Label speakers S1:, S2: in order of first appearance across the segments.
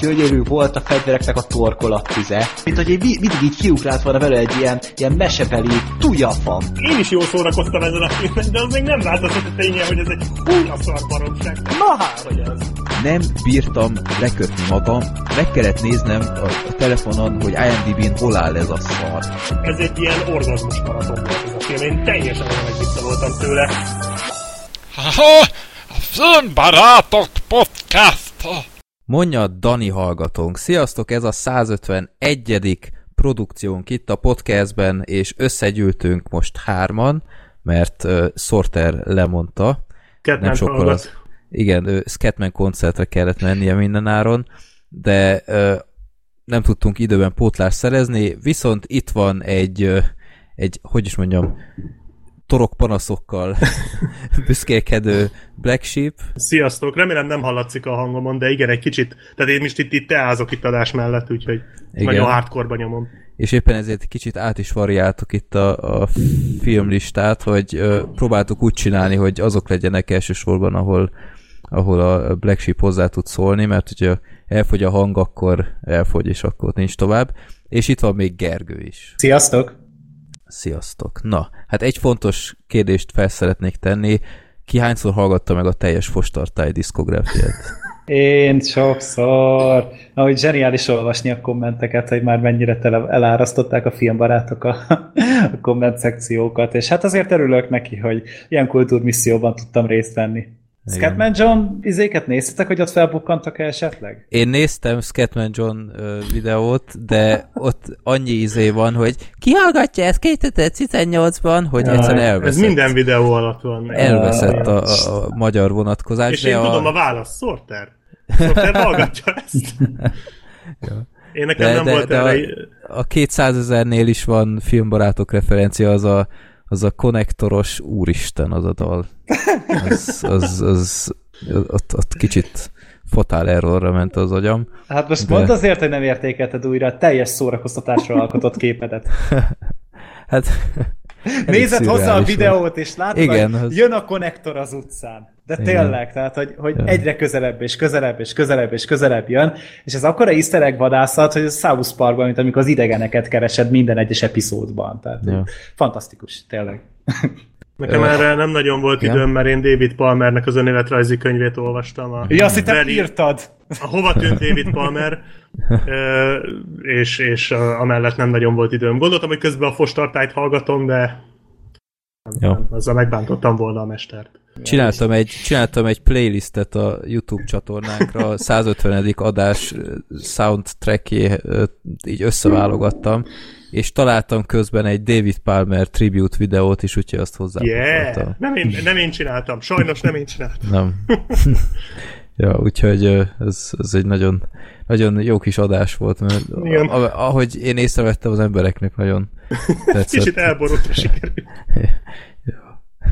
S1: gyönyörű volt a fegyvereknek a torkolattize. Mint hogy egy, mindig így kiugrált volna vele egy ilyen, ilyen mesebeli tujafam.
S2: Én is jól szórakoztam ezen a filmen, de az még nem változott a ténye, hogy ez egy kurva szar baromság.
S1: Na hát, hogy ez.
S3: Nem bírtam lekötni magam, meg kellett néznem a, a telefonon, hogy IMDb-n hol áll ez a szar.
S2: Ez egy ilyen orgazmus maraton volt ez a film, én teljesen olyan voltam tőle.
S4: Ha, a Filmbarátok podcast!
S3: Mondja Dani hallgatónk. Sziasztok, ez a 151. produkciónk itt a podcastben, és összegyűltünk most hárman, mert uh, Sorter lemondta.
S2: Catman nem sokkal az,
S3: Igen, ő Scatman koncertre kellett mennie mindenáron, de uh, nem tudtunk időben pótlást szerezni, viszont itt van egy, uh, egy hogy is mondjam, torok panaszokkal büszkélkedő Black Sheep.
S2: Sziasztok, remélem nem hallatszik a hangomon, de igen, egy kicsit, tehát én most itt, itt teázok itt adás mellett, úgyhogy igen. nagyon hardcore nyomom.
S3: És éppen ezért kicsit át is variáltuk itt a, a filmlistát, hogy ö, próbáltuk úgy csinálni, hogy azok legyenek elsősorban, ahol, ahol a Black Sheep hozzá tud szólni, mert hogyha elfogy a hang, akkor elfogy, és akkor nincs tovább. És itt van még Gergő is.
S1: Sziasztok!
S3: Sziasztok! Na, hát egy fontos kérdést fel szeretnék tenni. Ki hányszor hallgatta meg a teljes fostartály diszkográfiát?
S1: Én sokszor. Ahogy zseniális olvasni a kommenteket, hogy már mennyire tele elárasztották a filmbarátok a, a komment szekciókat, és hát azért örülök neki, hogy ilyen kultúrmisszióban tudtam részt venni. Scatman John izéket néztetek, hogy ott felbukkantak -e esetleg?
S3: Én néztem Scatman John videót, de ott annyi izé van, hogy kihallgatja ezt 2018-ban, hogy ja, egyszerűen elveszett.
S2: Ez minden videó alatt van.
S3: Elveszett a, a, a magyar vonatkozás.
S2: És én
S3: a...
S2: tudom a választ, Sorter. Sorter hallgatja ezt. ja. Én nekem de, nem de, volt de erre...
S3: A, a 200 ezernél is van filmbarátok referencia, az a az a konnektoros úristen az a dal. Az, az, az, ott, ott kicsit fatál errorra ment az agyam.
S1: Hát most de... mondd azért, hogy nem értékelted újra a teljes szórakoztatásra alkotott képedet.
S3: hát...
S1: Nézed hozzá a videót, és látod, Igen, hogy az... jön a konnektor az utcán. De Igen. tényleg, tehát, hogy, hogy ja. egyre közelebb, és közelebb, és közelebb, és közelebb jön, és ez akkora easter egg vadászat, hogy ez South Parkban, mint amikor az idegeneket keresed minden egyes epizódban. Tehát ja. fantasztikus, tényleg.
S2: Nekem erre nem nagyon volt ja. időm, mert én David Palmernek az önéletrajzi könyvét olvastam. A
S1: ja, azt hittem írtad.
S2: A Hova tűnt David Palmer, és, és amellett nem nagyon volt időm. Gondoltam, hogy közben a fostartályt hallgatom, de nem, azzal megbántottam volna a mestert.
S3: Csináltam egy, csináltam egy playlistet a YouTube csatornánkra, a 150. adás soundtrackjé így összeválogattam, és találtam közben egy David Palmer tribute videót is, úgyhogy azt hozzá.
S2: Yeah. Nem, én, nem én csináltam, sajnos nem én csináltam.
S3: Nem. ja, úgyhogy ez, ez egy nagyon, nagyon jó kis adás volt, mert Igen. ahogy én észrevettem, az embereknek nagyon tetszett.
S2: Kicsit elborult sikerült.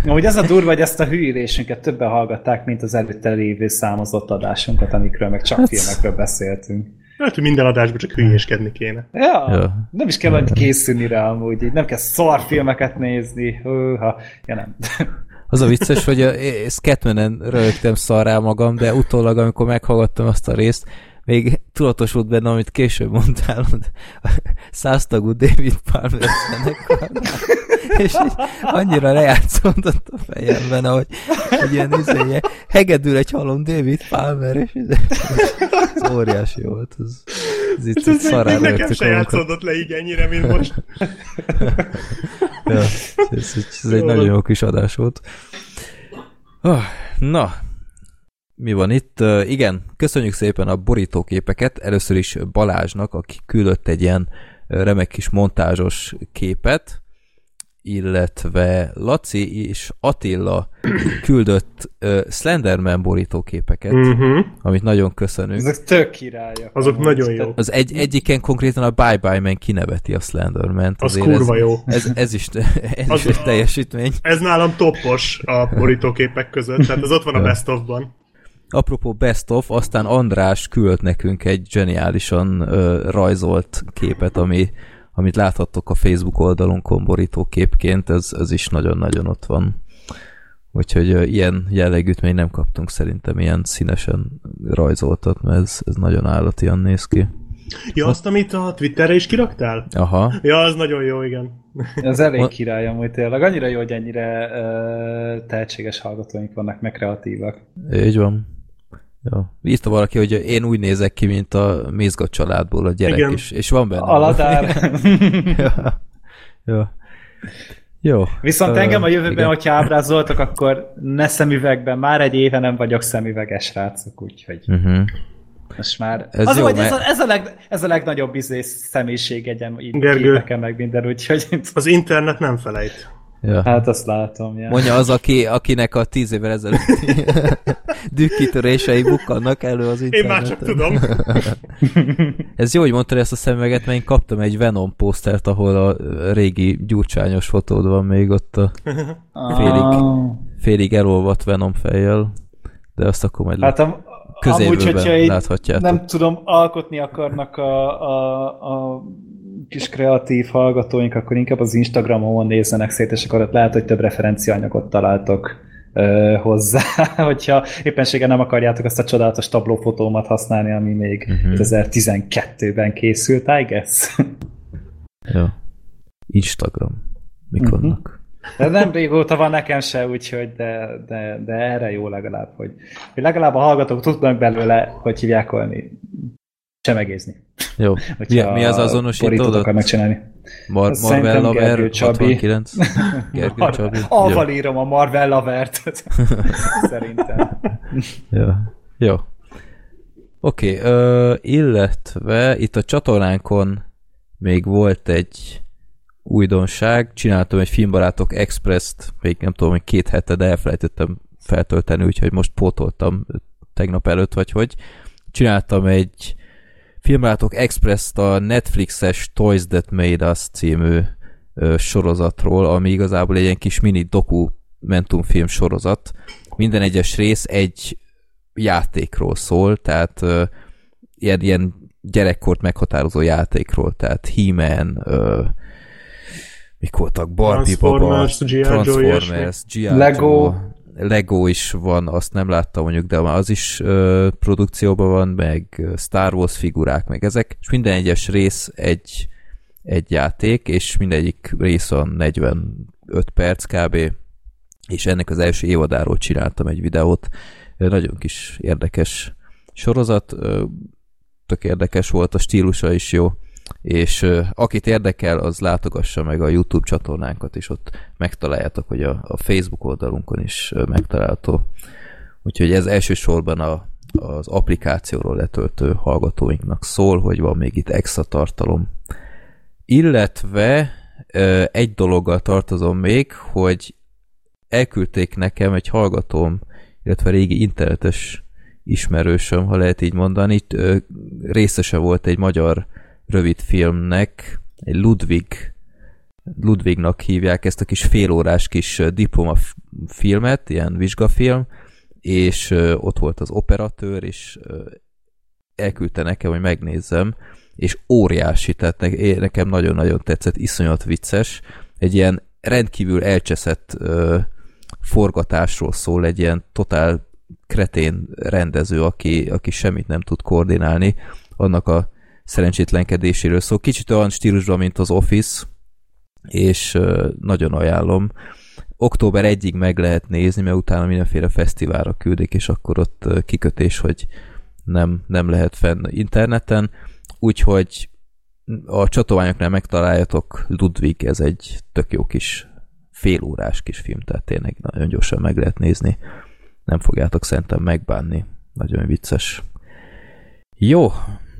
S1: Amúgy az a durva, hogy ezt a hűlésünket többen hallgatták, mint az előtte lévő számozott adásunkat, amikről meg csak hát... filmekről beszéltünk.
S2: Hát, hogy minden adásban csak hülyéskedni kéne.
S1: Ja, ja. nem is kell ja. készülni rá amúgy, így nem kell szarfilmeket nézni. Húha. Ja, nem.
S3: Az a vicces, hogy a Scatmanen rögtem szarrá magam, de utólag, amikor meghallgattam azt a részt, még tudatosult benne, amit később mondtál, száztagú David Palmer és így annyira lejátszódott a fejemben, ahogy egy ilyen izéje, hegedül egy halom David Palmer, és ez óriási volt. Ez,
S2: ez itt ez szarán Nekem se játszódott le így ennyire, mint most.
S3: ja, ez, ez, ez egy nagyon jó kis adás volt. Oh, na, mi van itt? Uh, igen, köszönjük szépen a borítóképeket. Először is Balázsnak, aki küldött egy ilyen remek kis montázsos képet, illetve Laci és Attila küldött uh, Slenderman borítóképeket, uh-huh. amit nagyon köszönünk.
S1: Ezek tök királyak.
S2: Azok nagyon jó.
S3: Az egy, egyiken konkrétan a Bye Bye Man kineveti a Slenderman-t.
S2: Az kurva
S3: ez,
S2: jó.
S3: Ez, ez, is, ez az is egy teljesítmény.
S2: Ez nálam toppos a borítóképek között, tehát az ott van a best of-ban.
S3: Apropó Best of, aztán András küldött nekünk egy geniálisan uh, rajzolt képet, ami, amit láthattok a Facebook oldalunkon borító képként, ez, ez is nagyon-nagyon ott van. Úgyhogy uh, ilyen jellegűt még nem kaptunk szerintem, ilyen színesen rajzoltat, mert ez, ez nagyon állatian néz ki.
S2: Ja, azt, amit a Twitterre is kiraktál?
S3: Aha.
S2: Ja, az nagyon jó, igen.
S1: Ez elég király amúgy tényleg. Annyira jó, hogy ennyire uh, tehetséges hallgatóink vannak, meg kreatívak.
S3: Így van. Ja. Írta valaki, hogy én úgy nézek ki, mint a Mézga családból a gyerek Igen. is, és van benne.
S1: Aladár.
S3: ja. ja. Jó.
S1: Viszont uh, engem a jövőben, igen. hogyha ábrázoltak, akkor ne szemüvegben. Már egy éve nem vagyok szemüveges srácok, úgyhogy... Uh-huh. Most már... Ez, az jó, mert... ez, a, ez, a leg, ez a legnagyobb bizés személyiség egyem, így Gergő, meg minden, úgyhogy...
S2: Az internet nem felejt.
S1: Ja. Hát azt látom, ja.
S3: Mondja az, aki, akinek a tíz évvel ezelőtt dükkitörései bukkannak elő az interneten.
S2: Én már csak tudom.
S3: Ez jó, hogy mondtad ezt a szemüveget, mert én kaptam egy Venom posztert, ahol a régi gyurcsányos fotód van még ott a félig, ah. félig elolvadt Venom fejjel. De azt akkor majd hát a, középben láthatjátok.
S1: Nem tudom, alkotni akarnak a, a, a kis kreatív hallgatóink, akkor inkább az Instagramon nézzenek szét, és akkor ott lehet, hogy több referenciaanyagot találtok hozzá, hogyha éppenséggel nem akarjátok azt a csodálatos tablófotómat használni, ami még uh-huh. 2012-ben készült, I guess.
S3: Ja. Instagram. Mik uh-huh. vannak?
S1: De nem régóta van nekem se, úgyhogy de, de, de erre jó legalább, hogy, hogy legalább a hallgatók tudnak belőle, hogy hívják volni, csemegézni.
S3: Jó. mi, mi az azonosítódot?
S1: megcsinálni.
S3: Mar Marvel Laver 69. Gergő
S1: Csabi. Aval írom a Marvel Lavert. Szerintem.
S3: Jó. Jó. Oké, okay, illetve itt a csatornánkon még volt egy újdonság. Csináltam egy Filmbarátok Express-t, még nem tudom, hogy két hete, de elfelejtettem feltölteni, úgyhogy most pótoltam tegnap előtt, vagy hogy. Csináltam egy Filmbarátok Express-t a Netflixes Toys That Made Us című ö, sorozatról, ami igazából egy ilyen kis mini dokumentumfilm sorozat. Minden egyes rész egy játékról szól, tehát ö, ilyen, ilyen gyerekkort meghatározó játékról, tehát He-Man, ö, mik voltak, Barbie
S2: Transformers, Baba,
S3: Transformers, G.I. Lego. Lego is van, azt nem láttam mondjuk, de az is ö, produkcióban van, meg Star Wars figurák, meg ezek, és minden egyes rész egy, egy játék, és mindegyik rész van 45 perc kb. És ennek az első évadáról csináltam egy videót. Nagyon kis érdekes sorozat, tök érdekes volt, a stílusa is jó és uh, akit érdekel, az látogassa meg a YouTube csatornánkat, és ott megtaláljátok, hogy a, a Facebook oldalunkon is uh, megtalálható. Úgyhogy ez elsősorban a, az applikációról letöltő hallgatóinknak szól, hogy van még itt extra tartalom. Illetve uh, egy dologgal tartozom még, hogy elküldték nekem egy hallgatóm, illetve régi internetes ismerősöm, ha lehet így mondani, itt részese volt egy magyar rövid filmnek, egy Ludwig Ludwignak hívják ezt a kis félórás kis diplomafilmet, ilyen vizsgafilm, és ott volt az operatőr, és elküldte nekem, hogy megnézzem, és óriási, tehát nekem nagyon-nagyon tetszett, iszonyat vicces, egy ilyen rendkívül elcseszett forgatásról szól, egy ilyen totál kretén rendező, aki, aki semmit nem tud koordinálni, annak a szerencsétlenkedéséről szól. Kicsit olyan stílusban, mint az Office, és nagyon ajánlom. Október 1-ig meg lehet nézni, mert utána mindenféle fesztiválra küldik, és akkor ott kikötés, hogy nem, nem lehet fenn interneten. Úgyhogy a csatornányoknál megtaláljatok Ludwig, ez egy tök jó kis félórás kis film, tehát tényleg nagyon gyorsan meg lehet nézni. Nem fogjátok szerintem megbánni. Nagyon vicces. Jó,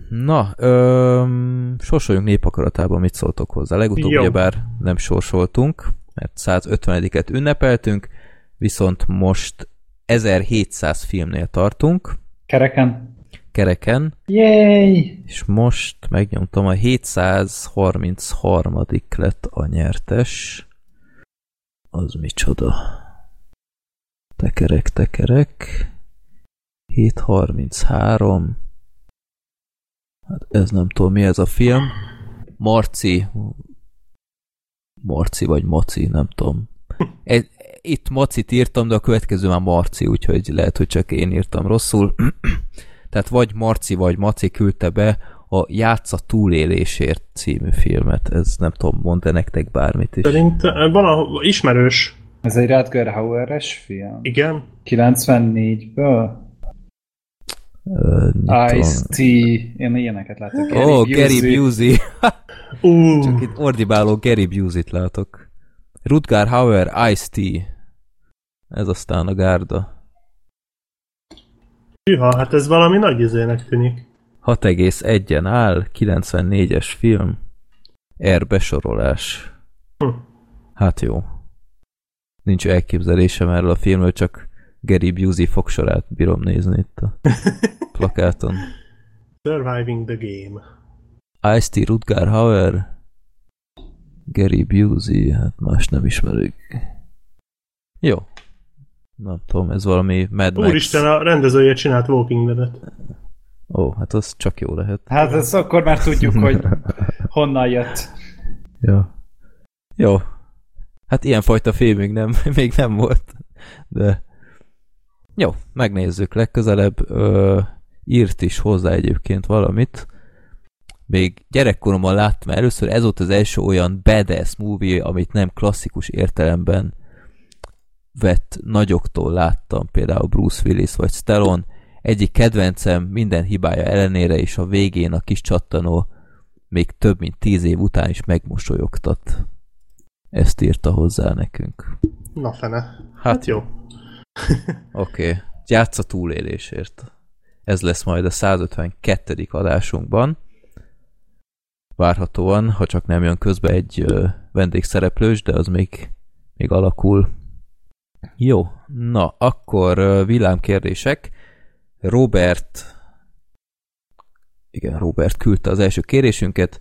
S3: Na, öm, sorsoljunk népakaratában, mit szóltok hozzá. Legutóbb ugyebár nem sorsoltunk, mert 150-et ünnepeltünk, viszont most 1700 filmnél tartunk.
S1: Kereken.
S3: Kereken.
S1: Yay!
S3: És most megnyomtam, a 733. lett a nyertes. Az micsoda? Tekerek, tekerek. 733. Hát ez nem tudom, mi ez a film. Marci. Marci vagy Maci, nem tudom. Egy, itt Macit írtam, de a következő már Marci, úgyhogy lehet, hogy csak én írtam rosszul. Tehát vagy Marci, vagy Maci küldte be a Játsza túlélésért című filmet. Ez nem tudom, mond-e nektek bármit is?
S2: Szerint valahol ismerős.
S1: Ez egy Radger Hauer-es film?
S2: Igen.
S1: 94-ből? Ice-T, én ilyeneket látok.
S3: Ó, oh, Gary Busey.
S2: Uh.
S3: Csak itt ordibáló Gary Busey-t látok. Rutger Hauer, Ice-T. Ez aztán a gárda.
S2: Hűha, hát ez valami nagy izének tűnik.
S3: 6,1-en áll, 94-es film. R besorolás.
S2: Hm.
S3: Hát jó. Nincs elképzelésem erről a filmről, csak Gary Busey fogsorát bírom nézni itt a plakáton.
S2: Surviving the game.
S3: Ice-T, Rutger Hauer, Gary Busey, hát más nem ismerők. Jó. Nem tudom, ez valami Mad Max.
S2: Úristen, a rendezője csinált Walking Dead-et.
S3: Ó, hát az csak jó lehet.
S1: Hát ez akkor már tudjuk, hogy honnan jött.
S3: Jó. Jó. Hát ilyenfajta film még nem, még nem volt. De jó, megnézzük legközelebb. Ö, írt is hozzá egyébként valamit. Még gyerekkoromban láttam először, ez volt az első olyan badass movie, amit nem klasszikus értelemben vett nagyoktól láttam, például Bruce Willis vagy Stallone. Egyik kedvencem minden hibája ellenére is a végén a kis csattanó még több mint tíz év után is megmosolyogtat. Ezt írta hozzá nekünk.
S2: Na fene.
S3: Hát,
S2: Hát jó.
S3: Oké. Okay. Játsz a túlélésért. Ez lesz majd a 152. adásunkban. Várhatóan, ha csak nem jön közbe egy vendégszereplős, de az még, még alakul. Jó, na, akkor villámkérdések. Robert igen, Robert küldte az első kérésünket.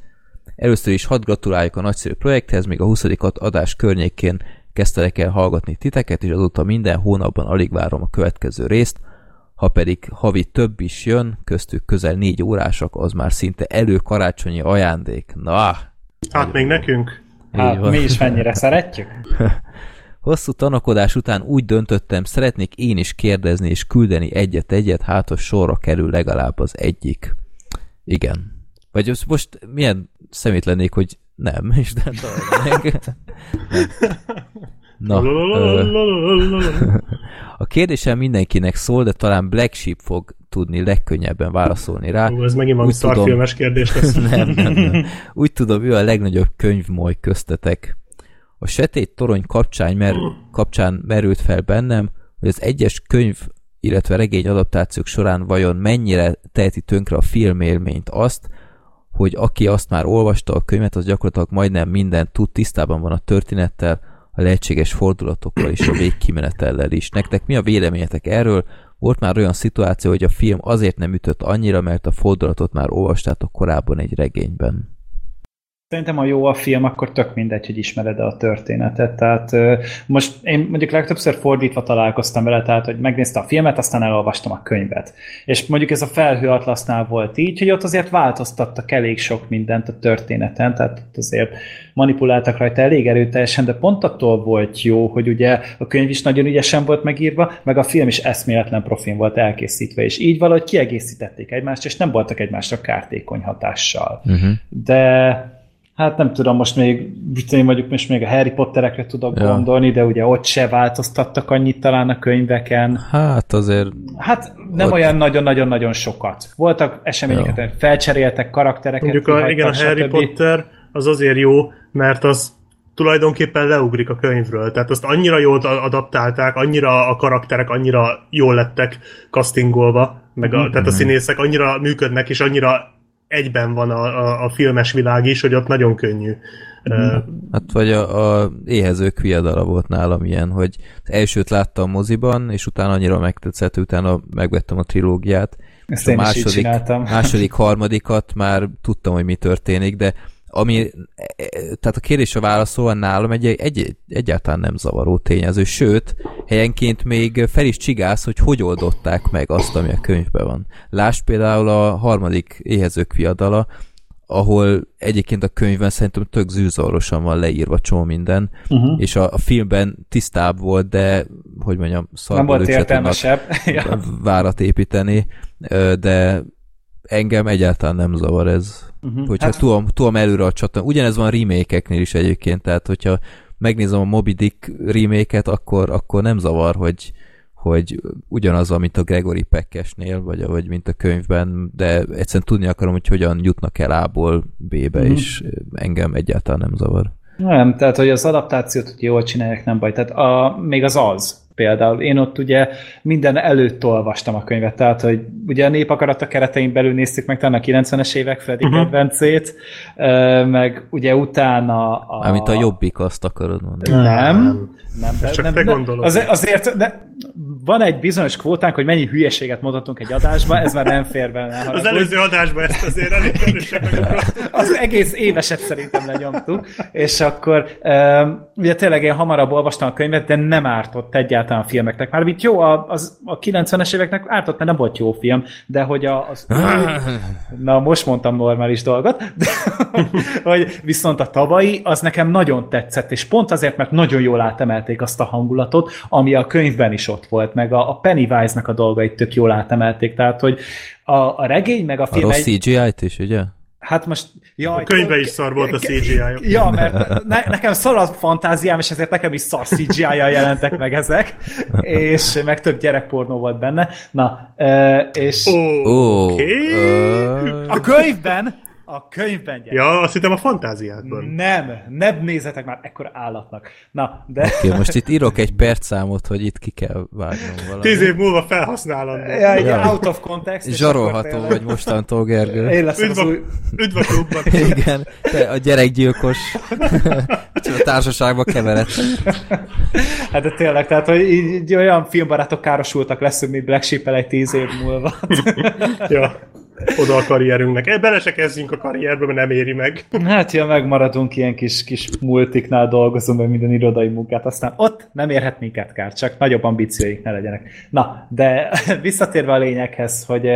S3: Először is hadd gratuláljak a nagyszerű projekthez, még a 20. adás környékén kezdtelek el hallgatni titeket, és azóta minden hónapban alig várom a következő részt. Ha pedig havi több is jön, köztük közel négy órásak, az már szinte előkarácsonyi ajándék. Na!
S2: Hát még nekünk.
S1: Hát mi is mennyire szeretjük.
S3: Hosszú tanakodás után úgy döntöttem, szeretnék én is kérdezni és küldeni egyet-egyet, hát a sorra kerül legalább az egyik. Igen. Vagy most milyen szemét lennék, hogy nem, és de Na, a kérdésem mindenkinek szól, de talán Black Sheep fog tudni legkönnyebben válaszolni rá.
S2: Ú, ez megint valami szarfilmes kérdés lesz.
S3: nem, nem, nem. Úgy tudom, ő a legnagyobb könyvmoly köztetek. A Setét torony kapcsán, mer, kapcsán merült fel bennem, hogy az egyes könyv, illetve regény adaptációk során vajon mennyire teheti tönkre a filmélményt azt, hogy aki azt már olvasta a könyvet, az gyakorlatilag majdnem mindent tud, tisztában van a történettel, a lehetséges fordulatokkal és a végkimenetellel is. Nektek mi a véleményetek erről? Volt már olyan szituáció, hogy a film azért nem ütött annyira, mert a fordulatot már olvastátok korábban egy regényben.
S1: Szerintem, ha jó a film, akkor tök mindegy, hogy ismered-e a történetet. Tehát most én mondjuk legtöbbször fordítva találkoztam vele, tehát hogy megnézte a filmet, aztán elolvastam a könyvet. És mondjuk ez a felhő atlasznál volt így, hogy ott azért változtattak elég sok mindent a történeten, tehát ott azért manipuláltak rajta elég erőteljesen, de pont attól volt jó, hogy ugye a könyv is nagyon ügyesen volt megírva, meg a film is eszméletlen profin volt elkészítve, és így valahogy kiegészítették egymást, és nem voltak egymásra kártékony hatással.
S3: Uh-huh.
S1: De hát nem tudom, most még, én mondjuk most még a Harry Potterekre tudok
S3: Ja.
S1: gondolni, de ugye ott se változtattak annyit talán a könyveken.
S3: Hát azért
S1: Hát nem
S3: Ott-
S1: olyan nagyon-nagyon-nagyon sokat. Voltak eseményeket, ja. felcseréltek karaktereket.
S2: Mondjuk a, igen, a Harry
S1: stb.
S2: Potter az azért jó, mert az tulajdonképpen leugrik a könyvről. Tehát azt annyira jól adaptálták, annyira a karakterek annyira jól lettek castingolva, meg a, tehát a színészek annyira működnek, és annyira egyben van a, a, a filmes világ is, hogy ott nagyon könnyű. Ö,
S3: Hát vagy a, a éhezők viadala volt nálam ilyen, hogy elsőt láttam moziban, és utána annyira megtetszett, hogy utána megvettem a trilógiát.
S1: Ezt
S3: és
S1: én
S3: a
S1: is így
S3: második,
S1: csináltam.
S3: második, harmadikat már tudtam, hogy mi történik, de ami, tehát a kérdésre válaszolva nálam egy, egy, egyáltalán nem zavaró tényező, sőt, helyenként még fel is csigász, hogy hogy oldották meg azt, ami a könyvben van. Lásd például a harmadik éhezők viadala, ahol egyébként a könyvben szerintem tök zűrzavarosan van leírva csomó minden,
S1: Uh-huh.
S3: és a, a filmben tisztább volt, de hogy mondjam,
S1: Nem volt értelmesebb.
S3: várat építeni. de engem egyáltalán nem zavar ez.
S1: Uh-huh.
S3: Hogyha hát... tudom, tudom előre a csatorn. Ugyanez van a remake is egyébként, tehát hogyha megnézem a Moby Dick remake akkor, akkor nem zavar, hogy, hogy ugyanaz, mint a Gregory Peckesnél, vagy, vagy mint a könyvben, de egyszerűen tudni akarom, hogy hogyan jutnak el A-ból B-be, mm. és engem egyáltalán nem zavar.
S1: Nem, tehát hogy az adaptációt hogy jól csinálják, nem baj. Tehát a, még az az, például. Én ott ugye minden előtt olvastam a könyvet, tehát hogy ugye a népakarata keretein belül néztük meg talán a 90-es évek Freddy uh-huh. kedvencét, meg ugye utána
S3: a... Amit a jobbik azt akarod mondani.
S1: Nem, nem,
S2: de,
S1: Csak
S2: nem, te nem,
S1: azért, azért de van egy bizonyos kvótánk, hogy mennyi hülyeséget mondhatunk egy adásba, ez már nem fér benne.
S2: Az előző adásban ezt azért elég
S1: Az egész éveset szerintem lenyomtuk, és akkor ugye tényleg én hamarabb olvastam a könyvet, de nem ártott egyáltalán a filmeknek. Már itt jó, a, az, a 90-es éveknek ártott, mert nem volt jó film, de hogy a, az... Na, most mondtam normális dolgot, de, hogy viszont a tavalyi, az nekem nagyon tetszett, és pont azért, mert nagyon jól átemelték azt a hangulatot, ami a könyvben is ott volt, meg a, a Pennywise-nak a dolgait tök jól átemelték, tehát hogy a, a regény, meg a film...
S3: A rossz egy... CGI-t is, ugye?
S1: Hát most...
S2: Jaj, a könyve is szar volt a cgi -ok.
S1: Ja, mert ne, nekem szar a fantáziám, és ezért nekem is szar CGI-jal jelentek meg ezek, és meg több gyerekpornó volt benne. Na, és...
S3: Oh, okay.
S1: A könyvben a könyvben.
S2: Ja, azt hittem a fantáziádban.
S1: Nem, nem nézzetek már ekkora állatnak. Na, de...
S3: Oké, okay, most itt írok egy percszámot, hogy itt ki kell vágnom valamit.
S2: Tíz év múlva felhasználandó.
S1: Ja, egy ja. out of context.
S3: Zsarolható vagy mostantól, Gergő.
S1: Én leszem
S2: üdv, a, új... üdv a klubban.
S3: Igen, te a gyerekgyilkos a társaságba kevered.
S1: Hát de tényleg, tehát, hogy így, így olyan filmbarátok károsultak leszünk, mint Black sheep egy tíz év múlva.
S2: ja oda a karrierünknek. E, bele se kezdjünk a karrierbe, mert nem éri meg.
S1: Hát, ja, megmaradunk ilyen kis, kis multiknál dolgozunk, meg minden irodai munkát, aztán ott nem érhet minket kár, csak nagyobb ambícióik ne legyenek. Na, de visszatérve a lényeghez, hogy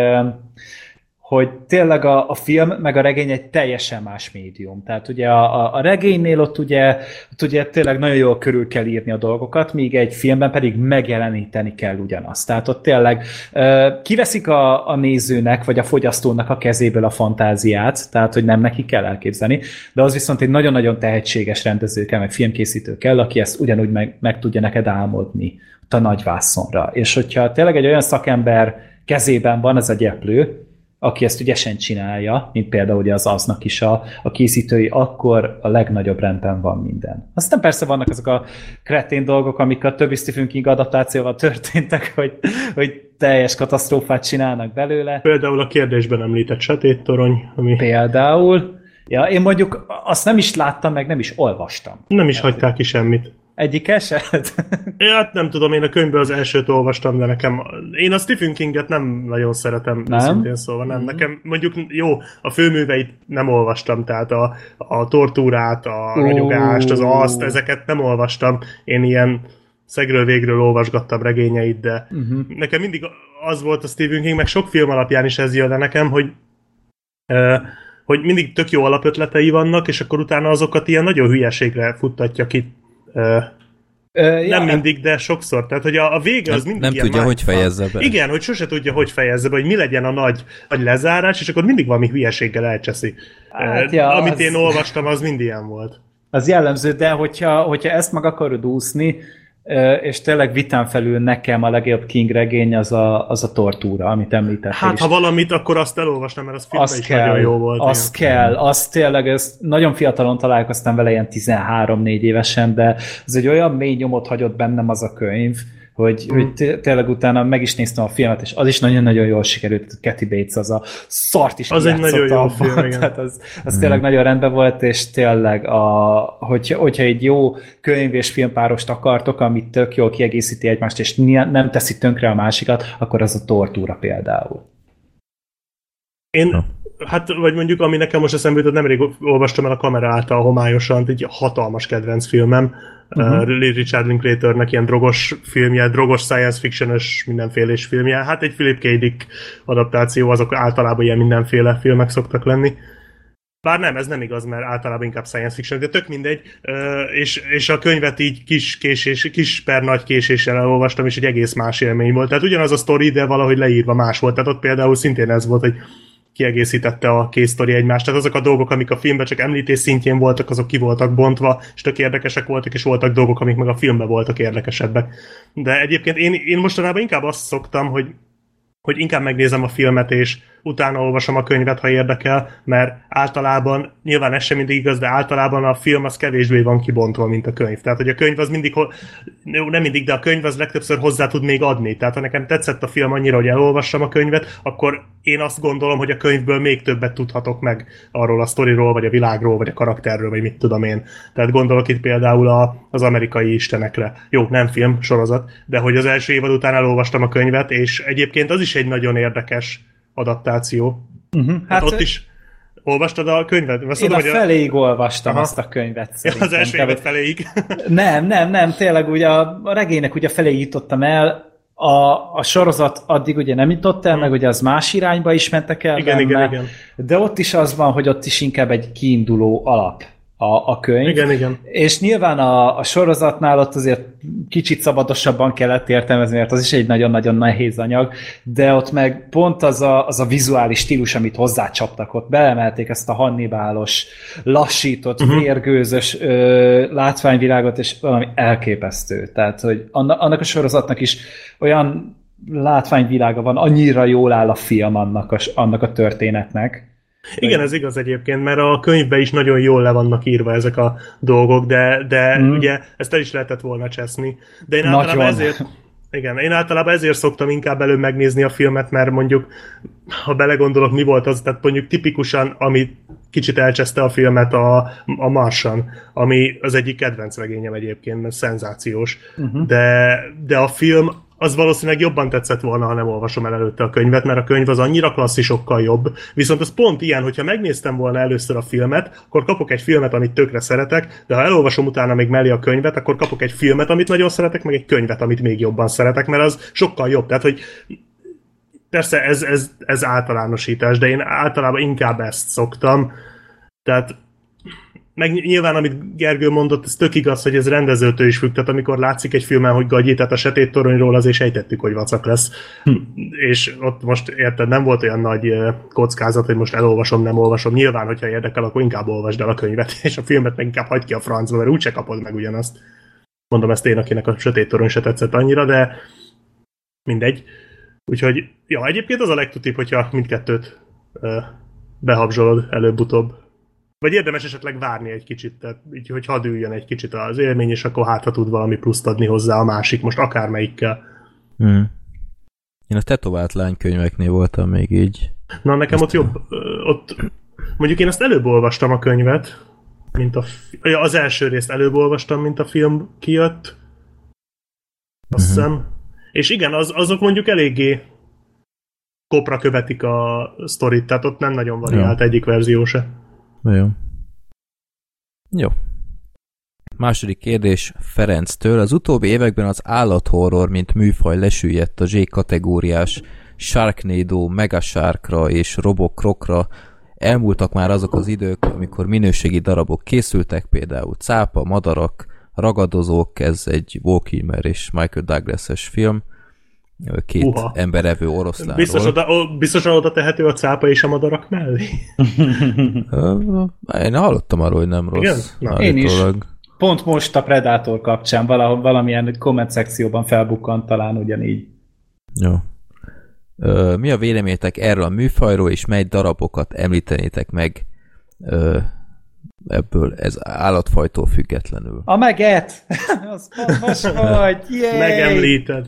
S1: hogy tényleg a, a film meg a regény egy teljesen más médium. Tehát ugye a, a, a regénynél ott ugye, ott ugye tényleg nagyon jól körül kell írni a dolgokat, míg egy filmben pedig megjeleníteni kell ugyanazt. Tehát ott tényleg uh, kiveszik a, a nézőnek vagy a fogyasztónak a kezéből a fantáziát, tehát hogy nem neki kell elképzelni, de az viszont egy nagyon-nagyon tehetséges rendező kell, meg filmkészítő kell, aki ezt ugyanúgy meg, meg tudja neked álmodni a nagy vászonra. És hogyha tényleg egy olyan szakember kezében van ez a gyeplő, aki ezt ügyesen csinálja, mint például ugye az aznak is a, a készítői, akkor a legnagyobb rendben van minden. Aztán persze vannak azok a kretén dolgok, amik a többi Stephen King adaptációval történtek, hogy, hogy teljes katasztrófát csinálnak belőle.
S2: Például a kérdésben említett sötéttorony. Ami...
S1: Például. Ja, én mondjuk azt nem is láttam, meg nem is olvastam.
S2: Nem is hagyták ki semmit.
S1: Egyik eset?
S2: Ja, hát nem tudom, én a könyvből az elsőt olvastam, de nekem... Én a Stephen Kinget nem nagyon szeretem, nem? szintén szóval nem. Mm-hmm. Nekem mondjuk jó, a főműveit nem olvastam, tehát a, a tortúrát, a oh. ragyogást, az azt, ezeket nem olvastam. Én ilyen szegről végről olvasgattam regényeit, de uh-huh. nekem mindig az volt a Stephen King, meg sok film alapján is ez jön le nekem, hogy uh, hogy mindig tök jó alapötletei vannak, és akkor utána azokat ilyen nagyon hülyeségre futtatja ki Ö, nem ja, mindig, de sokszor. Tehát, hogy a, a vége az mindig
S3: Nem tudja, mágfa. hogy fejezze be.
S2: Igen, hogy sose tudja, hogy fejezze be, hogy mi legyen a nagy, nagy lezárás, és akkor mindig valami hülyeséggel elcseszi. Hát, ja, Amit az... én olvastam, az mind ilyen volt.
S1: Az jellemző, de hogyha, hogyha ezt meg akarod úszni, és tényleg vitán felül nekem a legjobb King regény az a, az a tortúra, amit említettél
S2: Hát, is. ha valamit, akkor azt elolvasnám, mert az filmben azt is kell, nagyon jó volt.
S1: Azt ilyen. kell, azt tényleg, ez nagyon fiatalon találkoztam vele, ilyen 13-4 évesen, de ez egy olyan mély nyomot hagyott bennem az a könyv, hogy, mm. hogy tényleg utána meg is néztem a filmet, és az is nagyon-nagyon jól sikerült, Kathy Bates az a szart is
S2: Az egy nagyon jó film, igen.
S1: Tehát az, az mm. tényleg nagyon rendben volt, és tényleg, a, hogyha, hogyha egy jó könyv és filmpárost akartok, amit tök jól kiegészíti egymást, és nem teszi tönkre a másikat, akkor az a tortúra például.
S2: Én, hát, vagy mondjuk, ami nekem most eszembe jutott, nemrég olvastam el a kamera által homályosan, egy hatalmas kedvenc filmem, uh-huh. uh, Richard Linklaternek ilyen drogos filmje, drogos science fiction-ös mindenfélés filmje. Hát egy Philip K. Dick adaptáció, azok általában ilyen mindenféle filmek szoktak lenni. Bár nem, ez nem igaz, mert általában inkább science fiction, de tök mindegy, és, és a könyvet így kis késés, kis per nagy késéssel elolvastam, és egy egész más élmény volt. Tehát ugyanaz a sztori, de valahogy leírva más volt. Tehát ott például szintén ez volt, hogy kiegészítette a két sztori egymást. Tehát azok a dolgok, amik a filmben csak említés szintjén voltak, azok ki voltak bontva, és tök érdekesek voltak, és voltak dolgok, amik meg a filmben voltak érdekesebbek. De egyébként én, én mostanában inkább azt szoktam, hogy hogy inkább megnézem a filmet, és utána olvasom a könyvet, ha érdekel, mert általában, nyilván ez sem mindig igaz, de általában a film az kevésbé van kibontva, mint a könyv. Tehát, hogy a könyv az mindig, nem mindig, de a könyv az legtöbbször hozzá tud még adni. Tehát, ha nekem tetszett a film annyira, hogy elolvassam a könyvet, akkor én azt gondolom, hogy a könyvből még többet tudhatok meg arról a sztoriról, vagy a világról, vagy a karakterről, vagy mit tudom én. Tehát gondolok itt például a, az amerikai istenekre. Jó, nem film, sorozat, de hogy az első évad után elolvastam a könyvet, és egyébként az is egy nagyon érdekes adaptáció. Uh-huh. Hát, hát ott is Olvastad a könyvet?
S1: Azt én tudom, a feléig a... olvastam Aha. azt a könyvet.
S2: Ja, az első évad feléig.
S1: nem, nem, nem, tényleg ugye a, a regénynek ugye feléig jutottam el, a, a sorozat addig ugye nem jutott el, hmm. meg ugye az más irányba is mentek el
S2: igen, benne, igen, igen.
S1: de ott is az van, hogy ott is inkább egy kiinduló alap a, a könyv.
S2: Igen, igen.
S1: És nyilván a, a sorozatnál ott azért kicsit szabadosabban kellett értelmezni, mert az is egy nagyon-nagyon nehéz anyag, de ott meg pont az a, az a vizuális stílus, amit hozzácsaptak ott, belemelték ezt a hannibálos, lassított, uh-huh. vérgőzös ö, látványvilágot, és valami elképesztő. Tehát, hogy annak a sorozatnak is olyan látványvilága van, annyira jól áll a film annak a, annak a történetnek,
S2: igen, ez igaz egyébként, mert a könyvben is nagyon jól le vannak írva ezek a dolgok, de, de mm. ugye ezt el is lehetett volna cseszni. De én általában nagyon. ezért, igen, én általában ezért szoktam inkább előbb megnézni a filmet, mert mondjuk, ha belegondolok, mi volt az, tehát mondjuk tipikusan, ami kicsit elcseszte a filmet a, a Marsan, ami az egyik kedvenc regényem egyébként, mert szenzációs, uh-huh. de, de a film az valószínűleg jobban tetszett volna, ha nem olvasom el előtte a könyvet, mert a könyv az annyira klasszisokkal jobb. Viszont az pont ilyen, hogyha megnéztem volna először a filmet, akkor kapok egy filmet, amit tökre szeretek, de ha elolvasom utána még mellé a könyvet, akkor kapok egy filmet, amit nagyon szeretek, meg egy könyvet, amit még jobban szeretek, mert az sokkal jobb. Tehát, hogy persze ez, ez, ez általánosítás, de én általában inkább ezt szoktam. Tehát meg nyilván, amit Gergő mondott, ez tök igaz, hogy ez rendezőtől is függ, tehát amikor látszik egy filmen, hogy gagyi, tehát a sötét toronyról azért sejtettük, hogy vacak lesz. Hm. És ott most érted, nem volt olyan nagy kockázat, hogy most elolvasom, nem olvasom. Nyilván, hogyha érdekel, akkor inkább olvasd el a könyvet, és a filmet meg inkább hagy ki a francba, mert úgyse kapod meg ugyanazt. Mondom ezt én, akinek a sötét torony se tetszett annyira, de mindegy. Úgyhogy, ja, egyébként az a legtutibb, hogyha mindkettőt behabzsolod előbb-utóbb. Vagy érdemes esetleg várni egy kicsit, tehát így, hogy hadd üljön egy kicsit az élmény, és akkor hát, ha tud valami pluszt adni hozzá a másik, most akármelyikkel.
S3: Hmm. Én a tetovált lánykönyveknél voltam még így.
S2: Na, nekem Ezt ott jobb, ott mondjuk én azt előbb olvastam a könyvet, mint a, az első részt előbb olvastam, mint a film kijött. Azt uh-huh. hiszem. És igen, az, azok mondjuk eléggé kopra követik a sztorit, tehát ott nem nagyon variált ja. egyik verzió se.
S3: Jó. Jó. Második kérdés Ferenctől. Az utóbbi években az állathorror, mint műfaj lesüllyedt a Z kategóriás Sharknado, Megasharkra és Robokrokra. Elmúltak már azok az idők, amikor minőségi darabok készültek, például Cápa, Madarak, Ragadozók, ez egy Walkimer és Michael Douglas-es film, két Uha. emberevő oroszlánról.
S2: Biztos oda, biztosan oda tehető a cápa és a madarak mellé?
S3: Én hallottam arról, hogy nem rossz. Igen?
S1: Na. Én is. Pont most a Predator kapcsán valahol, valamilyen komment szekcióban felbukkant talán ugyanígy.
S3: Jó. Mi a véleményetek erről a műfajról, és mely darabokat említenétek meg ebből ez állatfajtól függetlenül.
S1: A meget! az most vagy!
S2: Megemlíted.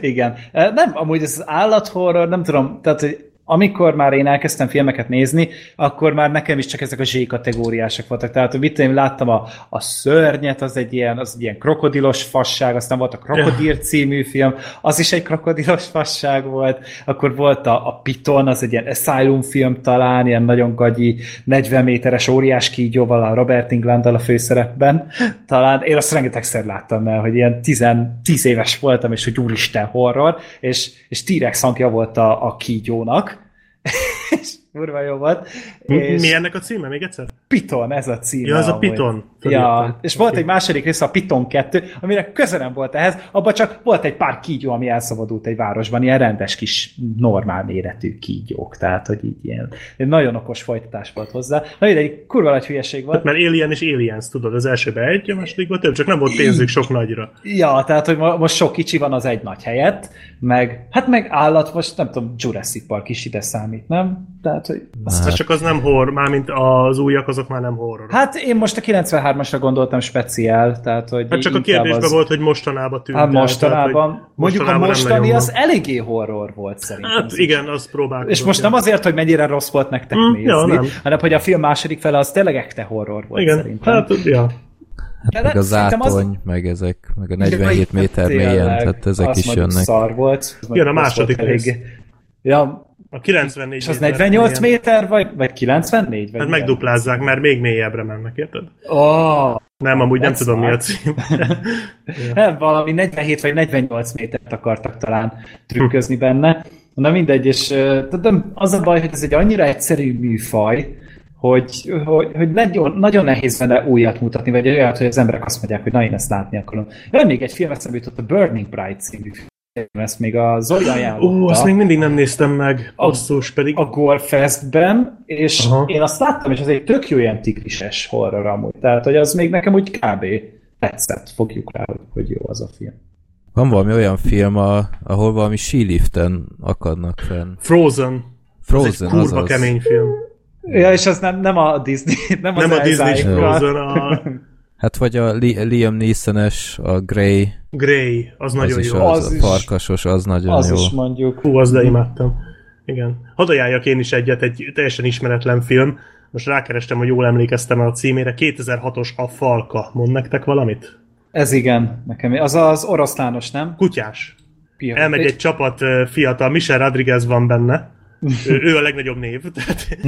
S1: Igen. Nem, amúgy ez az állathorror, nem tudom, tehát hogy amikor már én elkezdtem filmeket nézni, akkor már nekem is csak ezek a Z kategóriások voltak. Tehát, hogy mit én láttam a, a szörnyet, az egy ilyen, az egy ilyen krokodilos fasság, aztán volt a Krokodil című film, az is egy krokodilos fasság volt, akkor volt a, a Piton, az egy ilyen Asylum film talán, ilyen nagyon gagyi, 40 méteres óriás kígyóval, a Robert england a főszerepben. Talán én azt rengetegszer láttam el, hogy ilyen 10, 10 éves voltam, és hogy úristen horror, és, és T-rex hangja volt a, a kígyónak, it's kurva jó volt.
S2: És Mi ennek a címe még egyszer?
S1: Piton, ez a címe.
S2: Ja, ez a Piton.
S1: Ja, és volt egy második része, a Piton 2, amire közelem volt ehhez, abban csak volt egy pár kígyó, ami elszabadult egy városban, ilyen rendes kis normál méretű kígyók, tehát hogy így ilyen nagyon okos folytatás volt hozzá. Na ide egy kurva nagy hülyeség volt.
S2: Hát, mert Alien és Aliens, tudod, az elsőben egy, a másodikban több, csak nem volt pénzük sok nagyra.
S1: Ja, tehát hogy most sok kicsi van az egy nagy helyett, meg, hát meg állat, most nem tudom, Jurassic Park is ide számít, nem? Tehát, hogy...
S2: Azt hát. csak az nem horror, mármint az újak, azok már nem horror.
S1: Hát én most a 93-asra gondoltam speciál, tehát hogy...
S2: Hát csak a kérdésben az... volt, hogy mostanában tűnt
S1: Hát mostanában, tehát, mondjuk mostanában a mostani az eléggé horror volt szerintem.
S2: Hát igen, az próbálkozott.
S1: És most nem azért, hogy mennyire rossz volt nektek mm, nézni, ja, nem. hanem hogy a film második fele az tényleg ekte horror volt
S2: igen,
S1: szerintem.
S2: hát ja.
S3: Hát meg a zátony, az... meg ezek, meg a 47 méter mélyen, tehát ezek is jönnek.
S1: szar volt.
S2: Jön a második rész.
S1: Ja,
S2: a 94
S1: És az 48 méter, méter vagy, vagy 94? Vagy
S2: hát megduplázzák, mert még mélyebbre mennek, érted?
S1: Oh,
S2: nem, amúgy nem tudom, mi a cím.
S1: nem, valami 47 vagy 48 métert akartak talán trükközni benne. Na mindegy, és de az a baj, hogy ez egy annyira egyszerű műfaj, hogy, hogy, hogy nagyon, nagyon nehéz benne újat mutatni, vagy olyat, hogy az emberek azt mondják, hogy na én ezt látni akarom. Van még egy film eszembe jutott, a Burning Bright című ezt még a Zoli ajánlotta.
S2: Ó, azt még mindig nem néztem meg, basszus pedig.
S1: A Gorefestben, és Aha. én azt láttam, és az egy tök jó ilyen tigrises horror amúgy. Tehát, hogy az még nekem úgy kb. tetszett, fogjuk rá, hogy jó az a film.
S3: Van valami olyan film, a, ahol valami síliften akadnak fenn.
S2: Frozen.
S3: Frozen,
S2: az egy kurva
S3: azaz.
S2: kemény film.
S1: Ja, és az nem, nem a Disney, nem,
S2: nem
S1: az
S2: a Disney Frozen, a...
S3: Hát vagy a Li- Liam Neeson-es, a Grey.
S2: Grey, az, az nagyon
S3: is
S2: jó.
S3: Az,
S1: Az
S3: a
S1: is-
S3: farkasos, az nagyon
S1: Az
S3: jó.
S1: is mondjuk.
S2: Hú, az de imádtam. Igen. Hadd ajánljak én is egyet, egy teljesen ismeretlen film. Most rákerestem, hogy jól emlékeztem a címére. 2006-os A Falka. Mond nektek valamit?
S1: Ez igen, nekem. Az az oroszlános, nem?
S2: Kutyás.
S1: Pia.
S2: Elmegy egy csapat ö, fiatal, Michel Rodriguez van benne. Ő, a legnagyobb név. Tehát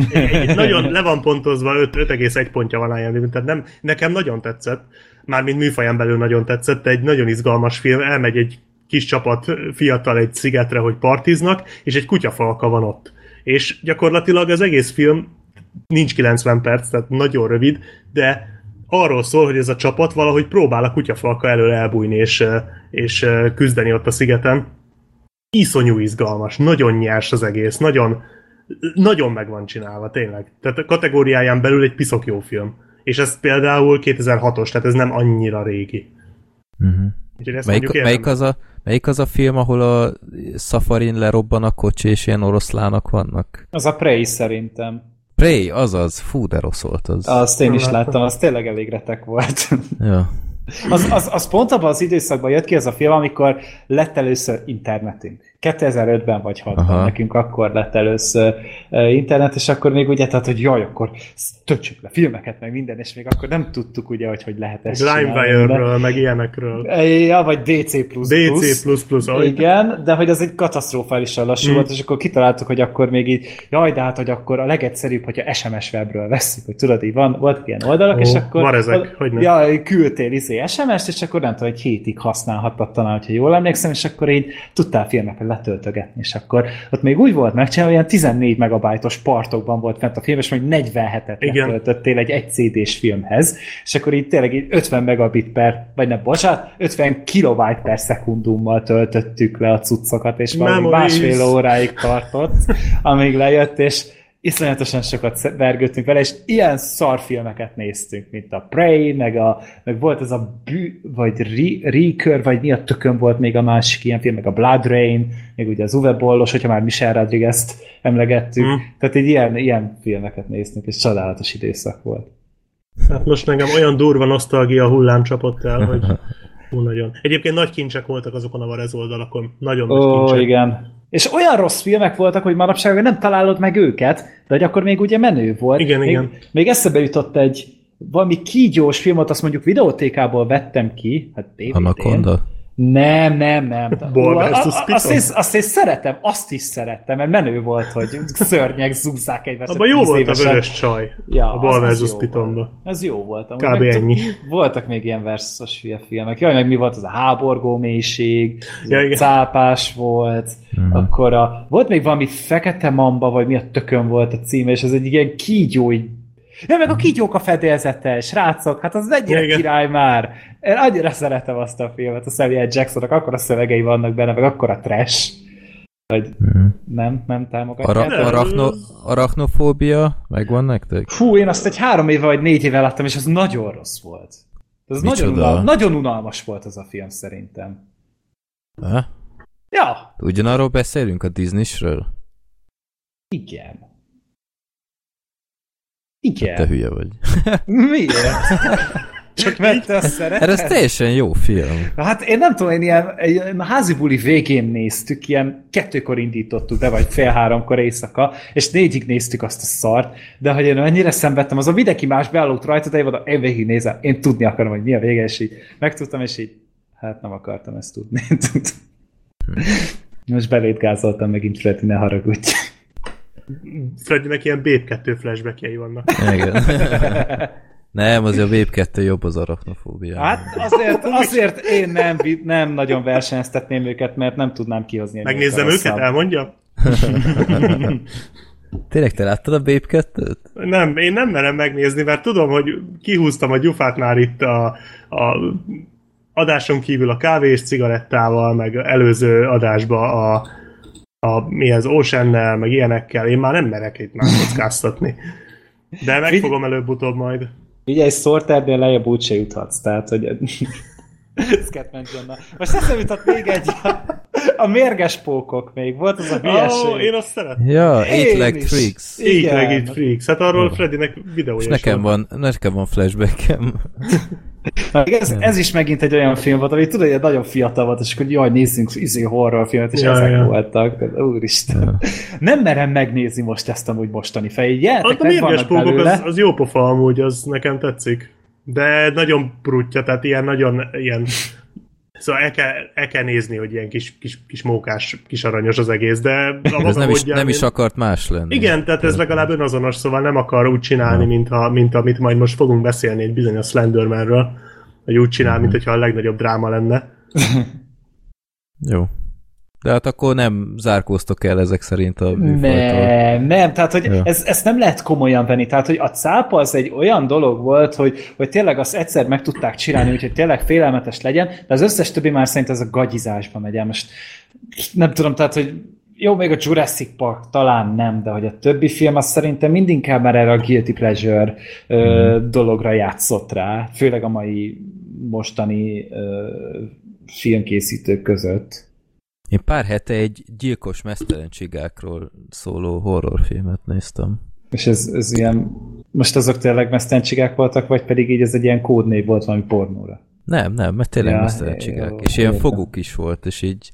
S2: nagyon le van pontozva, 5, 5,1 pontja van IMDb, tehát nem, nekem nagyon tetszett. Mármint műfaján belül nagyon tetszett, egy nagyon izgalmas film, elmegy egy kis csapat fiatal egy szigetre, hogy partiznak, és egy kutyafalka van ott. És gyakorlatilag az egész film nincs 90 perc, tehát nagyon rövid, de arról szól, hogy ez a csapat valahogy próbál a kutyafalka elől elbújni és, és ö, küzdeni ott a szigeten. Iszonyú izgalmas, nagyon nyers az egész, nagyon, nagyon meg van csinálva, tényleg. Tehát a kategóriáján belül egy piszok jó film. És ez például 2006-os, tehát ez nem annyira régi.
S3: Uh-huh.
S2: Úgyhogy ezt
S3: Melyik,
S2: mondjuk
S3: melyik, az a, melyik az a film, ahol a szafarin lerobban a kocsi, és ilyen oroszlának vannak?
S1: Az a Prey szerintem.
S3: Prey, azaz, fú, de rossz volt az.
S1: Azt én is
S2: láttam,
S1: az tényleg elég retek volt.
S3: Ja.
S1: Az, az, az pont abban az időszakban jött ki ez a film, amikor lett először internetünk. 2005-ben vagy 6-ban
S3: Aha.
S1: nekünk akkor lett először internet, és akkor még ugye, tehát, hogy jaj, akkor töltsük le filmeket, meg minden, és még akkor nem tudtuk ugye, hogy hogy lehet ezt.
S2: LimeWire-ről, meg ilyenekről.
S1: Ja, vagy DC++.
S2: DC++,
S1: Igen, de hogy az egy katasztrofálisan lassú
S2: Mm.
S1: volt, és akkor kitaláltuk, hogy akkor még így, jaj, de hát, hogy akkor a legegyszerűbb, hogyha SMS webről veszünk, hogy tudod, így van, volt ilyen oldalak,
S2: Ó,
S1: és akkor...
S2: van ezek, hogyne.
S1: Ja, küldtél izé SMS-t, és akkor nem tudom, egy hétig használhattad talán, hogyha jól emlékszem, és akkor így tudtál filmeket letöltögetni, és akkor ott még úgy volt megcsinálva, olyan 14 megabajtos partokban volt fent a film, és még 47-et
S2: Igen.
S1: letöltöttél egy egy CD-s filmhez, és akkor így tényleg így 50 megabit per, vagy nem, bocsánat, 50 kilobyte per szekundummal töltöttük le a cuccokat, és valami másfél óráig tartott, amíg lejött, és iszonyatosan sokat vergődtünk vele, és ilyen szarfilmeket néztünk, mint a Prey, meg, a, meg volt ez a bű, vagy Re- Reeker, vagy mi a tökön volt még a másik ilyen film, meg a Blood Rain, még ugye az Uwe Bollos, hogyha már Michel Rodriguez-t emlegettük,
S2: Mm.
S1: tehát egy ilyen, ilyen filmeket néztünk, és csodálatos időszak volt.
S2: Hát most nekem olyan durva nosztalgia hullám csapott el, hogy hú, nagyon. Egyébként nagy kincsek voltak azokon a Varez oldalakon. Nagyon nagy
S1: Ó,
S2: kincsek.
S1: igen. És olyan rossz filmek voltak, hogy manapság nem találod meg őket, de hogy akkor még ugye menő volt.
S2: Igen,
S1: még,
S2: igen.
S1: Még eszembe jutott egy valami kígyós filmot, azt mondjuk videótékából vettem ki, hát DVD-n.
S3: Anaconda.
S1: Nem, nem, nem.
S2: Ball
S1: a-
S2: versus
S1: a-
S2: Python.
S1: azt, is, azt is szeretem, azt is szerettem, mert menő volt, hogy szörnyek zúzzák egymást.
S2: Abban jó volt a
S1: évesen.
S2: vörös csaj.
S1: Ja,
S2: a Ball versus
S1: volt. Ez jó volt. amúgy.
S2: Kb.
S1: Meg
S2: ennyi.
S1: Voltak még ilyen versus hülye filmek. Jaj, meg mi volt az a háborgó mélység,
S2: Ja, igen.
S1: cápás volt,
S3: Mhm.
S1: akkor a, volt még valami fekete mamba, vagy mi a tökön volt a címe, és ez egy ilyen kígyó, így Ja, meg a kígyók a fedélzete, srácok, hát az ennyire
S2: Ja, igen.
S1: király már. Én annyira szeretem azt a filmet, a Samuel Jacksonnak akkor a szövegei vannak benne, meg akkor a trash. Hogy
S3: Mhm.
S1: nem, nem támogatják.
S3: Ara- arachno-
S2: az-
S3: arachnofóbia megvan nektek?
S1: Fú, én azt egy három éve vagy négy éve láttam, és az nagyon rossz volt. Ez nagyon, unal- nagyon unalmas volt az a film szerintem.
S3: Ha?
S1: Ja,
S3: Ugyanarról beszélünk a Disney-sről?
S1: igen. Igen.
S3: Te hülye vagy.
S1: Miért? Csak mert te azt
S3: Erre ez
S1: szereted?
S3: teljesen jó film.
S1: Hát én nem tudom, én ilyen, ilyen a házi buli végén néztük, ilyen kettőkor indítottuk be, vagy fél háromkor éjszaka, és négyig néztük azt a szart, de hogy én annyira szenvedtem, az a mindenki más beállott rajta, de én mondom, én végig nézem, én tudni akarom, hogy mi a vége, és így megtudtam, és így, hát nem akartam ezt tudni. Most belét gázoltam megint, Freddy, ne haragudj.
S2: Freddynek ilyen Babe 2 flashbackjei vannak.
S3: Igen. Nem, azért a Vape 2 jobb az arachnofóbia.
S1: Hát azért, azért én nem, nem nagyon versenyeztetném őket, mert nem tudnám kihozni.
S2: Megnézzem
S1: sokkal
S2: őket, elmondja?
S3: Tényleg te láttad a Vape 2-t?
S2: Nem, én nem merem megnézni, mert tudom, hogy kihúztam a gyufát már itt a, a adáson kívül a kávé és cigarettával, meg előző adásba a, a mi ez, ocean meg ilyenekkel. Én már nem merek itt már kockáztatni. De megfogom előbb-utóbb majd.
S1: Ugye egy szorternél lejjebb úgyse juthatsz, tehát, hogy Scatman John-nal. Most eszembe jutott még egy, a, mérges pókok még, volt az a hülyeség.
S2: Ó, én azt szeretem.
S3: Ja, Eight Leg. Freaks.
S1: Igen.
S2: It Freaks. Hát arról Freddynek videója
S3: És nekem
S2: van.
S3: nekem van flashbackem.
S1: Ez, ez is megint egy olyan film volt, ami tudod, hogy nagyon fiatal volt, és akkor jaj, nézzünk izé horrorfilmet, és
S2: Ja,
S1: ezek
S2: ja.
S1: voltak. Úristen. Nem merem megnézni most ezt amúgy mostani fej. Jelentek,
S2: Hát a mérges pókok az, az jó pofa amúgy, az nekem tetszik. De nagyon brutja, tehát ilyen nagyon ilyen... Szóval el kell, el kell nézni, hogy ilyen kis, kis, kis mókás, kis aranyos az egész, de a
S3: Ez
S2: maga
S3: nem is, nem is
S2: én-
S3: akart más lenni.
S2: Igen, tehát ez legalább önazonos, szóval nem akar úgy csinálni, mint, a, mint amit majd most fogunk beszélni egy bizonyos Slendermanről, hogy úgy csinál, mint hogyha a legnagyobb dráma lenne.
S3: Jó. De hát akkor nem zárkóztok el ezek szerint a műfajtól.
S1: Nem, nem, tehát hogy
S3: Ja.
S1: ez, ezt nem lehet komolyan venni. Tehát, hogy a cápa az egy olyan dolog volt, hogy, hogy tényleg azt egyszer meg tudták csinálni, úgyhogy tényleg félelmetes legyen, de az összes többi már szerint ez a gagyizásba megy el. Most nem tudom, tehát, hogy jó, még a Jurassic Park talán nem, de hogy a többi film az szerintem mindinkább már erre a guilty pleasure ö, dologra játszott rá, főleg a mai mostani ö, filmkészítők között.
S3: Én pár hete egy gyilkos mesztelen csigákról szóló horrorfilmet néztem.
S1: És ez, ez ilyen, most azok tényleg mesztencsigák voltak, vagy pedig így ez egy ilyen kódnév volt valami pornóra?
S3: Nem, nem, mert tényleg
S1: Ja,
S3: mesztelen
S1: jó.
S3: És ilyen foguk is volt, és így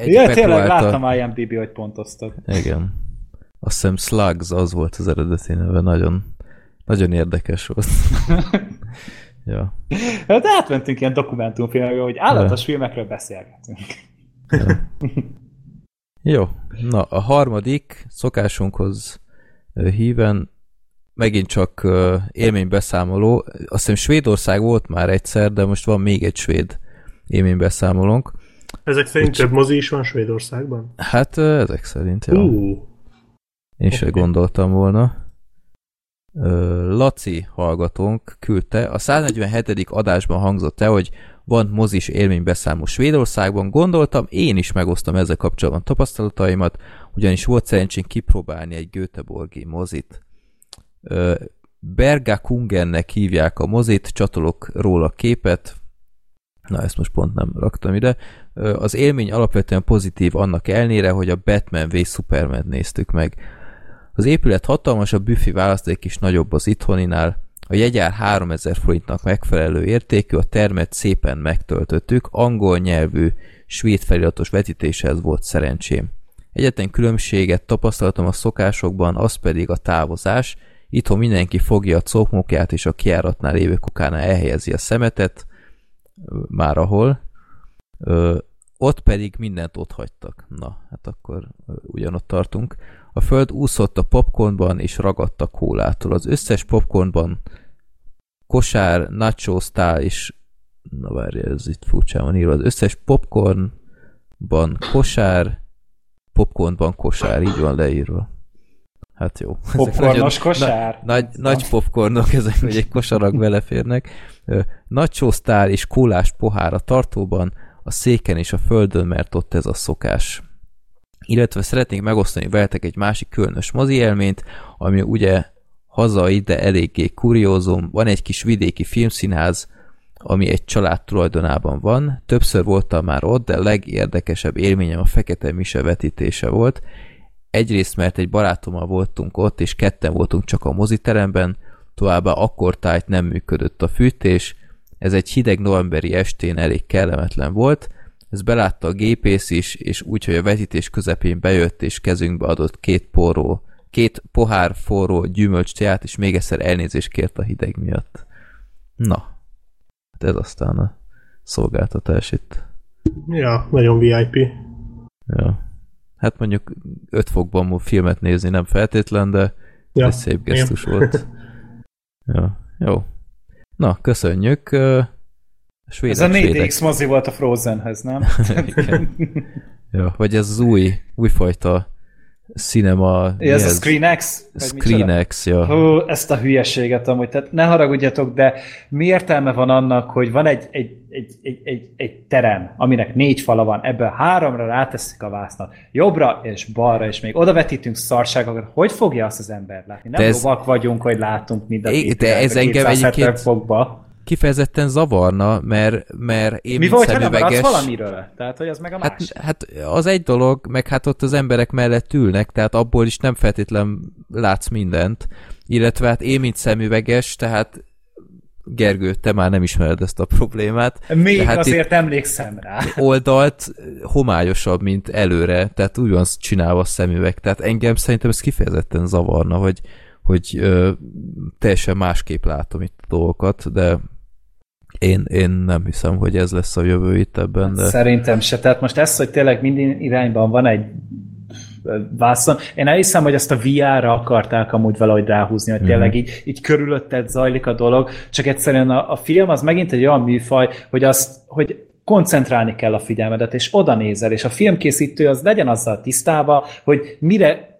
S3: egy
S1: ja, tényleg láttam IMDb, hogy pontoztak.
S3: Igen. Azt hiszem Slugs az volt az eredeti neve, nagyon, nagyon érdekes volt. ja.
S1: Hát átmentünk ilyen dokumentumfilmekre, hogy állatos filmekről beszélgetünk.
S3: Jó, na a harmadik szokásunkhoz híven megint csak élménybeszámoló. Azt hiszem Svédország volt már egyszer, de most van még egy svéd élménybeszámolónk.
S2: Ezek szerint több mozi is van Svédországban?
S3: Hát ezek szerint, jó.
S2: Uh,
S3: Én se
S2: oké.
S3: gondoltam volna. Laci hallgatónk küldte, a 147. adásban hangzott el, hogy van mozis élménybeszámoló Svédországban. Gondoltam, én is megosztom ezzel kapcsolatban tapasztalataimat, ugyanis volt szerencsén kipróbálni egy Göteborgi mozit. Berga Kungennek hívják a mozit, csatolok róla képet, na ezt most pont nem raktam ide. Az élmény alapvetően pozitív annak ellenére, hogy a Batman v Superman néztük meg. Az épület hatalmas, a büfi választék is nagyobb az itthoninál, a jegyár 3000 forintnak megfelelő értékű, a termet szépen megtöltöttük, angol nyelvű, svéd feliratos vetítéshez volt szerencsém. Egyetlen különbséget tapasztaltam a szokásokban, az pedig a távozás. Itthon mindenki fogja a cokmokját és a kiáratnál lévő kukánál elhelyezi a szemetet, már ahol. Ö, ott pedig mindent ott hagytak. Na, hát akkor ugyanott tartunk. A föld úszott a popcornban, és ragadt a kólától. Az összes popcornban kosár, nacho sztál, és na várj, ez itt furcsán van írva. Az összes popcornban kosár, popcornban kosár, így van leírva. Hát jó.
S1: Popcornos kosár?
S3: Na, nagy, nagy popcornok, ezek hogy egy kosarak beleférnek. Nacho sztál és kólás pohár a tartóban, a széken és a földön, mert ott ez a szokás. Illetve szeretnék megosztani veletek egy másik különös mozi élményt, ami ugye hazai, de eléggé kuriózum. Van egy kis vidéki filmszínház, ami egy család tulajdonában van. Többször voltam már ott, de legérdekesebb élményem a Fekete Mise vetítése volt. Egyrészt, mert egy barátommal voltunk ott, és ketten voltunk csak a moziteremben, továbbá akkor tájt nem működött a fűtés, ez egy hideg novemberi estén elég kellemetlen volt, ez belátta a gépész is, és úgy, hogy a vetítés közepén bejött, és kezünkbe adott két porró, két pohár forró gyümölcs teát, és még egyszer elnézést kért a hideg miatt. Na, hát ez aztán a szolgáltatás itt.
S2: Ja, nagyon VIP.
S3: Ja. Hát mondjuk 5 fokban filmet nézni nem feltétlen, de ja, ez szép gesztus igen. volt. Ja, jó. Na, köszönjük.
S1: Svédek, ez a 4DX mozi volt a Frozenhez, nem?
S3: ja, vagy ez az új, újfajta cinema...
S1: Ja, ez, ez a ScreenX?
S3: ScreenX, ja.
S1: Hú, ezt a hülyeséget amúgy, tehát ne haragudjatok, de mi értelme van annak, hogy van egy, egy, egy, egy, egy, egy terem, aminek négy fala van, ebből háromra ráteszik a vásznat, jobbra és balra, és még oda vetítünk szarságokat, hogy fogja azt az ember látni? Nem ez... lovak vagyunk, hogy látunk mindent.
S3: De ez engem egyébként... Fogba kifejezetten zavarna, mert, mert én
S1: Mi volt, szemüveges... ha valamiről? Tehát, hogy az meg a
S3: hát, más. Hát, hát az egy dolog, meg hát ott az emberek mellett ülnek, tehát abból is nem feltétlen látsz mindent. Illetve hát én, mint szemüveges, tehát Gergő, te már nem ismered ezt a problémát.
S1: Még hát azért emlékszem rá.
S3: Oldalt homályosabb, mint előre, tehát úgy van csinálva a szemüveg. Tehát engem szerintem ez kifejezetten zavarna, hogy, hogy ö, teljesen másképp látom itt a dolgokat, de én, én nem hiszem, hogy ez lesz a jövő itt ebben. De...
S1: Szerintem se. Tehát most ez, hogy tényleg minden irányban van egy vászon. Én elhiszem, hogy ezt a VR-ra akarták amúgy valahogy ráhúzni, hogy tényleg mm. így, így körülötted zajlik a dolog, csak egyszerűen a, a film az megint egy olyan műfaj, hogy azt, hogy koncentrálni kell a figyelmedet, és oda nézel, és a filmkészítő az legyen azzal tisztába, hogy mire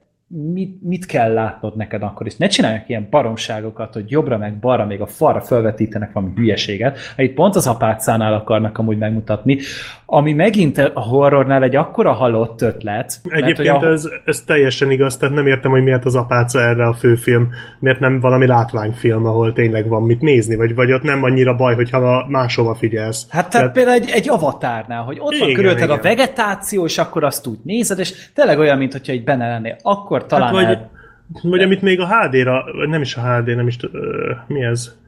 S1: mit, mit kell látnod neked akkor is. Ne csinálják ilyen baromságokat, hogy jobbra meg balra, még a falra felvetítenek valami hülyeséget. Itt pont az apácánál akarnak amúgy megmutatni, ami megint a horrornál egy akkora halott ötlet.
S2: Egyébként mert, a... ez, ez teljesen igaz, tehát nem értem, hogy miért az apáca erre a főfilm, miért nem valami látványfilm, ahol tényleg van mit nézni, vagy, vagy ott nem annyira baj, hogyha máshova figyelsz.
S1: Hát tehát, tehát például egy, egy avatárnál, hogy ott igen, van körülötted a vegetáció, és akkor azt úgy nézed, és tényleg olyan, mint hogyha egy benne lennél. Akkor akkor talán hát vagy, el...
S2: vagy amit még a HD-ra, nem is a HD, nem is, uh, mi ez?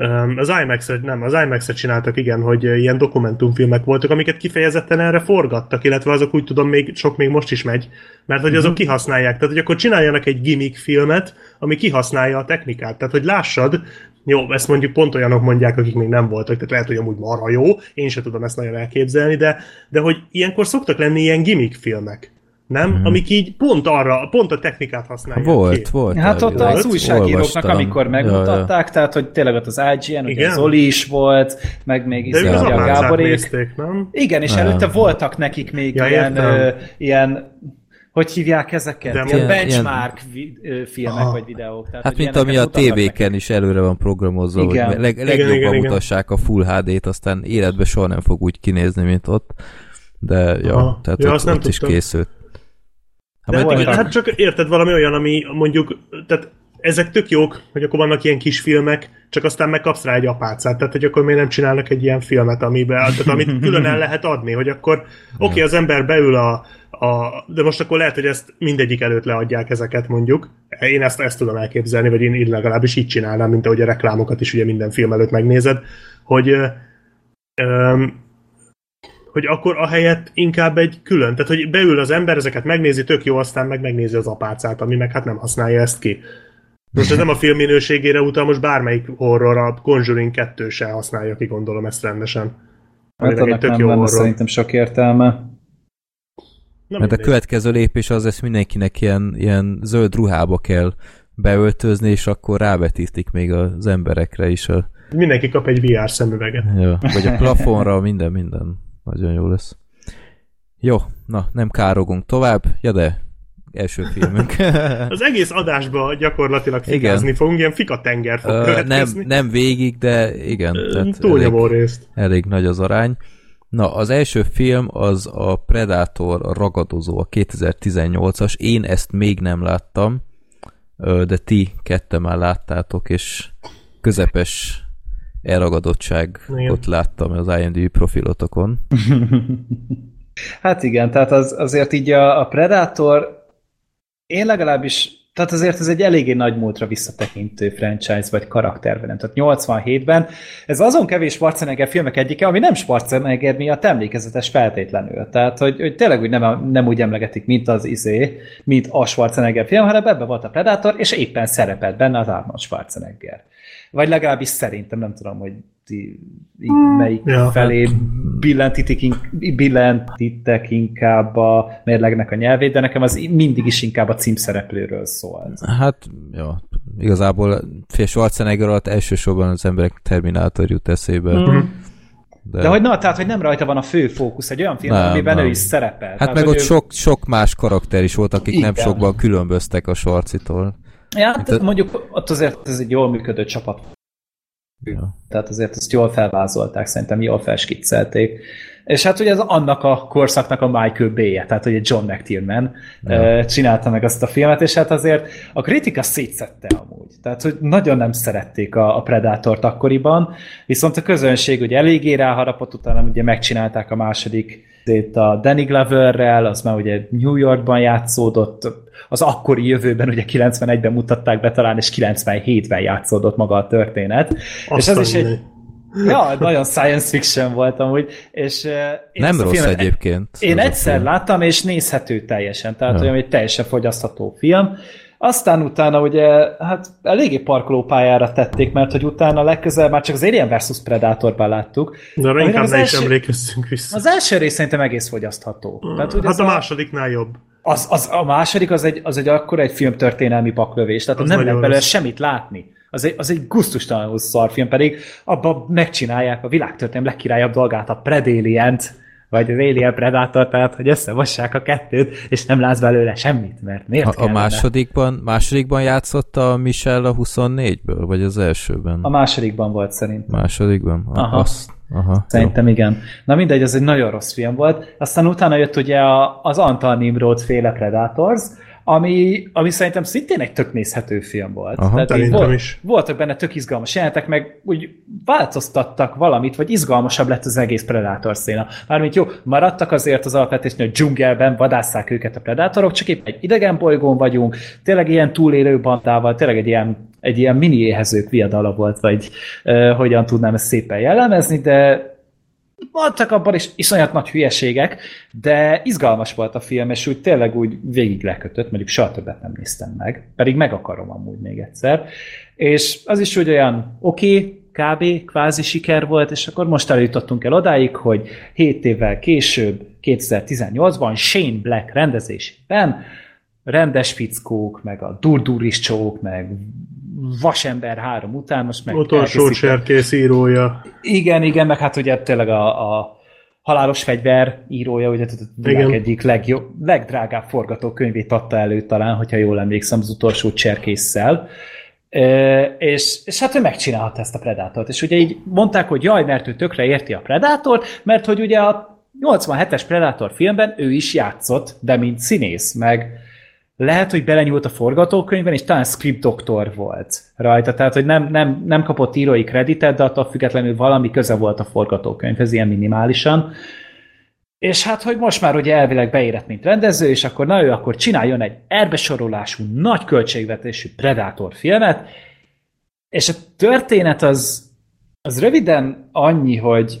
S2: Um, az imax nem, az imax csináltak, igen, hogy ilyen dokumentumfilmek voltak, amiket kifejezetten erre forgattak, illetve azok úgy tudom, még sok még most is megy, mert hogy azok uh-huh. kihasználják. Tehát, hogy akkor csináljanak egy gimmick filmet, ami kihasználja a technikát. Tehát, hogy lássad, jó, ezt mondjuk pont olyanok mondják, akik még nem voltak, tehát lehet, hogy amúgy marha jó, én sem tudom ezt nagyon elképzelni, de, de hogy ilyenkor szoktak lenni ilyen gimmick filmek nem? Hmm. Amik így pont arra, pont a technikát használják
S3: Volt, ki. volt.
S1: Hát ott az újságíróknak, amikor megmutatták, ja, ja. tehát hogy tényleg ott az IGN, ugye az Oli is volt, meg még
S2: is a Gáborék. Nézték, nem?
S1: Igen, és előtte voltak nekik még ja, ilyen, ö, ilyen hogy hívják ezeket? De ilyen benchmark ilyen... filmek Aha. vagy videók.
S3: Tehát, hát mint ami a tévéken is előre van programozva, igen. hogy leg, legjobban igen, igen, mutassák igen. a Full HD-t, aztán életben soha nem fog úgy kinézni, mint ott. De ja, Aha. tehát ja, ott, ott is készült.
S2: Hát, De majd, hát csak érted valami olyan, ami mondjuk, tehát ezek tök jók, hogy akkor vannak ilyen kis filmek, csak aztán megkapsz rá egy apácát, tehát hogy akkor miért nem csinálnak egy ilyen filmet, amiben, tehát amit külön el lehet adni, hogy akkor oké, okay, az ember beül a, a, de most akkor lehet, hogy ezt mindegyik előtt leadják ezeket mondjuk. Én ezt, ezt tudom elképzelni, vagy én így legalábbis így csinálnám, mint ahogy a reklámokat is ugye minden film előtt megnézed, hogy hogy akkor a helyet inkább egy külön, tehát hogy beül az ember, ezeket megnézi, tök jó, aztán meg megnézi az apácát, ami meg hát nem használja ezt ki. Most ez nem a film minőségére utal, most bármelyik horror, a Conjuring 2 se használja ki, gondolom ezt rendesen.
S1: Hát annak tök nem jó lenne szerintem sok értelme.
S3: Na, Mert a következő lépés az lesz mindenkinek ilyen, ilyen zöld ruhába kell beöltözni, és akkor rávetítik még az emberekre is. A...
S2: Mindenki kap egy VR szemüveget.
S3: Ja, vagy a plafonra, minden, minden. Nagyon jó lesz. Jó, na, nem károgunk tovább. Ja, de első filmünk.
S2: az egész adásba gyakorlatilag fikázni igen. fogunk, ilyen fika tenger fog uh,
S3: nem, nem végig, de igen.
S2: Túlnyomó részt.
S3: Elég nagy az arány. Na, az első film az a Predator a ragadozó, a 2018-as. Én ezt még nem láttam, de ti kette már láttátok, és közepes elragadottságot igen. láttam az IMDb profilotokon.
S1: hát igen, tehát az, azért így a, a Predator én legalábbis tehát azért ez egy eléggé nagy múltra visszatekintő franchise vagy karaktervelem. Tehát 87-ben ez azon kevés Schwarzenegger filmek egyike, ami nem Schwarzenegger miatt emlékezetes feltétlenül. Tehát, hogy, hogy tényleg úgy nem, nem úgy emlegetik, mint az izé, mint a Schwarzenegger film, hanem ebben volt a Predator, és éppen szerepelt benne az Arnold Schwarzenegger. Vagy legalábbis szerintem, nem tudom, hogy ti melyik ja, felé hát. billentitek, billentitek inkább a mérlegnek a nyelvét, de nekem az mindig is inkább a címszereplőről szól.
S3: Hát, jó, igazából fél Schwarzenegger alatt elsősorban az emberek Terminátor jut eszébe. Mm.
S1: De... de hogy na, tehát, hogy nem rajta van a fő fókusz, egy olyan film, nem, amiben nem. ő is szerepel. Hát
S3: tehát, meg ott ő... sok, sok más karakter is volt, akik Igen. nem sokban különböztek a Schwarzitól.
S1: Ja, hát mondjuk ott azért ez egy jól működő csapat Ja. Tehát azért ezt jól felvázolták, szerintem jól felskiccelték. És hát ugye ez annak a korszaknak a Michael Bay-je, tehát ugye John McTiernan ja. csinálta meg azt a filmet, és hát azért a kritika szétszette amúgy. Tehát, hogy nagyon nem szerették a, a Predátort akkoriban, viszont a közönség ugye eléggé ráharapott, utána ugye megcsinálták a második a Danny Gloverrel, az már ugye New Yorkban játszódott, az akkori jövőben, ugye 91-ben mutatták be talán, és 97-ben játszódott maga a történet. Azt és ez is egy, Ja, nagyon science fiction volt amúgy. És,
S3: én Nem rossz filmet, egyébként.
S1: Én egyszer film. láttam, és nézhető teljesen, tehát ja. olyan, egy teljesen fogyasztható film. Aztán utána ugye, hát eléggé parkolópályára tették, mert hogy utána legközelebb már csak az Alien vs. Predatorban láttuk.
S2: De inkább ne is emlékeztünk vissza.
S1: Az első rész szerintem egész fogyasztható.
S2: Tehát, hát a, a másodiknál jobb.
S1: Az, az, a második az egy, az egy akkor egy filmtörténelmi paklövés, tehát az nem lehet belőle semmit látni. Az egy, az egy gusztustalanul szarfilm, pedig abban megcsinálják a világtörténelem legkirályabb dolgát, a Predalient, vagy az Alien Predator, tehát hogy összemossák a kettőt, és nem látsz belőle semmit, mert miért
S3: A, a másodikban, másodikban játszott a Michelle a 24-ből, vagy az elsőben?
S1: A másodikban volt szerintem.
S3: Másodikban?
S1: Aha. Azt, aha szerintem jó. igen. Na mindegy, az egy nagyon rossz film volt. Aztán utána jött ugye a, az Antal Nimrod féle Predators, ami, ami szerintem szintén egy tök nézhető film volt.
S2: Aha, Tehát volt, is.
S1: Voltak benne tök izgalmas jelenetek, meg úgy változtattak valamit, vagy izgalmasabb lett az egész Predator széna. Mármint jó, maradtak azért az alapvetésnél, hogy dzsungelben vadásszák őket a Predatorok, csak épp egy idegen bolygón vagyunk, tényleg ilyen túlélő bandával, tényleg egy ilyen, egy ilyen mini éhezők viadala volt, vagy uh, hogyan tudnám ezt szépen jellemezni, de voltak abban is iszonyat nagy hülyeségek, de izgalmas volt a film, és úgy tényleg úgy végig lekötött, mondjuk soha többet nem néztem meg, pedig meg akarom amúgy még egyszer. És az is úgy olyan oké, okay, kb. kvázi siker volt, és akkor most eljutottunk el odáig, hogy 7 évvel később, 2018-ban Shane Black rendezésében rendes fickók, meg a durduris csók, meg Vasember három után, most meg
S2: Utolsó cserkész írója.
S1: Igen, igen, meg hát ugye tényleg a, a Halálos fegyver írója, ugye a világ egyik legjobb, legdrágább forgatókönyvét adta elő talán, hogyha jól emlékszem, az utolsó cserkésszel. E, és, és hát ő megcsinálta ezt a Predátort. És ugye így mondták, hogy jaj, mert ő tökre érti a Predátort, mert hogy ugye a 87-es Predator filmben ő is játszott, de mint színész, meg lehet, hogy belenyúlt a forgatókönyvben, és talán script doktor volt rajta, tehát hogy nem, nem, nem kapott írói kreditet, de attól függetlenül valami köze volt a forgatókönyvhez, ilyen minimálisan. És hát, hogy most már ugye elvileg beérett, mint rendező, és akkor na ő akkor csináljon egy erbesorolású, nagy költségvetésű Predator filmet, és a történet az, az röviden annyi, hogy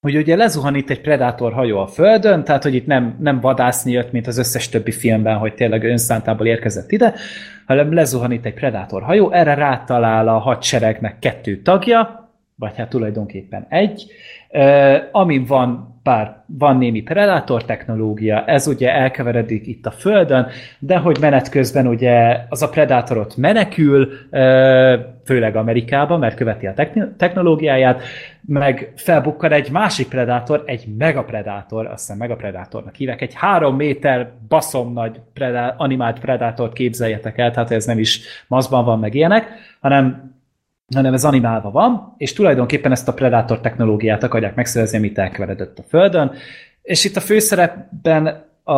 S1: hogy ugye lezuhan itt egy predátor hajó a földön, tehát hogy itt nem, nem vadászni jött, mint az összes többi filmben, hogy tényleg önszántából érkezett ide, hanem lezuhan itt egy predátor hajó, erre rátalál a hadseregnek kettő tagja, vagy hát tulajdonképpen egy, amin van pár, van némi predátor technológia, ez ugye elkeveredik itt a Földön, de hogy menet közben ugye az a predátorot menekül, főleg Amerikába, mert követi a technológiáját, meg felbukkan egy másik predátor, egy megapredátor, azt hiszem megapredátornak hívek, egy három méter baszom nagy predá, animált predátort képzeljetek el, tehát ez nem is maszban van meg ilyenek, hanem hanem ez animálva van, és tulajdonképpen ezt a Predator technológiát akarják megszerezni, amit elkeveredett a Földön, és itt a főszerepben a,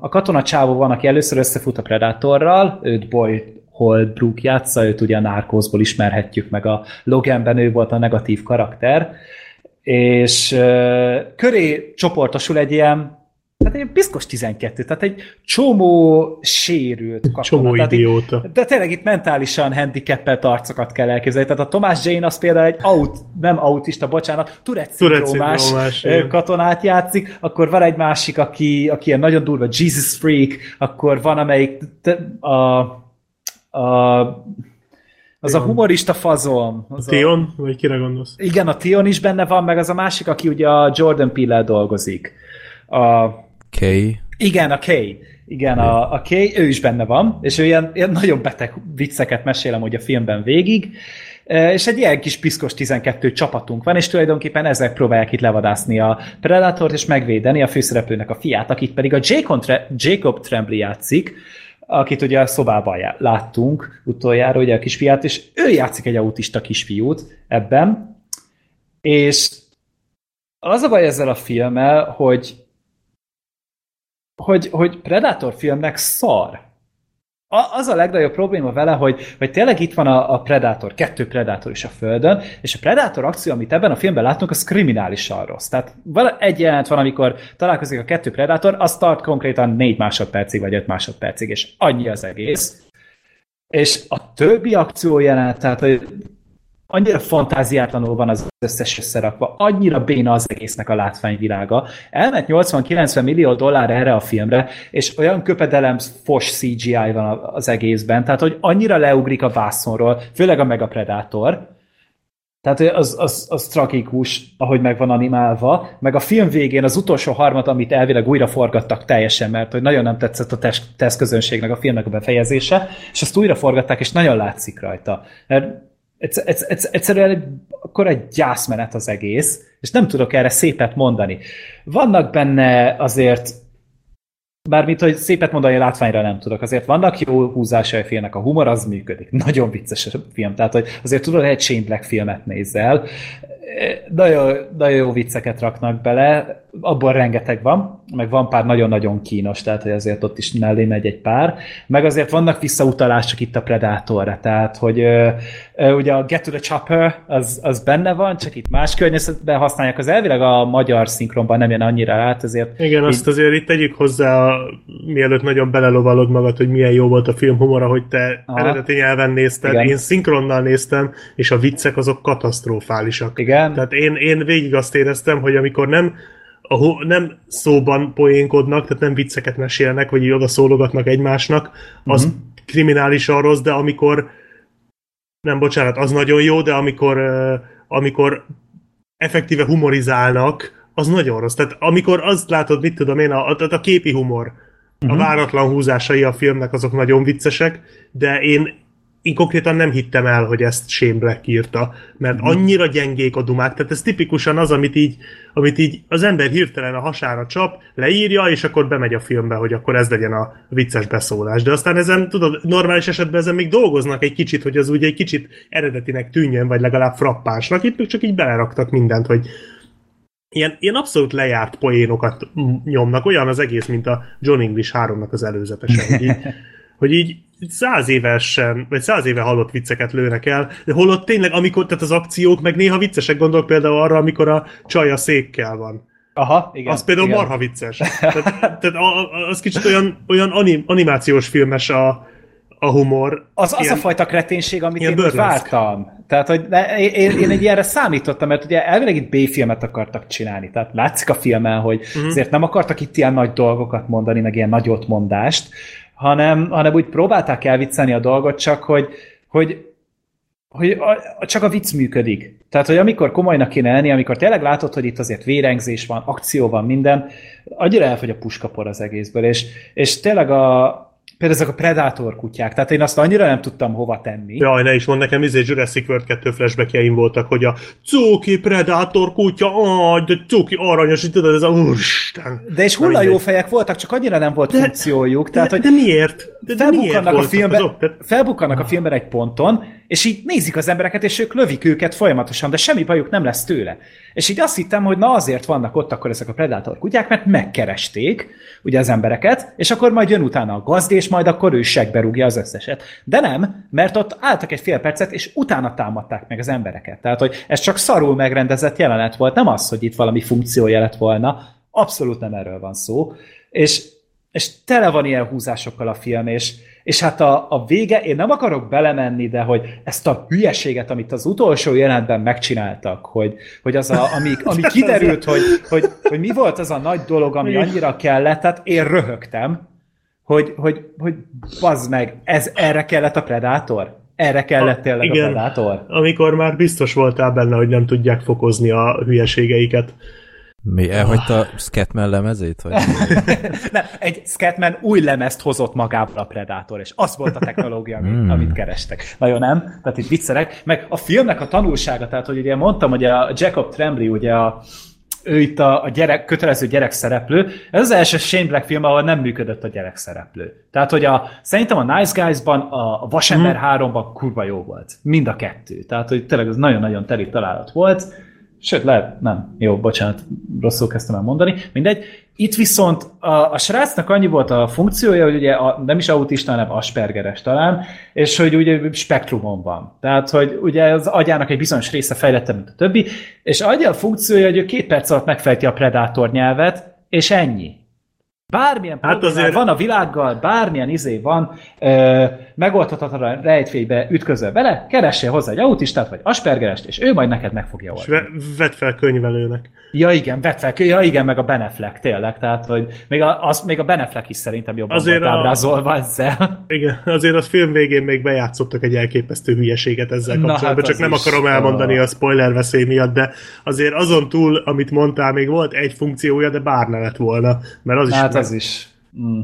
S1: a katona csávó van, aki először összefut a Predatorral, őt Boy Holbrook játsza, őt ugye a Narcosból ismerhetjük, meg a Loganben ő volt a negatív karakter, és uh, köré csoportosul egy ilyen tehát egy piszkos 12, tehát egy csomó sérült katona.
S2: Csomó tehát idióta.
S1: Itt, de tényleg itt mentálisan handicappelt arcokat kell elképzelni. Tehát a Tomás Jane az például egy aut, nem autista, bocsánat, Tourette-szindrómás katonát játszik, akkor van egy másik, aki, aki ilyen nagyon durva Jesus Freak, akkor van amelyik a, a az a humorista fazon.
S2: Az a Tion? A... Vagy kire gondolsz?
S1: Igen, a Tion is benne van, meg az a másik, aki ugye a Jordan Peele-el dolgozik. A,
S3: Kay.
S1: Igen, a Kay. Igen, a, a Kay, ő is benne van, és ő ilyen, ilyen nagyon beteg vicceket mesélem hogy a filmben végig, e, és egy ilyen kis piszkos 12 csapatunk van, és tulajdonképpen ezek próbálják itt levadászni a Predatort, és megvédeni a főszereplőnek a fiát, akit pedig a Jacob, Jacob Tremblay játszik, akit ugye a szobában láttunk utoljára, ugye a kisfiát, és ő játszik egy autista kisfiút ebben, és az a baj ezzel a filmmel, hogy hogy, hogy Predator filmnek szar. A, az a legnagyobb probléma vele, hogy, hogy tényleg itt van a, a Predator, kettő Predator is a Földön, és a Predator akció, amit ebben a filmben látunk, az kriminálisan rossz. Tehát egy jelent van, amikor találkozik a kettő Predator, az tart konkrétan négy másodpercig, vagy öt másodpercig, és annyi az egész. És a többi akció jelent, tehát hogy annyira fantáziátlanul van az összes összerakva, annyira béna az egésznek a látványvilága. Elment 80-90 millió dollár erre a filmre, és olyan köpedelem fos CGI van az egészben, tehát hogy annyira leugrik a vászonról, főleg a Mega Predator, tehát az, az, az tragikus, ahogy meg van animálva, meg a film végén az utolsó harmat, amit elvileg újra forgattak teljesen, mert hogy nagyon nem tetszett a tesztközönségnek a filmnek a befejezése, és azt újra forgatták, és nagyon látszik rajta. Mert egyszerűen akkor egy gyászmenet az egész, és nem tudok erre szépet mondani. Vannak benne azért Bármit, hogy szépet mondani látványra nem tudok. Azért vannak jó húzásai a filmnek, a humor az működik. Nagyon vicces a film. Tehát, hogy azért tudod, hogy egy Shane Black filmet nézzel. Nagyon, nagyon jó vicceket raknak bele, abból rengeteg van, meg van pár nagyon-nagyon kínos, tehát hogy azért ott is mellé megy egy pár, meg azért vannak visszautalások itt a Predatorra, tehát hogy ö, ö, ugye a Get to the Chopper az, az benne van, csak itt más környezetben használják, az elvileg a magyar szinkronban nem jön annyira át, ezért...
S2: Igen, így... azt azért itt tegyük hozzá, mielőtt nagyon belelovalod magad, hogy milyen jó volt a film humora, hogy te Aha. eredeti nyelven nézted, Igen. én szinkronnal néztem, és a viccek azok katasztrofálisak.
S1: Igen.
S2: Tehát én, én végig azt éreztem, hogy amikor nem ahol nem szóban poénkodnak, tehát nem vicceket mesélnek, vagy így oda szólogatnak egymásnak, az uh-huh. kriminálisan rossz, de amikor nem, bocsánat, az nagyon jó, de amikor, amikor effektíve humorizálnak, az nagyon rossz. Tehát amikor azt látod, mit tudom én, a, a, a képi humor, uh-huh. a mhm. váratlan húzásai a filmnek azok nagyon viccesek, de én én konkrétan nem hittem el, hogy ezt Shane Black írta, mert mhm. annyira gyengék a dumák, tehát ez tipikusan az, amit így, amit így az ember hirtelen a hasára csap, leírja, és akkor bemegy a filmbe, hogy akkor ez legyen a vicces beszólás. De aztán ezen, tudod, normális esetben ezen még dolgoznak egy kicsit, hogy az úgy egy kicsit eredetinek tűnjön, vagy legalább frappánsnak. Itt még csak így beleraktak mindent, hogy ilyen, ilyen abszolút lejárt poénokat nyomnak, olyan az egész, mint a John English 3-nak az előzetesen. Így, hogy így száz évesen, vagy száz éve hallott vicceket lőnek el, de holott tényleg, amikor, tehát az akciók meg néha viccesek, gondolok például arra, amikor a csaj a székkel van.
S1: Aha, igen.
S2: Az például
S1: igen.
S2: marha vicces. Tehát, tehát az kicsit olyan, olyan anim, animációs filmes a, a humor.
S1: Az, az a fajta kreténség, amit én úgy vártam. Tehát, hogy ne, én, én egy ilyenre számítottam, mert ugye elvileg itt B-filmet akartak csinálni. Tehát látszik a filmen, hogy uh-huh. azért nem akartak itt ilyen nagy dolgokat mondani, meg ilyen nagyot mondást, hanem, hanem úgy próbálták elviccelni a dolgot, csak hogy, hogy hogy a, csak a vicc működik. Tehát, hogy amikor komolynak kéne lenni, amikor tényleg látod, hogy itt azért vérengzés van, akció van, minden, annyira elfogy a puskapor az egészből, és, és tényleg a, Például ezek a Predator kutyák, tehát én azt annyira nem tudtam hova tenni.
S2: Jaj, ne is mond nekem, izé Jurassic World 2 flashbackjeim voltak, hogy a cuki Predator kutya, aj, de cuki aranyos, így tudod, ez a úristen.
S1: De és hulla jó fejek voltak, csak annyira nem volt de, funkciójuk. Tehát,
S2: de, hogy de miért?
S1: De, de miért a filmben, felbukkannak a filmben egy ponton, és így nézik az embereket, és ők lövik őket folyamatosan, de semmi bajuk nem lesz tőle. És így azt hittem, hogy na azért vannak ott akkor ezek a Predator kutyák, mert megkeresték ugye az embereket, és akkor majd jön utána a gazd, és majd akkor ő segbe rúgja az összeset. De nem, mert ott álltak egy fél percet, és utána támadták meg az embereket. Tehát, hogy ez csak szarul megrendezett jelenet volt, nem az, hogy itt valami funkciója lett volna, abszolút nem erről van szó. És, és tele van ilyen húzásokkal a film, és, és hát a, a vége, én nem akarok belemenni, de hogy ezt a hülyeséget, amit az utolsó jelenetben megcsináltak, hogy, hogy az, a, ami, ami kiderült, hogy, hogy, hogy mi volt az a nagy dolog, ami annyira kellett, tehát én röhögtem, hogy, hogy, hogy bazd meg, ez, erre kellett a Predator? Erre kellett tényleg
S2: igen,
S1: a Predator?
S2: amikor már biztos voltál benne, hogy nem tudják fokozni a hülyeségeiket.
S3: Mi, elhagyta a Scatman lemezét? Vagy?
S1: Nem, egy Scatman új lemezt hozott magából a Predator, és az volt a technológia, amit, mm. amit kerestek. Nagyon nem? Tehát itt viccelek. Meg a filmnek a tanulsága, tehát hogy ugye mondtam, hogy a Jacob Tremblay, ugye a, ő itt a, a gyerek, kötelező gyerekszereplő. Ez az első Shane Black film, ahol nem működött a gyerekszereplő. Tehát, hogy a, szerintem a Nice Guys-ban, a Vasember mm. 3-ban kurva jó volt. Mind a kettő. Tehát, hogy tényleg ez nagyon-nagyon teli találat volt Sőt, lehet, nem. Jó, bocsánat, rosszul kezdtem el mondani. Mindegy. Itt viszont a, a srácnak annyi volt a funkciója, hogy ugye a, nem is autista, hanem aspergeres talán, és hogy ugye spektrumon van. Tehát, hogy ugye az agyának egy bizonyos része fejlettebb, mint a többi, és adja a funkciója, hogy ő két perc alatt megfejti a predátor nyelvet, és ennyi. Bármilyen hát azért... van a világgal, bármilyen izé van, ö, megoldhatatlan rejtfélybe ütközöl bele, keressél hozzá egy autistát, vagy aspergerest, és ő majd neked meg fogja oldani.
S2: És vedd fel könyvelőnek.
S1: Ja igen, vedd fel, ja igen, meg a Beneflek tényleg, tehát hogy még a, az, még a Beneflek is szerintem jobban azért volt a... ábrázolva ezzel.
S2: Igen, azért a film végén még bejátszottak egy elképesztő hülyeséget ezzel kapcsolatban, hát csak nem is. akarom elmondani a spoiler veszély miatt, de azért azon túl, amit mondtál, még volt egy funkciója, de bár ne lett volna, mert az
S1: hát
S2: is...
S1: az is. Mm.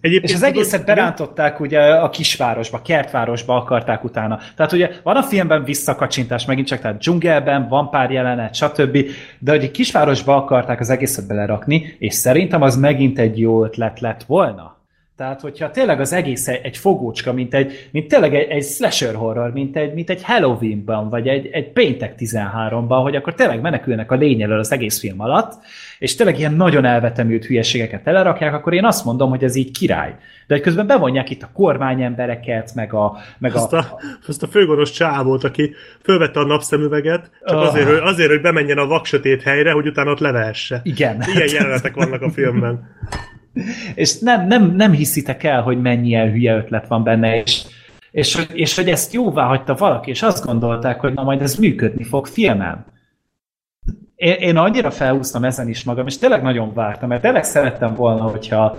S1: Egyébként és az egészet berántották ugye a kisvárosba, kertvárosba akarták utána. Tehát ugye van a filmben visszakacsintás megint csak, tehát dzsungelben van pár jelenet, stb. De hogy egy kisvárosba akarták az egészet belerakni, és szerintem az megint egy jó ötlet lett volna. Tehát, hogyha tényleg az egész egy fogócska, mint, egy, mint tényleg egy, egy slasher horror, mint egy, mint egy Halloweenban, vagy egy, egy péntek 13-ban, hogy akkor tényleg menekülnek a lény elől az egész film alatt, és tényleg ilyen nagyon elvetemült hülyeségeket telerakják, akkor én azt mondom, hogy ez így király. De hogy közben bevonják itt a kormányembereket, meg a... Meg
S2: azt, a, a, azt a főgonosz csávót, aki fölvette a napszemüveget, csak oh. azért, hogy, azért, hogy bemenjen a vaksötét helyre, hogy utána ott levehesse.
S1: Igen.
S2: Ilyen jelenetek vannak a filmben.
S1: és nem, nem, nem hiszitek el, hogy mennyi ilyen hülye ötlet van benne, és, és, és hogy ezt jóvá hagyta valaki, és azt gondolták, hogy na majd ez működni fog filmen. Én, én annyira felhúztam ezen is magam, és tényleg nagyon vártam, mert tényleg szerettem volna, hogyha,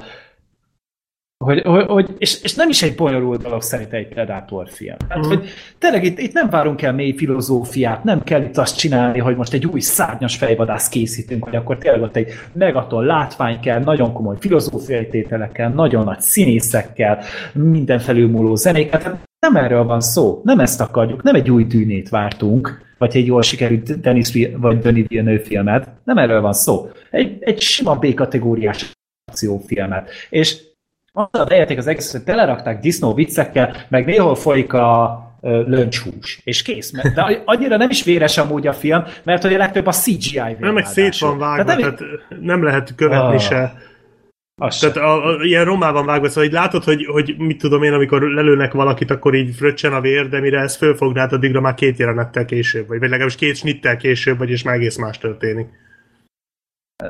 S1: hogy, hogy, hogy és, és nem is egy bonyolult dolog szerint egy Predator film. Hát, mm. hogy tényleg itt, itt nem várunk el mély filozófiát, nem kell itt azt csinálni, hogy most egy új szárnyas fejvadász készítünk, hogy akkor tényleg ott egy megaton látvány kell, nagyon komoly filozófiai tételekkel, nagyon nagy színészekkel, minden felülmúló zenéket. Hát nem erről van szó, nem ezt akarjuk, nem egy új tűnét vártunk, vagy egy jól sikerült Denis vagy Denis Villeneuve filmet, nem erről van szó. Egy, egy sima B-kategóriás akciófilmet. És azzal beérték az egészet, hogy telerakták disznó viccekkel, meg néhol folyik a löncshús, és kész. De annyira nem is véres amúgy a film, mert hogy a legtöbb a CGI
S2: Nem, meg szét van vágva, tehát nem, tehát nem lehet követni ah. se. Azt Tehát a, a, ilyen román van vágva, szóval így látod, hogy, hogy mit tudom én, amikor lelőnek valakit, akkor így fröccsen a vér, de mire ezt fölfognád, addigra már két jelenettel később, vagy, vagy legalábbis két snittel később, vagy és már egész más történik.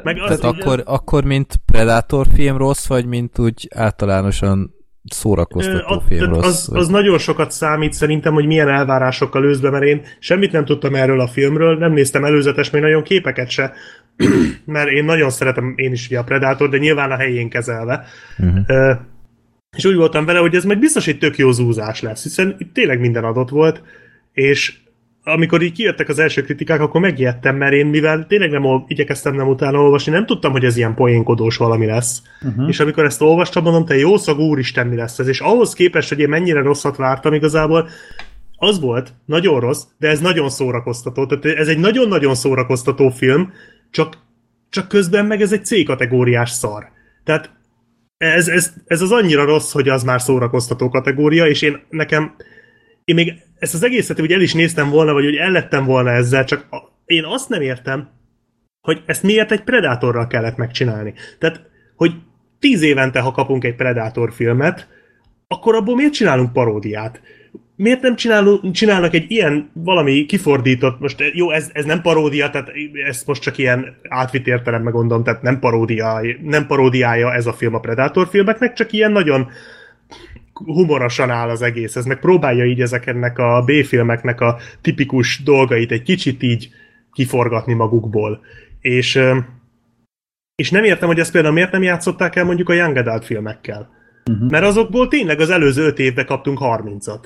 S3: Meg Tehát az, akkor, ugye... akkor, mint Predator film rossz, vagy mint úgy általánosan szórakoztató a, film rossz?
S2: Az, az nagyon sokat számít szerintem, hogy milyen elvárásokkal ősz be, mert én semmit nem tudtam erről a filmről, nem néztem előzetes, még nagyon képeket se, mert én nagyon szeretem én is a Predator, de nyilván a helyén kezelve. Uh-huh. Uh, és úgy voltam vele, hogy ez meg biztos egy tök jó zúzás lesz, hiszen itt tényleg minden adott volt, És amikor így kijöttek az első kritikák, akkor megijedtem, mert én mivel tényleg nem ol- igyekeztem nem utána olvasni, nem tudtam, hogy ez ilyen poénkodós valami lesz. Uh-huh. És amikor ezt olvastam, mondom, te jó szag, úristen, mi lesz ez. És ahhoz képest, hogy én mennyire rosszat vártam igazából, az volt, nagyon rossz, de ez nagyon szórakoztató. Tehát ez egy nagyon-nagyon szórakoztató film, csak, csak közben meg ez egy C-kategóriás szar. Tehát ez, ez, ez az annyira rossz, hogy az már szórakoztató kategória, és én nekem, én még ezt az egészet hogy el is néztem volna, vagy hogy ellettem volna ezzel, csak a, én azt nem értem, hogy ezt miért egy Predatorral kellett megcsinálni. Tehát, hogy tíz évente, ha kapunk egy Predator filmet, akkor abból miért csinálunk paródiát? Miért nem csinálunk, csinálnak egy ilyen valami kifordított, most jó, ez, ez nem paródia, tehát ezt most csak ilyen átvitt értelemben gondolom, tehát nem, paródia, nem paródiája ez a film a Predator filmeknek, csak ilyen nagyon humorosan áll az egész, ez meg próbálja így ezeknek a B-filmeknek a tipikus dolgait egy kicsit így kiforgatni magukból. És, és nem értem, hogy ezt például miért nem játszották el mondjuk a Young Adult filmekkel. Uh-huh. Mert azokból tényleg az előző öt évben kaptunk 30-at.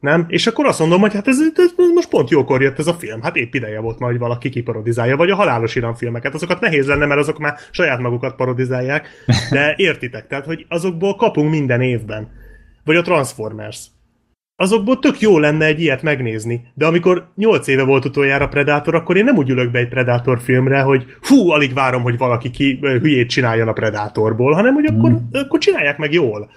S2: Nem? És akkor azt mondom, hogy hát ez, ez most pont jókor jött ez a film. Hát épp ideje volt majd valaki kiparodizálja, vagy a halálos iram filmeket. Azokat nehéz lenne, mert azok már saját magukat parodizálják. De értitek, tehát, hogy azokból kapunk minden évben vagy a Transformers. Azokból tök jó lenne egy ilyet megnézni, de amikor 8 éve volt utoljára Predator, akkor én nem úgy ülök be egy Predator filmre, hogy fú, alig várom, hogy valaki ki hülyét csináljon a Predatorból, hanem hogy akkor, mm. akkor csinálják meg jól.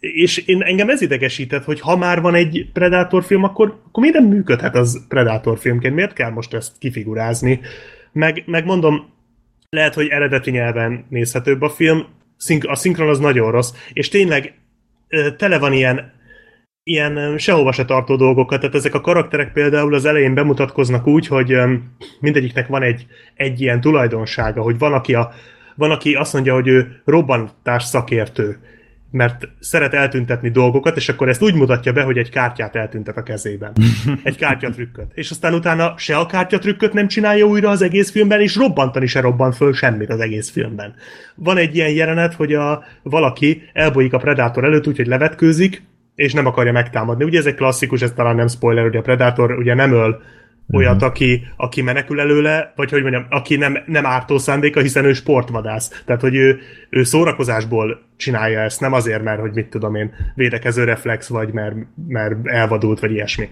S2: És én, engem ez idegesített, hogy ha már van egy Predator film, akkor, akkor miért nem működhet az Predator filmként? Miért kell most ezt kifigurázni? Meg, meg mondom, lehet, hogy eredeti nyelven nézhetőbb a film, a szinkron az nagyon rossz, és tényleg tele van ilyen ilyen sehova se tartó dolgokat, tehát ezek a karakterek például az elején bemutatkoznak úgy, hogy mindegyiknek van egy, egy ilyen tulajdonsága, hogy van aki, a, van, aki azt mondja, hogy ő robbantás szakértő, mert szeret eltüntetni dolgokat, és akkor ezt úgy mutatja be, hogy egy kártyát eltüntet a kezében. Egy kártyatrükköt. És aztán utána se a kártyatrükköt nem csinálja újra az egész filmben, és robbantani se robbant föl semmit az egész filmben. Van egy ilyen jelenet, hogy a, valaki elbolyik a Predator előtt, úgyhogy levetkőzik, és nem akarja megtámadni. Ugye ez egy klasszikus, ez talán nem spoiler, hogy a Predator ugye nem öl olyat, uh-huh. aki, aki menekül előle, vagy hogy mondjam, aki nem, nem ártó szándéka, hiszen ő sportvadász. Tehát, hogy ő, ő szórakozásból csinálja ezt, nem azért, mert, hogy mit tudom én, védekező reflex, vagy mert, mert elvadult, vagy ilyesmi.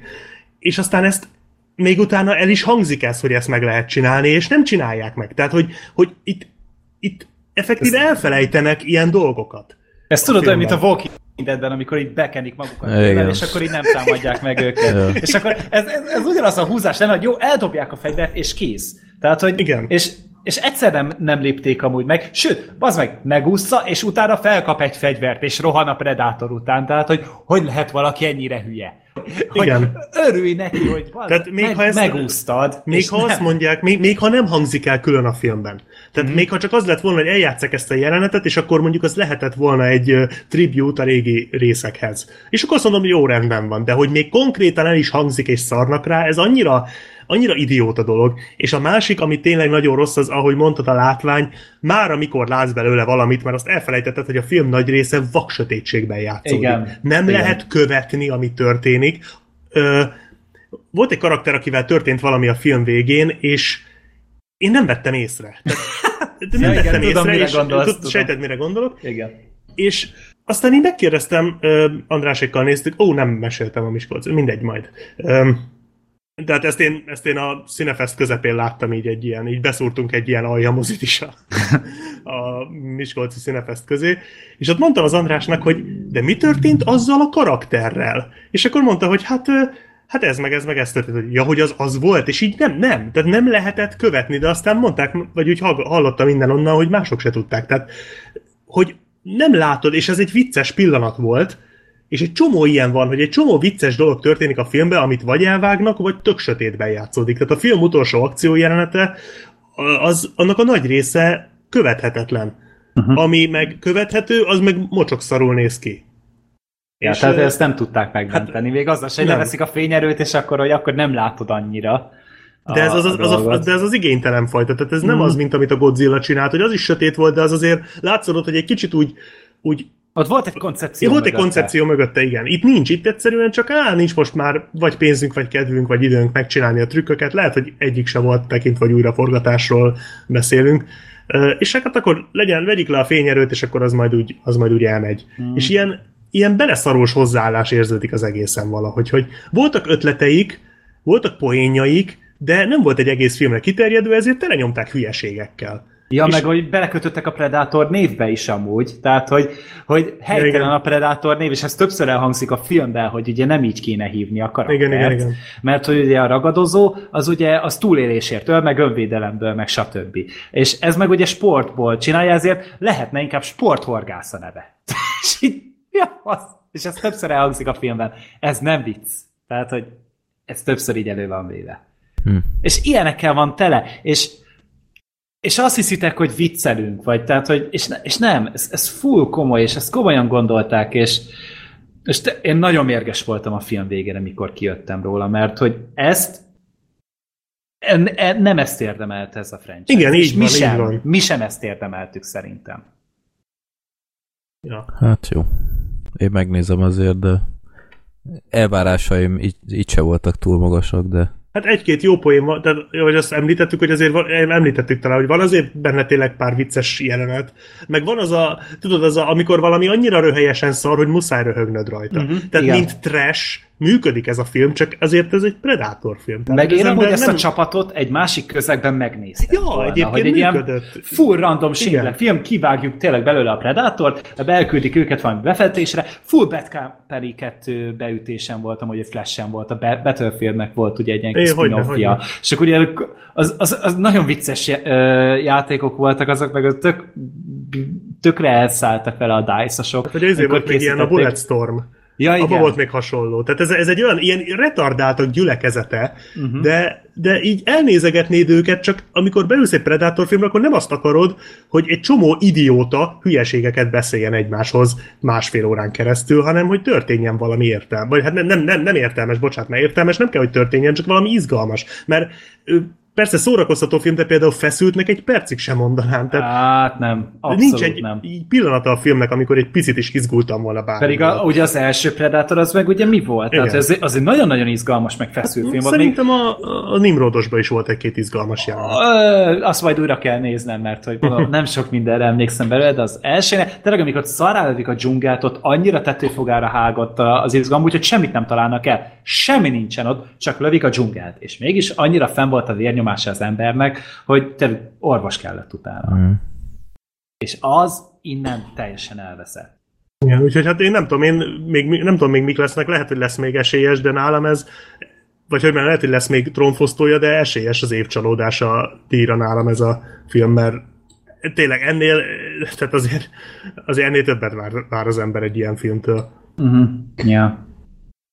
S2: És aztán ezt még utána el is hangzik ez, hogy ezt meg lehet csinálni, és nem csinálják meg. Tehát, hogy, hogy itt, itt effektíve elfelejtenek ilyen dolgokat.
S1: Ezt tudod, olyan, mint a Walking Deadben, amikor így bekenik magukat, Igen. és akkor így nem támadják meg őket. Ja. És akkor ez, ez, ez ugyanaz a húzás, nem, hogy jó, eldobják a fegyvert, és kész. Tehát, hogy,
S2: Igen.
S1: És, és egyszer nem, nem lépték amúgy meg, sőt, az meg megúszza, és utána felkap egy fegyvert, és rohan a Predátor után. Tehát, hogy hogy lehet valaki ennyire hülye? Igen. örülj neki, hogy van, Tehát még meg, ha ezt, megúsztad.
S2: Még ha nem. azt mondják, még, még ha nem hangzik el külön a filmben. Tehát mm még ha csak az lett volna, hogy eljátszak ezt a jelenetet, és akkor mondjuk az lehetett volna egy uh, tribute a régi részekhez. És akkor azt mondom, hogy jó rendben van, de hogy még konkrétan el is hangzik és szarnak rá, ez annyira annyira idióta dolog. És a másik, ami tényleg nagyon rossz, az, ahogy mondtad a látvány, már amikor látsz belőle valamit, mert azt elfelejtetted, hogy a film nagy része vaksötétségben játszódik. Igen. Nem Igen. lehet követni, ami történik. Ö, volt egy karakter, akivel történt valami a film végén, és én nem vettem észre. Tehát, nem ja, vettem igen, tudom, észre, és gondolsz, sejted, mire gondolok.
S1: Igen.
S2: És aztán én megkérdeztem, Andrásékkal néztük, ó, nem meséltem a Miskolc, mindegy majd. Tehát ezt én, ezt én a Cinefest közepén láttam így egy ilyen, így beszúrtunk egy ilyen aljamozit is a, a Miskolci Cinefest közé, és ott mondtam az Andrásnak, hogy de mi történt azzal a karakterrel? És akkor mondta, hogy hát hát ez meg ez meg ez történt, hogy ja, hogy az az volt, és így nem, nem, tehát nem lehetett követni, de aztán mondták, vagy úgy hallottam minden onnan, hogy mások se tudták, tehát hogy nem látod, és ez egy vicces pillanat volt, és egy csomó ilyen van, hogy egy csomó vicces dolog történik a filmben, amit vagy elvágnak, vagy tök sötétben játszódik. Tehát a film utolsó akció jelenete, az, annak a nagy része követhetetlen. Uh-huh. Ami meg követhető, az meg mocsok néz ki.
S1: Ja, és tehát ezt nem tudták megmenteni. Hát, Még azzal hogy leveszik a fényerőt, és akkor, hogy akkor nem látod annyira.
S2: De ez az, az, az, az, de ez az igénytelen fajta, tehát ez mm. nem mhm. az, mint amit a Godzilla csinált, hogy az is sötét volt, de az azért látszott, hogy egy kicsit úgy, úgy
S1: Ott volt egy koncepció
S2: Volt egy
S1: mögötte.
S2: koncepció mögötte, igen. Itt nincs, itt egyszerűen csak áll, nincs most már vagy pénzünk, vagy kedvünk, vagy időnk megcsinálni a trükköket. Lehet, hogy egyik se volt tekintve, vagy újraforgatásról beszélünk. Ö, És hát akkor legyen, vegyük le a fényerőt, és akkor az majd úgy, az majd úgy elmegy. Hmm. És ilyen, ilyen beleszarós hozzáállás érződik az egészen valahogy, hogy voltak ötleteik, voltak poénjaik, de nem volt egy egész filmre kiterjedő, ezért telenyomták hülyeségekkel.
S1: Ja,
S2: És-
S1: meg hogy belekötöttek a Predator névbe is amúgy, tehát hogy, hogy helytelen
S2: igen.
S1: a Predator név, és ez többször elhangzik a filmben, hogy ugye nem így kéne hívni a karaktert.
S2: Igen, igen, igen.
S1: Mert hogy ugye a ragadozó, az ugye az túlélésértől, meg önvédelemből, meg stb. És ez meg ugye sportból csinálja, ezért lehetne inkább sporthorgász a neve. és így, ja, az, és ez többször elhangzik a filmben. Ez nem vicc. Tehát, hogy ez többször így elő van véve.
S3: Hm.
S1: És ilyenekkel van tele, és és azt hiszitek, hogy viccelünk, vagy tehát, hogy, és, ne, és nem, ez, ez full komoly, és ezt komolyan gondolták, és, és te, én nagyon mérges voltam a film végére, mikor kijöttem róla, mert hogy ezt en, en, nem ezt érdemelt ez a franchise.
S2: Igen,
S1: és
S2: így
S1: mi
S2: van, így
S1: sem,
S2: van.
S1: Mi sem ezt érdemeltük szerintem.
S2: Ja.
S3: Hát jó. Én megnézem azért, de elvárásaim így, így se voltak túl magasak, de
S2: Hát egy-két jó poén van, tehát, hogy azt említettük, hogy azért van, említettük talán, hogy van azért benne tényleg pár vicces jelenet, meg van az a, tudod, az a, amikor valami annyira röhelyesen szar, hogy muszáj röhögnöd rajta. Uh-huh, Tehát
S1: igen.
S2: mint trash, működik ez a film, csak azért ez egy Predator film. Tehát
S1: Meg
S2: az
S1: én amúgy
S2: ember
S1: ezt a csapatot egy másik közegben megnéztem.
S2: Ja,
S1: volna,
S2: egyébként
S1: hogy egy ilyen
S2: működött.
S1: full random
S2: Igen.
S1: film, kivágjuk tényleg belőle a Predátort, belküldik őket valami befetésre, full Bad Company 2 beütésen voltam, hogy a Flash-en volt, a Battlefieldnek volt ugye egy ilyen kis
S2: hogyne.
S1: És akkor ugye az, az, az nagyon vicces játékok voltak azok, meg az tök, tökre elszálltak vele a DICE-osok.
S2: Hogy ezért volt még ilyen a. Bulletstorm.
S1: Ja, igen.
S2: volt még hasonló. Tehát ez, ez egy olyan ilyen retardáltak gyülekezete, uh-huh. de, de így elnézegetnéd őket, csak amikor beülsz egy Predator filmre, akkor nem azt akarod, hogy egy csomó idióta hülyeségeket beszéljen egymáshoz másfél órán keresztül, hanem hogy történjen valami értelmes. Vagy hát nem, nem, nem, nem értelmes, bocsánat, mert értelmes nem kell, hogy történjen, csak valami izgalmas. Mert persze szórakoztató film, de például feszültnek egy percig sem mondanám. Tehát
S1: Hát nem, abszolút
S2: nincs egy
S1: nem.
S2: pillanata a filmnek, amikor egy picit is izgultam volna bármi.
S1: Pedig a, ugye az első Predator az meg ugye mi volt?
S2: Igen.
S1: Tehát ez, az egy nagyon-nagyon izgalmas, meg feszült film volt.
S2: Szerintem a, a Nimrodosban is volt egy-két izgalmas jelenet.
S1: Azt majd újra kell néznem, mert hogy nem sok mindenre emlékszem belőle, de az első, tényleg amikor szarálódik a dzsungelt, ott annyira tetőfogára hágott az izgalom, úgyhogy semmit nem találnak el. Semmi nincsen ott, csak lövik a dzsungelt. És mégis annyira fenn volt a vérnyomása az embernek, hogy tényleg orvos kellett utána.
S3: mm.
S1: És az innen teljesen elveszett.
S2: Igen, úgyhogy hát én nem tudom, én még, nem tudom még mik lesznek, lehet, hogy lesz még esélyes, de nálam ez, vagy hogy már lehet, hogy lesz még trónfosztója, de esélyes az évcsalódása díjra nálam ez a film, mert tényleg ennél, tehát azért, azért ennél többet vár, vár az ember egy ilyen filmtől.
S1: Uh-huh. Ja.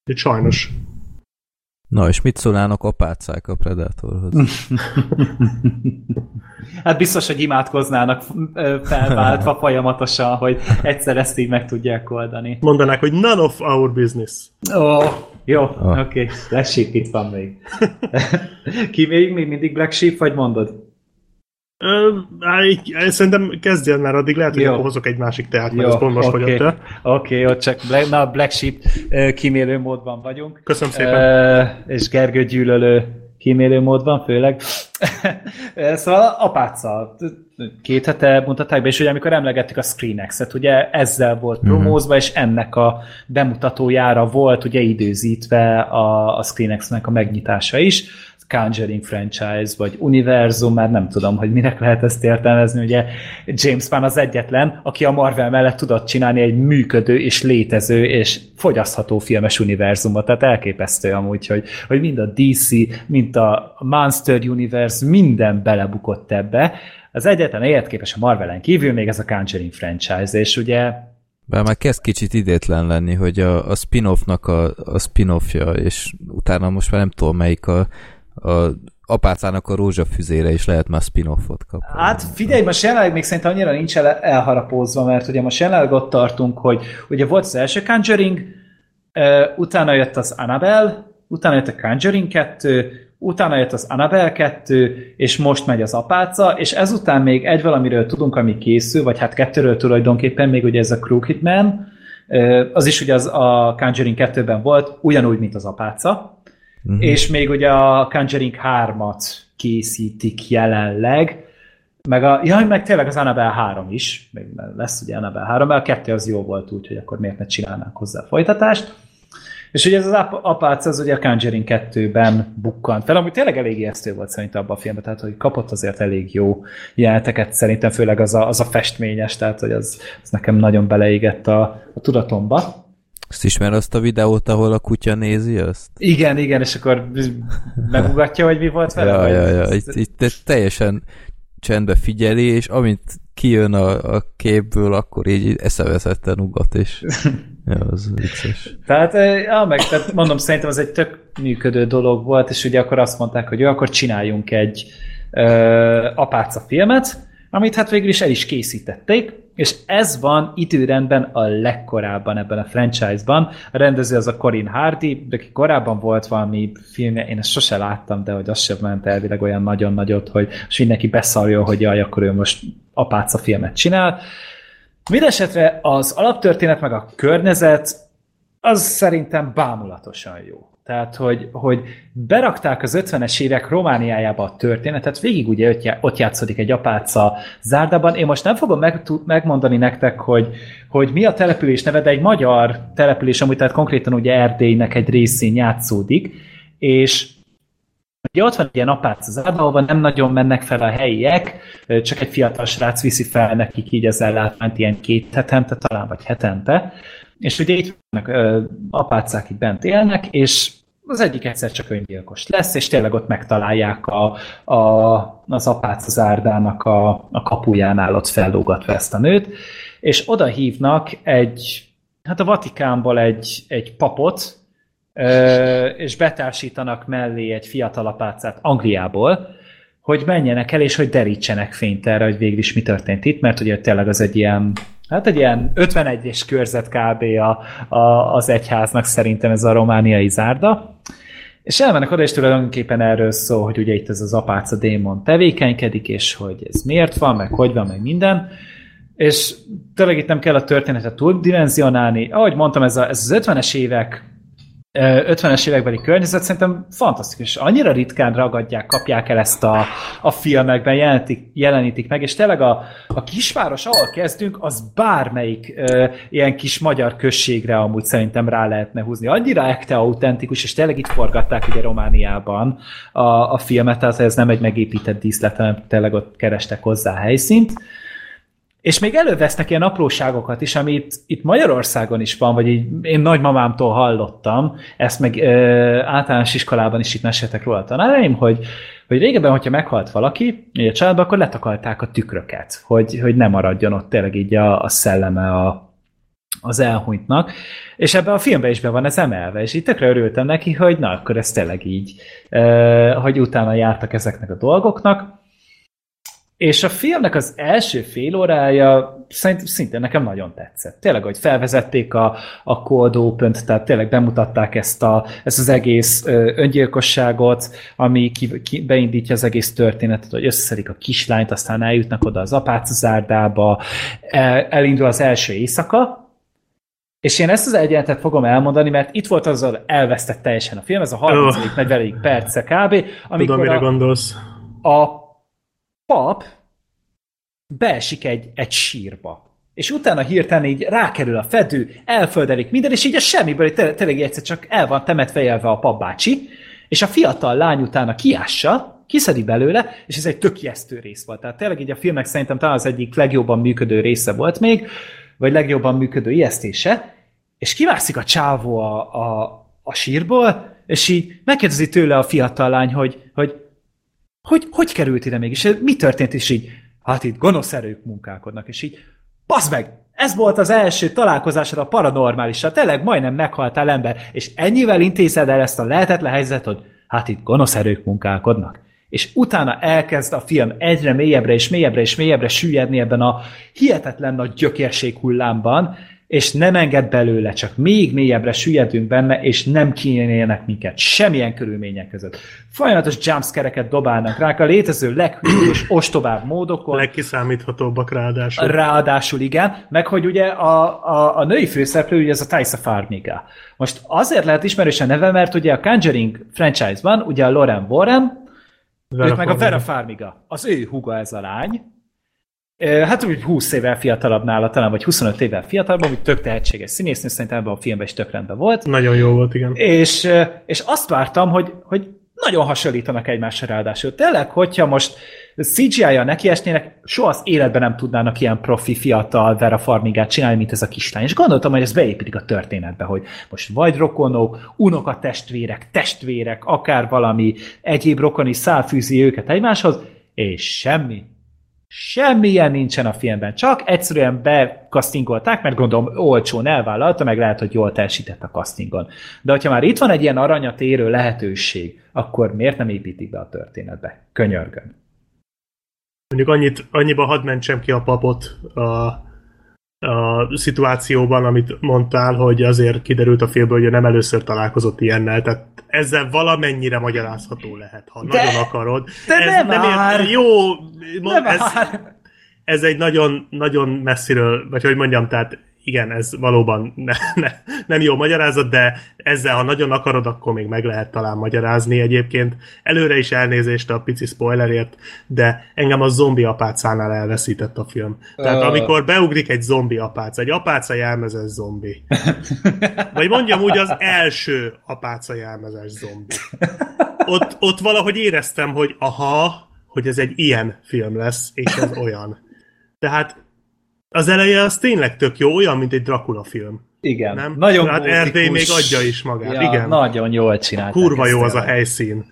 S2: Úgyhogy sajnos.
S3: Na, és mit szólnának apácák a Predatorhoz?
S1: Hát biztos, hogy imádkoznának felváltva folyamatosan, hogy egyszer ezt így meg tudják oldani.
S2: Mondanák, hogy none of our business.
S1: Ó, oh, jó,
S3: Ah.
S1: oké. Okay. Black Sheep itt van még. Ki még, még mindig Black Sheep, vagy mondod?
S2: Ö, á, így- Szerintem kezdjen, mert addig lehet, hogy
S1: Jó.
S2: akkor hozok egy másik teát, mert az pont most
S1: oké.
S2: fogyott el.
S1: Oké, jó, csak Black, na, Black Sheep ö, kímélő módban vagyunk.
S2: Köszönöm szépen.
S1: Ö, és Gergő gyűlölő kímélő módban főleg. Szóval apáccal két hete mutatták be, és ugye amikor emlegettük a ScreenX-et, ugye ezzel volt promózva, és ennek a bemutatójára volt ugye időzítve a, a ScreenX-nek a megnyitása is, Conjuring franchise, vagy univerzum, már nem tudom, hogy minek lehet ezt értelmezni, ugye James Wan az egyetlen, aki a Marvel mellett tudott csinálni egy működő és létező és fogyasztható filmes univerzumot, tehát elképesztő amúgy, hogy, hogy mind a DC, mind a Monster Universe, minden belebukott ebbe. Az egyetlen életképes a Marvelen kívül még ez a Conjuring franchise, és ugye
S3: Bár már kezd kicsit idétlen lenni, hogy a, a spin-offnak a, a spin-offja, és utána most már nem tudom melyik a, a apácának a rózsafüzére is lehet már spin-offot kapni.
S1: Hát figyelj, most jelenleg még szerintem annyira nincs el, elharapózva, mert ugye most jelenleg ott tartunk, hogy ugye volt az első Conjuring, utána jött az Annabelle, utána jött a Conjuring 2, utána jött az Annabelle 2, és most megy az apáca, és ezután még egy valamiről tudunk, ami készül, vagy hát kettőről tulajdonképpen, még ugye ez a Crooked Man, az is ugye az a Conjuring 2-ben volt, ugyanúgy, mint az apáca, uh-huh. és még ugye a Conjuring 3-at készítik jelenleg, meg a, jaj, meg tényleg az Annabelle 3 is, még lesz ugye Annabelle 3, mert a kettő az jó volt úgy, hogy akkor miért ne csinálnánk hozzá folytatást. És ugye ez az apác, az ugye a Conjuring 2-ben bukkant fel, ami tényleg elég ijesztő volt szerintem abban a filmben, tehát hogy kapott azért elég jó jeleneteket, szerintem főleg az a, az a festményes, tehát hogy az, az nekem nagyon beleégett a, a tudatomba.
S3: Ezt ismer azt a videót, ahol a kutya nézi azt?
S1: Igen, igen, és akkor megugatja, hogy mi volt vele?
S3: Ja, ja, ja. Itt, itt teljesen csendbe figyeli, és amint kijön a, a képből, akkor így eszeveszetten ugat, és ja, az vicces.
S1: Tehát, ja, meg, tehát mondom, szerintem az egy tök működő dolog volt, és ugye akkor azt mondták, hogy jó, akkor csináljunk egy ö, apáca filmet, amit hát végül is el is készítették, és ez van időrendben a legkorábban ebben a franchise-ban. A rendező az a Corin Hardy, de ki korábban volt valami filmje, én ezt sose láttam, de hogy az sem ment elvileg olyan nagyon nagyot, hogy most mindenki beszarja, hogy jaj, akkor ő most apáca filmet csinál. Mindenesetre az alaptörténet meg a környezet az szerintem bámulatosan jó. Tehát, hogy, hogy berakták az 50-es évek Romániájába a történetet, végig ugye ott játszódik egy apáca zárdában. Én most nem fogom meg, megmondani nektek, hogy, hogy mi a település neve, de egy magyar település, amit tehát konkrétan ugye Erdélynek egy részén játszódik, és Ugye ott van egy ilyen apáca zárda, ahol nem nagyon mennek fel a helyiek, csak egy fiatal srác viszi fel nekik így az ellátmányt ilyen két hetente, talán vagy hetente, és ugye itt vannak apácák itt bent élnek, és az egyik egyszer csak öngyilkos lesz, és tényleg ott megtalálják a, a, az apác zárdának a, a kapujánál ott fellógatva ezt a nőt, és oda hívnak egy, hát a Vatikánból egy, egy papot, és betársítanak mellé egy fiatal apácát Angliából, hogy menjenek el, és hogy derítsenek fényt erre, hogy végül is mi történt itt, mert ugye tényleg az egy ilyen Hát egy ilyen 51-es körzet kb. A, a, az egyháznak szerintem ez a romániai zárda. És elmennek oda, és tulajdonképpen erről szól, hogy ugye itt ez az apáca démon tevékenykedik, és hogy ez miért van, meg hogy van, meg minden. És tényleg itt nem kell a történetet túl dimenzionálni. Ahogy mondtam, ez, a, ez az 50-es évek 50-es évekbeli környezet szerintem fantasztikus. Annyira ritkán ragadják, kapják el ezt a, a filmekben, jelenítik, jelenítik meg, és tényleg a, a kisváros, ahol kezdünk, az bármelyik ö, ilyen kis magyar községre amúgy szerintem rá lehetne húzni. Annyira ekte autentikus, és tényleg itt forgatták ugye Romániában a, a filmet, tehát ez nem egy megépített díszlet, hanem tényleg ott kerestek hozzá helyszínt. És még elővesznek ilyen apróságokat is, amit itt Magyarországon is van, vagy így én nagymamámtól hallottam, ezt meg ö, általános iskolában is itt meséltek róla tanáraim, hogy, hogy régebben, hogyha meghalt valaki a családban, akkor letakalták a tükröket, hogy, hogy ne maradjon ott tényleg így a, a szelleme a, az elhunytnak. És ebben a filmben is be van ez emelve, és itt tökre örültem neki, hogy na, akkor ez tényleg így, hogy utána jártak ezeknek a dolgoknak, és a filmnek az első fél órája szerintem szintén nekem nagyon tetszett. Tényleg, hogy felvezették a, a cold open tehát tényleg bemutatták ezt, a, ezt az egész öngyilkosságot, ami ki, ki, beindítja az egész történetet, hogy összeszedik a kislányt, aztán eljutnak oda az apácazárdába, el, elindul az első éjszaka, és én ezt az egyenletet fogom elmondani, mert itt volt az, hogy elvesztett teljesen a film, ez a 30-40 oh. perce kb.
S2: Amikor Tudom, mire a, gondolsz.
S1: A pap beesik egy, egy sírba. És utána hirtelen így rákerül a fedő, elföldelik minden, és így a semmiből tényleg egyszer csak el van temetve élve a papbácsi, és a fiatal lány utána kiássa, kiszedi belőle, és ez egy tök rész volt. Tehát tényleg így a filmek szerintem talán az egyik legjobban működő része volt még, vagy legjobban működő ijesztése, és kivászik a csávó a, a, a sírból, és így megkérdezi tőle a fiatal lány, hogy, hogy hogy, hogy került ide mégis? Mi történt? És így, hát itt gonosz erők munkálkodnak, és így, basz meg! Ez volt az első találkozásod a paranormálissal, tényleg majdnem meghaltál ember, és ennyivel intézed el ezt a lehetetlen helyzetet, hogy hát itt gonosz erők munkálkodnak. És utána elkezd a film egyre mélyebbre és mélyebbre és mélyebbre süllyedni ebben a hihetetlen nagy gyökérség hullámban, és nem enged belőle, csak még mélyebbre süllyedünk benne, és nem kínélnek minket semmilyen körülmények között. Folyamatos jumpscare-eket dobálnak rá a létező leghűlőbb és ostobább módokon.
S2: Legkiszámíthatóbbak ráadásul.
S1: Ráadásul igen, meg hogy ugye a, a, a női főszereplő ugye ez a Taisa Farmiga. Most azért lehet ismerős a neve, mert ugye a Conjuring franchise-ban ugye a Lauren Warren, Vera őt meg a Vera Farmiga. Az ő huga ez a lány, Hát úgy 20 évvel fiatalabb nála, talán vagy 25 évvel fiatalabb, úgy tök tehetséges színésznő, szerintem ebben a filmben is tök rendben volt.
S2: Nagyon jó volt, igen.
S1: És, és azt vártam, hogy, hogy nagyon hasonlítanak egymásra ráadásul. Tényleg, hogyha most CGI-jal nekiesnének, soha az életben nem tudnának ilyen profi fiatal Vera Farmigát csinálni, mint ez a kislány. És gondoltam, hogy ez beépítik a történetbe, hogy most vagy rokonok, unoka testvérek, testvérek, akár valami egyéb rokoni szál fűzi őket egymáshoz, és semmi. Semmilyen nincsen a filmben, csak egyszerűen bekasztingolták, mert gondolom olcsón elvállalta, meg lehet, hogy jól teljesített a castingon. De hogyha már itt van egy ilyen aranyat érő lehetőség, akkor miért nem építik be a történetbe? Könyörgön.
S2: Mondjuk annyit, annyiba hadd mentsem ki a papot a, a szituációban, amit mondtál, hogy azért kiderült a filmből, hogy nem először találkozott ilyennel, tehát ezzel valamennyire magyarázható lehet, ha de, nagyon akarod.
S1: De ez nem, nem.
S2: Ér, jó, nem ez, ez egy nagyon, nagyon messziről, vagy hogy mondjam, tehát igen, ez valóban ne, ne, nem jó magyarázat, de ezzel, ha nagyon akarod, akkor még meg lehet talán magyarázni egyébként. Előre is elnézést a pici spoilerért, de engem a zombi apácánál elveszített a film. Tehát uh... amikor beugrik egy zombi apáca, egy apáca jelmezes zombi. Vagy mondjam úgy, az első apáca jelmezes zombi. Ott, ott valahogy éreztem, hogy aha, hogy ez egy ilyen film lesz, és ez olyan. Tehát az eleje az tényleg tök jó, olyan, mint egy Dracula film.
S1: Igen.
S2: Nem? Nagyon hát Erdély még adja is magát.
S1: Ja,
S2: Igen.
S1: Nagyon jól csinálták.
S2: Kurva jó az a helyszín.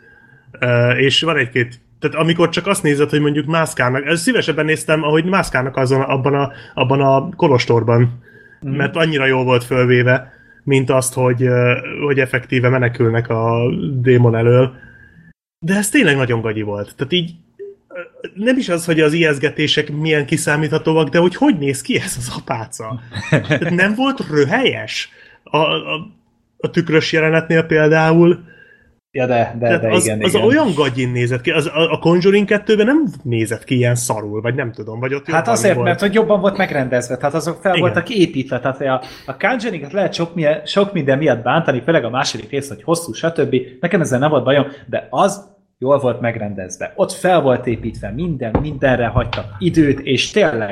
S2: Uh, és van egy-két tehát amikor csak azt nézed, hogy mondjuk mászkálnak, ez szívesebben néztem, ahogy mászkálnak azon, abban, a, abban a kolostorban, mm. mert annyira jól volt fölvéve, mint azt, hogy, hogy effektíve menekülnek a démon elől. De ez tényleg nagyon gagyi volt. Tehát így nem is az, hogy az ijeszgetések milyen kiszámíthatóak, de hogy hogy néz ki ez az apáca? Nem volt röhelyes? A, a, a tükrös jelenetnél például.
S1: Ja, de, de, de
S2: az,
S1: igen,
S2: az
S1: igen.
S2: olyan gagyin nézett ki, az, a, a Conjuring 2-ben nem nézett ki ilyen szarul, vagy nem tudom, vagy ott
S1: Hát azért, volt. mert hogy jobban volt megrendezve, tehát azok fel igen. voltak építve, tehát a, a conjuring lehet sok, milyen, sok minden miatt bántani, főleg a második rész, hogy hosszú, stb. Nekem ezzel nem volt bajom, de az jól volt megrendezve. Ott fel volt építve minden, mindenre hagytak időt, és tényleg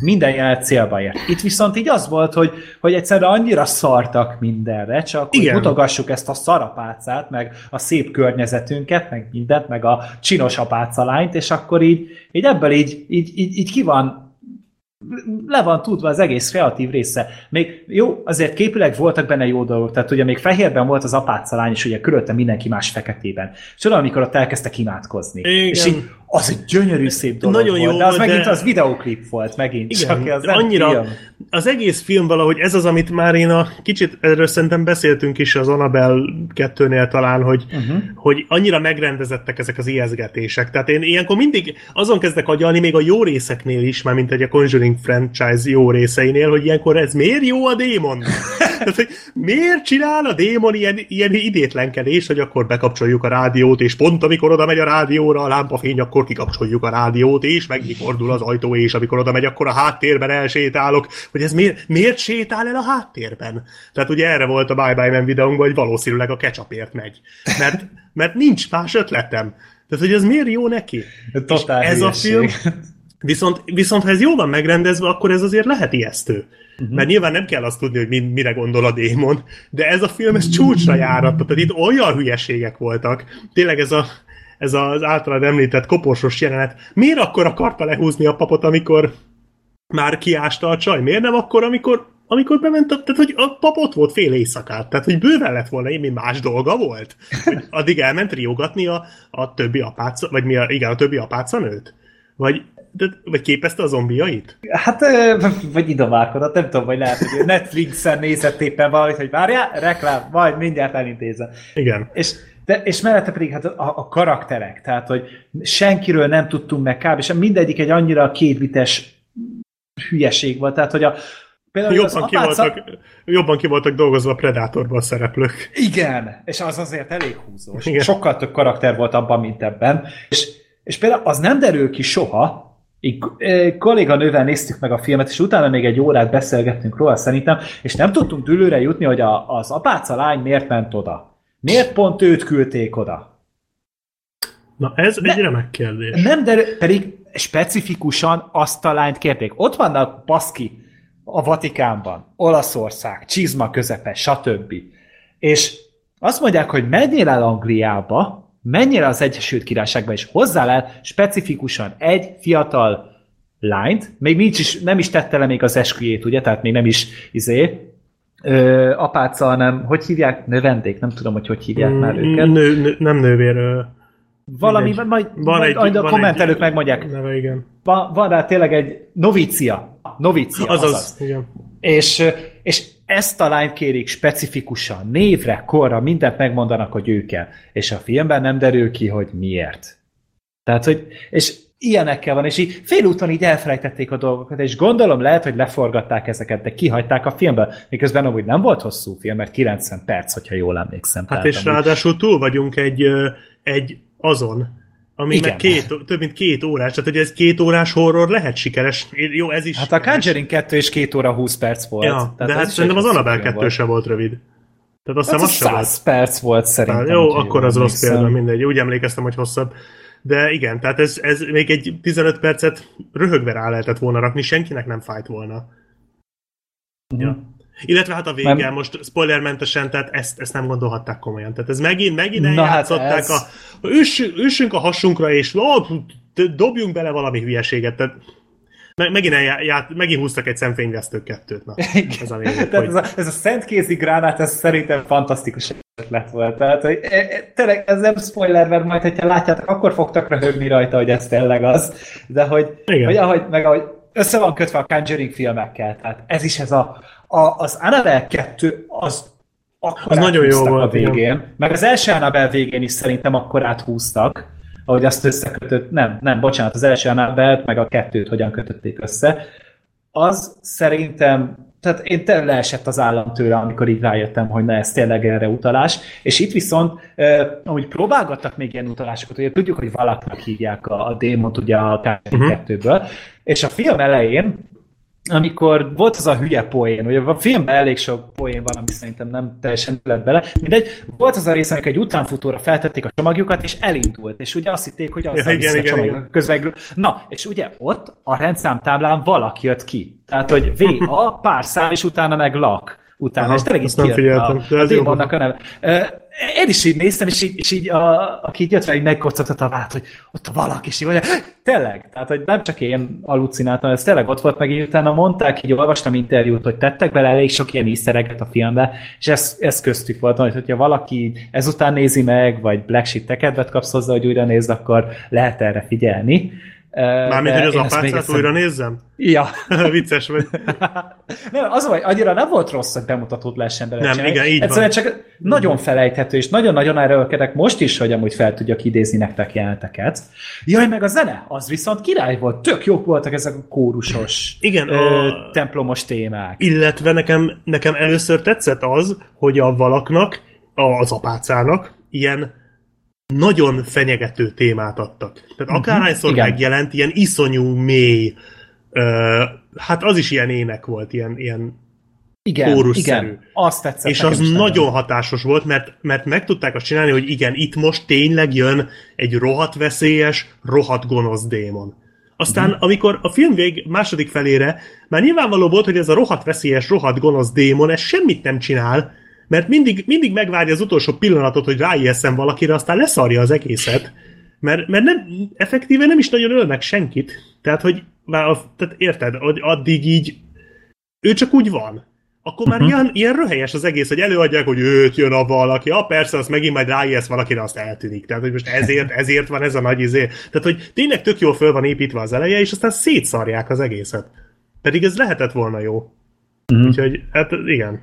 S1: minden jelenet célba ért. Itt viszont így az volt, hogy, hogy egyszerűen annyira szartak mindenre, csak Igen. hogy mutogassuk ezt a szarapácát, meg a szép környezetünket, meg mindent, meg a csinos apácalányt, és akkor így, így ebből így, így, így, így ki van le van tudva az egész kreatív része. Még jó, azért képileg voltak benne jó dolgok, tehát ugye még fehérben volt az apácalány, és ugye körülötte mindenki más feketében. És tudom, amikor ott elkezdtek imádkozni. Igen. És így az egy gyönyörű szép dolog
S2: Nagyon
S1: volt,
S2: jó,
S1: de az de... megint az videóklip volt megint,
S2: Igen,
S1: csak az
S2: annyira,
S1: film.
S2: Az egész film valahogy ez az, amit már én a kicsit, erről szerintem beszéltünk is az Annabelle 2-nél talán, hogy, uh-huh. hogy annyira megrendezettek ezek az ijeszgetések. Tehát én ilyenkor mindig azon kezdek agyalni, még a jó részeknél is, már mint egy a Conjuring franchise jó részeinél, hogy ilyenkor ez miért jó a démon? Tehát, hogy miért csinál a démon ilyen, ilyen idétlenkedés, hogy akkor bekapcsoljuk a rádiót, és pont amikor oda megy a rádióra a lámpafény, akkor kikapcsoljuk a rádiót, és megnyitordul az ajtó, és amikor oda megy, akkor a háttérben elsétálok, hogy ez miért, miért sétál el a háttérben? Tehát ugye erre volt a Bye Bye Man videónkban, hogy valószínűleg a ketchupért megy. Mert, mert nincs más ötletem. Tehát, hogy ez miért jó neki?
S1: Totál
S2: ez a film, Viszont, viszont ha ez jól van megrendezve, akkor ez azért lehet ijesztő. Uh-huh. Mert nyilván nem kell azt tudni, hogy mi, mire gondol a démon, de ez a film, ez csúcsra járatta, tehát itt olyan hülyeségek voltak. Tényleg ez, a, ez az általad említett koporsos jelenet. Miért akkor akarta lehúzni a papot, amikor már kiásta a csaj? Miért nem akkor, amikor amikor bement, a, tehát hogy a pap ott volt fél éjszakát, tehát hogy bőven lett volna mi más dolga volt. Hogy addig elment riogatni a, a többi apáca, vagy mi a, igen, a többi apáca nőt. Vagy de, vagy képezte a zombiait?
S1: Hát, vagy idomálkodott, nem tudom, vagy lehet, hogy Netflixen nézett éppen valamit, hogy várjál, reklám, majd mindjárt elintézem.
S2: Igen.
S1: És, de, és mellette pedig hát a, a karakterek, tehát, hogy senkiről nem tudtunk meg kb. és mindegyik egy annyira kétvites hülyeség volt, tehát, hogy a, Például
S2: Jobban ki, voltak, jobban ki voltak dolgozva a Predatorban a szereplők.
S1: Igen, és az azért elég húzós.
S2: Igen.
S1: Igen. Sokkal több karakter volt abban, mint ebben. És, és például az nem derül ki soha, így eh, kolléganővel néztük meg a filmet, és utána még egy órát beszélgettünk róla szerintem, és nem tudtunk dülőre jutni, hogy a, az apáca lány miért ment oda. Miért pont őt küldték oda?
S2: Na ez egy remek kérdés.
S1: Nem, de pedig specifikusan azt a lányt kérték. Ott vannak baszki a Vatikánban, Olaszország, Csizma közepe, stb. És azt mondják, hogy menjél el Angliába, menjél az Egyesült Királyságba, és hozzál el specifikusan egy fiatal lányt, még nincs is, nem is tette le még az esküjét, ugye, tehát még nem is izé, ö, apáca, hanem, hogy hívják, növendék, nem tudom, hogy hogy hívják már őket.
S2: Nő, nő, nem nővér.
S1: Valami,
S2: mindegy.
S1: majd,
S2: Van
S1: majd,
S2: egy-
S1: majd a
S2: van
S1: kommentelők
S2: egy-
S1: megmondják.
S2: Neve, igen.
S1: Van, van rá tényleg egy novícia. Novícia,
S2: Azaz,
S1: azaz.
S2: igen.
S1: És, és ezt a lányt kérik specifikusan, névre, korra, mindent megmondanak, hogy ő kell. És a filmben nem derül ki, hogy miért. Tehát, hogy, és ilyenekkel van, és így félúton így elfelejtették a dolgokat, és gondolom lehet, hogy leforgatták ezeket, de kihagyták a filmből, miközben amúgy nem volt hosszú film, mert 90 perc, hogyha jól emlékszem.
S2: Hát és
S1: amúgy-
S2: ráadásul túl vagyunk egy, egy azon, ami
S1: Igen.
S2: meg két, több mint két órás, tehát hogy ez két órás horror lehet sikeres. Jó, ez is
S1: Hát a. Conjuring 2 és 2 óra 20 perc volt.
S2: Ja, de hát szerintem az Annabelle
S1: film
S2: 2
S1: volt.
S2: sem volt rövid. Tehát azt
S1: Hát
S2: hiszem
S1: az
S2: az sem volt.
S1: 100 perc volt szerintem.
S2: Hát, jó, akkor az rossz példa, mindegy. Úgy emlékeztem, hogy hosszabb. De igen, tehát ez, ez még egy 15 percet röhögve rá lehetett volna rakni, senkinek nem fájt volna.
S1: Mhm.
S2: Ja. Illetve hát a vége,
S1: Nem.
S2: most spoilermentesen, tehát ezt, ezt nem gondolhatták komolyan. Tehát ez megint, megint
S1: hát
S2: eljátszották
S1: ez-
S2: a... Üssünk, üssünk a hasunkra, és ó, dobjunk bele valami hülyeséget. Tehát me- megint, eljá, megint húztak egy szemfényvesztő kettőt. Na, ez a lényeg,
S1: Tehát
S2: hogy...
S1: ez a, ez a szentkézi gránát, ez szerintem fantasztikus ötlet volt. Tehát, hogy e, e, tényleg ez nem spoiler, mert majd, hogyha látjátok, akkor fogtak röhögni rajta, hogy ez tényleg az. De hogy,
S2: Igen.
S1: hogy ahogy, meg ahogy össze van kötve a Conjuring filmekkel, tehát ez is ez a, a az Annabelle 2, az akkor
S2: Az nagyon jó volt,
S1: a végén. Meg az első Annabelle végén is szerintem akkor áthúztak, ahogy azt összekötött, nem, nem, bocsánat, az első Annabelle meg a kettőt hogyan kötötték össze. Az szerintem, tehát én tényleg leesett az állam tőle, amikor így rájöttem, hogy na ez tényleg erre utalás, és itt viszont, eh, ahogy próbálgattak még ilyen utalásokat, ugye tudjuk, hogy valaknak hívják a, a démont ugye a
S2: Mhm.
S1: 2-ből, és a film elején amikor volt az a hülye poén, ugye a filmben elég sok poén van, ami szerintem nem teljesen lett bele, mindegy, volt az a rész, amikor egy utánfutóra feltették a csomagjukat, és elindult, és ugye azt hitték, hogy azzal
S2: Ja, igen, igen,
S1: csomagjukat.
S2: igen.
S1: Közben, na, és ugye ott a rendszámtáblán valaki jött ki. Tehát, hogy VA, pár szám, és utána meg lak. Utána,
S2: Aha,
S1: és tényleg így kijött a,
S2: de
S1: a démonnak a neve. Én is így néztem, és így, és így a, aki így jött fel, így megkocogtatta a vált, hogy ott valaki, és így mondja, tényleg, tehát hogy nem csak én alucináltam, ez tényleg ott volt, meg így utána mondták, így olvastam interjút, hogy tettek bele elég sok ilyen easter a filmbe, és ez, ez köztük volt, hogy hogyha valaki ezután nézi meg, vagy Black Sheep te kedvet kapsz hozzá, hogy újra nézd, akkor lehet erre figyelni.
S2: Mármint, hogy az apácát újra nézzem?
S1: Ja.
S2: Vicces vagy.
S1: Nem, az vagy, annyira nem volt rossz, hogy bemutatót lehessen bele
S2: Nem,
S1: csinálni.
S2: igen, így
S1: Egyszerűen
S2: van.
S1: csak nagyon felejthető, és nagyon-nagyon erőlkedek most is, hogy amúgy fel tudjak idézni nektek jeleneteket. Jaj, meg a zene, az viszont király volt. Tök jók voltak ezek a kórusos,
S2: Igen,
S1: ö,
S2: a-
S1: templomos témák.
S2: Illetve nekem, nekem először tetszett az, hogy a valaknak, az apácának ilyen nagyon fenyegető témát adtak. Tehát akárhányszor
S1: igen.
S2: megjelent, ilyen iszonyú mély, ö, hát az is ilyen ének volt, ilyen, ilyen
S1: Igen,
S2: kórusszerű.
S1: igen, azt tetszett
S2: és az nagyon hatásos volt, mert, mert meg tudták azt csinálni, hogy igen, itt most tényleg jön egy rohadt veszélyes, rohadt gonosz démon. Aztán,
S1: Mhm.
S2: amikor a film vég második felére már nyilvánvaló volt, hogy ez a rohadt veszélyes, rohadt gonosz démon, ez semmit nem csinál, mert mindig, mindig megvárja az utolsó pillanatot, hogy ráijeszem valakire, aztán leszarja az egészet. Mert, mert nem, effektíve nem is nagyon öl meg senkit. Tehát, hogy már a, tehát érted, hogy addig így ő csak úgy van. Akkor már uh-huh. ilyen, ilyen röhelyes az egész, hogy előadják, hogy őt jön a valaki, ja persze, azt megint majd ráijesz valakire, azt eltűnik. Tehát, hogy most ezért, ezért van ez a nagy izé. Tehát, hogy tényleg tök jól föl van építve az eleje, és aztán szétszarják az egészet. Pedig ez lehetett volna jó. Uh-huh. Úgyhogy, hát igen.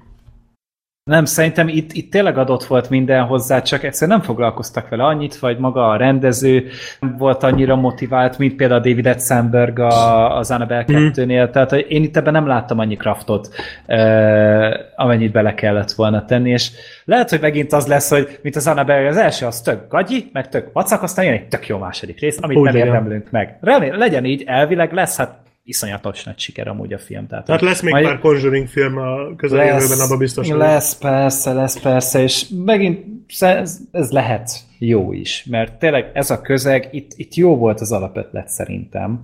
S1: Nem, szerintem itt, itt tényleg adott volt minden hozzá, csak egyszerűen nem foglalkoztak vele annyit, vagy maga a rendező nem volt annyira motivált, mint például David Etzenberg a, az Annabelle
S2: Mhm.
S1: 2-nél. Tehát hogy én itt ebben nem láttam annyi kraftot, eh, amennyit bele kellett volna tenni, és lehet, hogy megint az lesz, hogy mint az Annabelle, az első az tök gagyi, meg tök vacak, aztán jön egy tök jó második rész, amit
S2: Úgy
S1: nem érdemlünk meg. Remélem, legyen így, elvileg lesz, hát iszonyatos nagy siker amúgy a film. Tehát,
S2: Tehát lesz még
S1: majd-
S2: pár Conjuring film a közeljövőben, abban biztos
S1: lesz, persze, lesz, persze, és megint ez, ez lehet jó is, mert tényleg ez a közeg, itt, itt jó volt az alapötlet szerintem.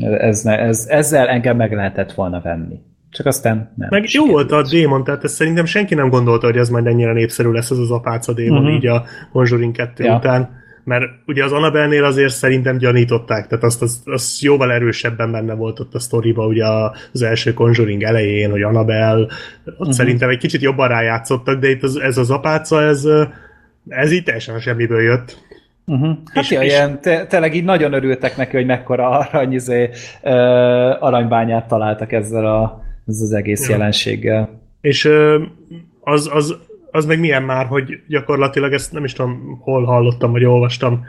S1: Ez, ez, ezzel engem meg lehetett volna venni. Csak aztán nem.
S2: Meg jó volt a démon, tehát ezt szerintem senki nem gondolta, hogy ez majd ennyire népszerű lesz ez az apáca démon,
S1: Mhm.
S2: így a Conjuring 2
S1: Ja.
S2: után. Mert ugye az Annabelle-nél azért szerintem gyanították, tehát azt, az, az jóval erősebben benne volt ott a sztoriba, ugye az első Conjuring elején, hogy Annabelle, ott uh-huh. szerintem egy kicsit jobban rájátszottak, de itt az, ez az apáca, ez, ez így teljesen a semmiből jött.
S1: Uh-huh. Hát
S2: És-
S1: ja,
S2: és-
S1: ilyen, te, tényleg így nagyon örültek neki, hogy mekkora arany, izé, ö, aranybányát találtak ezzel a, ez az egész
S2: Ja.
S1: jelenséggel.
S2: És ö, az, az, az meg milyen már, hogy gyakorlatilag ezt nem is tudom, hol hallottam, vagy olvastam,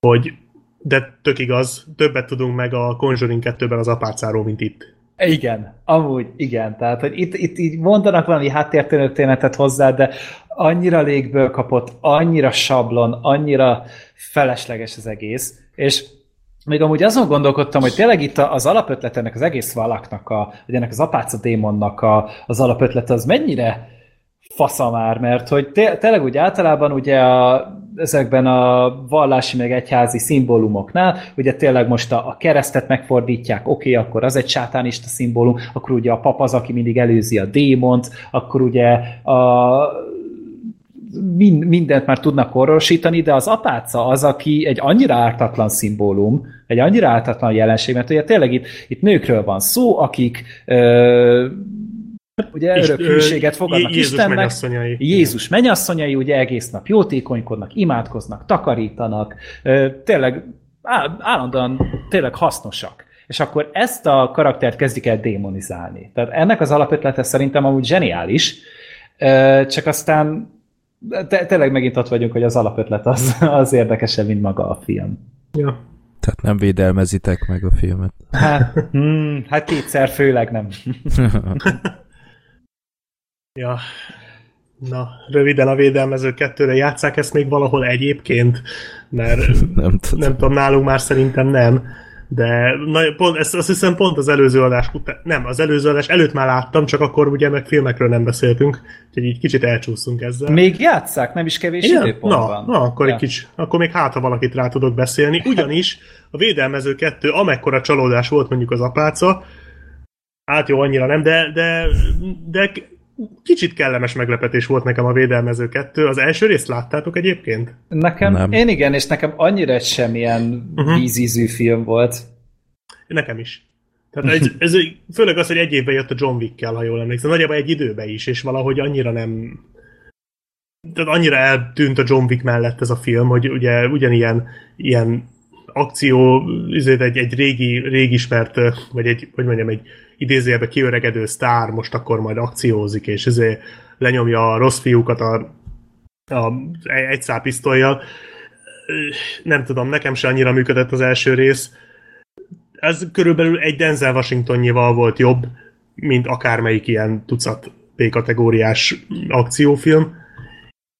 S2: hogy de tök igaz, többet tudunk meg a Conjuring 2-ben az apácáról, mint itt.
S1: Igen, amúgy igen. Tehát, hogy itt, itt így mondanak valami háttértörténetet hozzá, de annyira légből kapott, annyira sablon, annyira felesleges az egész, és még amúgy azon gondolkodtam, hogy tényleg itt az alapötlet ennek az egész valaknak, a, vagy ennek az apáca démonnak a, az alapötlete az mennyire fasza már, mert hogy té- tényleg úgy általában ugye a, ezekben a vallási meg egyházi szimbólumoknál, ugye tényleg most a, a keresztet megfordítják, oké, okay, akkor az egy sátánista szimbólum, akkor ugye a pap az, aki mindig előzi a démont, akkor ugye a mind, mindent már tudnak orvosítani, de az apáca az, aki egy annyira ártatlan szimbólum, egy annyira ártatlan jelenség, mert ugye tényleg itt, itt nőkről van szó, akik ö, ugye
S2: És,
S1: örök hűséget fogadnak
S2: Jézus
S1: Istennek.
S2: mennyasszonyai.
S1: Jézus mennyasszonyai ugye egész nap jótékonykodnak, imádkoznak, takarítanak, tényleg állandóan tényleg hasznosak. És akkor ezt a karaktert kezdik el démonizálni. Tehát ennek az alapötlete szerintem amúgy zseniális, csak aztán te, tényleg megint ott vagyunk, hogy az alapötlet az, az érdekesebb, mint maga a film.
S2: Ja.
S3: Tehát nem védelmezitek meg a filmet.
S1: Hát, hmm, hát kétszer főleg nem.
S2: ja. Na, röviden a védelmező kettőre játszák ezt még valahol egyébként, mert
S3: nem tudom.
S2: nem tudom, nálunk már szerintem nem, de na, pont, ezt azt hiszem pont az előző adás után, nem, az előző adás előtt már láttam, csak akkor ugye meg filmekről nem beszéltünk, úgyhogy így kicsit elcsúszunk ezzel.
S1: Még játszák, nem is kevés
S2: Igen?
S1: időpont
S2: Na, na, akkor
S1: Ja.
S2: egy kicsi, akkor még hát, ha valakit rá tudok beszélni. Ugyanis a Védelmező kettő, amekkora csalódás volt mondjuk az apáca, hát jó, annyira nem, de, de, de kicsit kellemes meglepetés volt nekem a Védelmező kettő. Az első részt láttátok egyébként?
S1: Nekem,
S3: Nem.
S1: én igen, és nekem annyira egy semmilyen uh-huh. vízízű film volt.
S2: Nekem is. Tehát ez, ez, főleg az, hogy egy évben jött a John Wick-kel, ha jól emlékszem. Nagyjából egy időben is, és valahogy annyira nem... Tehát annyira eltűnt a John Wick mellett ez a film, hogy ugye ugyanilyen ilyen akció, ezért egy, egy régi, régi ismert, vagy egy, hogy mondjam, egy idézőjelbe kiöregedő sztár most akkor majd akciózik, és ezért lenyomja a rossz fiúkat a, a egy szál pisztolyjal. Nem tudom, nekem se annyira működött az első rész ez körülbelül egy Denzel Washingtonnyival volt jobb, mint akármelyik ilyen tucat B-kategóriás akciófilm.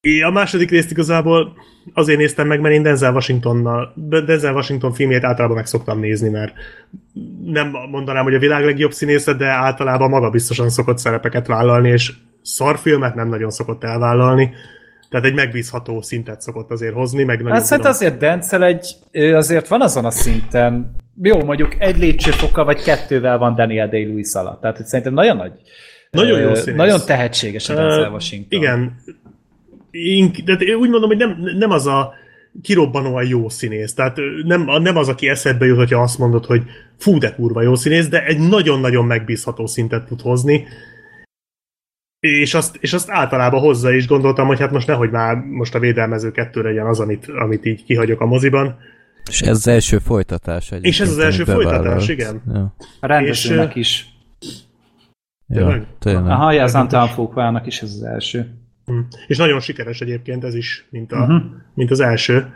S2: É, A második részt igazából azért néztem meg, mert én Denzel Washingtonnal, Denzel Washington filmjét általában meg szoktam nézni, mert nem mondanám, hogy a világ legjobb színésze, de általában maga biztosan szokott szerepeket vállalni, és szarfilmet nem nagyon szokott elvállalni. Tehát egy megbízható szintet szokott azért hozni, meg nagyon
S1: Hát
S2: tudom-
S1: azért Denzel egy, azért van azon a szinten, jó, mondjuk egy lépcsőfokkal vagy kettővel van Daniel Day-Lewis alatt. Tehát hogy szerintem nagyon nagy,
S2: Nagyon jó színész.
S1: Nagyon tehetséges a Denzel Washington.
S2: Igen. Ink, de én úgy mondom, hogy nem, nem az a kirobbanóan jó színész. Tehát nem, nem az, aki eszedbe jut, hogyha azt mondod, hogy fú, de kurva jó színész, de egy nagyon-nagyon megbízható szintet tud hozni. És azt, és azt általában hozza is gondoltam, hogy hát most nehogy már most a védelmező kettő legyen az, amit, amit így kihagyok a moziban.
S3: És ez az első folytatás.
S2: És ez az első
S3: bevállalt.
S2: folytatás, igen.
S3: Ja.
S1: A rendezőnek is.
S3: Ja, tényleg.
S1: Aha, ja, az Antoine is ez az első.
S2: Hm. És nagyon sikeres egyébként ez is, mint, a, uh-huh. mint az első.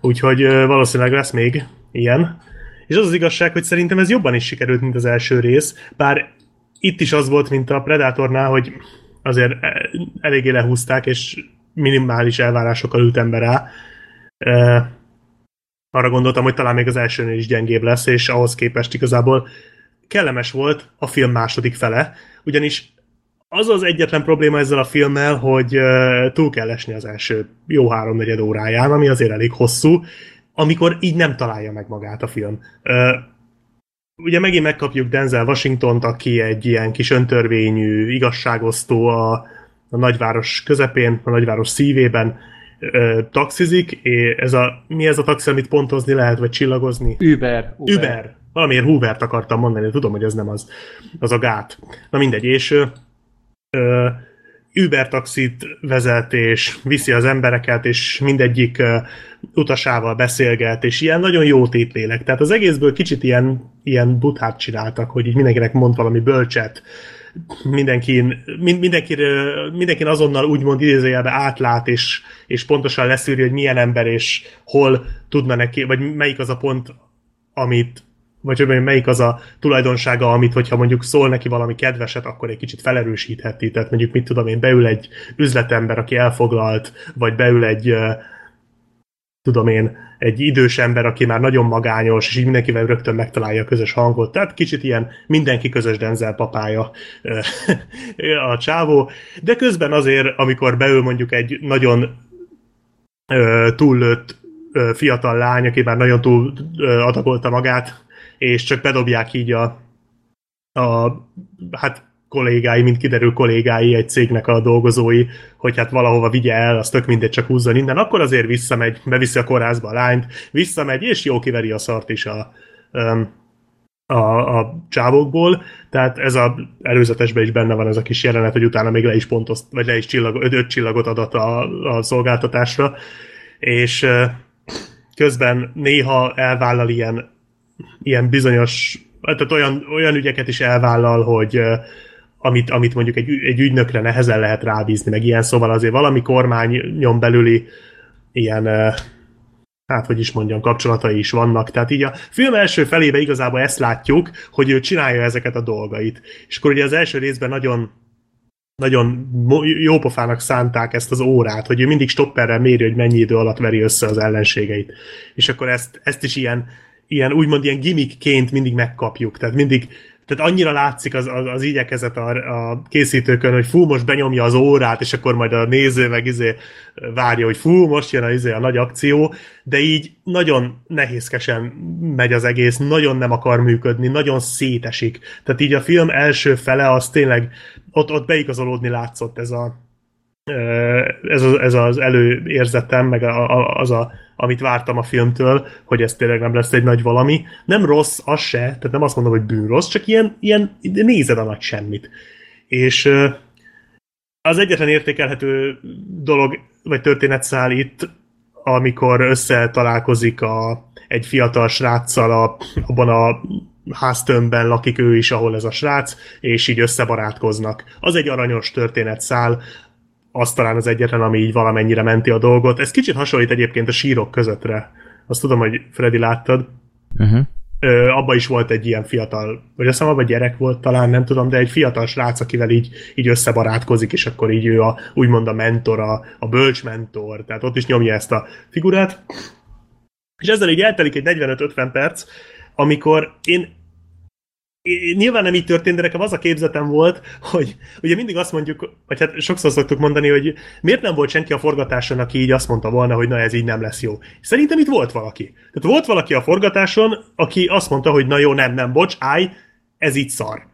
S2: Úgyhogy valószínűleg lesz még ilyen. És az az igazság, hogy szerintem ez jobban is sikerült, mint az első rész, bár itt is az volt, mint a Predatornál, hogy azért e, eléggé lehúzták, és minimális elvárásokkal ültem be rá. E, arra gondoltam, hogy talán még az elsőnél is gyengébb lesz, és ahhoz képest igazából kellemes volt a film második fele, ugyanis az az egyetlen probléma ezzel a filmmel, hogy túl kell esni az első jó háromnegyed óráján, ami azért elég hosszú, amikor így nem találja meg magát a film. Ugye megint megkapjuk Denzel Washington-t, aki egy ilyen kis öntörvényű igazságosztó a, a nagyváros közepén, a nagyváros szívében uh, taxizik, és ez a, mi ez a taxi, amit pontozni lehet, vagy csillagozni?
S1: Uber.
S2: Uber. Uber. Valamiért Hoovert akartam mondani, tudom, hogy ez nem az, az a gát. Na mindegy, és Uber taxit vezet, és viszi az embereket, és mindegyik utasával beszélget, és ilyen nagyon jó tétlélek. Tehát az egészből kicsit ilyen, ilyen buthát csináltak, hogy így mindenkinek mond valami bölcset, mindenkin, mind, mindenkin, mindenkin azonnal úgymond idézőjelbe átlát, és, és pontosan leszűri, hogy milyen ember, és hol tudna neki, vagy melyik az a pont, amit vagy hogy melyik az a tulajdonsága, amit, hogyha mondjuk szól neki valami kedveset, akkor egy kicsit felerősítheti. Tehát mondjuk, mit tudom én, beül egy üzletember, aki elfoglalt, vagy beül egy tudom én, egy idős ember, aki már nagyon magányos, és így mindenkivel rögtön megtalálja a közös hangot. Tehát kicsit ilyen mindenki közös Denzel papája a csávó. De közben azért, amikor beül mondjuk egy nagyon túllőtt fiatal lány, aki már nagyon túl adagolta magát, és csak bedobják így a, a hát kollégái, mint kiderül kollégái egy cégnek a dolgozói, hogy hát valahova vigye el, az tök mindegy, csak húzza innen, akkor azért visszamegy, beviszi a kórházba a lányt, visszamegy, és jó kiveri a szart is a, a, a csávokból, tehát ez a előzetesben is benne van ez a kis jelenet, hogy utána még le is pontozt, vagy le is csillag, öt csillagot adott a, a szolgáltatásra, és közben néha elvállal ilyen ilyen bizonyos, tehát olyan, olyan ügyeket is elvállal, hogy amit, amit mondjuk egy, egy ügynökre nehezen lehet rábízni, meg ilyen, szóval azért valami kormányon belüli ilyen, hát hogy is mondjam, kapcsolatai is vannak. Tehát így a film első felébe igazából ezt látjuk, hogy ő csinálja ezeket a dolgait. És akkor ugye az első részben nagyon nagyon jópofának szánták ezt az órát, hogy ő mindig stopperrel méri, hogy mennyi idő alatt veri össze az ellenségeit. És akkor ezt, ezt is ilyen ilyen úgymond ilyen gimmickként mindig megkapjuk. Tehát mindig tehát annyira látszik az, az, az igyekezet a, a készítőkön, hogy fú, most benyomja az órát, és akkor majd a néző meg izé várja, hogy fú, most jön a, izé a nagy akció, de így nagyon nehézkesen megy az egész, nagyon nem akar működni, nagyon szétesik. Tehát így a film első fele az tényleg, ott, ott beigazolódni látszott ez a, ez, az, ez az előérzetem, meg az a amit vártam a filmtől, hogy ez tényleg nem lesz egy nagy valami. Nem rossz, az se, tehát nem azt mondom, hogy bűnrossz, csak ilyen, ilyen nézed a nagy semmit. És az egyetlen értékelhető dolog, vagy történetszál itt, amikor összetalálkozik a, egy fiatal sráccal a, abban a háztömbben lakik ő is, ahol ez a srác, és így összebarátkoznak. Az egy aranyos történetszál, az talán az egyetlen, ami így valamennyire menti a dolgot. Ez kicsit hasonlít egyébként a sírok közöttre. Azt tudom, hogy Freddy láttad. Uh-huh. Ö, abba is volt egy ilyen fiatal, vagy azt hiszem abban gyerek volt talán, nem tudom, de egy fiatal srác, akivel így, így összebarátkozik, és akkor így ő a, úgymond a mentor, a, a bölcs mentor, tehát ott is nyomja ezt a figurát. És ezzel így eltelik egy 45-50 perc, amikor én nyilván nem így történt, de nekem az a képzetem volt, hogy ugye mindig azt mondjuk, vagy hát sokszor szoktuk mondani, hogy miért nem volt senki a forgatáson, aki így azt mondta volna, hogy na ez így nem lesz jó. Szerintem itt volt valaki. Tehát volt valaki a forgatáson, aki azt mondta, hogy na jó, nem, nem, bocs, állj, ez így szar.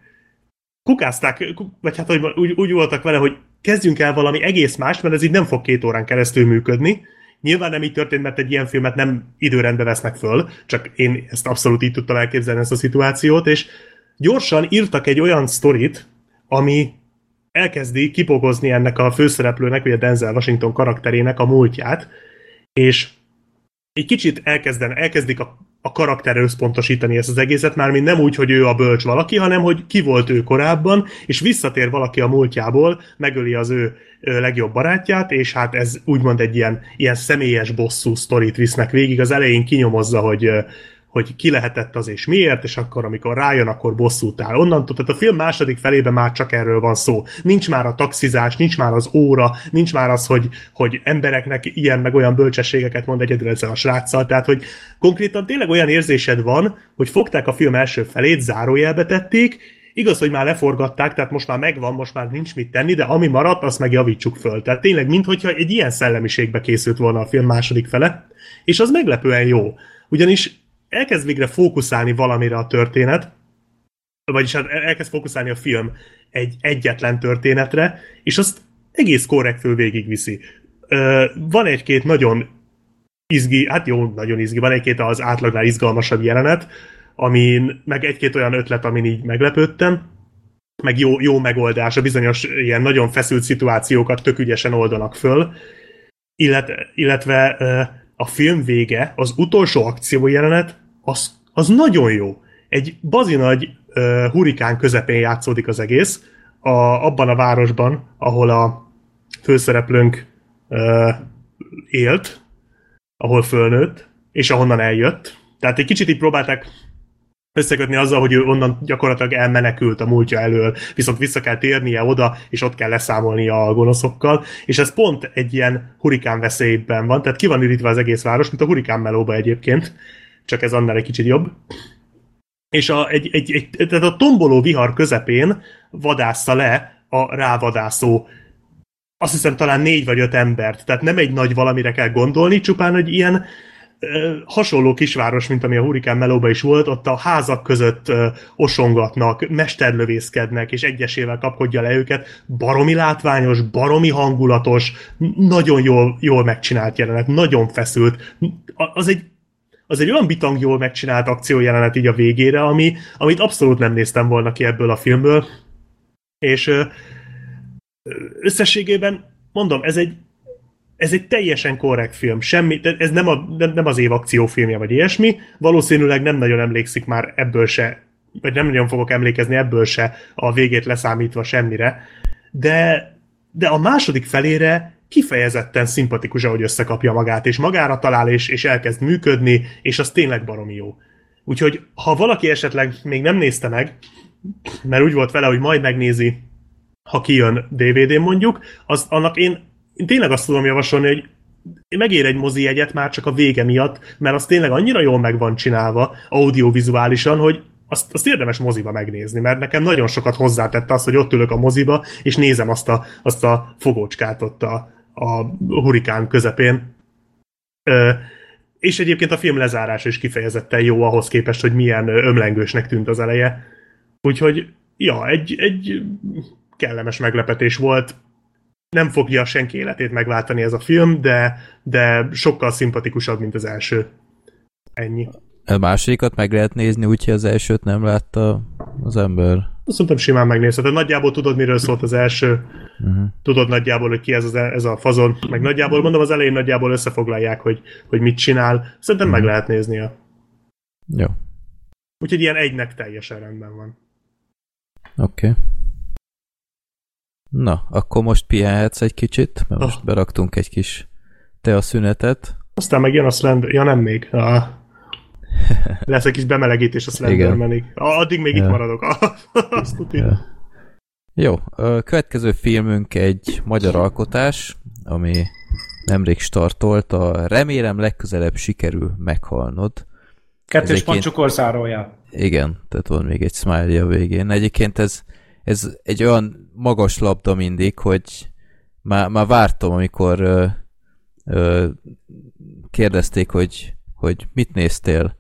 S2: Kukázták, vagy hát hogy úgy, úgy voltak vele, hogy kezdjünk el valami egész más, mert ez így nem fog két órán keresztül működni. Nyilván nem így történt, mert egy ilyen filmet nem időrendbe vesznek föl, csak én ezt abszolút így tudtam elképzelni ezt a szituációt, és gyorsan írtak egy olyan sztorit, ami elkezdi kipogozni ennek a főszereplőnek, a Denzel Washington karakterének a múltját, és egy kicsit elkezden, elkezdik a a karakterre összpontosítani ezt az egészet, már mint nem úgy, hogy ő a bölcs valaki, hanem hogy ki volt ő korábban, és visszatér valaki a múltjából, megöli az ő legjobb barátját, és hát ez úgymond egy ilyen, ilyen személyes bosszú sztorit visznek végig. Az elején kinyomozza, hogy hogy ki lehetett az és miért, és akkor amikor rájön, akkor bosszút áll. Onnantól, tehát a film második felében már csak erről van szó. Nincs már a taxizás, nincs már az óra, nincs már az, hogy, hogy embereknek ilyen meg olyan bölcsességeket mond egyedül ezzel a sráccal, tehát hogy konkrétan tényleg olyan érzésed van, hogy fogták a film első felét, zárójelbe tették, Igaz, hogy már leforgatták, tehát most már megvan, most már nincs mit tenni, de ami maradt, azt meg javítsuk föl. Tehát tényleg, minthogyha egy ilyen szellemiségbe készült volna a film második fele, és az meglepően jó. Ugyanis elkezd végre fókuszálni valamire a történet, vagyis hát elkezd fókuszálni a film egy egyetlen történetre, és azt egész korrektül végigviszi. Van egy-két nagyon izgi, hát jó, nagyon izgi, van egy-két az átlagnál izgalmasabb jelenet, amin, meg egy-két olyan ötlet, amin így meglepődtem, meg jó, jó megoldás, a bizonyos ilyen nagyon feszült szituációkat tök ügyesen oldanak föl, illet, illetve a film vége, az utolsó akciójelenet, az, az nagyon jó. Egy bazinagy uh, hurikán közepén játszódik az egész, a, abban a városban, ahol a főszereplőnk uh, élt, ahol fölnőtt, és ahonnan eljött. Tehát egy kicsit így próbálták összekötni azzal, hogy ő onnan gyakorlatilag elmenekült a múltja elől, viszont vissza kell térnie oda, és ott kell leszámolnia a gonoszokkal, és ez pont egy ilyen hurikán veszélyben van, tehát ki van ürítve az egész város, mint a hurikán melóba egyébként, csak ez annál egy kicsit jobb. És a, egy, egy, egy, tehát a tomboló vihar közepén vadásza le a rávadászó azt hiszem talán négy vagy öt embert, tehát nem egy nagy valamire kell gondolni, csupán egy ilyen hasonló kisváros, mint ami a Hurikán Melóba is volt, ott a házak között osongatnak, mesterlövészkednek, és egyesével kapkodja le őket. Baromi látványos, baromi hangulatos, nagyon jól, jól megcsinált jelenet, nagyon feszült. Az egy az egy olyan bitang jól megcsinált akciójelenet így a végére, ami, amit abszolút nem néztem volna ki ebből a filmből. És összességében mondom, ez egy ez egy teljesen korrekt film, semmi, ez nem, a, nem az év akciófilmje, vagy ilyesmi, valószínűleg nem nagyon emlékszik már ebből se, vagy nem nagyon fogok emlékezni ebből se a végét leszámítva semmire, de, de a második felére kifejezetten szimpatikus, ahogy összekapja magát, és magára talál, és, és elkezd működni, és az tényleg baromi jó. Úgyhogy, ha valaki esetleg még nem nézte meg, mert úgy volt vele, hogy majd megnézi, ha kijön DVD-n mondjuk, az, annak én én tényleg azt tudom javasolni, hogy megér egy mozi egyet már csak a vége miatt, mert az tényleg annyira jól meg van csinálva audiovizuálisan, hogy azt, azt érdemes moziba megnézni, mert nekem nagyon sokat hozzátette az, hogy ott ülök a moziba, és nézem azt a, azt a fogócskát ott a, a hurikán közepén. Ö, és egyébként a film lezárása is kifejezetten jó ahhoz képest, hogy milyen ömlengősnek tűnt az eleje. Úgyhogy, ja, egy, egy kellemes meglepetés volt nem fogja senki életét megváltani ez a film, de, de sokkal szimpatikusabb, mint az első. Ennyi.
S3: A másodikat meg lehet nézni, úgyhogy az elsőt nem látta az ember.
S2: Mondtam, simán megnézheted. Nagyjából tudod, miről szólt az első. Uh-huh. Tudod nagyjából, hogy ki ez, az, ez a fazon. Meg nagyjából, mondom, az elején nagyjából összefoglalják, hogy, hogy mit csinál. Szerintem uh-huh. meg lehet néznie.
S3: Jó.
S2: Úgyhogy ilyen egynek teljesen rendben van.
S3: Oké. Okay. Na, akkor most pihenhetsz egy kicsit, mert most oh. beraktunk egy kis szünetet.
S2: Aztán meg jön a Slender... Ja, nem még. Ah. Lesz egy kis bemelegítés a Slendermanig. Addig még ja. itt maradok. Azt ja.
S3: Jó, a következő filmünk egy magyar alkotás, ami nemrég startolt, a Remélem legközelebb sikerül meghalnod.
S1: Kettős pont csukorzárója.
S3: Igen, tehát van még egy smiley a végén. Egyébként ez ez egy olyan magas labda mindig, hogy már, már vártam, amikor ö, ö, kérdezték, hogy, hogy mit néztél.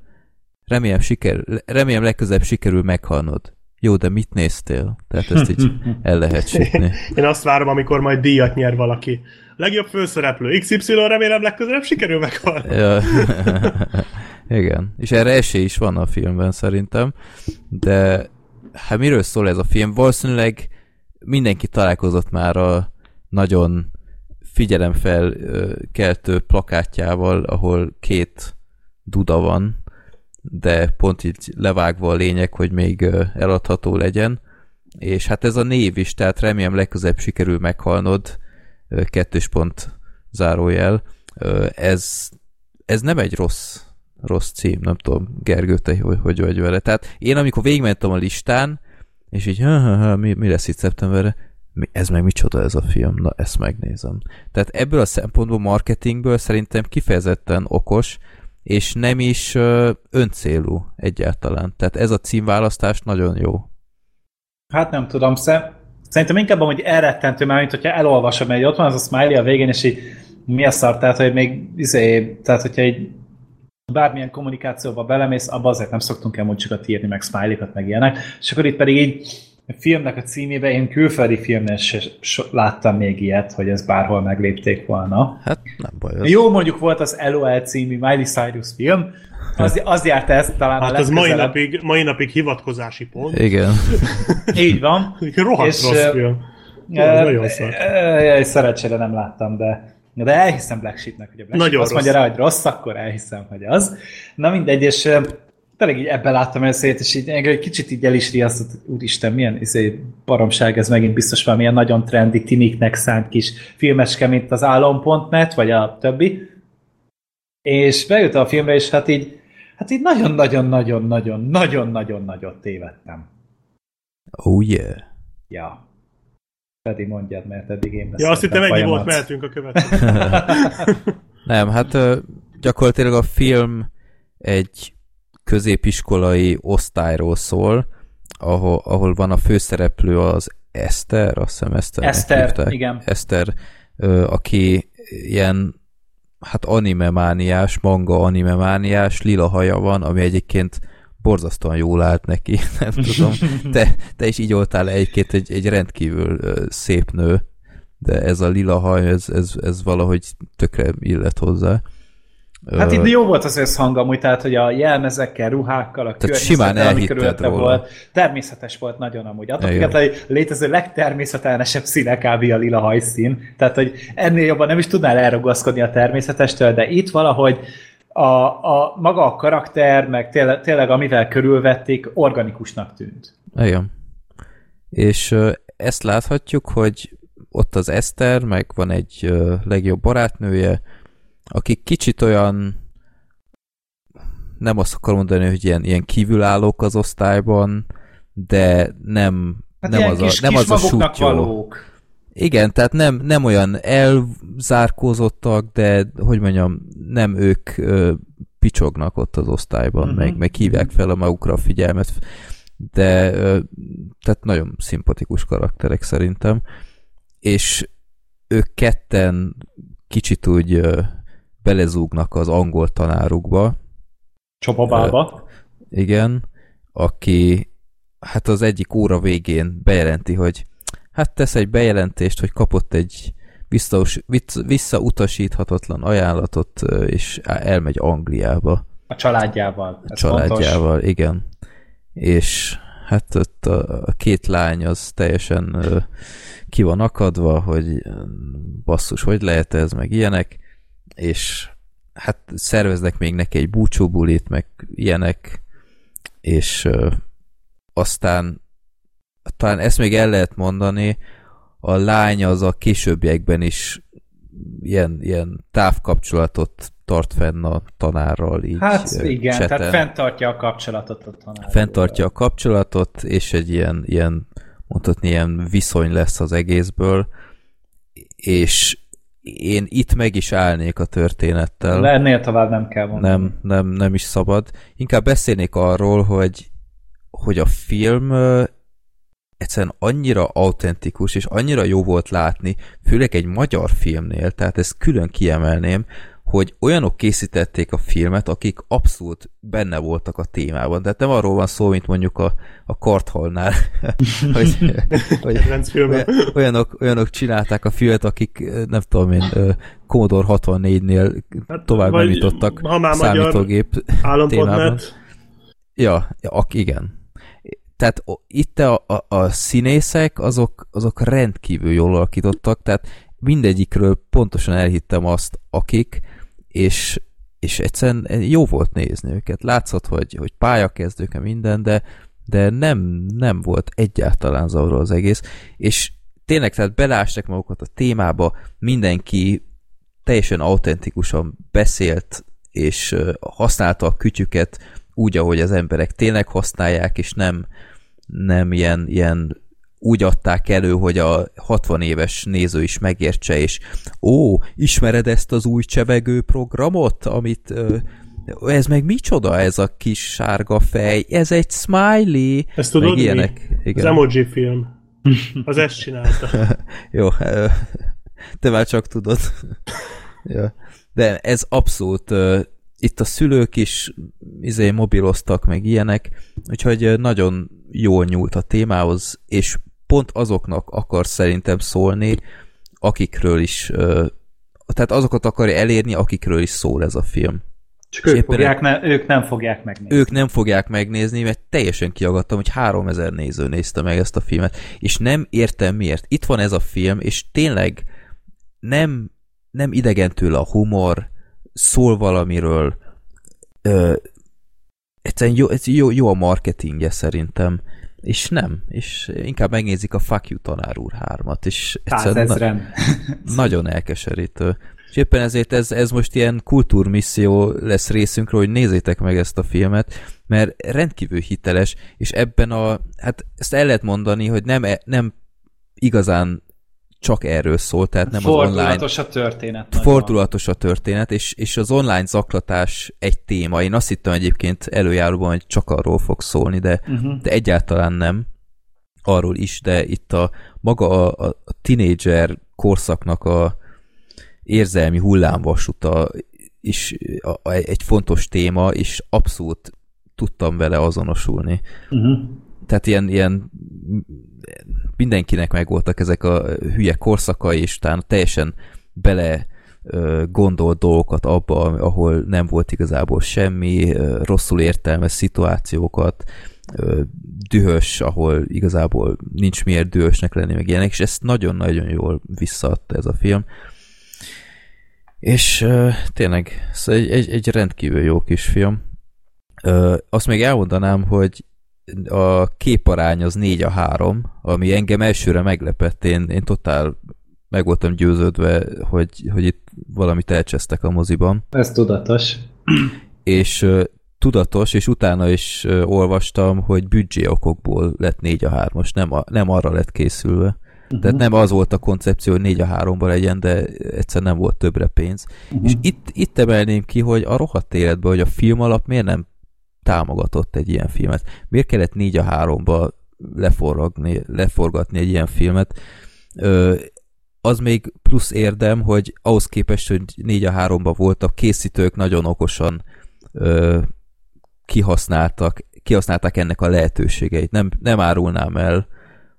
S3: Remélem, siker, remélem legközelebb sikerül meghalnod. Jó, de mit néztél? Tehát ezt így el lehet sütni.
S2: Én azt várom, amikor majd díjat nyer valaki. Legjobb főszereplő XY, remélem legközelebb sikerül meghalni. Ja.
S3: Igen, és erre esély is van a filmben szerintem, de hát miről szól ez a film? Valószínűleg mindenki találkozott már a nagyon figyelemfelkeltő plakátjával, ahol két duda van, de pont így levágva a lényeg, hogy még eladható legyen. És hát ez a név is, tehát remélem legközebb sikerül meghalnod, kettős pont zárójel. Ez, ez nem egy rossz, rossz cím, nem tudom, Gergő, te hogy, hogy vagy vele. Tehát én amikor végigmentem a listán, és így, ha, ha, ha, mi, mi lesz itt szeptemberre, mi, ez meg micsoda ez a film, na ezt megnézem. Tehát ebből a szempontból marketingből szerintem kifejezetten okos, és nem is öncélú egyáltalán. Tehát ez a címválasztás nagyon jó.
S1: Hát nem tudom, szerintem inkább hogy elrettentő már, mint hogyha elolvasom, mert ott van az a smiley a végén, és így mi a szar, tehát hogy még izé, tehát hogyha egy bármilyen kommunikációba belemész, abba azért nem szoktunk emojikat írni, meg smiley-kat, meg ilyenek, és akkor itt pedig így a filmnek a címébe én külföldi filmnél se láttam még ilyet, hogy ez bárhol meglépték volna.
S3: Hát nem baj. Az...
S1: Jó, mondjuk volt az LOL című Miley Cyrus film, az, az járt ezt talán
S2: hát a az mai napig, mai napig hivatkozási pont.
S3: Igen.
S1: Így van.
S2: Rohadt és, rossz film. Jó, nagyon szar.
S1: Szerencsére nem láttam, de de elhiszem Black Sheepnek, hogy a Black
S2: Nagyon
S1: Sheep azt mondja rá, hogy rossz, akkor elhiszem, hogy az. Na mindegy, és tényleg így ebben láttam ezt, és így egy kicsit így el is riasztott, úristen, milyen izé, baromság, ez megint biztos valamilyen nagyon trendi, tiniknek szánt kis filmeske, mint az álom.net, vagy a többi. És bejött a filmre, és hát így, hát így nagyon-nagyon-nagyon-nagyon-nagyon-nagyon nagyot tévedtem.
S3: Oh yeah.
S1: Ja. Pedig mondjad, mert eddig én
S2: Ja, azt hittem ennyi volt, mehetünk a következő.
S3: Nem, hát gyakorlatilag a film egy középiskolai osztályról szól, ahol, ahol van a főszereplő az Eszter, azt hiszem Eszter.
S1: Eszter, igen.
S3: Eszter, aki ilyen hát anime mániás, manga anime mániás, lila haja van, ami egyébként borzasztóan jól állt neki, nem tudom. Te, te is így voltál egyébként egy, egy rendkívül szép nő, de ez a lila haj, ez, ez, ez valahogy tökre illet hozzá.
S1: Hát itt jó volt az összhang amúgy, tehát hogy a jelmezekkel, ruhákkal, a
S3: tehát simán ami körülötte róla. volt,
S1: természetes volt nagyon amúgy. Attól függetlenül, hogy létező legtermészetelnesebb színe kb. a lila hajszín, tehát hogy ennél jobban nem is tudnál elragaszkodni a természetestől, de itt valahogy a, a maga a karakter, meg tényleg, tényleg amivel körülvették, organikusnak tűnt.
S3: Igen. És ezt láthatjuk, hogy ott az Eszter, meg van egy legjobb barátnője, akik kicsit olyan nem azt akarom mondani, hogy ilyen, ilyen kívülállók az osztályban, de nem, hát nem, az a, kis, nem kis az a sútyó. Valók. Igen, tehát nem, nem olyan elzárkózottak, de hogy mondjam, nem ők ö, picsognak ott az osztályban, uh-huh. meg, meg hívják fel a magukra a figyelmet, de ö, tehát nagyon szimpatikus karakterek szerintem, és ők ketten kicsit úgy ö, belezúgnak az angol tanárukba.
S1: Csopabába.
S3: Igen, aki hát az egyik óra végén bejelenti, hogy hát tesz egy bejelentést, hogy kapott egy visszaus, visszautasíthatatlan ajánlatot, és elmegy Angliába.
S1: A családjával.
S3: A családjával, fontos. igen. És hát ott a, a két lány az teljesen ki van akadva, hogy basszus, hogy lehet ez, meg ilyenek, és hát szerveznek még neki egy búcsúbulit, meg ilyenek, és uh, aztán talán ezt még el lehet mondani, a lány az a későbbiekben is ilyen, ilyen távkapcsolatot tart fenn a tanárral. Így
S1: hát igen, cseten. tehát fenntartja a kapcsolatot a tanárral.
S3: Fenntartja a kapcsolatot, és egy ilyen, ilyen mondhatni, ilyen viszony lesz az egészből, és én itt meg is állnék a történettel.
S1: Lennél tovább nem kell mondani.
S3: Nem, nem, nem is szabad. Inkább beszélnék arról, hogy, hogy a film egyszerűen annyira autentikus, és annyira jó volt látni, főleg egy magyar filmnél, tehát ezt külön kiemelném, hogy olyanok készítették a filmet, akik abszolút benne voltak a témában. Tehát nem arról van szó, mint mondjuk a, a karthalnál, hogy, hogy olyanok, olyanok csinálták a filmet, akik nem tudom én, Commodore 64-nél hát, tovább nem jutottak számítógép témában. Ja, ja, igen tehát itt a, a, a színészek azok, azok rendkívül jól alakítottak, tehát mindegyikről pontosan elhittem azt, akik, és és egyszerűen jó volt nézni őket. Látszott, hogy, hogy pályakezdők, minden, de, de nem, nem volt egyáltalán zavaró az egész, és tényleg tehát belástak magukat a témába, mindenki teljesen autentikusan beszélt, és használta a kütyüket úgy, ahogy az emberek tényleg használják, és nem, nem ilyen, ilyen úgy adták elő, hogy a 60 éves néző is megértse, és ó, ismered ezt az új csevegő programot, amit ez meg micsoda ez a kis sárga fej? Ez egy smiley.
S2: Ezt tudod meg ilyenek. Mi? Igen. Az emoji film. Az ezt csinálta.
S3: Jó, te már csak tudod. ja. De ez abszolút itt a szülők is izé mobiloztak, meg ilyenek, úgyhogy nagyon jól nyúlt a témához, és pont azoknak akar szerintem szólni, akikről is, tehát azokat akarja elérni, akikről is szól ez a film.
S1: Csak ők, fogják, ne, ők nem fogják megnézni.
S3: Ők nem fogják megnézni, mert teljesen kiagadtam, hogy 3000 néző nézte meg ezt a filmet, és nem értem miért. Itt van ez a film, és tényleg nem, nem idegen tőle a humor, szól valamiről, ö, egyszerűen jó, jó, jó a marketingje szerintem, és nem, és inkább megnézik a Fuck You tanár úr hármat, és
S1: na,
S3: nagyon elkeserítő. És éppen ezért ez, ez most ilyen kultúrmisszió lesz részünkről, hogy nézzétek meg ezt a filmet, mert rendkívül hiteles, és ebben a, hát ezt el lehet mondani, hogy nem, e, nem igazán csak erről szól, tehát nem
S1: Fordulatos az online... a történet.
S3: Fordulatos a történet, és, és az online zaklatás egy téma. Én azt hittem egyébként előjáróban, hogy csak arról fog szólni, de, uh-huh. de egyáltalán nem. Arról is, de itt a maga a, a, a tinédzser korszaknak a érzelmi hullámvasuta is a, a, egy fontos téma, és abszolút tudtam vele azonosulni. Uh-huh. Tehát ilyen, ilyen mindenkinek megvoltak ezek a hülye korszakai, és talán teljesen bele gondolt dolgokat abba, ahol nem volt igazából semmi, rosszul értelmes szituációkat, dühös, ahol igazából nincs miért dühösnek lenni, meg ilyenek, és ezt nagyon-nagyon jól visszaadta ez a film. És tényleg, szóval egy, egy, egy rendkívül jó kis film. Azt még elmondanám, hogy a képarány az 4 a 3, ami engem elsőre meglepett. Én, én totál meg voltam győződve, hogy, hogy itt valamit elcsesztek a moziban.
S1: Ez tudatos.
S3: És uh, tudatos, és utána is uh, olvastam, hogy büdzsé okokból lett 4 a 3-os, nem, a, nem arra lett készülve. Uh-huh. Tehát nem az volt a koncepció, hogy 4 a 3 legyen, de egyszer nem volt többre pénz. Uh-huh. És itt, itt emelném ki, hogy a rohadt életben, hogy a film alap miért nem támogatott egy ilyen filmet. Miért kellett 4 a 3-ba leforgatni, egy ilyen filmet? Ö, az még plusz érdem, hogy ahhoz képest, hogy 4 a 3-ba voltak, készítők nagyon okosan ö, kihasználtak, kihasználták ennek a lehetőségeit. Nem, nem árulnám el,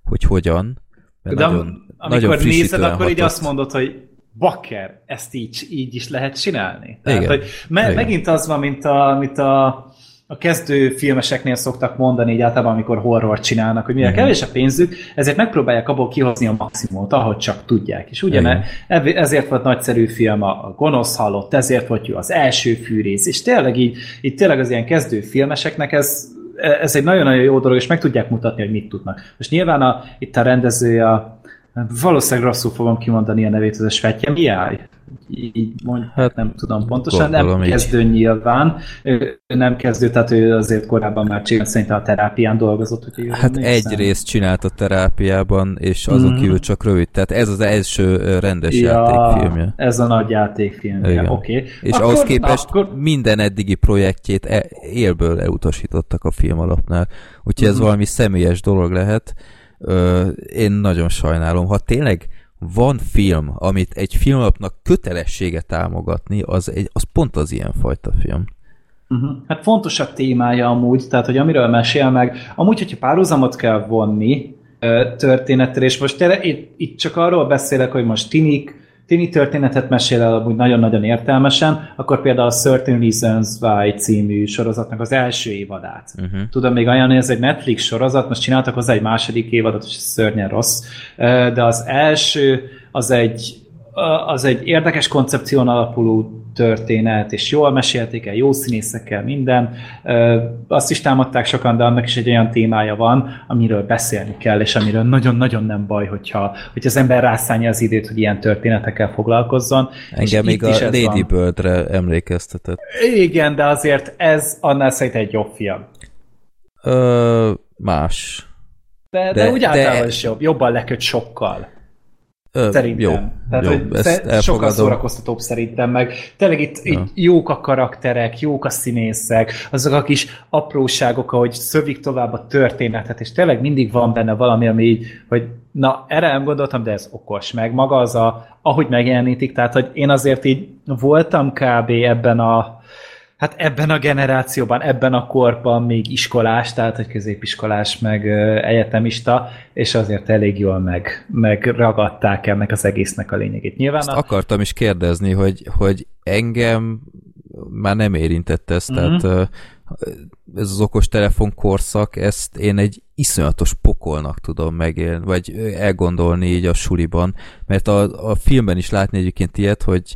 S3: hogy hogyan,
S1: mert De nagyon, amikor nagyon nézed, akkor hatott. így azt mondod, hogy bakker, ezt így, így is lehet csinálni. Tehát, Igen. hogy me- Igen. megint az van, mint a, mint a, a kezdő filmeseknél szoktak mondani, így általában, amikor horror csinálnak, hogy mivel uh-huh. kevés a pénzük, ezért megpróbálják abból kihozni a maximumot, ahogy csak tudják. És ugyan ezért volt nagyszerű film a Gonosz halott, ezért volt jó az első fűrész, és tényleg így, így tényleg az ilyen kezdő filmeseknek ez ez egy nagyon-nagyon jó dolog, és meg tudják mutatni, hogy mit tudnak. Most nyilván a, itt a rendezője, a, valószínűleg rosszul fogom kimondani a nevét, az a Svetje Miáj. Így mond, hát nem tudom pontosan, nem kezdő így. nyilván. Ő nem kezdő, tehát ő azért korábban már csinált, szerintem a terápián dolgozott. Hogy
S3: hát egy részt csinált a terápiában, és azon mm. kívül csak rövid. Tehát ez az első rendes ja, játékfilmje.
S1: Ez a nagy játékfilmje, oké. Okay.
S3: És akkor, ahhoz képest akkor... minden eddigi projektjét e- élből elutasítottak a film alapnál. Úgyhogy mm. ez mhm. valami személyes dolog lehet Ö, én nagyon sajnálom. Ha tényleg van film, amit egy filmlapnak kötelessége támogatni, az, egy, az pont az ilyen fajta film.
S1: Uh-huh. Hát fontos a témája amúgy, tehát hogy amiről mesél meg, amúgy, hogyha párhuzamot kell vonni történettel, és most tényleg itt, itt csak arról beszélek, hogy most tinik, tini történetet mesél el amúgy nagyon-nagyon értelmesen, akkor például a Certain Reasons Why című sorozatnak az első évadát. Uh-huh. Tudom még ajánlani, ez egy Netflix sorozat, most csináltak hozzá egy második évadot, és szörnyen rossz, de az első az egy, az egy érdekes koncepción alapuló történet, és jól mesélték el, jó színészekkel, minden. Azt is támadták sokan, de annak is egy olyan témája van, amiről beszélni kell, és amiről nagyon-nagyon nem baj, hogyha, hogy az ember rászánja az időt, hogy ilyen történetekkel foglalkozzon.
S3: Engem még a Lady Birdre emlékeztetett.
S1: Igen, de azért ez annál szerintem egy jobb film.
S3: Ö, más.
S1: De, de, de úgy általában de... is jobb. Jobban leköt sokkal. Ö, szerintem. Jó, Tehát, jó, hogy ezt sokkal szórakoztatóbb szerintem, meg tényleg itt, ja. itt jók a karakterek, jók a színészek, azok a kis apróságok, ahogy szövik tovább a történetet, és tényleg mindig van benne valami, ami így, hogy na, erre nem gondoltam, de ez okos, meg maga az a, ahogy megjelenítik, tehát, hogy én azért így voltam kb. ebben a hát ebben a generációban, ebben a korban még iskolás, tehát hogy középiskolás, meg egyetemista, és azért elég jól meg, megragadták ennek az egésznek a lényegét. Nyilván
S3: a... akartam is kérdezni, hogy, hogy engem már nem érintett ez, uh-huh. tehát ez az okos telefon korszak, ezt én egy iszonyatos pokolnak tudom megélni, vagy elgondolni így a suliban, mert a, a filmben is látni egyébként ilyet, hogy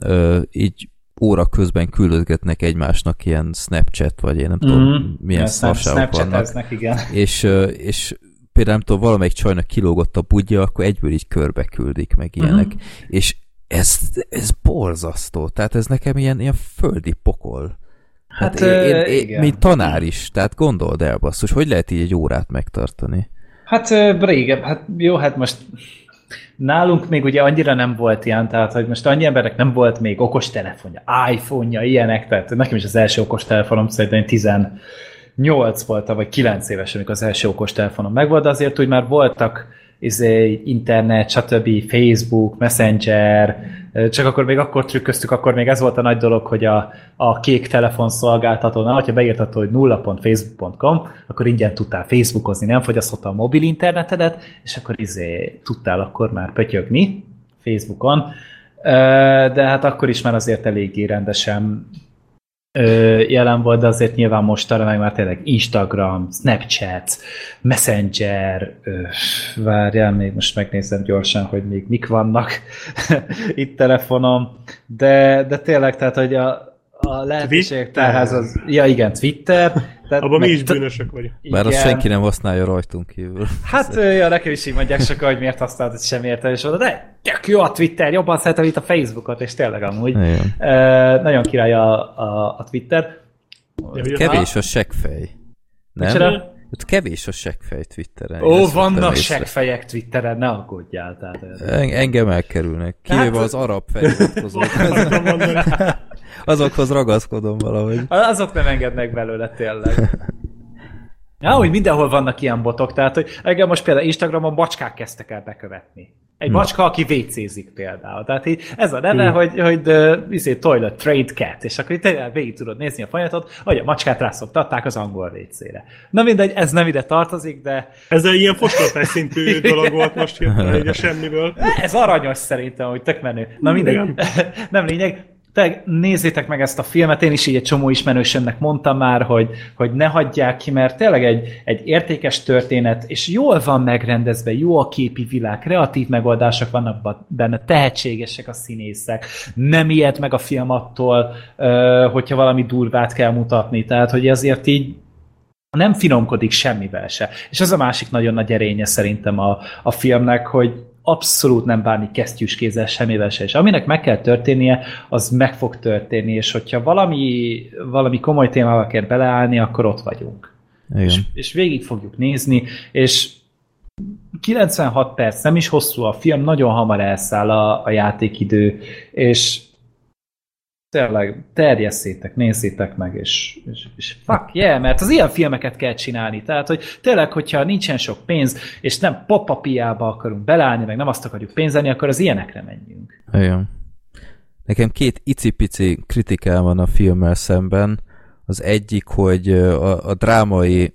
S3: uh, így óra közben küldözgetnek egymásnak ilyen Snapchat, vagy én nem tudom, mm, milyen szarságok vannak.
S1: igen.
S3: És, és például nem tudom, valamelyik csajnak kilógott a budja, akkor egyből így körbe küldik, meg ilyenek. Mm. És ez, ez borzasztó. Tehát ez nekem ilyen, ilyen földi pokol. Hát, hát én, én, igen. mint tanár is, tehát gondold el, basszus, hogy lehet így egy órát megtartani?
S1: Hát régen, hát jó, hát most Nálunk még ugye annyira nem volt ilyen, tehát hogy most annyi embernek nem volt még okos telefonja, iPhone-ja, ilyenek, tehát nekem is az első okos telefonom szerintem 18 voltam, vagy 9 éves, amikor az első okos telefonom megvolt, de azért úgy már voltak izé, internet, stb., Facebook, Messenger, csak akkor még akkor trükköztük, akkor még ez volt a nagy dolog, hogy a, a kék telefon szolgáltatónál, ha beírtad, hogy 0.facebook.com, akkor ingyen tudtál Facebookozni, nem fogyasztotta a mobil internetedet, és akkor izé tudtál akkor már pötyögni Facebookon, de hát akkor is már azért eléggé rendesen jelen volt, de azért nyilván most arra meg már tényleg Instagram, Snapchat, Messenger, várjál, még most megnézem gyorsan, hogy még mik vannak itt telefonom, de, de tényleg, tehát, hogy a, a lehetőségek tárház az... Ja igen, Twitter.
S2: Tehát Abban mi is bűnösök vagyunk.
S3: Bár azt senki nem használja rajtunk kívül.
S1: Hát ja, nekem is így mondják sokan, hogy miért használod, sem értem, és oda, de tök jó a Twitter, jobban szeretem itt a Facebookot, és tényleg amúgy. Igen. Uh, nagyon király a, a, a Twitter.
S3: Kevés a seggfej. Nem? Micsoda? Ott kevés a seggfej Twitteren.
S1: Ó, vannak seggfejek Twitteren, ne aggódjál. Tehát,
S3: en, engem elkerülnek. Kivéve hát, az arab feliratkozók. Azokhoz ragaszkodom valahogy.
S1: Azok nem engednek belőle tényleg. Ja, hogy mindenhol vannak ilyen botok, tehát hogy engem most például Instagramon bacskák kezdtek el bekövetni. Egy macska, aki vécézik például. Tehát így ez a neve, hmm. hogy, hogy the, izé, toilet trade cat, és akkor itt végig tudod nézni a folyatot, hogy a macskát rászoktatták az angol vécére. Na mindegy, ez nem ide tartozik, de...
S2: Ez egy ilyen fosgatás szintű dolog volt most hirtelen, semmiből.
S1: Ez aranyos szerintem, hogy tök menő. Na mindegy, nem lényeg te nézzétek meg ezt a filmet, én is így egy csomó ismerősömnek mondtam már, hogy, hogy ne hagyják ki, mert tényleg egy, egy értékes történet, és jól van megrendezve, jó a képi világ, kreatív megoldások vannak benne, tehetségesek a színészek, nem ilyet meg a film attól, hogyha valami durvát kell mutatni, tehát hogy ezért így nem finomkodik semmivel se. És ez a másik nagyon nagy erénye szerintem a, a filmnek, hogy abszolút nem bánni kesztyűs kézzel semmivel se. És aminek meg kell történnie, az meg fog történni, és hogyha valami, valami komoly témával kell beleállni, akkor ott vagyunk. Igen. És, és végig fogjuk nézni, és 96 perc, nem is hosszú a film, nagyon hamar elszáll a, a játékidő, és tényleg terjesszétek, nézzétek meg, és, és, és fuck yeah, mert az ilyen filmeket kell csinálni. Tehát, hogy tényleg, hogyha nincsen sok pénz, és nem popapiába akarunk belállni, meg nem azt akarjuk pénzelni, akkor az ilyenekre menjünk.
S3: Igen. Nekem két icipici kritikám van a filmmel szemben. Az egyik, hogy a, a drámai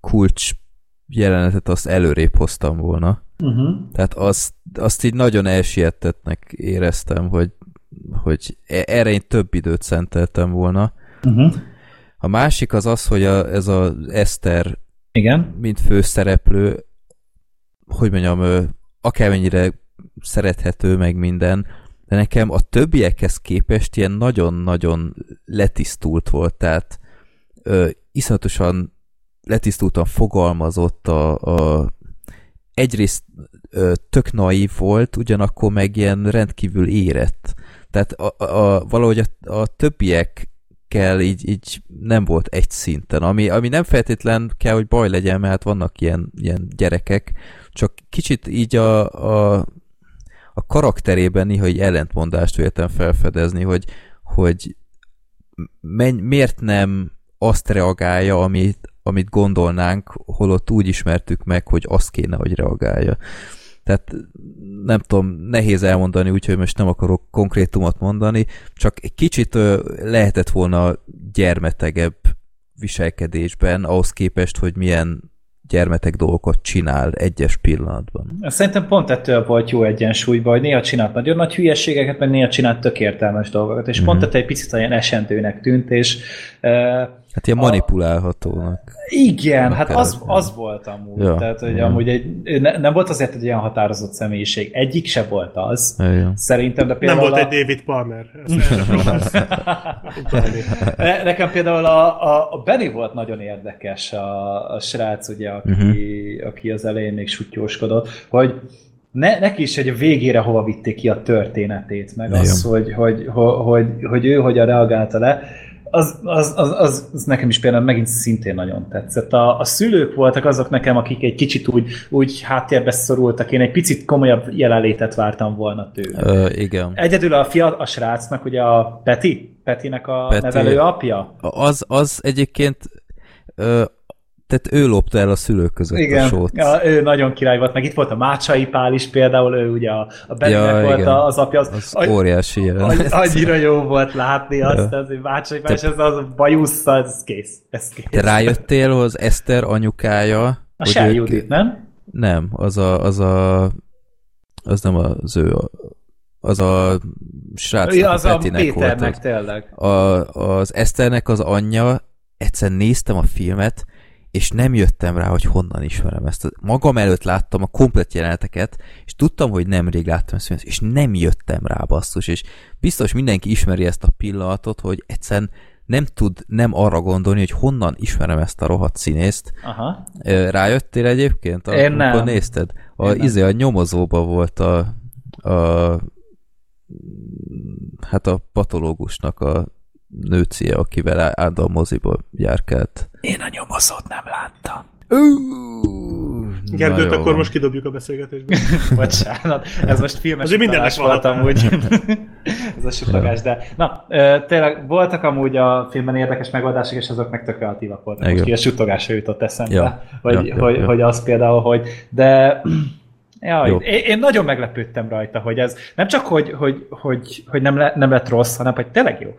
S3: kulcs jelenetet azt előrébb hoztam volna. Uh-huh. Tehát azt, azt így nagyon elsiettetnek éreztem, hogy hogy e- erre én több időt szenteltem volna. Uh-huh. A másik az az, hogy a, ez az Eszter
S1: Igen?
S3: mint főszereplő, hogy mondjam, akármennyire szerethető meg minden, de nekem a többiekhez képest ilyen nagyon-nagyon letisztult volt, tehát ö, iszonyatosan letisztultan fogalmazott a, a egyrészt ö, tök naív volt, ugyanakkor meg ilyen rendkívül érett. Tehát a, a, valahogy a, a többiekkel így, így nem volt egy szinten, ami, ami nem feltétlen kell, hogy baj legyen, mert hát vannak ilyen, ilyen gyerekek, csak kicsit így a, a, a karakterében néha egy ellentmondást véltem felfedezni, hogy, hogy menj, miért nem azt reagálja, amit, amit gondolnánk, holott úgy ismertük meg, hogy azt kéne, hogy reagálja. Tehát nem tudom, nehéz elmondani, úgyhogy most nem akarok konkrétumot mondani, csak egy kicsit lehetett volna gyermetegebb viselkedésben, ahhoz képest, hogy milyen gyermetek dolgokat csinál egyes pillanatban.
S1: Szerintem pont ettől volt jó egyensúlyban, hogy néha csinált nagyon nagy hülyeségeket, meg néha csinált tök értelmes dolgokat, és mm-hmm. pont ettől egy picit olyan esendőnek tűnt, és uh,
S3: Hát ilyen manipulálhatónak.
S1: Igen, hát az, az volt amúgy. Ja, Tehát, hogy ja. amúgy egy, ne, nem volt azért egy ilyen határozott személyiség. Egyik se volt az. Ja. Szerintem, de
S2: például... Nem volt a... egy David Palmer.
S1: Nekem például a, a, a Benny volt nagyon érdekes, a, a srác, ugye, aki, uh-huh. aki az elején még sutyóskodott, hogy ne, neki is egy a végére hova vitték ki a történetét, meg ja. az, hogy, hogy, hogy, hogy, hogy ő hogyan reagálta le az, az, az, az, az nekem is például megint szintén nagyon tetszett. A, a szülők voltak azok nekem, akik egy kicsit úgy, úgy háttérbe szorultak. Én egy picit komolyabb jelenlétet vártam volna tőle.
S3: Ö, igen.
S1: Egyedül a fia, a srácnak, ugye a Peti, Petinek a Peti. nevelő apja.
S3: Az, az egyébként ö, tehát ő lopta el a szülők között igen. a sót.
S1: Ja, ő nagyon király volt, meg itt volt a Mácsai Pál is például, ő ugye a, a Bennek ja, volt igen. az apja. Az,
S3: az agy, óriási
S1: jelenet. Annyira jó volt látni azt, ja. az, hogy Mácsai Pál, és az, az a bajussza, ez kész. Ez kész.
S3: Te rájöttél, hogy az Eszter anyukája...
S1: A Sel Judit, nem?
S3: Nem, az a, az a az nem az ő, az a srác,
S1: ja, az a, a Péternek, volt. tényleg.
S3: A, az Eszternek az anyja, egyszer néztem a filmet, és nem jöttem rá, hogy honnan ismerem ezt. Magam előtt láttam a komplet jeleneteket, és tudtam, hogy nemrég láttam ezt, és nem jöttem rá, basszus, és biztos mindenki ismeri ezt a pillanatot, hogy egyszerűen nem tud nem arra gondolni, hogy honnan ismerem ezt a rohadt színészt. Aha. Rájöttél egyébként?
S1: Én nem.
S3: nézted? A, Én izé, a nyomozóba volt a, a hát a patológusnak a nőcie, akivel állandóan moziba járkált.
S1: Én a nyomozót nem láttam.
S2: Gergőt, akkor most kidobjuk a beszélgetésbe.
S1: Bocsánat, ez most filmes utalás volt amúgy. ez a sutogás, de na, tényleg voltak amúgy a filmben érdekes megoldások, és azok meg tök kreatívak voltak. Igen. Most ki a sutogásra jutott eszembe, ja. hogy, ja, hogy, ja. hogy az például, hogy de Jaj, én, én nagyon meglepődtem rajta, hogy ez nem csak, hogy, hogy, hogy, hogy nem, le, nem lett rossz, hanem hogy tényleg jó.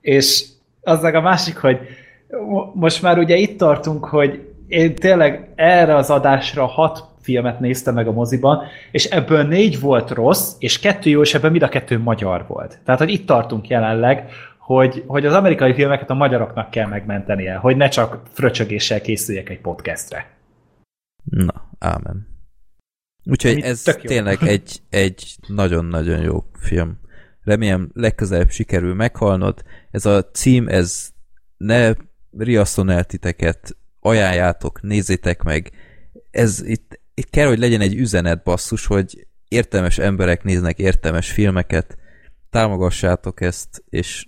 S1: És az a másik, hogy most már ugye itt tartunk, hogy én tényleg erre az adásra hat filmet néztem meg a moziban, és ebből négy volt rossz, és kettő jó, és ebben mind a kettő magyar volt. Tehát, hogy itt tartunk jelenleg, hogy, hogy az amerikai filmeket a magyaroknak kell megmentenie, hogy ne csak fröcsögéssel készüljek egy podcastre.
S3: Na, ámen. Úgyhogy Ami ez tényleg egy, egy nagyon-nagyon jó film. Remélem legközelebb sikerül meghalnod. Ez a cím, ez ne riasszon el titeket, ajánljátok, nézzétek meg. Ez itt, itt kell, hogy legyen egy üzenet basszus, hogy értelmes emberek néznek értelmes filmeket, támogassátok ezt, és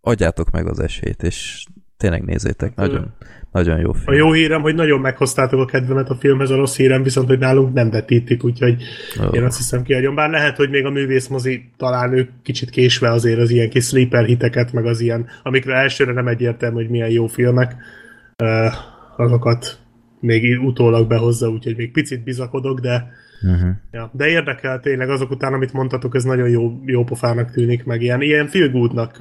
S3: adjátok meg az esélyt, és tényleg nézzétek, nagyon, nagyon jó film.
S2: A jó hírem, hogy nagyon meghoztátok a kedvemet a filmhez, a rossz hírem viszont, hogy nálunk nem vetítik, úgyhogy oh. én azt hiszem kiadjon. Bár lehet, hogy még a művészmozi talán ők kicsit késve azért az ilyen kis sleeper hiteket, meg az ilyen, amikre elsőre nem egyértelmű, hogy milyen jó filmek, uh, azokat még utólag behozza, úgyhogy még picit bizakodok, de Uh-huh. Ja, de érdekel tényleg azok után, amit mondtatok, ez nagyon jó, jó pofának tűnik, meg ilyen, ilyen feel goodnak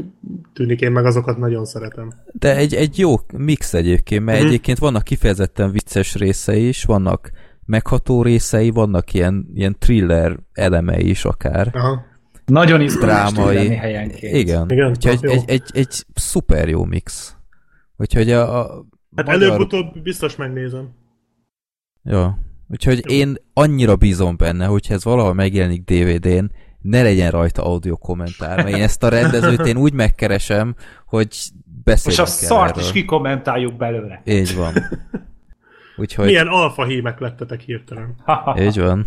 S2: tűnik, én meg azokat nagyon szeretem.
S3: De egy, egy jó mix egyébként, mert uh-huh. egyébként vannak kifejezetten vicces részei is, vannak megható részei, vannak ilyen, ilyen thriller elemei is akár. Aha.
S1: Nagyon drámai. helyenként.
S3: Igen, Igen úgyhogy egy, egy, egy, egy szuper jó mix. Úgyhogy a, a
S2: Hát magyar... előbb-utóbb biztos megnézem.
S3: Jó. Úgyhogy Jó. én annyira bízom benne, hogyha ez valahol megjelenik DVD-n, ne legyen rajta audio kommentár, mert én ezt a rendezőt én úgy megkeresem, hogy beszélünk
S1: És a szart is kikommentáljuk belőle.
S3: Így van. Úgyhogy...
S2: Milyen alfa hímek lettetek hirtelen.
S3: Így van.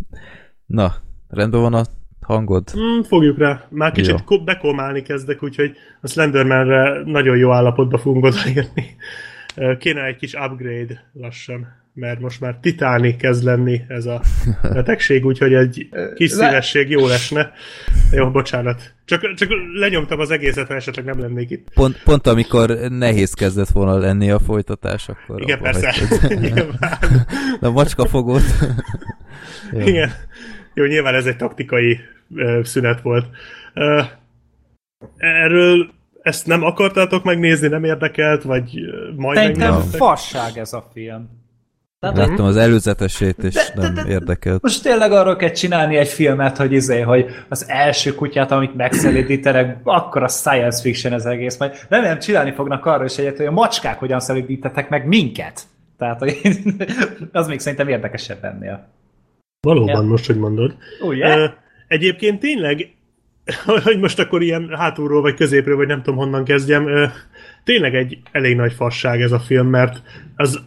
S3: Na, rendben van a hangod?
S2: Mm, fogjuk rá. Már kicsit jó. bekolmálni kezdek, úgyhogy a Slendermanre nagyon jó állapotba fogunk odaérni. Kéne egy kis upgrade lassan mert most már titáni kezd lenni ez a betegség, úgyhogy egy kis szívesség jó lesne. Jó, bocsánat. Csak, csak lenyomtam az egészet, ha esetleg nem lennék itt.
S3: Pont, pont amikor nehéz kezdett volna lenni a folytatás, akkor...
S2: Igen, persze.
S3: Na, macska fogott.
S2: Igen. Jó, nyilván ez egy taktikai uh, szünet volt. Uh, erről ezt nem akartátok megnézni, nem érdekelt, vagy majd
S1: Szerintem fasság ez a film.
S3: Tehát, Láttam az előzetesét, és de, nem de, de, érdekelt.
S1: Most tényleg arról kell csinálni egy filmet, hogy izé, hogy az első kutyát, amit megszelítítenek, akkor a science fiction ez egész. Majd remélem csinálni fognak arról is egyet, hogy a macskák hogyan szelítítettek meg minket. Tehát, hogy az még szerintem érdekesebb ennél.
S2: Valóban, ja. most, hogy mondod.
S1: Ugye? Uh,
S2: egyébként tényleg, hogy most akkor ilyen hátulról, vagy középről, vagy nem tudom honnan kezdjem, uh, tényleg egy elég nagy fasság ez a film, mert az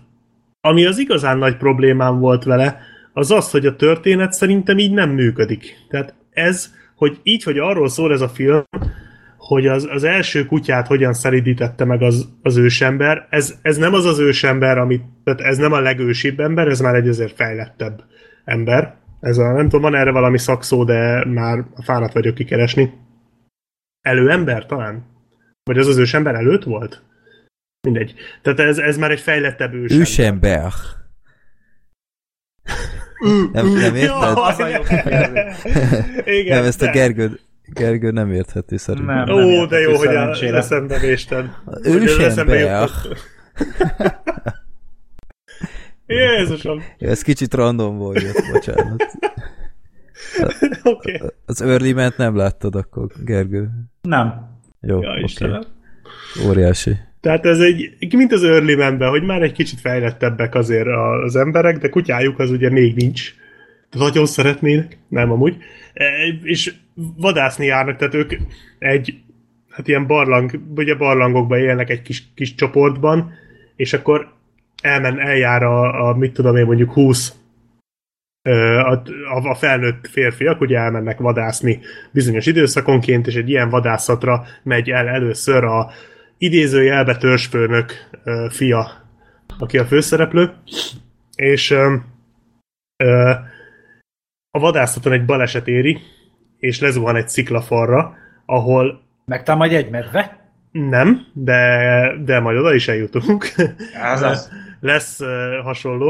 S2: ami az igazán nagy problémám volt vele, az az, hogy a történet szerintem így nem működik. Tehát ez, hogy így, hogy arról szól ez a film, hogy az, az első kutyát hogyan szeridítette meg az, az ősember, ez, ez nem az az ősember, amit, tehát ez nem a legősibb ember, ez már egy azért fejlettebb ember. Ez a, nem tudom, van erre valami szakszó, de már fáradt vagyok kikeresni. Előember talán? Vagy az az ősember előtt volt? Mindegy. Tehát ez, ez már egy fejlettebb ősember.
S3: Ősember. nem, nem érted? Igen, nem, ezt a Gergő, Gergő nem értheti szerintem. Nem,
S2: nem Ó, de jó, hogy a eszembe vésted.
S3: Ősember.
S2: Jézusom.
S3: Ez kicsit random volt, bocsánat. okay. Az early nem láttad akkor, Gergő?
S1: Nem.
S3: Jó, ja, okay. Óriási.
S2: Tehát ez egy, mint az early man hogy már egy kicsit fejlettebbek azért az emberek, de kutyájuk az ugye még nincs. Nagyon szeretnének, nem amúgy. E, és vadászni járnak, tehát ők egy, hát ilyen barlang, ugye barlangokban élnek egy kis, kis csoportban, és akkor elmen, eljár a, a mit tudom én, mondjuk 20 a, a felnőtt férfiak ugye elmennek vadászni bizonyos időszakonként, és egy ilyen vadászatra megy el először a, idézőjelbe törzsfőnök uh, fia, aki a főszereplő, és uh, uh, a vadászaton egy baleset éri, és lezuhan egy sziklafalra, ahol...
S1: Megtámadj egy medve?
S2: Nem, de, de majd oda is eljutunk.
S1: Ez az.
S2: Lesz uh, hasonló.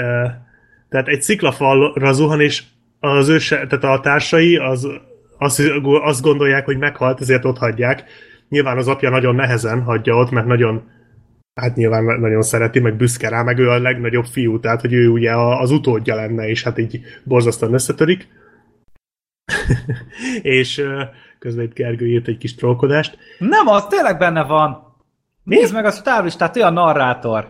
S2: Uh, tehát egy sziklafalra zuhan, és az ő, tehát a társai az, azt, azt gondolják, hogy meghalt, ezért ott hagyják, Nyilván az apja nagyon nehezen hagyja ott, mert nagyon hát nyilván nagyon szereti, meg büszke rá, meg ő a legnagyobb fiú, tehát hogy ő ugye az utódja lenne, és hát így borzasztóan összetörik. és közben itt Gergő írt egy kis trollkodást.
S1: Nem, az tényleg benne van. Nézd meg a táblistát, olyan narrátor.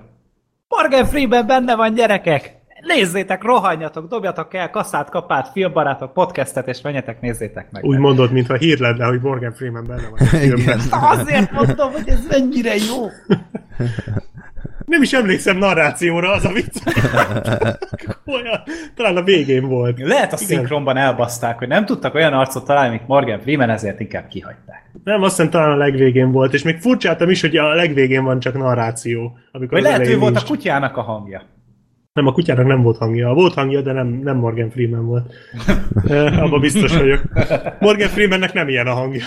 S1: Morgan Freeman benne van, gyerekek! Nézzétek, rohanjatok, dobjatok el kasszát, kapát, filmbarátok, podcastet, és menjetek, nézzétek meg.
S2: Úgy mondod, mintha hír lenne, hogy Morgan Freeman benne van a
S1: filmben. Azért mondom, hogy ez mennyire jó.
S2: Nem is emlékszem narrációra, az a vicc. olyan, talán a végén volt.
S1: Lehet a Igen. szinkronban elbaszták, hogy nem tudtak olyan arcot találni, mint Morgan Freeman, ezért inkább kihagyták.
S2: Nem, azt hiszem talán a legvégén volt, és még furcsáltam is, hogy a legvégén van csak narráció.
S1: Amikor Vagy lehet, hogy volt a kutyának a hangja.
S2: Nem, a kutyának nem volt hangja. Volt hangja, de nem, nem Morgan Freeman volt. Abba biztos vagyok. Morgan Freemannek nem ilyen a hangja.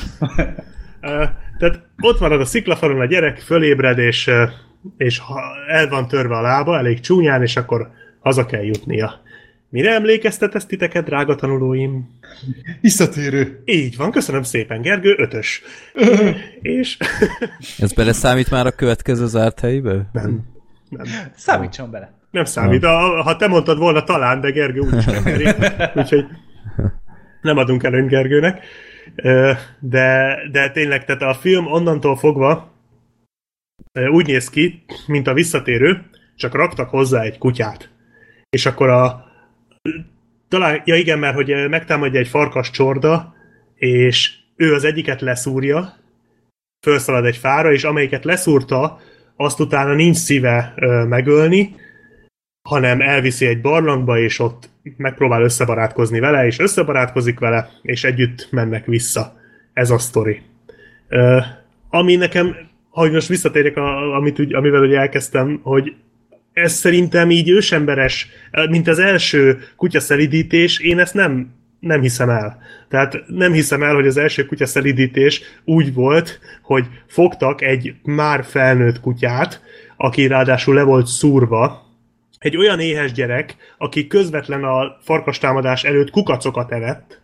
S2: Tehát ott marad a sziklafaron a gyerek, fölébred, és, és el van törve a lába, elég csúnyán, és akkor haza kell jutnia. Mire emlékeztet ezt titeket, drága tanulóim?
S1: Visszatérő.
S2: Így van, köszönöm szépen, Gergő, ötös. és...
S3: Ez beleszámít már a következő zárt helybe?
S2: Nem. nem.
S1: Számítson bele.
S2: Nem számít. Ha, ha te mondtad volna talán, de Gergő úgyis nem éri. Úgyhogy nem adunk előnyt Gergőnek. De, de tényleg, tehát a film onnantól fogva úgy néz ki, mint a visszatérő, csak raktak hozzá egy kutyát. És akkor a talán, ja igen, mert hogy megtámadja egy farkas csorda, és ő az egyiket leszúrja, felszalad egy fára, és amelyiket leszúrta, azt utána nincs szíve ö, megölni, hanem elviszi egy barlangba, és ott megpróbál összebarátkozni vele, és összebarátkozik vele, és együtt mennek vissza. Ez a sztori. Ö, ami nekem, hogy most visszatérjek, a, amit, amivel ugye elkezdtem, hogy ez szerintem így ősemberes, mint az első kutyaszelidítés, én ezt nem, nem hiszem el. Tehát nem hiszem el, hogy az első kutyaszelidítés úgy volt, hogy fogtak egy már felnőtt kutyát, aki ráadásul le volt szúrva, egy olyan éhes gyerek, aki közvetlen a farkastámadás előtt kukacokat evett,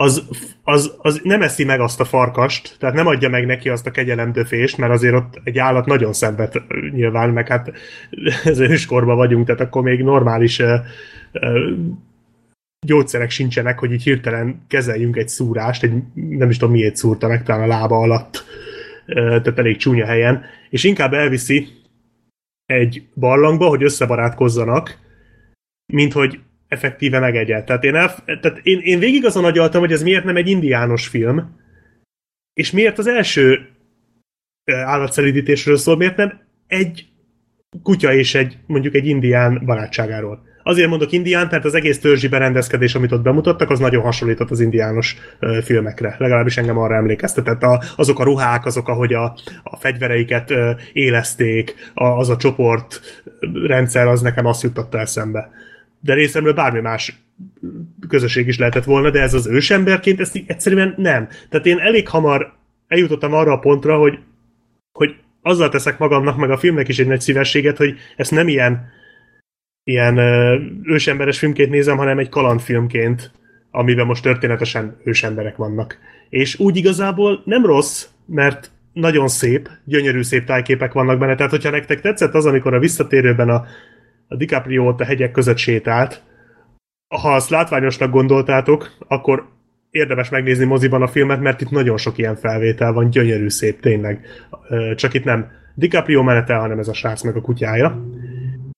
S2: az, az, az nem eszi meg azt a farkast, tehát nem adja meg neki azt a kegyelemdöfést, mert azért ott egy állat nagyon szenved nyilván, meg hát ez őskorban vagyunk, tehát akkor még normális uh, uh, gyógyszerek sincsenek, hogy így hirtelen kezeljünk egy szúrást, egy, nem is tudom miért szúrta meg, talán a lába alatt, uh, tehát elég csúnya helyen, és inkább elviszi egy barlangba, hogy összebarátkozzanak, mint hogy effektíve megegyel. Tehát én, elf- tehát én, én végig azon agyaltam, hogy ez miért nem egy indiános film, és miért az első állatszelidítésről szól, miért nem egy kutya és egy, mondjuk egy indián barátságáról. Azért mondok indián, mert az egész törzsi berendezkedés, amit ott bemutattak, az nagyon hasonlított az indiános filmekre. Legalábbis engem arra emlékeztetett. A, azok a ruhák, azok, ahogy a, a fegyvereiket ö, élezték, a, az a csoport rendszer, az nekem azt juttatta eszembe de részemről bármi más közösség is lehetett volna, de ez az ősemberként, ezt egyszerűen nem. Tehát én elég hamar eljutottam arra a pontra, hogy, hogy azzal teszek magamnak, meg a filmnek is egy nagy szívességet, hogy ezt nem ilyen, ilyen ősemberes filmként nézem, hanem egy kalandfilmként, amiben most történetesen ősemberek vannak. És úgy igazából nem rossz, mert nagyon szép, gyönyörű szép tájképek vannak benne. Tehát, hogyha nektek tetszett az, amikor a visszatérőben a a DiCaprio ott a hegyek között sétált. Ha azt látványosnak gondoltátok, akkor érdemes megnézni moziban a filmet, mert itt nagyon sok ilyen felvétel van, gyönyörű szép tényleg. Csak itt nem DiCaprio menetel, hanem ez a srác meg a kutyája.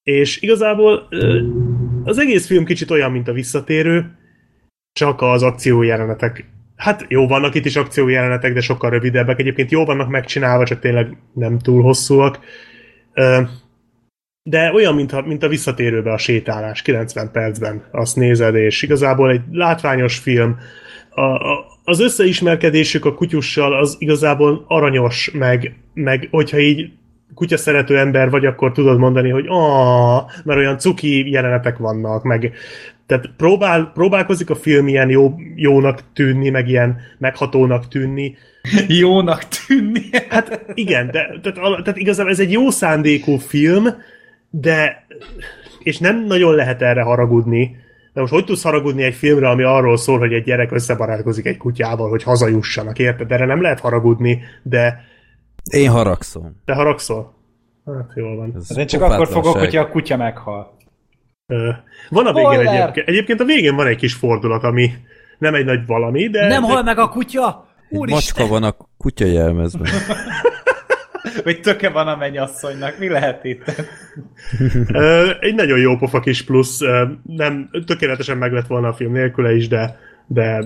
S2: És igazából az egész film kicsit olyan, mint a visszatérő, csak az akciójelenetek. Hát jó, vannak itt is akciójelenetek, de sokkal rövidebbek. Egyébként jó vannak megcsinálva, csak tényleg nem túl hosszúak. De olyan, mint a, mint a visszatérőbe a sétálás 90 percben, azt nézed, és igazából egy látványos film, a, a, az összeismerkedésük a kutyussal az igazából aranyos, meg, meg hogyha így kutya szerető ember vagy, akkor tudod mondani, hogy ah, mert olyan cuki jelenetek vannak, meg tehát próbál, próbálkozik a film ilyen jó, jónak tűnni, meg ilyen meghatónak tűnni.
S1: Jónak tűnni?
S2: Hát igen, de tehát, tehát igazából ez egy jó szándékú film, de és nem nagyon lehet erre haragudni. De most hogy tudsz haragudni egy filmre, ami arról szól, hogy egy gyerek összebarátkozik egy kutyával, hogy hazajussanak, érted? Erre nem lehet haragudni, de...
S3: Én haragszom.
S2: Te haragszol? Hát jól van.
S1: Ez én csak akkor fogok, hogyha a kutya meghal.
S2: Van a végén egyébként. Egyébként a végén van egy kis fordulat, ami nem egy nagy valami, de...
S1: Nem hal meg a kutya!
S3: Úristen! Macska van a kutya jelmezben.
S1: Vagy töke van a mennyasszonynak, mi lehet itt?
S2: egy nagyon jó pofa kis plusz, nem tökéletesen meg lett volna a film nélküle is, de de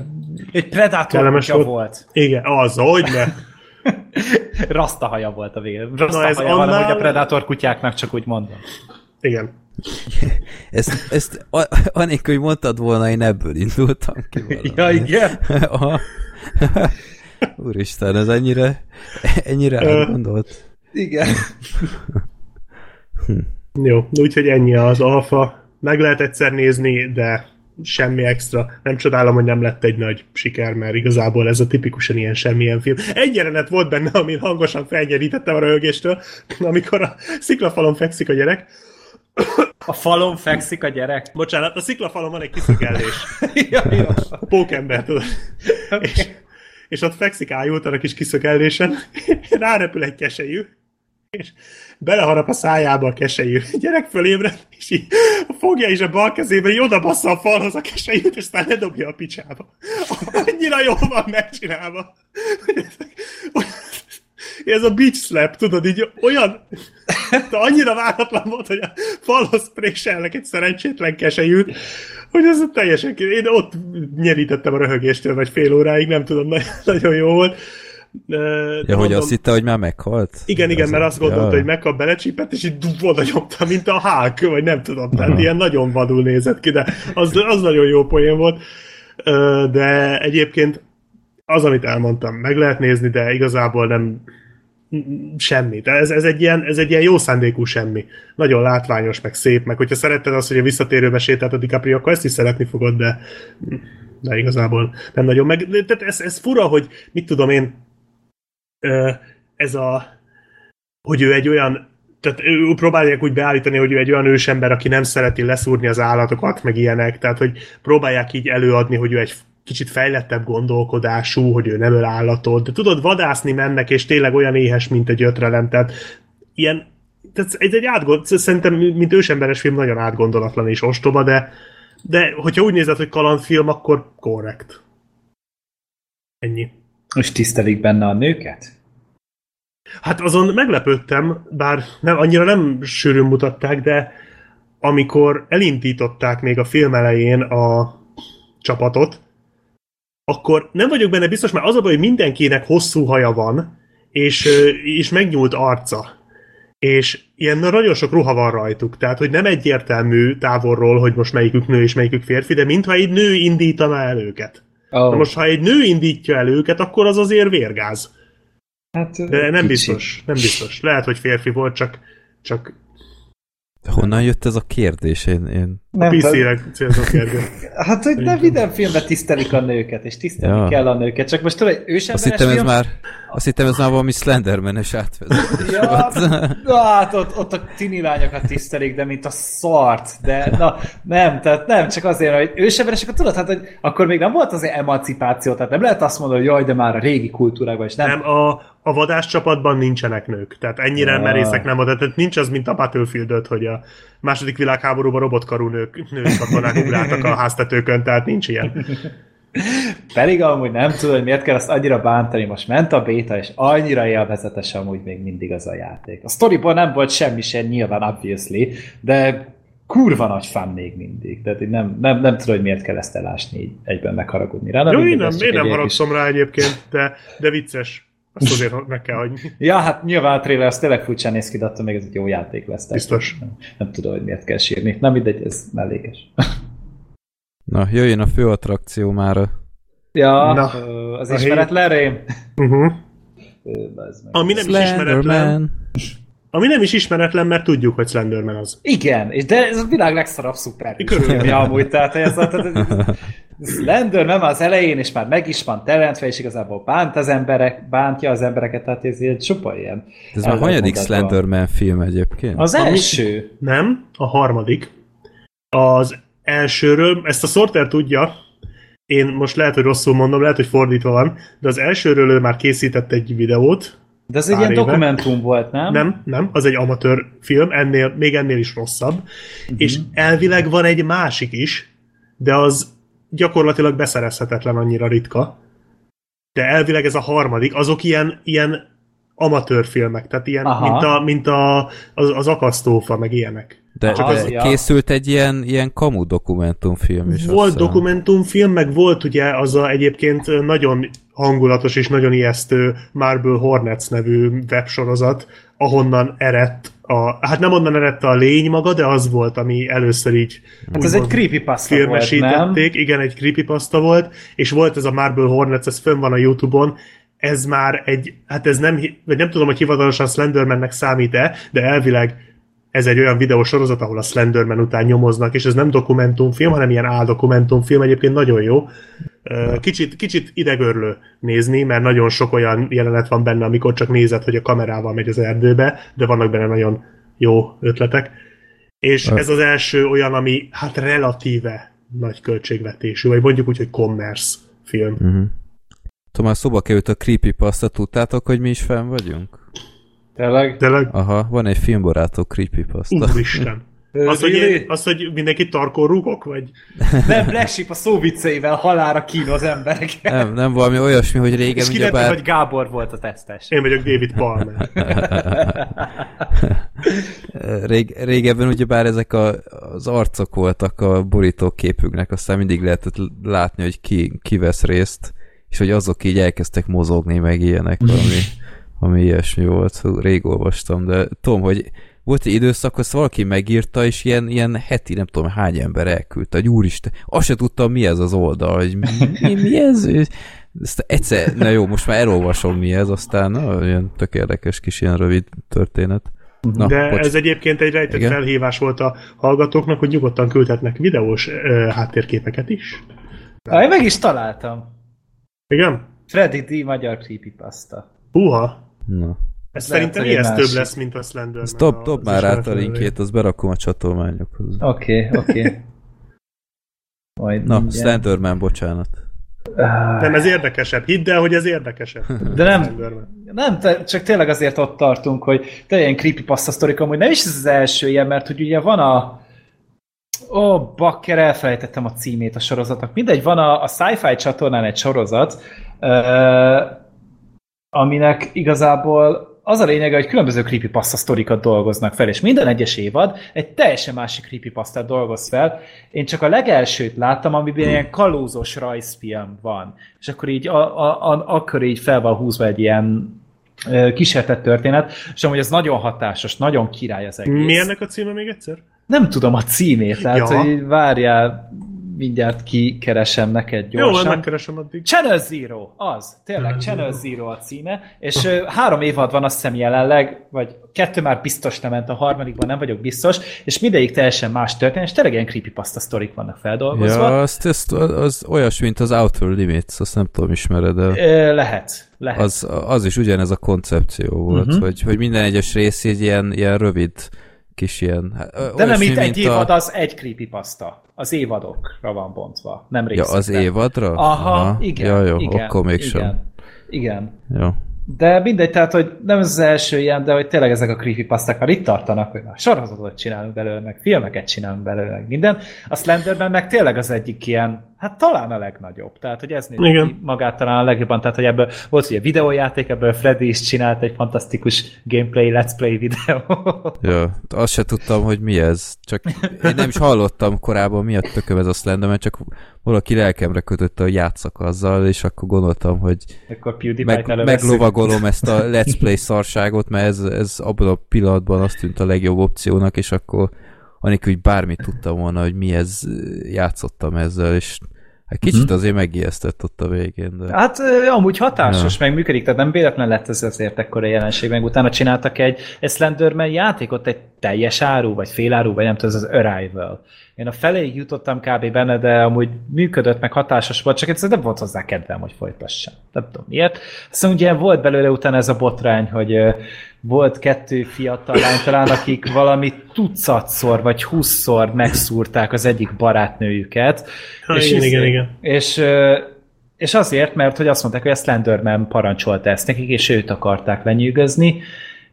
S1: egy Predator kutya volt. volt.
S2: Igen, az, hogy ne.
S1: Rasta haja volt a végén. Rasta Na ez haja annál... van, hogy a Predator kutyáknak csak úgy mondom.
S2: Igen.
S3: ezt, ezt anélkül, hogy mondtad volna, én ebből indultam ki
S1: valami. Ja, igen?
S3: Úristen, ez ennyire, ennyire elgondolt.
S1: Igen.
S2: hm. Jó, úgyhogy ennyi az alfa. Meg lehet egyszer nézni, de semmi extra. Nem csodálom, hogy nem lett egy nagy siker, mert igazából ez a tipikusan ilyen semmilyen film. Egy jelenet volt benne, amin hangosan felnyerítettem a röhögéstől, amikor a sziklafalon fekszik a gyerek.
S1: A falon fekszik a gyerek?
S2: Bocsánat, a sziklafalon van egy kiszögellés. ja, ja. Pókember, tudod. Okay. És és ott fekszik ájultan a kis kiszögellésen, rárepül egy keselyű, és beleharap a szájába a keselyű. A gyerek fölébred, és így fogja is a bal kezébe, így oda bassza a falhoz a keselyűt, és aztán ledobja a picsába. Annyira jól van megcsinálva. ez a beach slap, tudod, így olyan, de annyira váratlan volt, hogy a falhoz préselnek egy szerencsétlen keselyűt, hogy ez teljesen, én ott nyerítettem a röhögéstől, vagy fél óráig, nem tudom, nagyon jó volt.
S3: De ja, mondom, hogy azt hitte, hogy már meghalt?
S2: Igen, igen, mert azt gondolta, ja. hogy meghal, belecsípett, és így oda nyomta, mint a hák, vagy nem tudom, tehát uh-huh. ilyen nagyon vadul nézett ki, de az, az nagyon jó poén volt. De egyébként az, amit elmondtam, meg lehet nézni, de igazából nem semmi. De ez, ez, egy ilyen, ez egy ilyen jó szándékú semmi. Nagyon látványos, meg szép, meg hogyha szeretted azt, hogy a visszatérőbe sétált a DiCaprio, akkor ezt is szeretni fogod, de, de igazából nem nagyon meg. Tehát ez, ez fura, hogy mit tudom én, ez a hogy ő egy olyan tehát ő próbálják úgy beállítani, hogy ő egy olyan ősember, aki nem szereti leszúrni az állatokat, meg ilyenek, tehát hogy próbálják így előadni, hogy ő egy kicsit fejlettebb gondolkodású, hogy ő nem öl állatot, de tudod, vadászni mennek, és tényleg olyan éhes, mint egy ötrelem, tehát ilyen, tehát ez egy átgond, szerintem, mint ősemberes film, nagyon átgondolatlan és ostoba, de, de hogyha úgy nézed, hogy kalandfilm, akkor korrekt. Ennyi.
S1: És tisztelik benne a nőket?
S2: Hát azon meglepődtem, bár nem, annyira nem sűrűn mutatták, de amikor elindították még a film elején a csapatot, akkor nem vagyok benne biztos, mert az a baj, hogy mindenkinek hosszú haja van, és, és megnyúlt arca. És ilyen nagyon sok ruha van rajtuk, tehát hogy nem egyértelmű távolról, hogy most melyikük nő és melyikük férfi, de mintha egy nő indítaná el őket. Oh. Na most, ha egy nő indítja el őket, akkor az azért vérgáz. Hát, De nem kicsi. biztos, nem biztos. Lehet, hogy férfi volt, csak, csak
S3: honnan jött ez a kérdés? Én, én...
S2: Nem, a PC-re célzott kérdés.
S1: Hát, hogy nem minden filmben tisztelik a nőket, és tisztelni ja. kell a nőket, csak most tudod, ősemberes
S3: azt hittem, film... ez már, azt hittem, ez már valami Slenderman-es átvezetés
S1: ja, na, hát ott, ott a tini lányokat tisztelik, de mint a szart, de na, nem, tehát nem, csak azért, hogy ősemberesek, tudod, hát, hogy akkor még nem volt az emancipáció, tehát nem lehet azt mondani, hogy jaj, de már a régi kultúrákban is nem.
S2: Nem, a, a vadász csapatban nincsenek nők, tehát ennyire ja. merészek nem oda, tehát nincs az, mint a battlefield hogy a második világháborúban robotkarú nők, nők katonák ugráltak a háztetőkön, tehát nincs ilyen.
S1: Pedig amúgy nem tudom, hogy miért kell azt annyira bántani, most ment a béta, és annyira élvezetes amúgy még mindig az a játék. A sztoriból nem volt semmi sem nyilván, obviously, de kurva nagy fan még mindig. Tehát én nem, nem, nem tudom, hogy miért kell ezt elásni így egyben megharagudni rá.
S2: Jó, én nem, én nem haragszom rá egyébként, de, de vicces. Azt azért meg kell hagyni.
S1: ja, hát nyilván a trailer az tényleg furcsán néz ki, de attól még ez egy jó játék lesz.
S2: Biztos.
S1: Nem, nem tudom, hogy miért kell sírni. Nem mindegy, ez mellékes.
S3: Na, jöjjön a fő attrakció már.
S1: Ja, Na, az ismeretlen rém. Uh-huh.
S2: Ami nem is ismeretlen. Ami nem is ismeretlen, mert tudjuk, hogy Slenderman az.
S1: Igen, és de ez a világ legszarabb szuper filmje amúgy, tehát ez, tehát, Slenderman az elején, és már meg is van teremtve, és igazából bánt az emberek, bántja az embereket, tehát ez egy csupa ilyen.
S3: Ez már hanyadik Slenderman film egyébként?
S1: Az első.
S2: Nem, a harmadik. Az elsőről, ezt a Sorter tudja, én most lehet, hogy rosszul mondom, lehet, hogy fordítva van, de az elsőről ő már készített egy videót.
S1: De ez egy ilyen éve. dokumentum volt, nem?
S2: Nem, nem, az egy amatőr film, ennél, még ennél is rosszabb. Uh-huh. És elvileg van egy másik is, de az gyakorlatilag beszerezhetetlen annyira ritka. De elvileg ez a harmadik, azok ilyen, ilyen amatőr filmek, tehát ilyen, Aha. mint, a, mint a, az, az akasztófa, meg ilyenek.
S3: De, Csak az, ja. készült egy ilyen, ilyen kamu dokumentumfilm is.
S2: Volt dokumentumfilm, meg volt ugye az a egyébként nagyon hangulatos és nagyon ijesztő Marble Hornets nevű websorozat, ahonnan eredt a, hát nem onnan eredt a lény maga, de az volt, ami először így
S1: hát ez egy creepypasta volt, nem?
S2: Igen, egy creepypasta volt, és volt ez a Marble Hornets, ez fönn van a Youtube-on, ez már egy, hát ez nem, vagy nem tudom, hogy hivatalosan Slendermannek számít-e, de elvileg ez egy olyan videósorozat, ahol a Slenderman után nyomoznak, és ez nem dokumentumfilm, hanem ilyen áldokumentumfilm, egyébként nagyon jó. Kicsit, kicsit idegörlő nézni, mert nagyon sok olyan jelenet van benne, amikor csak nézed, hogy a kamerával megy az erdőbe, de vannak benne nagyon jó ötletek. És ez az első olyan, ami hát relatíve nagy költségvetésű, vagy mondjuk úgy, hogy commerce film. Uh-huh.
S3: Tomás, szóba került a creepypasta, tudtátok, hogy mi is fenn vagyunk?
S1: Tényleg?
S2: Tényleg?
S3: Aha, van egy filmbarátok creepypasta.
S2: Úristen. Az, hogy, én, az, hogy mindenki tarkon rúgok, vagy?
S1: Nem, Black Sheep a szó vicceivel halára kínoz embereket.
S3: Nem, nem valami olyasmi, hogy régen
S1: És kiderült,
S3: ugyebár...
S1: hogy Gábor volt a tesztes.
S2: Én vagyok David Palmer.
S3: Rég, régebben ugyebár ezek a, az arcok voltak a borítóképünknek, aztán mindig lehetett látni, hogy ki, ki vesz részt, és hogy azok így elkezdtek mozogni, meg ilyenek, ami, ami ilyesmi volt. Rég olvastam, de tudom, hogy volt egy időszak, azt valaki megírta, és ilyen, ilyen heti, nem tudom hány ember elküldte, hogy úristen, azt se tudtam, mi ez az oldal, hogy mi, mi, mi ez? Ezt egyszer, na jó, most már elolvasom mi ez, aztán na, ilyen tök érdekes kis ilyen rövid történet. Na,
S2: De
S3: bocs.
S2: ez egyébként egy rejtett
S3: Igen.
S2: felhívás volt a hallgatóknak, hogy nyugodtan küldhetnek videós ö, háttérképeket is.
S1: Ah, én meg is találtam.
S2: Igen?
S1: Freddy D. magyar creepypasta.
S2: Húha!
S3: Na.
S2: Ez
S1: Lehet,
S2: szerintem
S1: egy
S2: ez több lesz, mint a Slender.
S3: Ezt dob, már át a linkjét, azt berakom a csatolmányokhoz.
S1: Oké, oké. Majd
S3: Na,
S1: mindjárt.
S3: Slenderman, bocsánat.
S2: Nem, ez érdekesebb. Hidd el, hogy ez érdekesebb.
S1: De nem,
S2: Slenderman.
S1: nem, te, csak tényleg azért ott tartunk, hogy te ilyen creepypasta sztorik, amúgy nem is ez az első ilyen, mert hogy ugye van a Ó, bakker, elfelejtettem a címét a sorozatnak. Mindegy, van a, a Sci-Fi csatornán egy sorozat, ö, aminek igazából az a lényege, hogy különböző creepypasta sztorikat dolgoznak fel, és minden egyes évad egy teljesen másik creepypastát dolgoz fel. Én csak a legelsőt láttam, amiben ilyen kalózos rajzfilm van. És akkor így, a, a, a, akkor így fel van húzva egy ilyen ö, kísértett történet, és amúgy ez nagyon hatásos, nagyon király az egész.
S2: Mi ennek a címe még egyszer?
S1: Nem tudom a címét, tehát
S2: Ja.
S1: hogy várjál, mindjárt kikeresem neked
S2: Jó,
S1: gyorsan.
S2: megkeresem addig.
S1: Channel Zero, az, tényleg Channel Zero a címe, és három évad van azt hiszem jelenleg, vagy kettő már biztos nem ment, a harmadikban nem vagyok biztos, és mindegyik teljesen más történet, és tényleg ilyen creepypasta sztorik vannak feldolgozva.
S3: Ja, azt, azt, az olyas, mint az Outer Limits, azt nem tudom, ismered de
S1: lehet, lehet.
S3: az, az is ugyanez a koncepció volt,
S1: Mhm.
S3: hogy, hogy minden egyes rész egy ilyen, ilyen rövid kis ilyen... hát,
S1: De nem itt egy évad, az egy creepypasta. Az évadokra van bontva, nem
S3: Ja,
S1: részekre.
S3: az évadra?
S1: Aha, igen.
S3: Ja, jó,
S1: igen,
S3: akkor mégsem.
S1: Igen, igen.
S3: Jó.
S1: De mindegy, tehát, hogy nem ez az első ilyen, de hogy tényleg ezek a creepypasták már itt tartanak, hogy már sorozatot csinálunk belőle, meg filmeket csinálunk belőle, meg minden. A Slenderman meg tényleg az egyik ilyen, hát talán a legnagyobb. Tehát, hogy ez nézi magát talán a legjobban, tehát, hogy ebből volt ugye videójáték, ebből Freddy is csinált egy fantasztikus gameplay, let's play videó.
S3: Ja, azt se tudtam, hogy mi ez. Csak én nem is hallottam korábban, mi a tököm ez a Slenderman, csak valaki lelkemre kötötte, hogy játszak azzal, és akkor gondoltam, hogy
S1: Akkor
S3: meg, meglovagolom ezt a Let's Play szarságot, mert ez, ez abban a pillanatban azt tűnt a legjobb opciónak, és akkor anélkül, hogy bármit tudtam volna, hogy mi ez, játszottam ezzel, és hát kicsit azért megijesztett ott a végén, de...
S1: Hát amúgy hatásos,
S3: Ja.
S1: meg működik, tehát nem véletlen lett ez azért ekkora jelenség, meg utána csináltak egy, egy Slenderman játékot, egy teljes áru, vagy féláru, vagy nem tudom, ez az Arrival. Én a feléig jutottam kb. benne, de amúgy működött, meg hatásos volt, csak egyszerűen nem volt hozzá kedvem, hogy folytassam. Nem tudom miért. Aztán ugye volt belőle utána ez a botrány, hogy volt kettő fiatal lány talán, akik valami tucatszor vagy húszszor megszúrták az egyik barátnőjüket.
S2: Ha, igen,
S1: izé-
S2: igen, igen.
S1: És, és azért, mert hogy azt mondták, hogy a Slenderman parancsolta ezt nekik, és őt akarták lenyűgözni,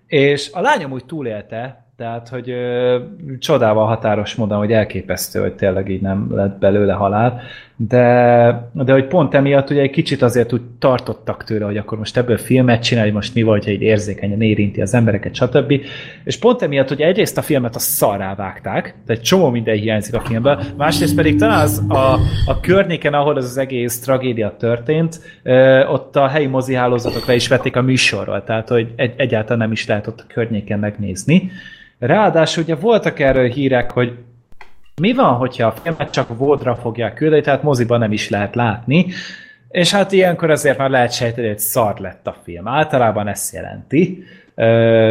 S1: és a lányom úgy túlélte, tehát, hogy ö, csodával határos módon, hogy elképesztő, hogy tényleg így nem lett belőle halál, de, de hogy pont emiatt ugye egy kicsit azért úgy tartottak tőle, hogy akkor most ebből filmet csinálj, most mi vagy, hogy így érzékenyen érinti az embereket, stb. És pont emiatt, hogy egyrészt a filmet a szarrá vágták, tehát egy csomó minden hiányzik a filmből, másrészt pedig talán az a, a környéken, ahol ez az egész tragédia történt, ö, ott a helyi mozihálózatok le is vették a műsorról, tehát hogy egy, egyáltalán nem is lehet ott a környéken megnézni. Ráadásul ugye voltak erről hírek, hogy mi van, hogyha a filmet csak Vodra fogják küldeni, tehát moziban nem is lehet látni, és hát ilyenkor azért már lehet sejteni, hogy szar lett a film. Általában ezt jelenti.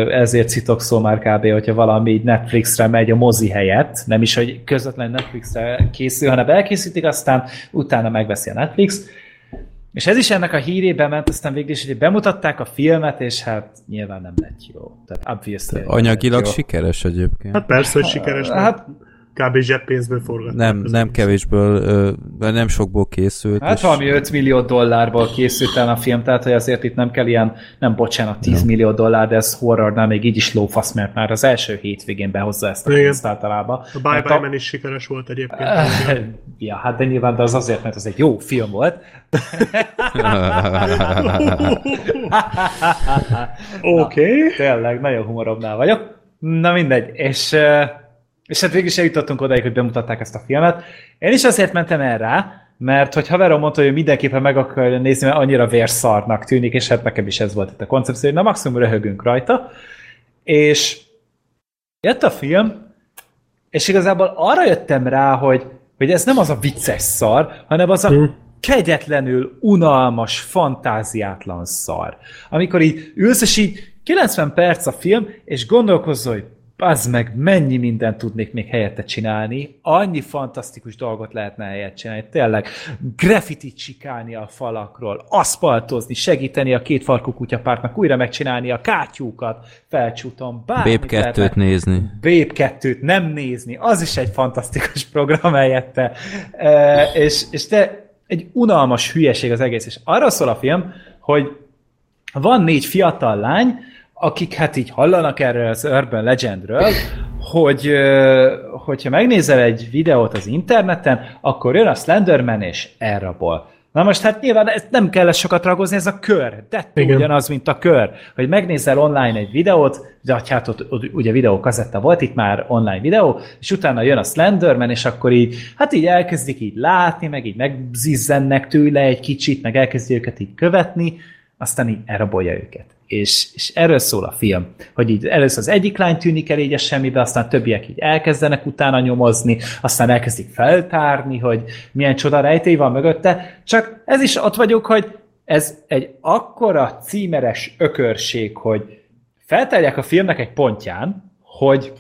S1: Ezért szitokszó már kb., hogyha valami Netflixre megy a mozi helyett, nem is, hogy közvetlen Netflixre készül, hanem elkészítik, aztán utána megveszi a Netflix. És ez is ennek a hírében ment, aztán végül is, hogy bemutatták a filmet, és hát nyilván nem lett jó. Tehát obviously. nem
S3: Anyagilag
S1: jó.
S3: sikeres egyébként.
S2: Hát persze, hogy sikeres. Hát,
S1: Hát
S2: kb. zseppénzből forgatták.
S3: Nem, nem kevésből, ö, nem sokból készült.
S1: Hát
S3: és-
S1: valami 5 millió dollárból készült el a film, tehát hogy azért itt nem kell ilyen, nem bocsánat, 10 millió dollár, de ez horrornál még így is lófasz, mert már az első hétvégén behozza ezt a pénzt általában.
S2: A Bye
S1: Mert
S2: Bye Man is sikeres volt egyébként.
S1: Ja, hát de nyilván de az azért, mert az egy jó film volt.
S2: Oké. Okay.
S1: Tényleg, nagyon humoromnál vagyok. Na mindegy, és, eh, és hát végül is eljutottunk odáig, hogy bemutatták ezt a filmet. Én is azért mentem el rá, mert hogy haverom mondta, hogy mindenképpen meg akarja nézni, mert annyira vérszarnak tűnik, és hát nekem is ez volt itt a koncepció, hogy na maximum röhögünk rajta. És jött a film, és igazából arra jöttem rá, hogy, hogy ez nem az a vicces szar, hanem az a
S2: Hm.
S1: kegyetlenül unalmas, fantáziátlan szar. Amikor így ülsz, és így 90 perc a film, és gondolkozol, hogy az meg mennyi mindent tudnék még helyette csinálni, annyi fantasztikus dolgot lehetne helyett csinálni, tényleg graffitit csikálni a falakról, aszfaltozni, segíteni a két farkú kutyapártnak újra megcsinálni a kátyúkat, felcsúton, bármit
S3: 2-t
S1: lehetne-
S3: nézni.
S1: Babe 2-t nem nézni, az is egy fantasztikus program helyette. E, és, és te egy unalmas hülyeség az egész. És arra szól a film, hogy van négy fiatal lány, akik hát így hallanak erről az Urban Legendről, hogy hogyha megnézel egy videót az interneten, akkor jön a Slenderman és elrabol. Na most hát nyilván ezt nem kell sokat ragozni, ez a kör. De
S2: Igen.
S1: ugyanaz, mint a kör. Hogy megnézel online egy videót, de hát ott, ott ugye videókazetta volt, itt már online videó, és utána jön a Slenderman, és akkor így, hát így elkezdik így látni, meg így megzizzennek tőle egy kicsit, meg elkezdi őket így követni, aztán így elrabolja őket. És, és erről szól a film, hogy így először az egyik lány tűnik el így a semmibe, aztán többiek így elkezdenek utána nyomozni, aztán elkezdik feltárni, hogy milyen csoda rejtély van mögötte, csak ez is ott vagyok, hogy ez egy akkora címeres ökörség, hogy feltárják a filmnek egy pontján, hogy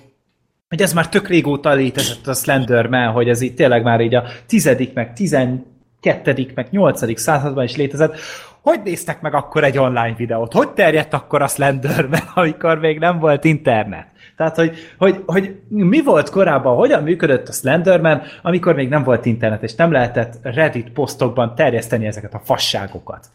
S1: hogy ez már tök régóta létezett a Slenderman, hogy ez így tényleg már így a tizedik, meg tizenkettedik, meg nyolcadik században is létezett. Hogy néztek meg akkor egy online videót? Hogy terjedt akkor a Slenderman, amikor még nem volt internet? Tehát, hogy, hogy, hogy mi volt korábban, hogyan működött a Slenderman, amikor még nem volt internet, és nem lehetett Reddit posztokban terjeszteni ezeket a fasságokat.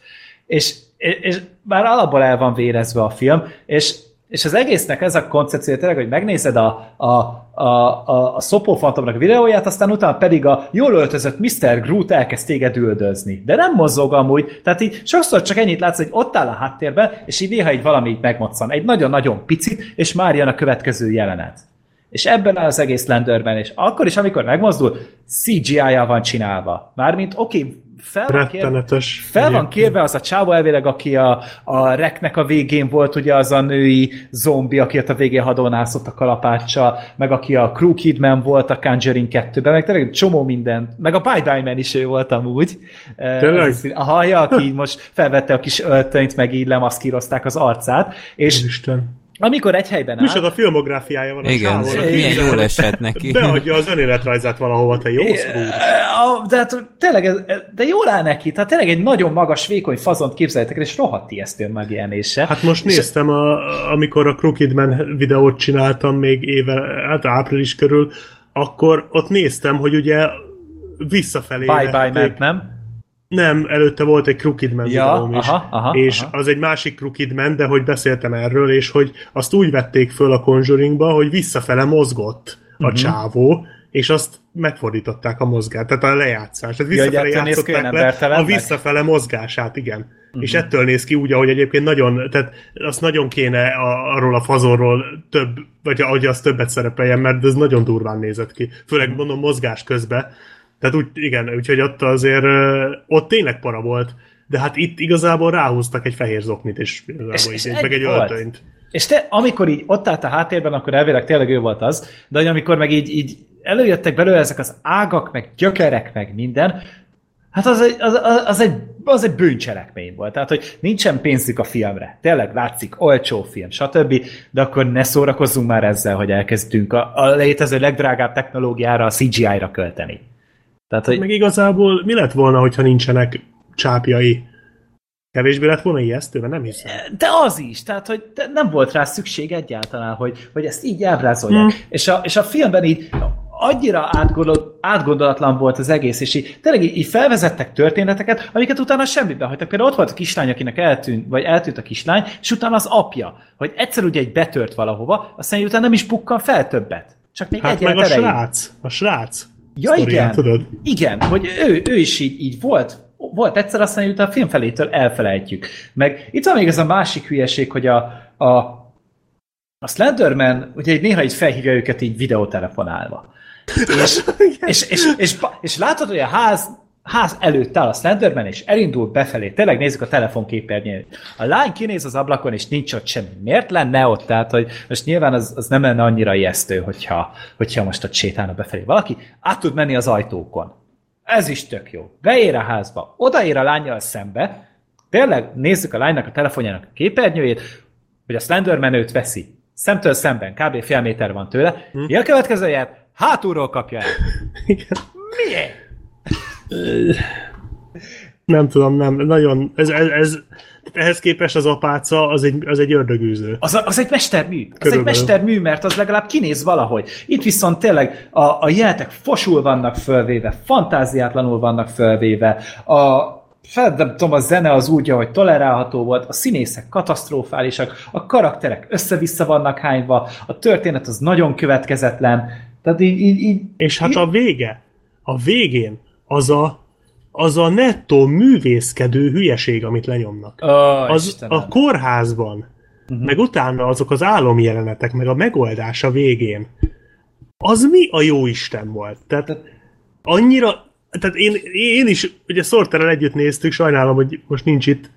S1: És, és, és már alapból el van vérezve a film, és és az egésznek ez a koncepció tényleg, hogy megnézed a, a, a, a, a Szopó Fantomnak videóját, aztán utána pedig a jól öltözött Mr. Groot elkezd téged üldözni. De nem mozog amúgy, tehát így sokszor csak ennyit látsz, hogy ott áll a háttérben, és így néha így valami így. Egy nagyon-nagyon picit, és már jön a következő jelenet. És ebben áll az egész Slenderman, és akkor is, amikor megmozdul, CGI-jal van csinálva. Mármint, oké, okay, fel van kérve,
S2: Rettenetes.
S1: fel van kérve az a csávó elvileg, aki a, a reknek a végén volt, ugye az a női zombi, aki ott a végén hadonászott a kalapáccsal, meg aki a Crew Kidman volt a Conjuring 2-ben, meg tényleg csomó minden, meg a Bye Bye Man is ő volt amúgy. Eh,
S2: Tényleg?
S1: az A haja, aki így most felvette a kis öltönyt, meg így lemaszkírozták az arcát, és
S2: Isten.
S1: Amikor egy helyben áll,
S2: Micsoda filmográfiája van a
S3: Igen,
S2: csávónak.
S3: milyen
S1: Igen.
S3: jól esett neki.
S2: Beadja az önéletrajzát valahova, te jó.
S1: A- De hát tényleg, ez- de jól áll neki, tehát tényleg egy nagyon magas, vékony fazont képzeljétek el, és rohadt ijesztő megjelenése.
S2: Hát most néztem, a, amikor a Crookedman videót csináltam még éve, hát április körül, akkor ott néztem, hogy ugye visszafelé
S1: Bye bye,
S2: vették.
S1: ment, nem?
S2: Nem, előtte volt egy Crookedman
S1: Ja,
S2: is.
S1: aha, aha,
S2: és
S1: aha.
S2: az egy másik Crookedman, de hogy beszéltem erről, és hogy azt úgy vették föl a Conjuringba, hogy visszafele mozgott a
S1: Mhm.
S2: csávó, és azt megfordították a mozgást, tehát a lejátszást. Tehát
S1: Ja,
S2: visszafele
S1: olyan
S2: játszották le a visszafele mozgását, igen. Uh-huh. És ettől néz ki úgy, ahogy egyébként nagyon, tehát azt nagyon kéne a, arról a fazonról több, vagy ahogy az többet szerepeljen, mert ez nagyon durván nézett ki. Főleg
S1: Mhm.
S2: mondom mozgás közben. Tehát úgy, igen, úgyhogy ott azért, ott tényleg para volt, de hát itt igazából ráhúztak egy fehér zoknit, és,
S1: És-
S2: és,
S1: és
S2: meg egy
S1: volt.
S2: öltönyt.
S1: És te, amikor így ott állt a háttérben, akkor elvileg tényleg ő volt az, de hogy amikor meg így, így előjöttek belőle ezek az ágak, meg gyökerek, meg minden, hát az egy, az, az egy, az egy bűncselekmény volt. Tehát, hogy nincsen pénzük a filmre. Tényleg látszik, olcsó film, stb. De akkor ne szórakozzunk már ezzel, hogy elkezdtünk a, a létező legdrágább technológiára, a CGI-ra költeni. Tehát, hogy
S2: Meg igazából mi lett volna, hogyha nincsenek csápjai? Kevésbé lett volna ijesztő, mert nem hiszem.
S1: De az is, tehát hogy nem volt rá szükség egyáltalán, hogy, hogy ezt így ábrázolják.
S2: Hmm.
S1: És, a, és a filmben így annyira átgondol, átgondolatlan volt az egész, és így, tényleg így, így felvezettek történeteket, amiket utána semmiben hagytak. Például ott volt a kislány, akinek eltűnt, vagy eltűnt a kislány, és utána az apja, hogy egyszer ugye egy betört valahova, aztán utána nem is bukkan fel többet. Csak még
S2: Hát
S1: egy
S2: meg a
S1: erejéig.
S2: srác. A srác.
S1: Ja, igen.
S2: Tudod?
S1: Igen, hogy ő, ő is így, így volt, volt egyszer, aztán utána a film felétől elfelejtjük. Meg itt van még ez a másik hülyeség, hogy a, a, a Slenderman, ugye néha így felhívja őket így videótelefonálva. És, és, és, és, ba- és látod, hogy a ház, ház előtt áll a Slenderman, és elindul befelé. Tényleg nézzük a telefonképernyőt. A lány kinéz az ablakon, és nincs ott semmi. Miért lenne ott? Tehát, hogy most nyilván az, az nem lenne annyira ijesztő, hogyha, hogyha most ott sétálna befelé valaki. Át tud menni az ajtókon. Ez is tök jó. Beér a házba, odaér a lányjal szembe, tényleg nézzük a lánynak a telefonjának a képernyőjét, hogy a Slenderman őt veszi. Szemtől szemben, kb. fél méter van tőle. Hm. Mi a következő jel? Hátulról kapja el. Miért?
S2: Nem tudom, nem. Nagyon, ez, ez, ez ehhez képest az apáca az egy, az egy ördögűző.
S1: Az, az egy mestermű. Az egy mestermű, mert az legalább kinéz valahogy. Itt viszont tényleg a, a jelenetek fosul vannak fölvéve, fantáziátlanul vannak fölvéve, a nem tudom, a zene az úgy, ahogy tolerálható volt, a színészek katasztrofálisak, a karakterek össze-vissza vannak hányva, a történet az nagyon következetlen, tehát így, így, így
S2: És hát a vége, a végén az a, az a nettó művészkedő hülyeség, amit lenyomnak.
S1: Ó,
S2: Az
S1: Istenem.
S2: a kórházban, uh-huh. meg utána azok az álomjelenetek, meg a megoldás a végén, az mi a jó Isten volt? Tehát annyira, tehát én, én is, ugye Sorterrel együtt néztük, sajnálom, hogy most nincs itt,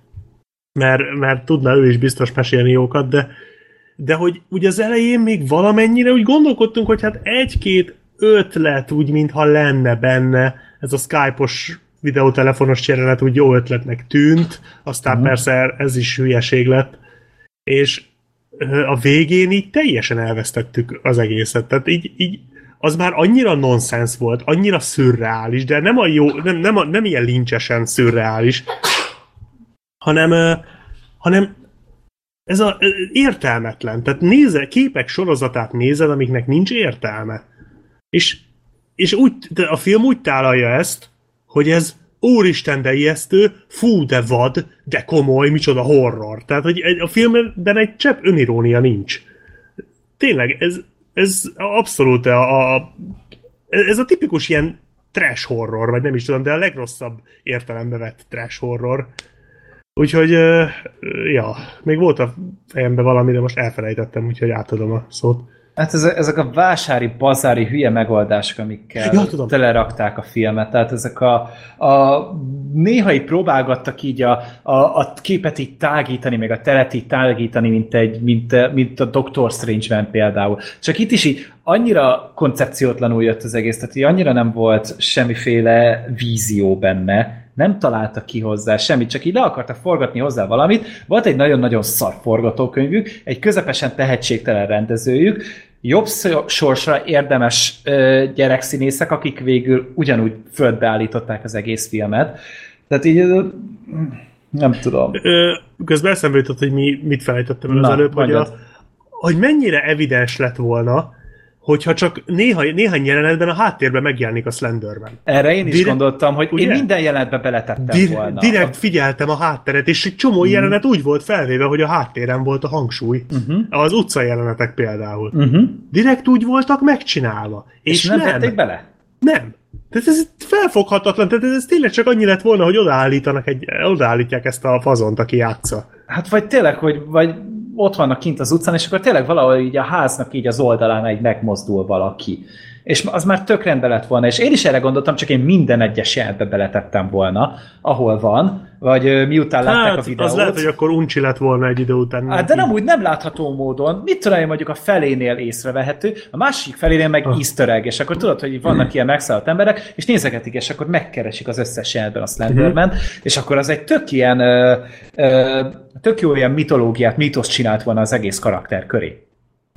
S2: mert, mert tudna ő is biztos mesélni jókat, de, de hogy ugye az elején még valamennyire úgy gondolkodtunk, hogy hát egy-két ötlet úgy, mintha lenne benne, ez a Skype-os videótelefonos jelenet úgy jó ötletnek tűnt, aztán mm. persze ez is hülyeség lett, és a végén így teljesen elvesztettük az egészet. Tehát így, így az már annyira nonsens volt, annyira szürreális, de nem a jó, nem, nem, a, nem ilyen lincsesen szürreális, hanem, hanem ez a értelmetlen. Tehát néze, képek sorozatát nézed, amiknek nincs értelme. És, és úgy, de a film úgy tálalja ezt, hogy ez úristen, de ijesztő, fú, de vad, de komoly, micsoda horror. Tehát, hogy a filmben egy csepp önirónia nincs. Tényleg, ez, ez abszolút a, a, ez a tipikus ilyen trash horror, vagy nem is tudom, de a legrosszabb értelembe vett trash horror. Úgyhogy, ja, még volt a fejemben valami, de most elfelejtettem, úgyhogy átadom a szót.
S1: Hát ezek, ezek a vásári, bazári hülye megoldások, amikkel
S2: Ja, tudom.
S1: telerakták a filmet. Tehát ezek a, a néha így próbálgattak így a, a, a képet így tágítani, meg a teret így tágítani, mint, egy, mint, mint a Doctor Strange-ben például. Csak itt is így annyira koncepciótlanul jött az egész, tehát így annyira nem volt semmiféle vízió benne, nem találtak ki hozzá semmit, csak így le akartak forgatni hozzá valamit. Volt egy nagyon-nagyon szar forgatókönyvük, egy közepesen tehetségtelen rendezőjük, jobb sorsra érdemes ö, gyerekszínészek, akik végül ugyanúgy földbe állították az egész filmet. Tehát így ö, nem tudom.
S2: Ö, közben eszembe jutott, hogy mi, mit felejtettem el az
S1: Na,
S2: előbb, hogy, a, hogy mennyire evidens lett volna, hogyha csak néha, néhány jelenetben a háttérben megjelenik a Slenderman.
S1: Erre én is
S2: Direkt-
S1: gondoltam, hogy
S2: ugye?
S1: én minden jelenetbe beletettem
S2: Dir-
S1: volna.
S2: direkt figyeltem a hátteret, és egy csomó mm. jelenet úgy volt felvéve, hogy a háttéren volt a hangsúly. Uh-huh. Az utca jelenetek például.
S1: Uh-huh.
S2: Direkt úgy voltak megcsinálva. És,
S1: És nem tették bele?
S2: Nem. Tehát ez felfoghatatlan, tehát ez, ez tényleg csak annyi lett volna, hogy odaállítanak egy, odaállítják ezt a fazont, aki játsza.
S1: Hát vagy tényleg, hogy vagy ott vannak kint az utcán, és akkor tényleg valahol így a háznak így az oldalán egy megmozdul valaki. És az már tök rendben lett volna, és én is erre gondoltam, csak én minden egyes jelentbe beletettem volna, ahol van, vagy miután látták
S2: Hát,
S1: a videót.
S2: az lehet, hogy akkor uncsi lett volna egy idő után.
S1: Hát, de nem úgy nem látható módon. Mit tudom én, mondjuk a felénél észrevehető, a másik felénél meg
S2: Ah.
S1: easter egg, és akkor tudod, hogy vannak ilyen megszállt emberek, és nézegetik, és akkor megkeresik az összes jelentben a Slenderman,
S2: Mhm.
S1: és akkor az egy tök ilyen, ö, ö, tök jó ilyen mitológiát, mítosz csinált volna az egész karakter köré.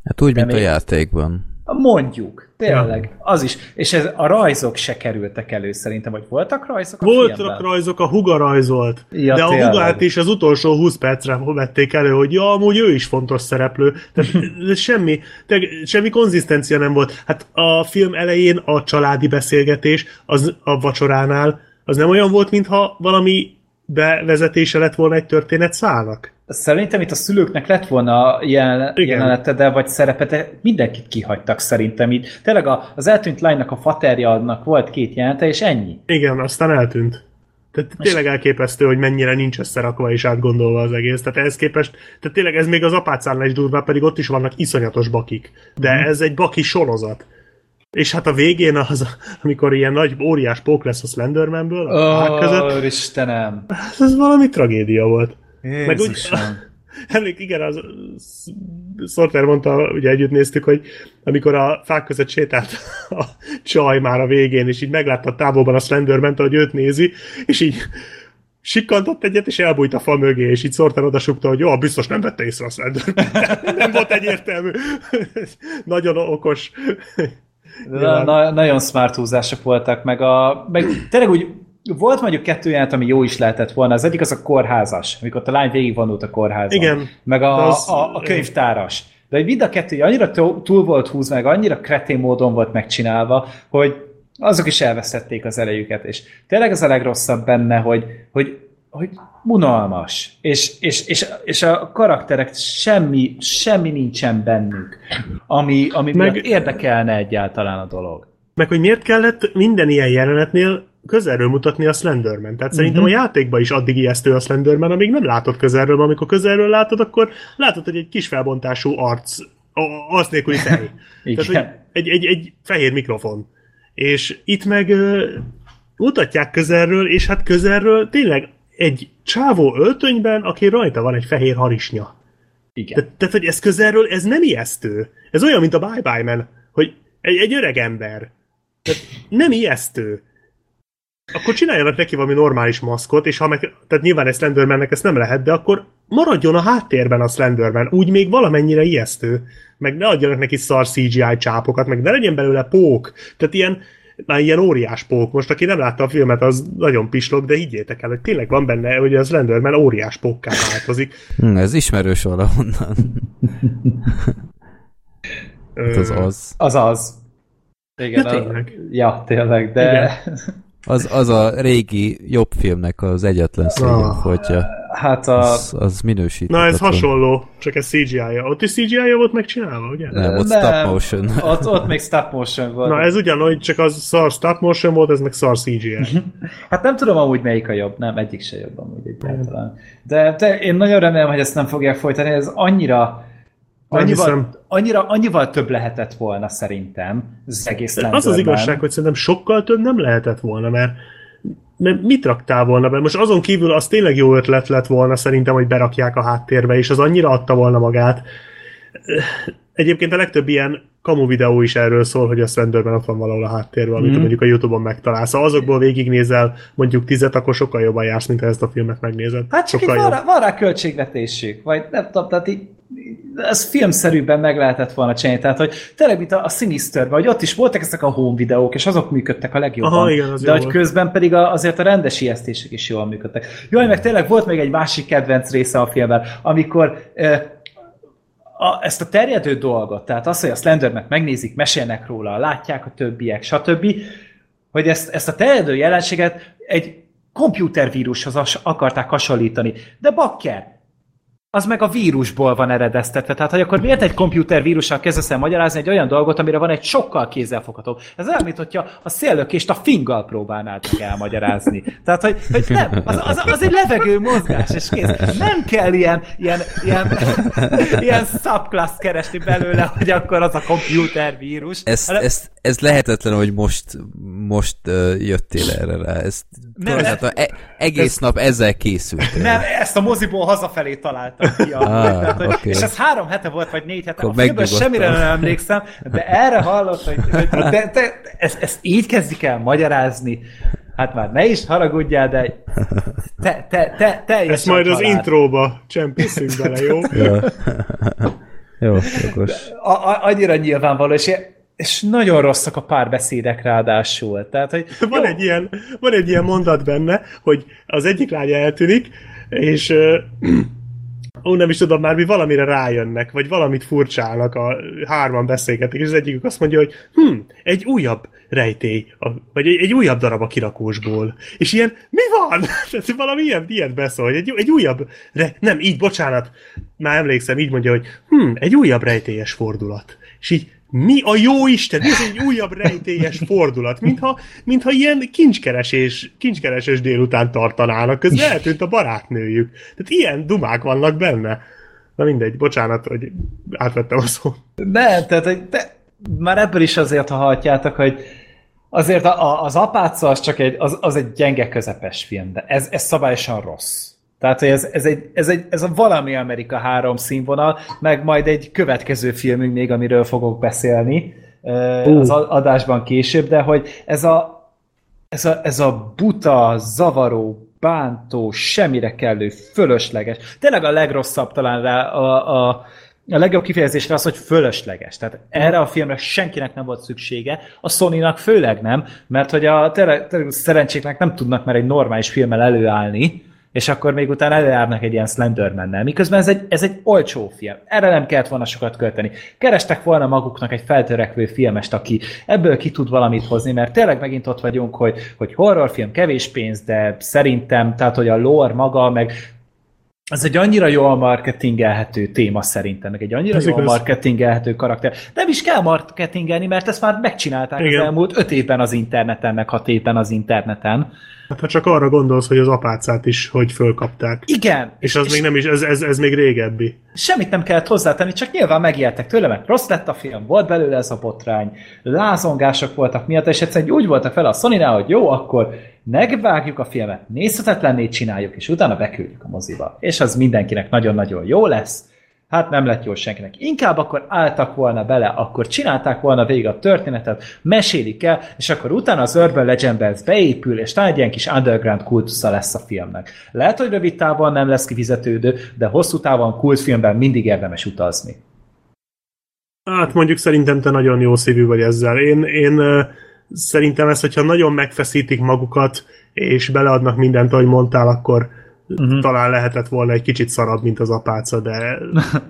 S3: Hát úgy, mint
S1: még-
S3: a játékban.
S1: Mondjuk, tényleg, az is. És ez, a rajzok se kerültek elő szerintem, vagy voltak rajzok a
S2: Voltak
S1: filmben?
S2: rajzok, a Huga rajzolt.
S1: Ja,
S2: de a
S1: tényleg.
S2: Hugát is az utolsó 20 percre vették elő, hogy ja, amúgy ő is fontos szereplő. Tehát semmi, te, semmi konzisztencia nem volt. Hát a film elején a családi beszélgetés az a vacsoránál, az nem olyan volt, mintha valami bevezetése lett volna egy történet szálnak.
S1: Szerintem itt a szülőknek lett volna jelen, jelenete, de vagy szerepe, de mindenkit kihagytak szerintem így. Tényleg az eltűnt lánynak a faterja annak volt két jelente, és ennyi.
S2: Igen, aztán eltűnt. Tehát tényleg elképesztő, hogy mennyire nincs összerakva és átgondolva az egész. Tehát ehhez képest, tehát tényleg ez még az apácánál is durvá, pedig ott is vannak iszonyatos bakik. De
S1: Mhm.
S2: ez egy baki sorozat. És hát a végén az, amikor ilyen nagy, óriás pók lesz a Slendermanből, a oh. között,
S1: Istenem!
S2: ez valami tragédia volt. Meg úgy, emlék, igen, az Sorter mondta, ugye együtt néztük, hogy amikor a fák között sétált a csaj már a végén, és így meglátta a távolban a Slenderman, hogy őt nézi, és így sikkantott egyet, és elbújt a fa mögé, és így Sorter odasukta, hogy jó, biztos nem vette észre a Slenderman. nem volt egyértelmű. Nagyon okos.
S1: Na, na, nagyon smart húzások voltak, meg, a, meg tényleg úgy volt mondjuk kettő jelent, ami jó is lehetett volna. Az egyik az a kórházas, amikor ott a lány végigvonult a kórházon.
S2: Igen.
S1: Meg a,
S2: Az-
S1: a, a könyvtáras. De hogy mind a kettő annyira túl volt húzva, meg annyira kretén módon volt megcsinálva, hogy azok is elvesztették az elejüket. És tényleg az a legrosszabb benne, hogy, hogy, hogy unalmas. És, és, és, és a karakterek semmi, semmi nincsen bennük, ami, ami
S2: meg...
S1: érdekelne egyáltalán a dolog.
S2: Meg hogy miért kellett minden ilyen jelenetnél közelről mutatni a Slenderman. Tehát szerintem a játékban is addig ijesztő a Slenderman, amíg nem látod közelről, mert amikor közelről látod, akkor látod, hogy egy kis felbontású arc, a- arc nélküli fej. Tehát, hogy egy, egy, egy fehér mikrofon. És itt meg ö, mutatják közelről, és hát közelről tényleg egy csávó öltönyben, aki rajta van egy fehér harisnya.
S1: Igen.
S2: Te, tehát, hogy ez közelről, ez nem ijesztő. Ez olyan, mint a Bye Bye Man, hogy egy, egy öreg ember. Tehát nem ijesztő. Akkor csináljanak neki valami normális maszkot, és ha meg, tehát nyilván egy Slendermannek ezt nem lehet, de akkor maradjon a háttérben a Slenderman, úgy még valamennyire ijesztő. Meg ne adjanak neki szar CGI csápokat, meg ne legyen belőle pók. Tehát ilyen, már ilyen óriás pók. Most aki nem látta a filmet, az nagyon pislog, de higgyétek el, hogy tényleg van benne, hogy a Slenderman óriás pókká változik.
S3: Hm, ez ismerős valahonnan. Hát az az.
S1: Az az. Igen,
S2: Ja,
S1: a-
S2: tényleg.
S1: Ja, tényleg, de
S3: Az, az a régi jobb filmnek az egyetlen szégyenfotja.
S1: hát a...
S3: Az, az minősített.
S2: Na ez hasonló, csak ez CGI-ja. Ott is CGI-ja volt megcsinálva, ugye?
S3: Nem, ott
S1: Nem,
S3: stop motion.
S1: Ott, ott még stop motion volt.
S2: Na ez ugyanúgy, csak az szar stop motion volt, ez meg szar CGI.
S1: Hát nem tudom amúgy melyik a jobb, nem, egyik se jobb amúgy egyáltalán. De, de én nagyon remélem, hogy ezt nem fogják folytani, ez annyira annyival,
S2: hiszem.
S1: annyira, annyival több lehetett volna szerintem az egész
S2: az az
S1: Slenderman.
S2: igazság, hogy szerintem sokkal több nem lehetett volna, mert, mert mit raktál volna be? Most azon kívül az tényleg jó ötlet lett volna szerintem, hogy berakják a háttérbe, és az annyira adta volna magát. Egyébként a legtöbb ilyen kamu videó is erről szól, hogy a Slenderman ott van valahol a háttérben, amit
S1: Mhm.
S2: mondjuk a Youtube-on megtalálsz. Ha azokból végignézel mondjuk tizet, akkor sokkal jobban jársz, mint ha ezt a filmet megnézed.
S1: Hát csak itt
S2: sokkal
S1: van rá, van rá költségvetésük, vagy nem tudom, tehát így, ez filmszerűbben meg lehetett volna csinálni, tehát hogy tényleg, mint a, a Sinisterben, hogy ott is voltak ezek a home videók, és azok működtek a legjobban,
S2: Aha, igen, az
S1: de hogy
S2: volt.
S1: közben pedig a, azért a rendes ijesztések is jól működtek. Jaj, meg tényleg volt még egy másik kedvenc része a filmben, amikor eh, a, ezt a terjedő dolgot, tehát az, hogy a Slendermet megnézik, mesélnek róla, látják a többiek, stb., hogy ezt, ezt a terjedő jelenséget egy komputervírushoz akarták hasonlítani. De bakker, az meg a vírusból van eredeztetve. Tehát, hogy akkor miért egy komputervírussal kezdesz el magyarázni egy olyan dolgot, amire van egy sokkal kézzelfogható. Ez olyan, mint hogyha a széllökést a finggal próbálnád meg elmagyarázni. Tehát, hogy, hogy nem, az, az, az, egy levegő mozgás, és kész. Nem kell ilyen, ilyen, ilyen, ilyen subclass keresni belőle, hogy akkor az a komputervírus.
S3: Ez,
S1: hanem-
S3: ez, ez lehetetlen, hogy most, most uh, jöttél erre rá. Ez,
S1: Nem,
S3: nem,
S1: ez-
S3: egész nap ezzel készült.
S1: Nem, ezt a moziból hazafelé találtam ki.
S3: Ah,
S1: Tehát, hogy,
S3: oké.
S1: És ez három hete volt, vagy négy hete.
S3: Akkor
S1: A
S3: megnyugodtam.
S1: semmire nem emlékszem, de erre hallott, hogy, hogy te, te, ezt, ezt így kezdik el magyarázni. Hát már ne is haragudjál, de te, te, te, te
S2: Ezt majd az intróba csempészünk bele, jó?
S3: Jó, jogos.
S1: a, a, annyira nyilvánvaló, és én és nagyon rosszak a párbeszédek ráadásul. Tehát, hogy
S2: van, egy ilyen, van egy ilyen mondat benne, hogy az egyik lánya eltűnik, és uh, ó, nem is tudom, már mi valamire rájönnek, vagy valamit furcsálnak, a hárman beszélgetik, és az egyikük azt mondja, hogy hm, egy újabb rejtély, a, vagy egy, egy újabb darab a kirakósból. És ilyen, mi van? Tehát valami ilyen, ilyet beszól, hogy egy, egy újabb, re, nem, így, bocsánat, már emlékszem, így mondja, hogy hm, egy újabb rejtélyes fordulat. És így, mi a jó Isten? Ez egy újabb rejtélyes fordulat, mintha, mintha ilyen kincskeresés, kincskeresés délután tartanának, közben eltűnt a barátnőjük. Tehát ilyen dumák vannak benne. Na mindegy, bocsánat, hogy átvettem a szót.
S1: De, tehát de, már ebből is azért, ha halljátok, hogy azért a, a, az apáca az csak egy, az, az egy gyenge közepes film, de ez, ez szabályosan rossz. Tehát, hogy ez, ez, egy, ez, egy, ez a valami Amerika három színvonal, meg majd egy következő filmünk még, amiről fogok beszélni uh. az adásban később, de hogy ez a, ez a, ez a buta, zavaró, bántó, semmire kellő, fölösleges. Tényleg a legrosszabb talán rá a, a, a legjobb kifejezésre az, hogy fölösleges. Tehát erre a filmre senkinek nem volt szüksége, a Sony-nak főleg nem, mert hogy a tényleg, tényleg szerencséknek nem tudnak már egy normális filmmel előállni, és akkor még utána előjárnak egy ilyen Slendermannel. Miközben ez egy, ez egy olcsó film. Erre nem kellett volna sokat költeni. Kerestek volna maguknak egy feltörekvő filmest, aki ebből ki tud valamit hozni, mert tényleg megint ott vagyunk, hogy, hogy horrorfilm kevés pénz, de szerintem, tehát hogy a lore maga, meg ez egy annyira jól marketingelhető téma szerintem, meg egy annyira ez jól igaz. marketingelhető karakter. Nem is kell marketingelni, mert ezt már megcsinálták Igen. az elmúlt öt évben az interneten, meg hat évben az interneten.
S2: Hát ha csak arra gondolsz, hogy az apácát is hogy fölkapták.
S1: Igen.
S2: És az és még nem is, ez, ez, ez még régebbi.
S1: Semmit nem kellett hozzátenni, csak nyilván megijedtek tőle, mert rossz lett a film, volt belőle ez a botrány, lázongások voltak miatt, és egyszerűen úgy voltak fel a sony hogy jó, akkor megvágjuk a filmet, nézhetetlenné csináljuk, és utána beküldjük a moziba. És az mindenkinek nagyon-nagyon jó lesz, hát nem lett jó senkinek. Inkább akkor álltak volna bele, akkor csinálták volna végig a történetet, mesélik el, és akkor utána az Urban Legend beépül, és talán egy ilyen kis underground kultusza lesz a filmnek. Lehet, hogy rövid távon nem lesz kifizetődő, de hosszú távon kultfilmben mindig érdemes utazni.
S2: Hát mondjuk szerintem te nagyon jó szívű vagy ezzel. Én, én szerintem ezt, hogyha nagyon megfeszítik magukat, és beleadnak mindent, ahogy mondtál, akkor uh-huh. talán lehetett volna egy kicsit szarabb, mint az apáca, de,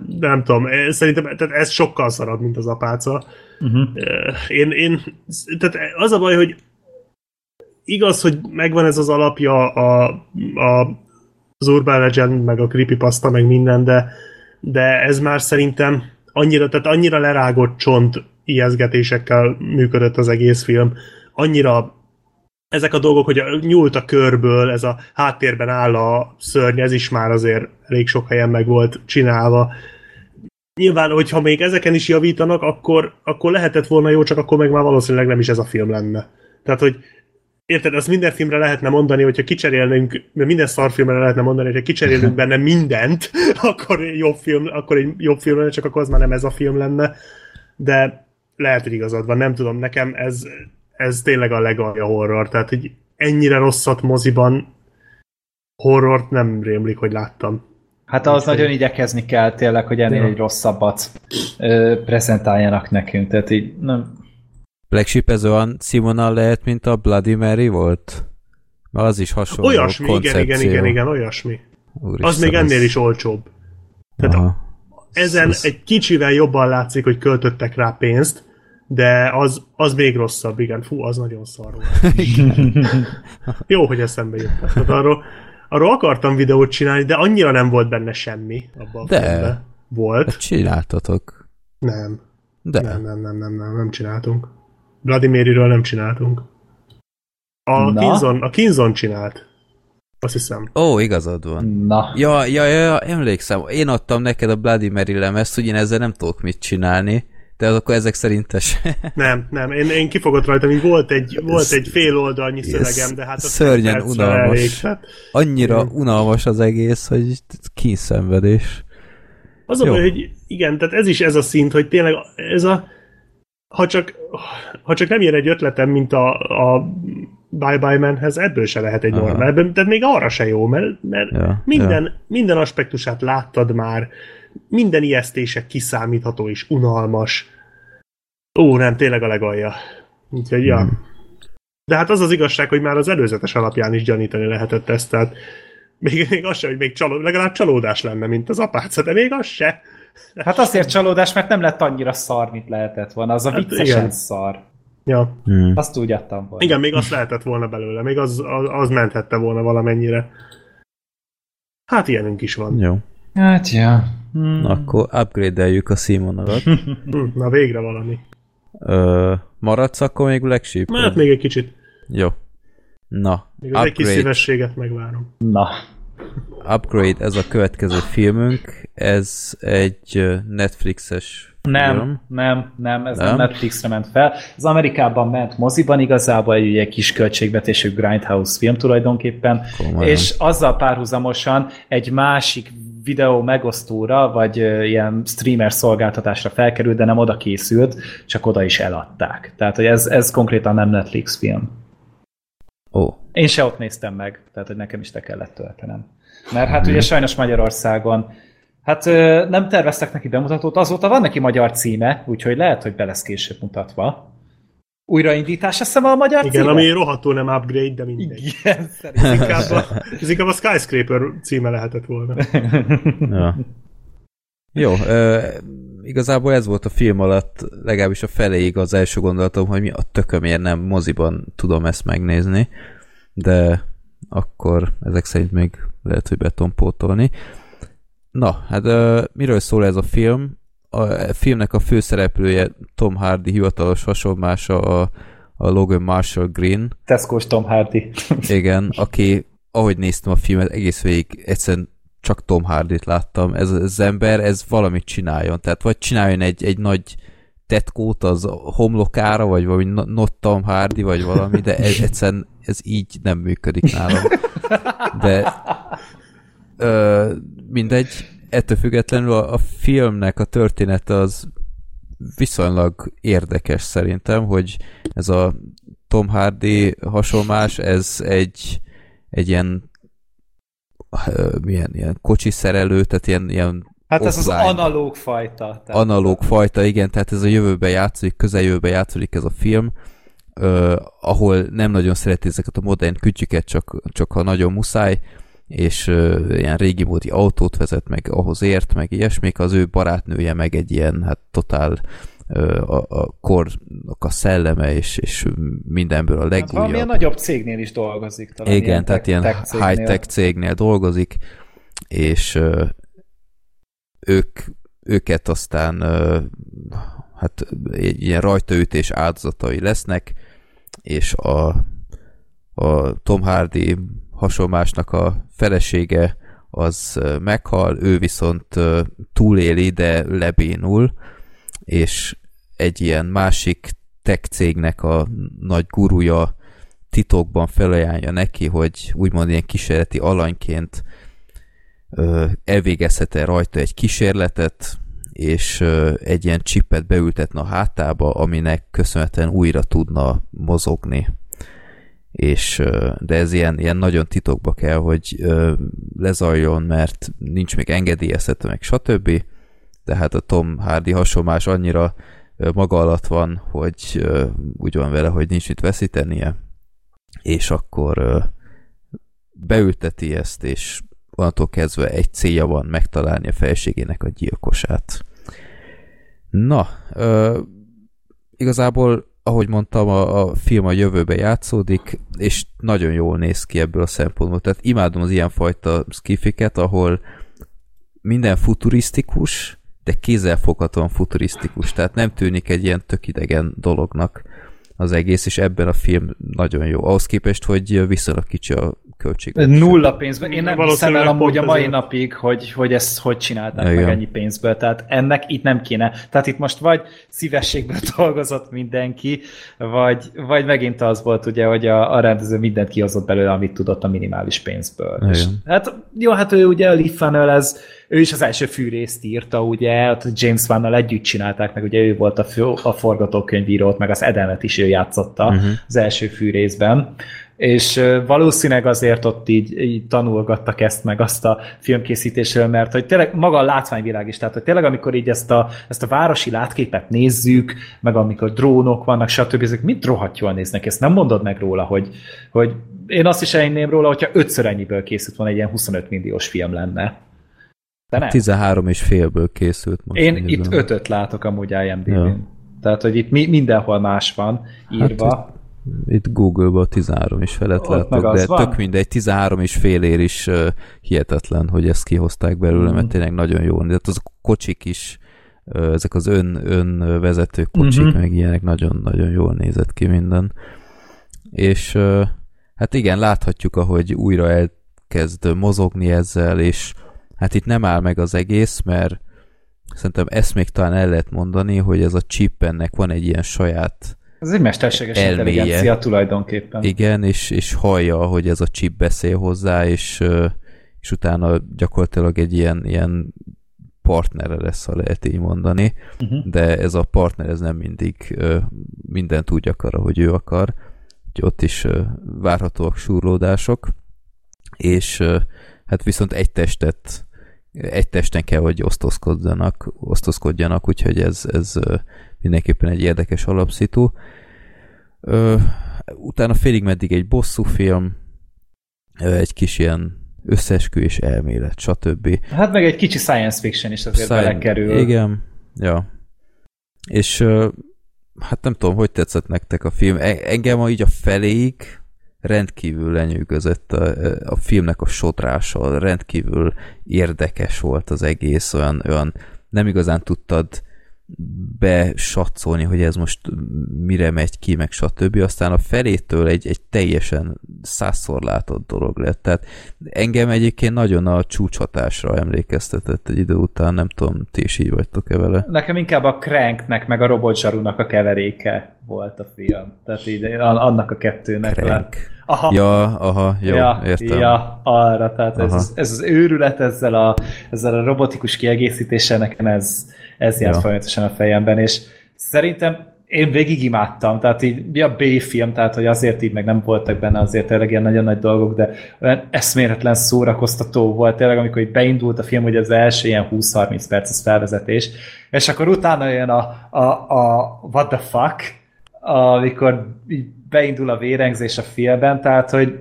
S2: de nem tudom, szerintem tehát ez sokkal szarabb, mint az apáca. Uh-huh. Én, én, tehát az a baj, hogy igaz, hogy megvan ez az alapja a, a az Urban Legend, meg a Creepypasta, meg minden, de, de ez már szerintem annyira, tehát annyira lerágott csont ijeszgetésekkel működött az egész film, annyira ezek a dolgok, hogy nyúlt a körből, ez a háttérben áll a szörny, ez is már azért elég sok helyen meg volt csinálva. Nyilván, hogyha még ezeken is javítanak, akkor, akkor lehetett volna jó, csak akkor meg már valószínűleg nem is ez a film lenne. Tehát, hogy érted, azt minden filmre lehetne mondani, hogyha kicserélnénk, minden szarfilmre lehetne mondani, hogyha kicserélünk benne mindent, akkor egy jobb film, akkor egy jobb film lenne, csak akkor az már nem ez a film lenne. De lehet, hogy igazad van, nem tudom, nekem ez ez tényleg a legalja horror, tehát hogy ennyire rosszat moziban horrort nem rémlik, hogy láttam.
S1: Hát az nagyon igyekezni kell tényleg, hogy ennél egy rosszabbat ö, prezentáljanak nekünk, tehát így nem...
S3: Black Sheep ez olyan színvonal lehet, mint a Bloody Mary volt? Mert az is hasonló
S2: Olyasmi, koncepció. igen, igen, igen, igen, olyasmi. Úristen, az még ennél is olcsóbb. Tehát Aha. ezen ez... egy kicsivel jobban látszik, hogy költöttek rá pénzt, de az, az még rosszabb, igen. Fú, az nagyon szar. Jó, hogy eszembe jutott. Tehát arról, arról akartam videót csinálni, de annyira nem volt benne semmi abban
S3: de, a filmben. Volt. Hát csináltatok.
S2: Nem. De. Nem, nem, nem, nem, nem, nem csináltunk. Vladimiriről nem csináltunk. A Kinzon, a Kinzon csinált. Azt hiszem.
S3: Ó, igazad van. Na. Ja, ja, ja, ja, emlékszem. Én adtam neked a Bloody Mary lemezt, hogy én ezzel nem tudok mit csinálni de akkor ezek szerintes.
S2: nem, nem, én, én kifogott rajta, hogy volt egy, volt egy fél oldalnyi szövegem, de hát az
S3: szörnyen unalmas. Elég, tehát... Annyira unalmas az egész, hogy kínszenvedés.
S2: Az a baj, hogy igen, tehát ez is ez a szint, hogy tényleg ez a ha csak, ha csak nem jön egy ötletem, mint a, a Bye Bye Manhez, ebből se lehet egy normál, tehát még arra se jó, mert, mert ja, minden, ja. minden aspektusát láttad már, minden ijesztése kiszámítható és unalmas. Ó, nem, tényleg a legalja. Úgyhogy, ja.
S3: Hmm.
S2: De hát az az igazság, hogy már az előzetes alapján is gyanítani lehetett ezt, tehát még, még az se, hogy még csaló, legalább csalódás lenne, mint az apáca, de még az se.
S1: Hát azért csalódás, mert nem lett annyira szar, mint lehetett volna. Az a
S2: Hát
S1: viccesen
S2: igen.
S1: szar.
S2: Ja.
S3: Hmm.
S1: Azt úgy adtam volna.
S2: Igen, még azt lehetett volna belőle, még az, az, az menthette volna valamennyire. Hát ilyenünk is van.
S3: Jó.
S1: Hát, ja. Hmm.
S3: Na, akkor upgrade-eljük a színvonalat.
S2: Na végre valami.
S3: Ö, maradsz akkor még Black Sheep?
S2: Hát még egy kicsit.
S3: Jó. Na,
S2: Még az egy kis
S3: upgrade,
S2: szívességet megvárom.
S1: Na.
S3: upgrade, ez a következő filmünk, ez egy Netflixes
S1: Nem,
S3: film.
S1: nem, nem, ez nem,
S3: Nem?
S1: nem Netflixre ment fel. Az Amerikában ment moziban igazából egy ugye kis költségvetésű Grindhouse film tulajdonképpen,
S3: Komolyan.
S1: és azzal párhuzamosan egy másik videó megosztóra, vagy ilyen streamer szolgáltatásra felkerült, de nem oda készült, csak oda is eladták. Tehát, hogy ez, ez konkrétan nem Netflix film.
S3: Ó,
S1: Én se ott néztem meg, tehát hogy nekem is te kellett töltenem. Mert hát ugye sajnos Magyarországon Hát nem terveztek neki bemutatót, azóta van neki magyar címe, úgyhogy lehet, hogy be lesz később mutatva. Újraindítás, azt hiszem a magyar
S2: Igen,
S1: címe?
S2: ami rohadtul nem upgrade, de mindegy.
S1: Igen,
S2: Ez
S1: szerintem.
S2: inkább, a, ez inkább a Skyscraper címe lehetett volna.
S3: ja. Jó, ö, igazából ez volt a film alatt, legalábbis a feléig az első gondolatom, hogy mi a tökömért nem moziban tudom ezt megnézni, de akkor ezek szerint még lehet, hogy be tudom pótolni. Na, hát ö, miről szól ez a film? A filmnek a főszereplője Tom Hardy hivatalos hasonlása a, a Logan Marshall Green,
S1: Tesco-s Tom Hardy.
S3: igen, aki, ahogy néztem a filmet, egész végig egyszerűen csak Tom Hardy-t láttam. Ez az ember, ez valamit csináljon. Tehát vagy csináljon egy, egy nagy tetkót az homlokára, vagy valami no- not Tom Hardy, vagy valami, de ez, egyszerűen ez így nem működik nálam. De ö, mindegy, ettől függetlenül a, a filmnek a története az viszonylag érdekes szerintem, hogy ez a Tom Hardy hasonlás, ez egy, egy ilyen milyen ilyen kocsiszerelő, tehát ilyen, ilyen
S1: Hát ez az analóg fajta. Tehát
S3: analóg fajta, igen, tehát ez a jövőben játszódik, közeljövőben játszódik ez a film, ö, ahol nem nagyon szereti ezeket a modern kütyüket, csak, csak ha nagyon muszáj, és ö, ilyen régi módi autót vezet, meg ahhoz ért, meg ilyesmik, az ő barátnője meg egy ilyen, hát totál a, a kornak a szelleme, és, és mindenből a
S1: Hát
S3: legújabb.
S1: valamilyen nagyobb cégnél is dolgozik. Talán
S3: Igen, tehát
S1: tech-
S3: ilyen
S1: tech
S3: high-tech cégnél dolgozik, és ők, őket aztán hát egy ilyen rajtaütés áldozatai lesznek, és a, a Tom Hardy hasonlásnak a felesége az meghal, ő viszont túléli, de lebénul, és egy ilyen másik tech cégnek a nagy gurúja titokban felajánlja neki, hogy úgymond ilyen kísérleti alanyként elvégezhet-e rajta egy kísérletet, és egy ilyen csipet beültetne a hátába, aminek köszönhetően újra tudna mozogni. És, de ez ilyen, ilyen nagyon titokba kell, hogy lezajjon, mert nincs még engedélyeztetve, meg stb. De hát a Tom Hardy hasonlás annyira maga alatt van, hogy úgy van vele, hogy nincs mit veszítenie, és akkor beülteti ezt, és onnantól kezdve egy célja van megtalálni a felségének a gyilkosát. Na, igazából, ahogy mondtam, a, a film a jövőbe játszódik, és nagyon jól néz ki ebből a szempontból. Tehát imádom az ilyenfajta skifiket, ahol minden futurisztikus, de kézzelfoghatóan futurisztikus. Tehát nem tűnik egy ilyen tök idegen dolognak az egész, és ebben a film nagyon jó. Ahhoz képest, hogy viszonylag kicsi a költség.
S1: Nulla pénzben. Én nem hiszem el amúgy a mai
S2: ezért.
S1: napig, hogy, hogy ezt hogy csinálták
S3: Igen.
S1: meg ennyi pénzből. Tehát ennek itt nem kéne. Tehát itt most vagy szívességből dolgozott mindenki, vagy, vagy megint az volt ugye, hogy a, a rendező mindent kihozott belőle, amit tudott a minimális pénzből.
S3: Igen.
S1: És, hát jó, hát ő ugye a Lee ez, ő is az első fűrészt írta, ugye, ott James Van-nal együtt csinálták, meg ugye ő volt a, fő, a forgatókönyvíró, ott meg az Edemet is ő játszotta
S3: Mhm.
S1: az első fűrészben. És valószínűleg azért ott így, így tanulgattak ezt meg azt a filmkészítésről, mert hogy tényleg maga a látványvilág is, tehát hogy tényleg amikor így ezt a, ezt a városi látképet nézzük, meg amikor drónok vannak, stb. ezek mind rohadt jól néznek, ezt nem mondod meg róla, hogy, hogy én azt is elhinném róla, hogyha ötször ennyiből készült van egy ilyen 25 milliós film lenne.
S3: De nem. 13 és félből készült.
S1: Most Én nézem. itt ötöt látok amúgy IMDb-n. Ja. Tehát, hogy itt mi, mindenhol más van írva. Hát
S3: itt, Google-ban 13 is felett látok, de van? tök mindegy, 13 és fél ér is uh, hihetetlen, hogy ezt kihozták belőle, mm. mert tényleg nagyon jó. De az a kocsik is, uh, ezek az ön, ön vezető kocsik, mm-hmm. meg ilyenek nagyon-nagyon jól nézett ki minden. És uh, hát igen, láthatjuk, ahogy újra elkezd mozogni ezzel, és hát itt nem áll meg az egész, mert szerintem ezt még talán el lehet mondani, hogy ez a chip ennek van egy ilyen saját
S1: ez egy mesterséges elméje. intelligencia tulajdonképpen.
S3: Igen, és, és hallja, hogy ez a chip beszél hozzá, és, és utána gyakorlatilag egy ilyen, ilyen partnere lesz, ha lehet így mondani, uh-huh. de ez a partner ez nem mindig mindent úgy akar, ahogy ő akar, úgyhogy ott is várhatóak súrlódások, és hát viszont egy testet egy testen kell, hogy osztozkodjanak, osztozkodjanak úgyhogy ez, ez mindenképpen egy érdekes alapszitu. Utána félig meddig egy bosszú film, egy kis ilyen összeesküvés elmélet, stb.
S1: Hát meg egy kicsi science fiction is azért Sci- belekerül.
S3: Igen, ja. És hát nem tudom, hogy tetszett nektek a film. E, engem a így a feléig rendkívül lenyűgözött a, a filmnek a sodrása, rendkívül érdekes volt az egész, olyan, olyan nem igazán tudtad besatszolni, hogy ez most mire megy ki, meg stb. Aztán a felétől egy, egy teljesen százszor látott dolog lett. Tehát engem egyébként nagyon a csúcshatásra emlékeztetett egy idő után, nem tudom, ti is így vagytok-e vele?
S1: Nekem inkább a Cranknek, meg a Robotzsarunak a keveréke volt a film. Tehát így annak a kettőnek
S3: Crank. lett. Aha. Ja, aha, jó, ja, értem.
S1: Ja, arra, tehát ez, ez az őrület ezzel a, ezzel a robotikus kiegészítéssel nekem ez, ez járt ja. folyamatosan a fejemben, és szerintem én végig imádtam, tehát így mi a B-film, tehát hogy azért így meg nem voltak benne azért tényleg ilyen nagyon nagy dolgok, de olyan eszméletlen szórakoztató volt tényleg, amikor így beindult a film, hogy az első ilyen 20-30 perces felvezetés, és akkor utána jön a, a, a what the fuck, amikor így beindul a vérengzés a filmben, tehát hogy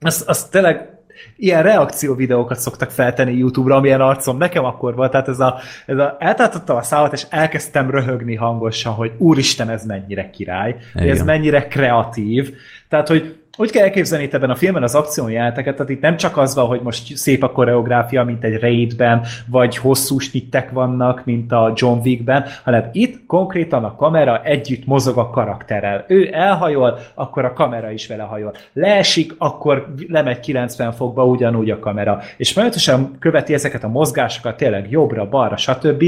S1: az, az tényleg ilyen reakció videókat szoktak feltenni YouTube-ra, amilyen arcom nekem akkor volt, tehát ez a, ez a eltartottam a szávat, és elkezdtem röhögni hangosan, hogy úristen, ez mennyire király, Igen. ez mennyire kreatív, tehát, hogy úgy kell elképzelni itt ebben a filmben az akciójelteket, tehát itt nem csak az van, hogy most szép a koreográfia, mint egy raidben, vagy hosszú snittek vannak, mint a John Wickben, hanem itt konkrétan a kamera együtt mozog a karakterrel. Ő elhajol, akkor a kamera is vele hajol. Leesik, akkor lemegy 90 fokba ugyanúgy a kamera. És folyamatosan követi ezeket a mozgásokat, tényleg jobbra, balra, stb.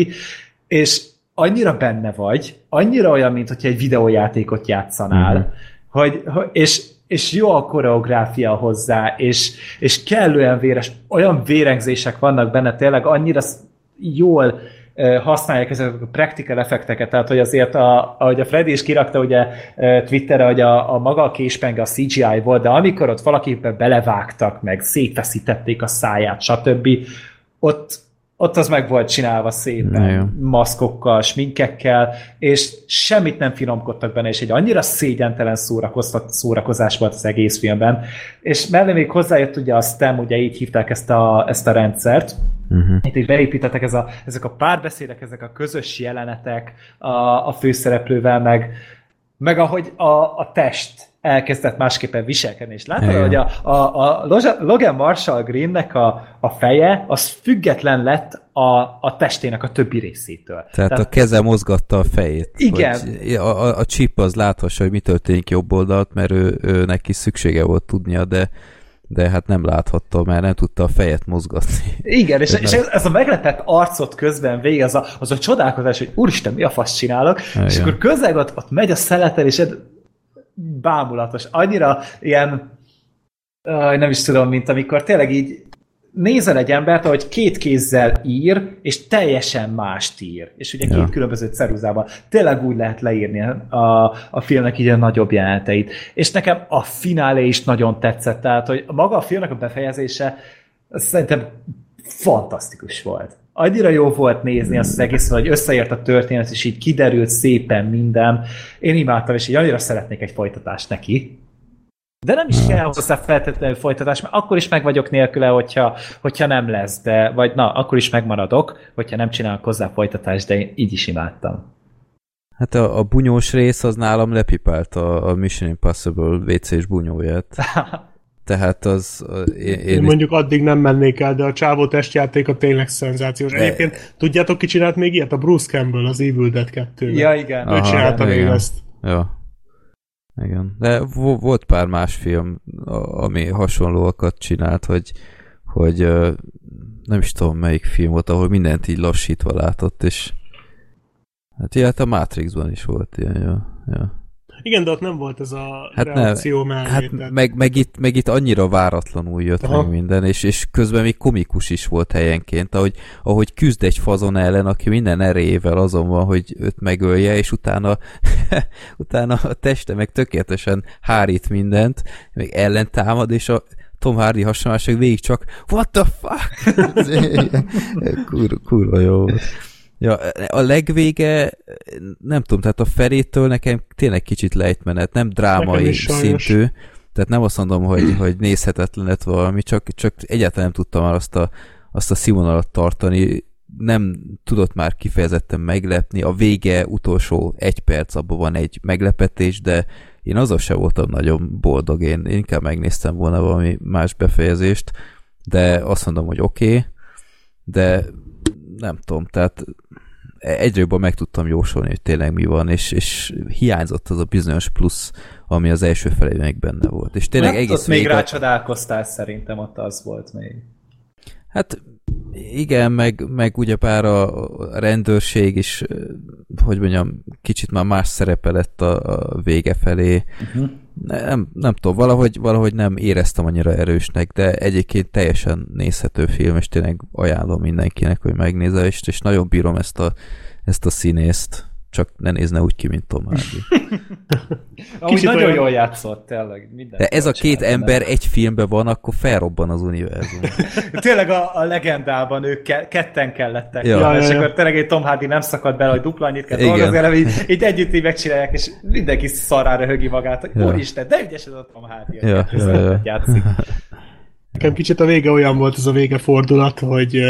S1: És annyira benne vagy, annyira olyan, mint hogyha egy videójátékot játszanál, mm-hmm. hogy, és és jó a koreográfia hozzá, és, és kellően véres, olyan vérengzések vannak benne, tényleg annyira jól használják ezeket a practical effekteket, tehát hogy azért, a, ahogy a Freddy is kirakta ugye Twitterre, hogy a, a maga a késpenge a CGI volt, de amikor ott valakibe belevágtak, meg szétfeszítették a száját, stb., ott, ott az meg volt csinálva szépen, maszkokkal, sminkekkel, és semmit nem finomkodtak benne, és egy annyira szégyentelen szórakozás volt az egész filmben. És mellé még hozzájött ugye a STEM, ugye így hívták ezt a, ezt a rendszert, Uh-huh. Itt így beépítettek ez a, ezek a párbeszédek, ezek a közös jelenetek a, a főszereplővel, meg, meg ahogy a, a test elkezdett másképpen viselkedni. És látod, hogy a, a, a Logan Marshall Greennek a, a feje, az független lett a, a testének a többi részétől.
S3: Tehát, Tehát a keze mozgatta a fejét.
S1: Igen.
S3: Hogy a, a, a chip az láthassa, hogy mi történik jobb oldalt, mert ő, ő neki szüksége volt tudnia, de de hát nem láthatta, mert nem tudta a fejet mozgatni.
S1: Igen, és, és ez a meglepett arcot közben végig, az a, az a csodálkozás, hogy úristen, mi a fasz csinálok, Igen. és akkor közben ott, ott megy a szeletel, és bámulatos. Annyira ilyen, uh, nem is tudom, mint amikor tényleg így nézel egy embert, ahogy két kézzel ír, és teljesen mást ír. És ugye két
S3: Ja.
S1: különböző ceruzában. Tényleg úgy lehet leírni a, a filmnek így a nagyobb jeleneteit. És nekem a finálé is nagyon tetszett, tehát, hogy maga a filmnek a befejezése szerintem fantasztikus volt. Annyira jó volt nézni azt az egész, hogy összeért a történet, és így kiderült szépen minden. Én imádtam, és így annyira szeretnék egy folytatást neki. De nem is kell hozzá feltétlenül folytatás, mert akkor is meg vagyok nélküle, hogyha, hogyha nem lesz, de, vagy na, akkor is megmaradok, hogyha nem csinálok hozzá folytatást, de én így is imádtam.
S3: Hát a, a bunyós rész az nálam lepipált a, a Mission Impossible WC-s bunyóját. Tehát az... a- Én,
S2: Én
S3: én
S2: mondjuk addig nem mennék el, de a csávó testjátéka tényleg szenzációs. Egyébként tudjátok, ki csinált még ilyet? A Bruce Campbell az Evil Dead 2
S1: ja, igen.
S2: Ő csinálta még
S3: igen.
S2: ezt.
S3: Ja. Igen. De vo- volt pár más film, a- ami hasonlóakat csinált, hogy, hogy nem is tudom melyik film volt, ahol mindent így lassítva látott, és hát ilyet a Matrixban is volt ilyen, ja. ja.
S2: Igen, de ott nem volt ez a
S3: Hát nem,
S2: reakció mellé.
S3: Hát
S2: tehát-
S3: meg, meg, itt, meg itt annyira váratlanul jött
S2: Aha.
S3: meg minden, és, és közben még komikus is volt helyenként, ahogy, ahogy küzd egy fazon ellen, aki minden erejével azon van, hogy őt megölje, és utána, utána a teste meg tökéletesen hárít mindent, meg ellentámad, és a Tom Hardy hasonlások végig csak what the fuck? kurva, kurva jó volt. Ja, a legvége, nem tudom, tehát a felétől nekem tényleg kicsit lejtmenet, nem drámai szintű, tehát nem azt mondom, hogy, hogy nézhetetlen lett valami, csak, csak egyáltalán nem tudtam már azt a, azt a színvonalat tartani, nem tudott már kifejezetten meglepni, a vége utolsó egy perc, abban van egy meglepetés, de én azzal sem voltam nagyon boldog, én inkább megnéztem volna valami más befejezést, de azt mondom, hogy oké, okay, de nem tudom, tehát egyre jobban meg tudtam jósolni, hogy tényleg mi van, és, és hiányzott az a bizonyos plusz, ami az első felében még benne volt. És tényleg
S1: Hát
S3: egész
S1: ott még rácsodálkoztál szerintem, ott az volt még.
S3: Hát igen, meg, meg ugyebár a rendőrség is, hogy mondjam, kicsit már más szerepe lett a, a vége felé.
S1: Uh-huh.
S3: Nem, nem tudom, valahogy, valahogy nem éreztem annyira erősnek, de egyébként teljesen nézhető film, és tényleg ajánlom mindenkinek, hogy megnézze, és, és nagyon bírom ezt a, ezt a színészt, csak ne nézne úgy ki, mint Tom Hardy.
S1: Amúgy
S2: Kicsit
S1: nagyon
S2: olyan-
S1: jól játszott, tényleg. Minden
S3: De ez a két ember egy filmben van, akkor felrobban az univerzum.
S1: Tényleg a, a legendában ők ke- ketten kellettek.
S3: Ja.
S1: Ja,
S2: Ja,
S1: és
S2: ja, ja.
S1: akkor tényleg egy Tom Hardy nem szakad bele, hogy dupla annyit kell
S3: Igen.
S1: dolgozni, hanem így, így együtt így megcsinálják, és mindenki szarára högi magát, hogy
S3: Ja.
S1: úristen, de ügyes ez a Tom Hardy,
S3: Ja, ja,
S1: szerepet
S3: ja.
S1: játszik.
S2: Nekem kicsit a vége olyan volt, ez a vége fordulat, hogy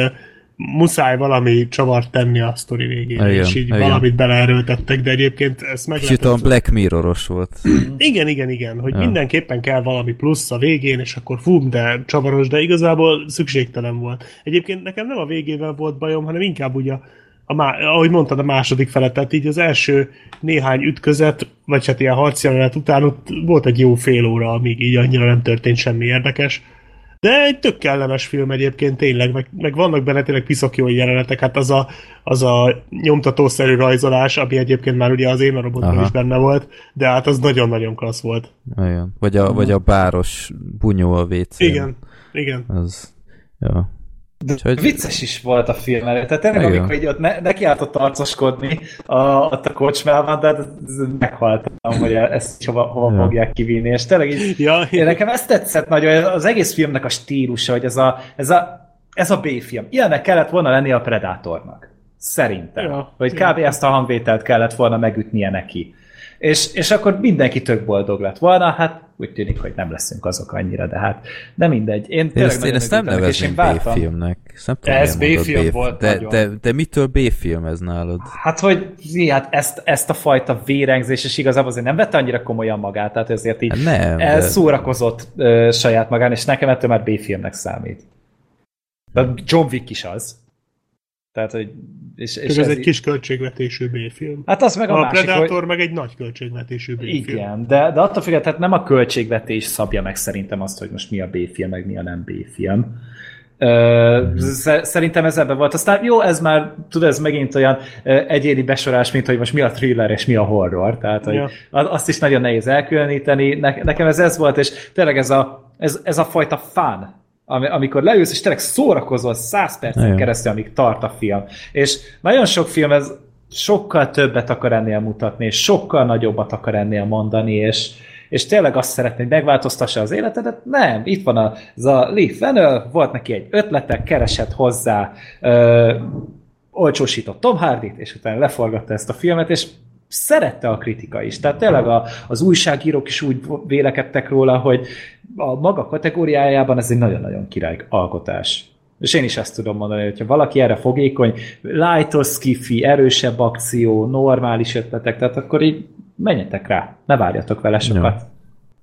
S2: muszáj valami csavart tenni a sztori végére,
S3: Igen,
S2: és így
S3: igen.
S2: valamit beleerőltettek, de egyébként ezt meg
S3: Kicsit olyan Black Mirroros volt.
S2: Igen, igen, igen, hogy
S3: ja.
S2: mindenképpen kell valami plusz a végén, és akkor fú, de csavaros, de igazából szükségtelen volt. Egyébként nekem nem a végével volt bajom, hanem inkább ugye a, a má, ahogy mondtad, a második felet, tehát így az első néhány ütközet, vagy hát ilyen harcjelenet után ott volt egy jó fél óra, amíg így annyira nem történt semmi érdekes. De egy tök kellemes film egyébként tényleg, meg, meg vannak benne tényleg piszok jó jelenetek, hát az a, az a nyomtatószerű rajzolás, ami egyébként már ugye az én robotban
S3: Aha.
S2: is benne volt, de hát az nagyon-nagyon klassz volt.
S3: Igen. Vagy a, vagy a báros bunyó a wc
S2: Igen, igen.
S3: Az, ja.
S1: De
S3: Úgyhogy-
S1: vicces is volt a film előtt. Tehát tényleg,
S3: Igen.
S1: amikor így ott ne, nekiálltott arcoskodni a, ott a kocsmában, de hát meghaltam, hogy ezt hova, hova
S3: Ja.
S1: fogják kivinni. És tényleg így,
S2: Ja,
S1: én nekem ezt tetszett nagyon, az egész filmnek a stílusa, hogy ez a, ez a, ez a B-film. Ilyennek kellett volna lenni a Predatornak. Szerintem.
S2: Ja.
S1: Hogy kb. ezt a hangvételt kellett volna megütnie neki. És, és akkor mindenki tök boldog lett volna, hát úgy tűnik, hogy nem leszünk azok annyira, de hát de mindegy. Én,
S3: Én ezt, én ezt nem nevezném. B-filmnek.
S1: Ez B-film volt
S3: de,
S1: nagyon.
S3: de, de mitől B-film ez nálad?
S1: Hát, hogy hát ezt, ezt a fajta vérengzés, és igazából azért nem vette annyira komolyan magát, tehát ezért így
S3: Hát nem, de-
S1: elszórakozott ö, saját magán, és nekem ettől már B-filmnek számít. De John Wick is az. Tehát, hogy... És, és
S2: Csak ez egy kis költségvetésű B-film.
S1: Hát az meg a,
S2: A,
S1: másik,
S2: Predator
S1: hogy...
S2: meg egy nagy költségvetésű B-film.
S1: Igen, de, de attól függetlenül tehát nem a költségvetés szabja meg szerintem azt, hogy most mi a B-film, meg mi a nem B-film. Szerintem ez ebben volt. Aztán jó, ez már, tudod, ez megint olyan egyéni besorás, mint hogy most mi a thriller és mi a horror. Tehát, hogy
S2: Ja.
S1: azt is nagyon nehéz elkülöníteni. Ne, nekem ez ez volt, és tényleg ez a, ez, ez a fajta fán, amikor leülsz, és tényleg szórakozol száz percen
S3: Igen.
S1: keresztül, amíg tart a film. És nagyon sok film ez sokkal többet akar ennél mutatni, és sokkal nagyobbat akar ennél mondani, és, és tényleg azt szeretné, hogy megváltoztassa az életedet. Nem, itt van a, ez a Lee Fennel, volt neki egy ötlete, keresett hozzá, ö, olcsósított Tom Hardy-t, és utána leforgatta ezt a filmet, és szerette a kritika is. Tehát tényleg a, az újságírók is úgy vélekedtek róla, hogy a maga kategóriájában ez egy nagyon-nagyon király alkotás. És én is ezt tudom mondani, hogyha valaki erre fogékony, lightos skifi, erősebb akció, normális ötletek, tehát akkor így menjetek rá, ne várjatok vele sokat.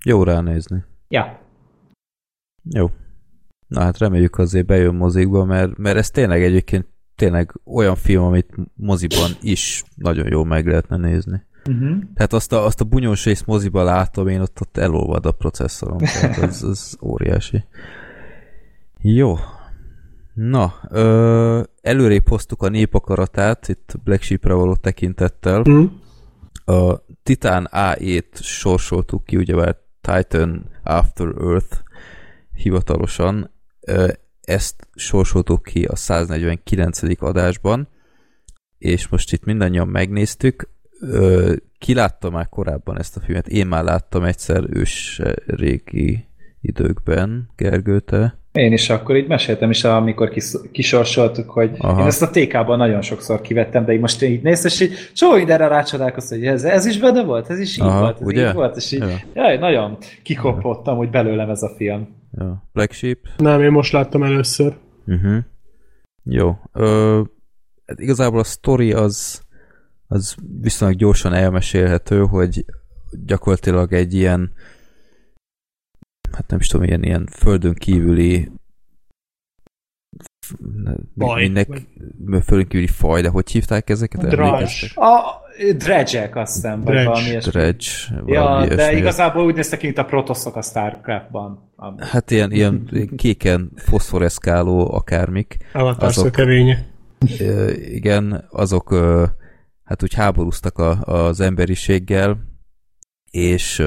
S3: Jó ránézni.
S1: Ja.
S3: Jó. Na hát reméljük azért bejön mozikba, mert, mert ez tényleg egyébként tényleg olyan film, amit moziban is nagyon jól meg lehetne nézni.
S1: Uh-huh.
S3: Tehát azt a, azt a bunyós részt moziban látom, én ott, ott elolvad a processzorom. Tehát ez, ez óriási. Jó. Na, ö, előrébb hoztuk a népakaratát, itt Black Sheep-re való tekintettel.
S2: Mm.
S3: A Titan A-ét sorsoltuk ki, ugyebár Titan After Earth hivatalosan. Ö, ezt sorsoltuk ki a 149. adásban, és most itt mindannyian megnéztük. Ö, ki látta már korábban ezt a filmet? Én már láttam egyszer ős régi időkben, Gergő, te?
S1: Én is akkor így meséltem is, amikor kis, kisorsoltuk, hogy
S3: Aha.
S1: én ezt a TK-ban nagyon sokszor kivettem, de így most így nézsz, és így csomó mindenre rácsodálkoztam, hogy ez, ez is benne volt, ez is így
S3: Aha,
S1: volt, ez
S3: ugye?
S1: így volt, és így,
S3: Ja.
S1: jaj, nagyon kikopottam, hogy belőlem ez a film.
S3: Ja. Black Sheep?
S2: Nem, én most láttam először.
S3: Uh-huh. Jó. Ö, hát igazából a sztori az, az viszonylag gyorsan elmesélhető, hogy gyakorlatilag egy ilyen hát nem is tudom, ilyen, ilyen földön kívüli
S2: Faj.
S3: Minek, földön kívüli faj, de hogy hívták ezeket? Emlékeztek?
S1: A dredge azt hiszem, vagy
S2: Dredge.
S1: valami ilyesmi.
S3: Dredge.
S1: Ja,
S3: valami
S1: de
S3: ilyesmi.
S1: igazából úgy néztek ki, mint a protoszok a Starcraftban.
S3: Hát ilyen, ilyen kéken foszforeszkáló akármik.
S2: Avatar
S3: Azok- igen, azok hát úgy háborúztak a, az emberiséggel, és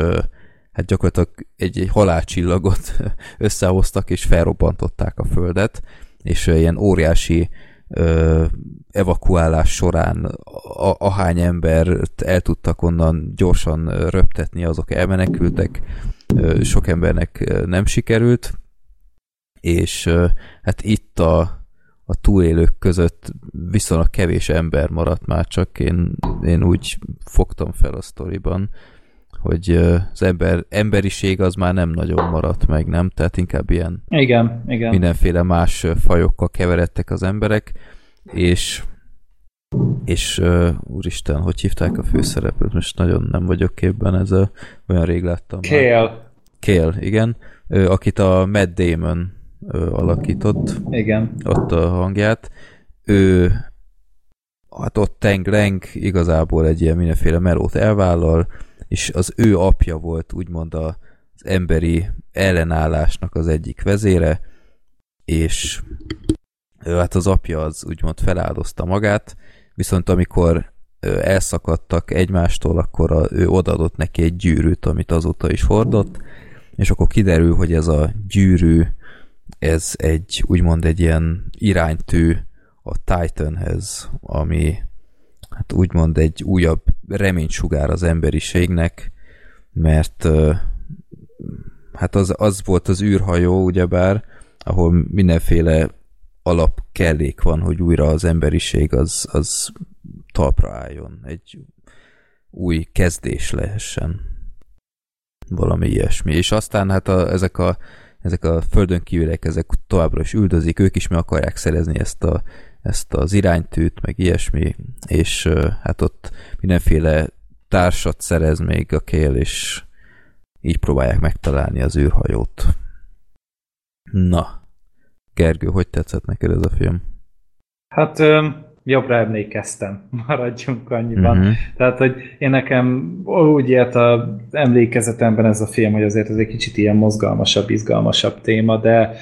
S3: hát gyakorlatilag egy, egy halálcsillagot összehoztak, és felrobbantották a földet, és ilyen óriási ö, evakuálás során a, ahány embert el tudtak onnan gyorsan röptetni, azok elmenekültek, ö, sok embernek nem sikerült, és ö, hát itt a, a túlélők között viszonylag kevés ember maradt már, csak én, én úgy fogtam fel a sztoriban, hogy az ember, emberiség az már nem nagyon maradt meg, nem? Tehát inkább ilyen
S1: Igen, igen.
S3: mindenféle más fajokkal keveredtek az emberek, és és uh, úristen, hogy hívták a főszereplőt? Most nagyon nem vagyok képben, ez a, olyan rég láttam.
S1: Kale.
S3: Kale, igen, ö, akit a Matt Damon ö, alakított,
S1: Igen.
S3: ott a hangját. Ő hát ott Leng igazából egy ilyen mindenféle melót elvállal, és az ő apja volt úgymond az emberi ellenállásnak az egyik vezére, és hát az apja az úgymond feláldozta magát, viszont amikor elszakadtak egymástól, akkor a, ő odaadott neki egy gyűrűt, amit azóta is hordott, és akkor kiderül, hogy ez a gyűrű, ez egy úgymond egy ilyen iránytű a Titanhez, ami hát úgymond egy újabb reménysugár az emberiségnek, mert hát az, az volt az űrhajó, ugyebár, ahol mindenféle alapkellék van, hogy újra az emberiség az, az talpra álljon, egy új kezdés lehessen. Valami ilyesmi. És aztán hát a, ezek, a, ezek a földön kívülek, ezek továbbra is üldözik, ők is meg akarják szerezni ezt, a, ezt az iránytűt, meg ilyesmi, és hát ott mindenféle társat szerez még a kél, és így próbálják megtalálni az űrhajót. Na, Gergő, hogy tetszett neked ez a film?
S1: Hát ö, jobbra emlékeztem, maradjunk annyiban.
S3: Mhm.
S1: Tehát, hogy én nekem úgy élt az emlékezetemben ez a film, hogy azért ez egy kicsit ilyen mozgalmasabb, izgalmasabb téma, de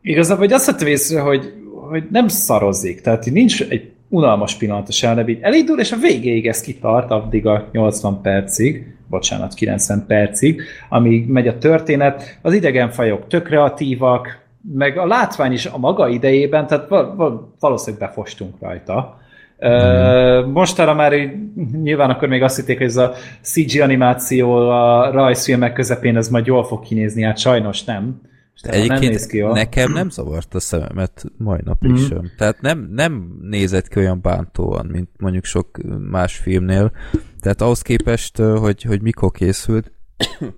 S1: igazából hogy azt vettem észre, hogy, hogy nem szarozik, tehát nincs egy unalmas pillanat sem, hanem így elindul, és a végéig ez kitart, addig a 80 percig, bocsánat, 90 percig, amíg megy a történet. Az idegen fajok tök kreatívak, meg a látvány is a maga idejében, tehát valószínűleg befostunk rajta. Mm. Mostanra már így, nyilván akkor még azt hitték, hogy ez a CG animáció a rajzfilmek közepén ez majd jól fog kinézni, hát sajnos nem.
S3: Egyébként nem néz ki jól. nekem nem zavart a szememet mai napig mm. sem. Tehát nem, nem nézett ki olyan bántóan, mint mondjuk sok más filmnél. Tehát ahhoz képest, hogy, hogy mikor készült,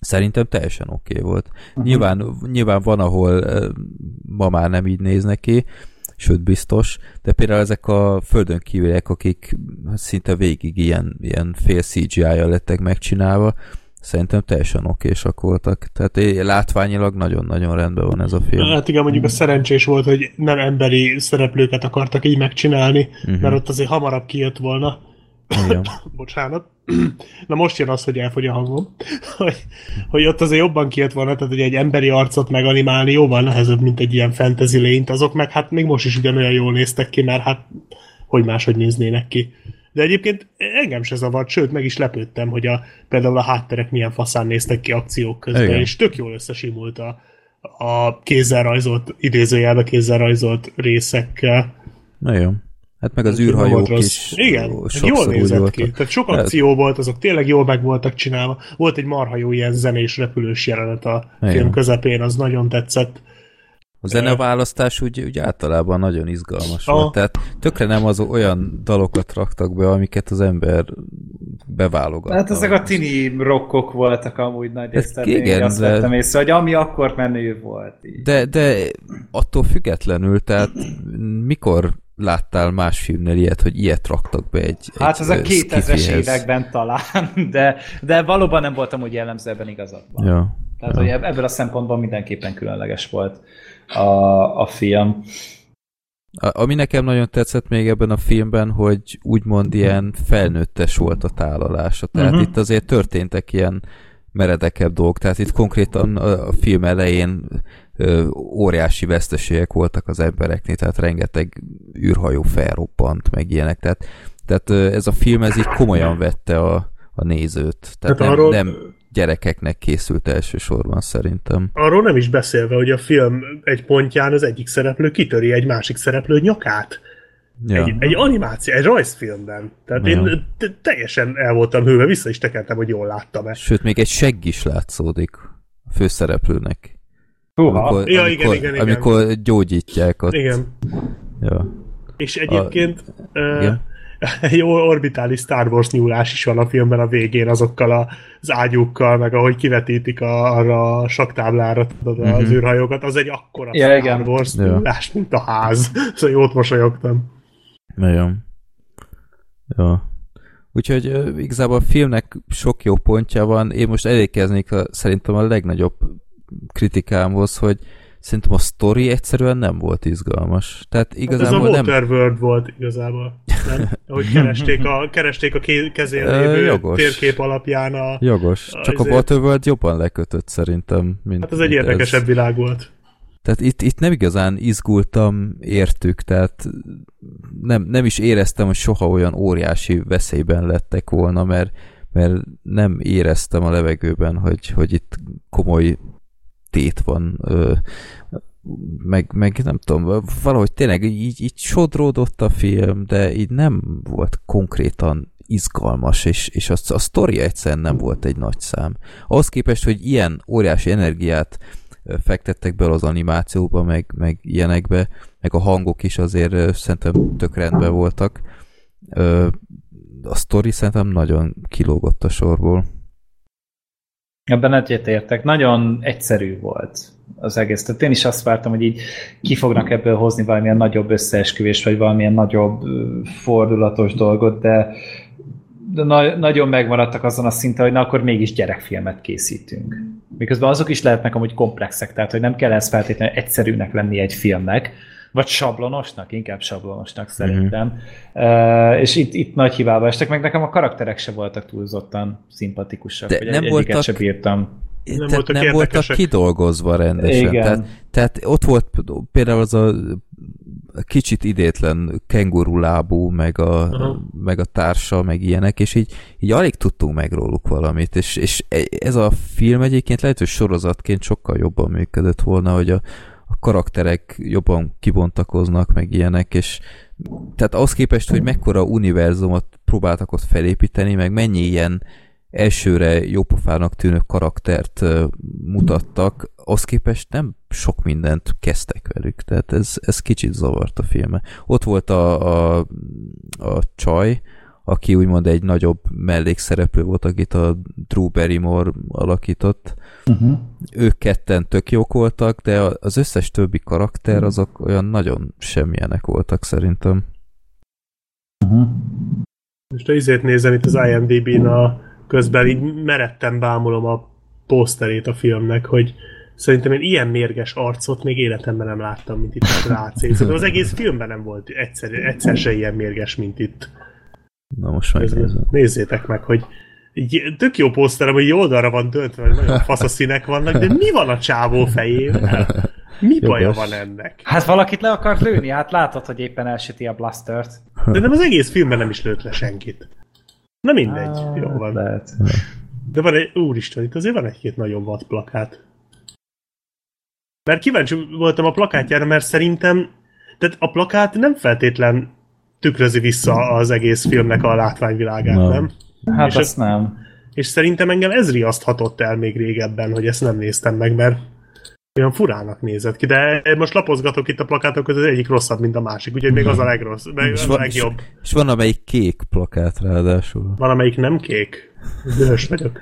S3: szerintem teljesen oké okay volt. Uh-huh. Nyilván, nyilván van, ahol ma már nem így néznek ki, sőt biztos, de például ezek a földön kívüliek, akik szinte végig ilyen, ilyen fél CGI-jal lettek megcsinálva, szerintem teljesen okésak voltak. Tehát látványilag nagyon-nagyon rendben van ez a film.
S2: Hát igen, mondjuk a szerencsés volt, hogy nem emberi szereplőket akartak így megcsinálni, uh-huh. mert ott azért hamarabb kijött volna. Igen. Bocsánat. Na most jön az, hogy elfogy a hangom. hogy, hogy ott azért jobban kijött volna, tehát hogy egy emberi arcot meganimálni jóval nehezebb, mint egy ilyen fantasy lényt. Azok meg hát még most is ugyanolyan jól néztek ki, mert hát hogy máshogy néznének ki. De egyébként engem se zavart, sőt, meg is lepődtem, hogy a, például a hátterek milyen faszán néztek ki akciók közben, Igen. és tök jól összesimult a, a kézzel rajzolt, idézőjelbe kézzel rajzolt részekkel.
S3: Nagyon. Hát meg az űrhajók is.
S2: Igen, jól nézett ki. Tehát sok akció hát... volt, azok tényleg jól meg voltak csinálva. Volt egy marha jó ilyen zenés repülős jelenet a Igen. film közepén, az nagyon tetszett.
S3: A zeneválasztás úgy, úgy általában nagyon izgalmas volt, tehát tökre nem az olyan dalokat raktak be, amiket az ember beválogat.
S1: Hát ezek a tini rockok voltak amúgy nagy részt, igen, azt de... vettem észre, hogy ami akkor menő volt.
S3: Így. De, de attól függetlenül, tehát mikor láttál más filmnél ilyet, hogy ilyet raktak be egy
S1: Hát ez a 2000-es években talán, de, de valóban nem voltam úgy jellemző ebben igazadban. Ja. Tehát, ja. hogy ebből a szempontból mindenképpen különleges volt a, a film.
S3: A, ami nekem nagyon tetszett még ebben a filmben, hogy úgymond ilyen felnőttes volt a tálalása. Tehát uh-huh. itt azért történtek ilyen meredekebb dolgok. Tehát itt konkrétan a film elején ö, óriási veszteségek voltak az embereknél, tehát rengeteg űrhajó felroppant, meg ilyenek. Tehát, tehát ez a film ez így komolyan vette a, a nézőt. Tehát hát nem, arról... nem gyerekeknek készült elsősorban szerintem.
S2: Arról nem is beszélve, hogy a film egy pontján az egyik szereplő kitöri egy másik szereplő nyakát. Ja. Egy, egy animáció, egy rajzfilmben. Tehát ja. én teljesen el voltam hőve, vissza is tekertem, hogy jól láttam ezt.
S3: Sőt, még egy segg is látszódik a főszereplőnek.
S2: Húha. Amikor, ja, amikor, igen, igen, igen.
S3: amikor gyógyítják ott.
S2: Igen. Ja. És egyébként a, uh, igen? egy orbitális Star Wars nyúlás is van a filmben a végén azokkal az ágyúkkal, meg ahogy kivetítik a, arra a saktáblára tudod, uh-huh. az mhm. űrhajókat, az egy akkora ja, Star igen. Wars nyúlás, mint a ház. Szóval jót mosolyogtam.
S3: Nagyon. Jó. Úgyhogy uh, igazából a filmnek sok jó pontja van. Én most elékeznék a, szerintem a legnagyobb kritikámhoz, hogy szerintem a story egyszerűen nem volt izgalmas. Tehát igazából hát ez a
S2: Waterworld nem... volt igazából. Nem? Ahogy keresték a, keresték a kezén lévő Jogos. térkép alapján a...
S3: Jogos. Csak a, a Waterworld jobban lekötött szerintem. Mint,
S2: hát ez egy érdekesebb ez. világ volt.
S3: Tehát itt, itt nem igazán izgultam értük, tehát nem, nem is éreztem, hogy soha olyan óriási veszélyben lettek volna, mert, mert nem éreztem a levegőben, hogy, hogy itt komoly tét van, meg, meg nem tudom, valahogy tényleg így, így sodródott a film, de így nem volt konkrétan izgalmas, és, és a, a sztori egyszerűen nem volt egy nagy szám. Ahhoz képest, hogy ilyen óriási energiát fektettek bele az animációba, meg, meg ilyenekbe, meg a hangok is azért szerintem tök rendben voltak. A sztori szerintem nagyon kilógott a sorból.
S1: Ebben egyetértek. Nagyon egyszerű volt az egész. Tehát én is azt vártam, hogy így ki fognak ebből hozni valamilyen nagyobb összeesküvés, vagy valamilyen nagyobb fordulatos dolgot, de, de na- nagyon megmaradtak azon a szinten, hogy na akkor mégis gyerekfilmet készítünk. Miközben azok is lehetnek amúgy komplexek, tehát hogy nem kell ez feltétlenül egyszerűnek lenni egy filmnek, vagy sablonosnak, inkább sablonosnak szerintem. Mm-hmm. Uh, és itt, itt nagy hibába estek, meg nekem a karakterek se voltak túlzottan szimpatikusak, De hogy nem egy, voltak... se bírtam.
S3: Nem, voltak, nem voltak kidolgozva rendesen. Igen. Tehát, tehát ott volt például az a kicsit idétlen kengurulábú, meg a,
S2: Aha.
S3: meg a társa, meg ilyenek, és így, így alig tudtunk meg róluk valamit, és, és ez a film egyébként lehet, hogy sorozatként sokkal jobban működött volna, hogy a, a karakterek jobban kibontakoznak, meg ilyenek, és tehát ahhoz képest, hogy mekkora univerzumot próbáltak ott felépíteni, meg mennyi ilyen elsőre jópofának tűnő karaktert mutattak, ahhoz képest nem sok mindent kezdtek velük, tehát ez, ez kicsit zavart a filme. Ott volt a, a, a csaj, aki úgymond egy nagyobb mellékszereplő volt, akit a Drew Barrymore alakított.
S1: Uh-huh.
S3: Ők ketten tök jók voltak, de az összes többi karakter azok olyan nagyon semmilyenek voltak szerintem.
S1: Uh-huh.
S2: Most a izét nézem itt az IMDb-n a közben, így meretten bámulom a poszterét a filmnek, hogy szerintem én ilyen mérges arcot még életemben nem láttam, mint itt a srác. Szerintem az egész filmben nem volt egyszer, egyszer se ilyen mérges, mint itt.
S3: Na most megnézem.
S2: Nézzétek meg, hogy így tök jó poszterem, hogy jó oldalra van döntve, hogy nagyon fasz a színek vannak, de mi van a csávó fejével? Mi baja
S3: Jogos.
S2: van ennek?
S1: Hát valakit le akart lőni, hát látod, hogy éppen elsüti a blastert.
S2: De nem az egész filmben nem is lőtt le senkit. Na mindegy,
S1: Ah,
S2: jó van.
S1: Lehet.
S2: De van egy, úristen, itt azért van egy-két nagyon vad plakát. Mert kíváncsi voltam a plakátjára, mert szerintem, tehát a plakát nem feltétlen tükrözi vissza az egész filmnek a látványvilágát,
S3: Nem.
S2: nem?
S1: Hát
S2: És
S1: azt nem.
S2: És szerintem engem ez riaszthatott el még régebben, hogy ezt nem néztem meg, mert olyan furának nézett ki, de most lapozgatok itt a plakátok között, az egyik rosszabb, mint a másik, úgyhogy még az a legrossz, meg
S3: És
S2: az a
S3: van, és,
S2: legjobb.
S3: és van amelyik kék plakát ráadásul.
S2: Van, amelyik nem kék. Dühös vagyok.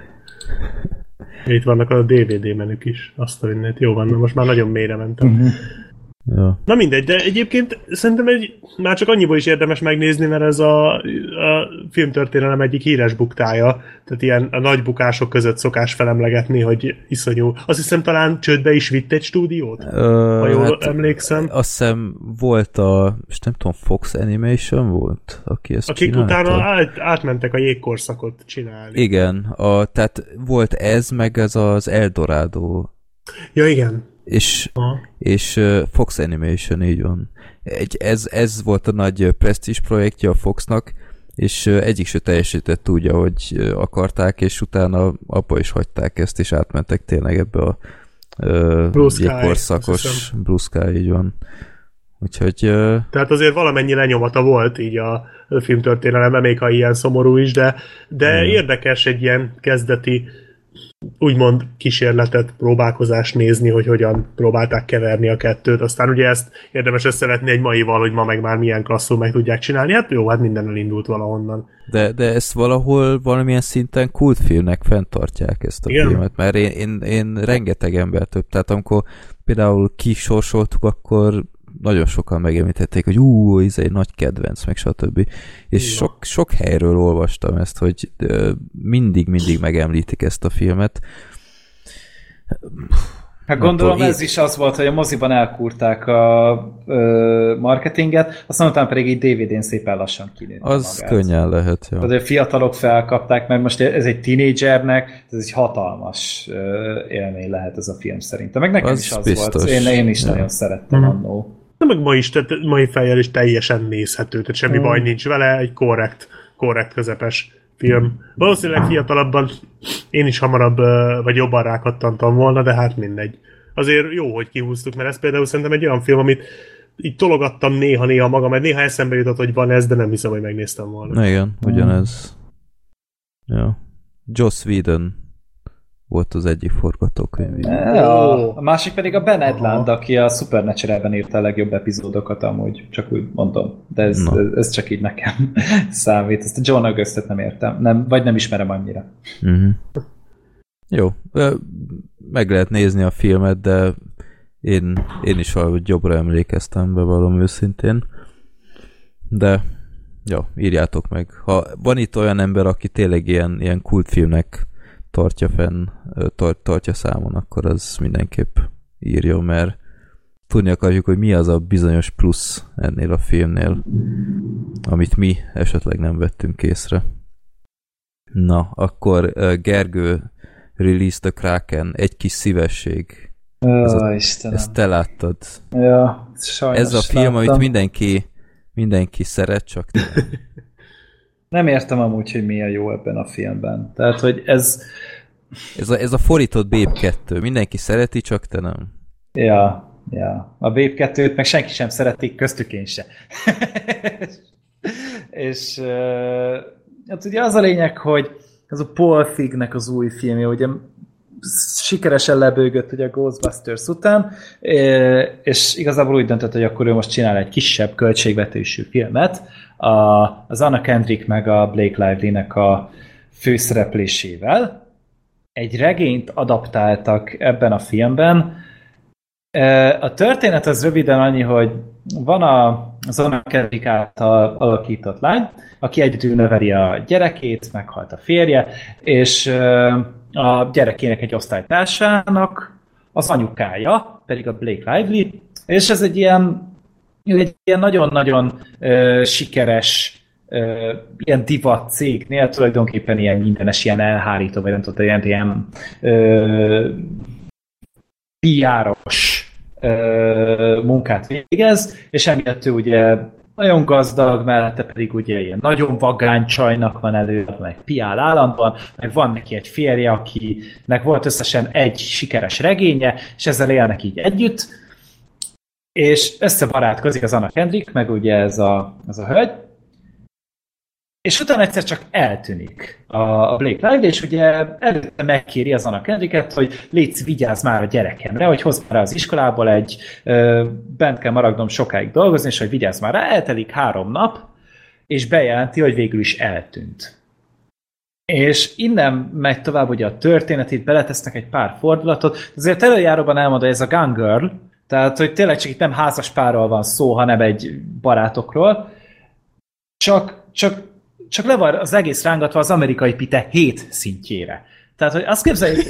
S2: Itt vannak a DVD menük is. Azt a mindent. Jó van, most már nagyon mélyre mentem.
S1: Mhm.
S3: Ja.
S2: Na mindegy, de egyébként szerintem egy, már csak annyiból is érdemes megnézni, mert ez a, a filmtörténelem egyik híres buktája. Tehát ilyen a nagy bukások között szokás felemlegetni, hogy iszonyú. Azt hiszem talán csődbe is vitt egy stúdiót,
S3: Ö,
S2: ha jól emlékszem.
S3: Azt hiszem volt a, és nem tudom, Fox Animation volt, aki ezt
S2: Akik
S3: csinálta?
S2: utána át, átmentek a jégkorszakot csinálni.
S3: Igen, a, tehát volt ez, meg ez az Eldorado,
S2: Ja, igen.
S3: És,
S2: Aha.
S3: és Fox Animation, így van. Egy, ez, ez volt a nagy presztízs projektje a Foxnak, és egyik se teljesített úgy, ahogy ö, akarták, és utána abba is hagyták ezt, és átmentek tényleg ebbe a ö,
S2: Blue Sky, hiszem.
S3: Blue Sky, így van. Úgyhogy
S2: Tehát azért valamennyi lenyomata volt így a filmtörténelemben, még ha ilyen szomorú is, de, de érdekes egy ilyen kezdeti úgymond kísérletet, próbálkozást nézni, hogy hogyan próbálták keverni a kettőt. Aztán ugye ezt érdemes összevetni egy maival, hogy ma meg már milyen klasszul meg tudják csinálni. Hát jó, hát minden elindult valahonnan.
S3: De, de ezt valahol valamilyen szinten kultfilmnek fenntartják ezt a
S2: Igen?
S3: Filmet, mert én, én, én rengeteg ember több, tehát amikor például kisorsoltuk, akkor nagyon sokan megemlítették, hogy ú, ez egy nagy kedvenc, meg stb. És sok, sok helyről olvastam ezt, hogy mindig-mindig megemlítik ezt a filmet.
S1: Hát gondolom ez
S3: én-
S1: is az volt, hogy a moziban elkúrták a ö, marketinget, aztán utána pedig így DVD-n szépen lassan kinőtt
S3: Az
S1: magát.
S3: könnyen lehet, jó.
S1: Tehát a fiatalok felkapták, mert most ez egy tínédzsernek, ez egy hatalmas ö, élmény lehet ez a film szerintem. Meg nekem
S3: Az
S1: is az
S3: biztos.
S1: volt. Én, én is
S3: Ja.
S1: nagyon szerettem
S2: Mhm.
S1: annó.
S2: De meg ma is, tehát mai fejjel is teljesen nézhető, tehát semmi
S1: Mm.
S2: baj nincs vele, egy korrekt, korrekt közepes film. Valószínűleg fiatalabban én is hamarabb vagy jobban rákattantam volna, de hát mindegy. Azért jó, hogy kihúztuk, mert ez például szerintem egy olyan film, amit így tologattam néha-néha magam, mert néha eszembe jutott, hogy van ez, de nem hiszem, hogy megnéztem volna.
S3: Na igen, ugyanez. Ja. Joss Whedon volt az egyik forgatókönyv.
S1: Ja, a másik pedig a Ben Edlund, aki a Supernatural-ben írta a legjobb epizódokat amúgy, csak úgy mondom. De ez, ez, ez csak így nekem számít. Ezt a John Augustet nem értem, nem, vagy nem ismerem annyira.
S3: Uh-huh. Jó, meg lehet nézni a filmet, de én, én is valahogy jobbra emlékeztem be valami őszintén. De, ja, írjátok meg. Ha van itt olyan ember, aki tényleg ilyen, ilyen kultfilmnek tartja fenn, ö, tar- tartja számon, akkor az mindenképp írjon, mert tudni akarjuk, hogy mi az a bizonyos plusz ennél a filmnél, amit mi esetleg nem vettünk észre. Na, akkor Gergő Release the Kraken, egy kis szívesség. Ez a-
S1: Istenem.
S3: Ezt te láttad.
S1: Ja, sajnos
S3: Ez a film,
S1: láttam.
S3: amit mindenki, mindenki szeret, csak te.
S1: Nem értem amúgy, hogy mi a jó ebben a filmben. Tehát, hogy ez...
S3: Ez a, ez a fordított Babe 2. Mindenki szereti, csak te nem.
S1: Ja, ja. A Babe 2-t meg senki sem szeretik, köztük én se. és uh, hát ugye az a lényeg, hogy ez a Paul Fignek az új filmje, ugye sikeresen lebőgött ugye a Ghostbusters után, és igazából úgy döntött, hogy akkor ő most csinál egy kisebb költségvetésű filmet, a, az Anna Kendrick meg a Blake Lively-nek a főszereplésével. Egy regényt adaptáltak ebben a filmben. A történet az röviden annyi, hogy van a, az Anna Kendrick által alakított lány, aki egyedül neveli a gyerekét, meghalt a férje, és a gyerekének egy osztálytársának az anyukája, pedig a Blake Lively, és ez egy ilyen egy ilyen nagyon-nagyon uh, sikeres uh, ilyen divat cégnél tulajdonképpen ilyen mindenes, ilyen elhárító, vagy nem tudom, ilyen, ilyen uh, munkát végez, és emiatt ő ugye nagyon gazdag, mellette pedig ugye ilyen nagyon vagány csajnak van elő, meg piál állandóan, meg van neki egy férje, akinek volt összesen egy sikeres regénye, és ezzel élnek így együtt, és összebarátkozik az Anna Kendrick, meg ugye ez a, ez a hölgy, és utána egyszer csak eltűnik a Blake Lively, és ugye előtte megkéri az Anna Kendricket, hogy légy vigyázz már a gyerekemre, hogy hozz már az iskolából egy, bent kell maradnom sokáig dolgozni, és hogy vigyázz már rá, eltelik három nap, és bejelenti, hogy végül is eltűnt. És innen megy tovább ugye a történet, itt beletesznek egy pár fordulatot, azért előjáróban elmondja, hogy ez a Gun Girl, tehát, hogy tényleg csak itt nem házas párról van szó, hanem egy barátokról, csak, csak csak le van az egész rángatva az amerikai pite 7 szintjére. Tehát, hogy azt képzeljük,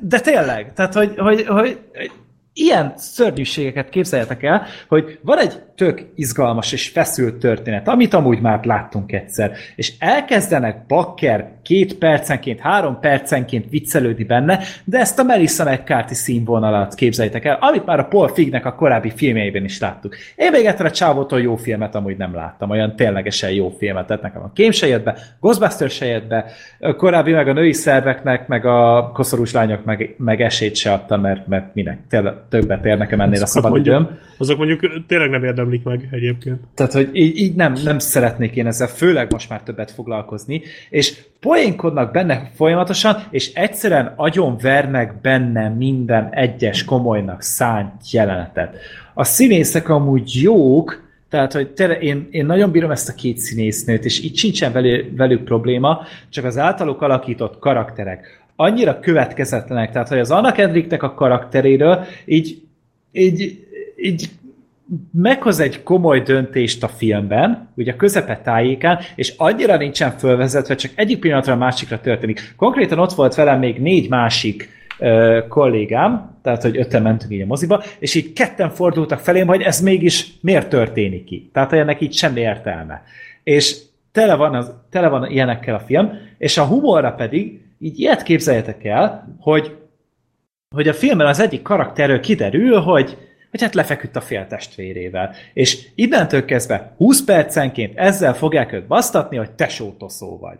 S1: de tényleg, tehát, hogy, hogy, hogy, hogy ilyen szörnyűségeket képzeljetek el, hogy van egy tök izgalmas és feszült történet, amit amúgy már láttunk egyszer, és elkezdenek bakker két percenként, három percenként viccelődni benne, de ezt a Melissa McCarthy színvonalat képzeljétek el, amit már a Paul Fignek a korábbi filmjeiben is láttuk. Én még egyszer a csávótól jó filmet amúgy nem láttam, olyan ténylegesen jó filmet, tehát nekem a Kém se jött be, Ghostbusters se jött be, a korábbi meg a női szerveknek, meg a koszorús lányok meg, meg esélyt se adtam, mert, mert minek, tényleg többet ér nekem ennél a szabadidőm.
S2: Azok mondjuk tényleg nem érdemlik meg egyébként.
S1: Tehát, hogy így, így nem, nem szeretnék én ezzel főleg most már többet foglalkozni, és poénkodnak benne folyamatosan, és egyszerűen agyon vernek benne minden egyes komolynak szánt jelenetet. A színészek amúgy jók, tehát, hogy tényleg én, én nagyon bírom ezt a két színésznőt, és itt sincsen velük, velük probléma, csak az általuk alakított karakterek annyira következetlenek, tehát, hogy az Anna Kendricknek a karakteréről így, így, így meghoz egy komoly döntést a filmben, ugye a közepe tájékán, és annyira nincsen fölvezetve, csak egyik pillanatra a másikra történik. Konkrétan ott volt velem még négy másik ö, kollégám, tehát hogy öten mentünk így a moziba, és így ketten fordultak felém, hogy ez mégis miért történik így. Tehát ennek így semmi értelme. És tele van, az, tele van ilyenekkel a film, és a humorra pedig így ilyet képzeljetek el, hogy, hogy a filmben az egyik karakterről kiderül, hogy hogy hát lefeküdt a fél testvérével. És innentől kezdve 20 percenként ezzel fogják őt basztatni, hogy te sótoszó vagy.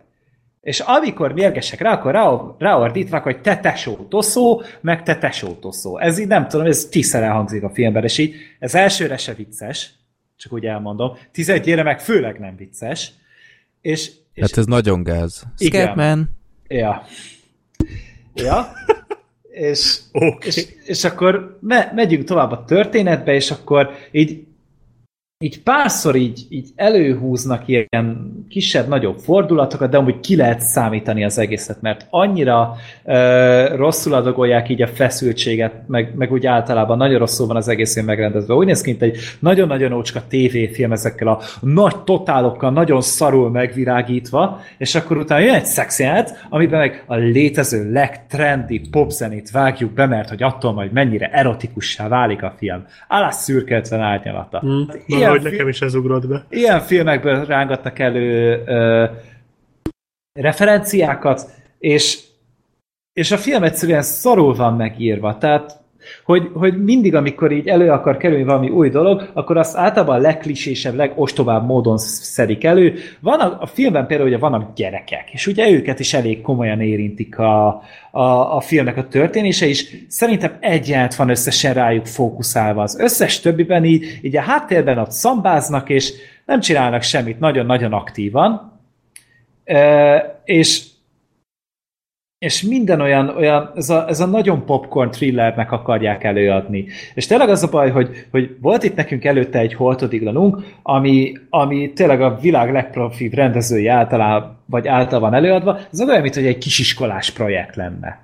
S1: És amikor mérgesek rá, akkor rá, ráordítnak, hogy te tesótoszó, meg te tesótoszó. Ez így nem tudom, ez tízszer elhangzik a filmben, és így ez elsőre se vicces, csak úgy elmondom, tizedjére meg főleg nem vicces. És, és
S3: Hát ez nagyon gáz. Scatman.
S1: Ja. Ja. És,
S2: Oké.
S1: és, és akkor me, megyünk tovább a történetbe, és akkor így így párszor így, így előhúznak ilyen kisebb-nagyobb fordulatokat, de amúgy ki lehet számítani az egészet, mert annyira ö, rosszul adagolják így a feszültséget, meg, meg úgy általában nagyon rosszul van az egészén megrendezve. Úgy néz ki, mint egy nagyon-nagyon ócska tévéfilm ezekkel a nagy totálokkal, nagyon szarul megvirágítva, és akkor utána jön egy szexját, amiben meg a létező legtrendi popzenét vágjuk be, mert hogy attól majd mennyire erotikussá válik a film. Állás szürkeltven árnyalata.
S2: Mm.
S1: Ilyen fi-
S2: nekem is ez ugrott be.
S1: Ilyen filmekből rángatnak elő ö, referenciákat, és, és a film egyszerűen szarul van megírva, tehát hogy, hogy mindig, amikor így elő akar kerülni valami új dolog, akkor azt általában a legklisésebb, legostobább módon szedik elő. Van a, a filmben például ugye vannak gyerekek, és ugye őket is elég komolyan érintik a, a, a filmnek a történése, és szerintem egy jelent van összesen rájuk fókuszálva. Az összes többiben így, így a háttérben ott szambáznak, és nem csinálnak semmit, nagyon-nagyon aktívan. E, és és minden olyan, olyan ez, a, ez a nagyon popcorn thrillernek akarják előadni. És tényleg az a baj, hogy, hogy volt itt nekünk előtte egy holtodiglanunk, ami, ami tényleg a világ legprofibb rendezői általában, vagy által van előadva, ez olyan, mint hogy egy kisiskolás projekt lenne.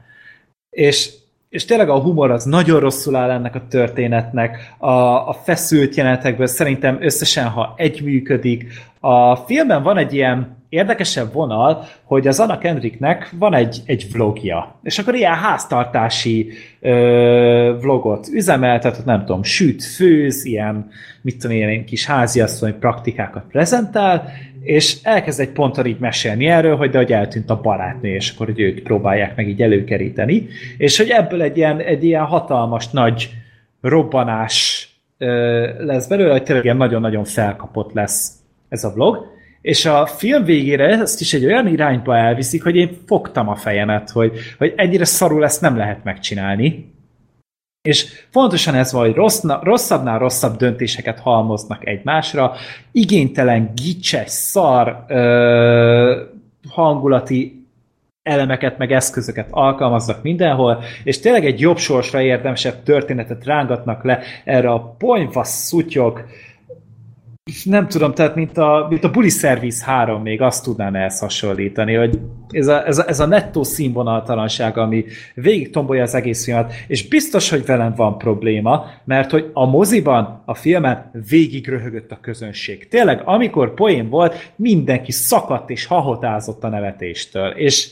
S1: És, és tényleg a humor az nagyon rosszul áll ennek a történetnek, a, a feszült jelenetekből szerintem összesen, ha egy működik. A filmben van egy ilyen érdekesebb vonal, hogy az Anna Kendricknek van egy, egy vlogja, és akkor ilyen háztartási ö, vlogot üzemeltet, nem tudom, süt, főz, ilyen, mit tudom, ilyen kis háziasszony praktikákat prezentál, és elkezd egy ponton így mesélni erről, hogy de hogy eltűnt a barátnő, és akkor hogy ők próbálják meg így előkeríteni, és hogy ebből egy ilyen, egy ilyen hatalmas nagy robbanás ö, lesz belőle, hogy tényleg nagyon-nagyon felkapott lesz ez a vlog, és a film végére ezt is egy olyan irányba elviszik, hogy én fogtam a fejemet, hogy, hogy ennyire szarul ezt nem lehet megcsinálni. És fontosan ez van, hogy rossz, rosszabbnál rosszabb döntéseket halmoznak egymásra, igénytelen, gicses, szar ö, hangulati elemeket, meg eszközöket alkalmaznak mindenhol, és tényleg egy jobb sorsra érdemesebb történetet rángatnak le erre a ponyva szutyok, nem tudom, tehát mint a, mint a Bully Service 3 még azt tudnám ezt hasonlítani, hogy ez a, ez a, ez a nettó színvonaltalanság, ami végig tombolja az egész filmet, és biztos, hogy velem van probléma, mert hogy a moziban, a filmen végig röhögött a közönség. Tényleg, amikor poén volt, mindenki szakadt és hahotázott a nevetéstől, és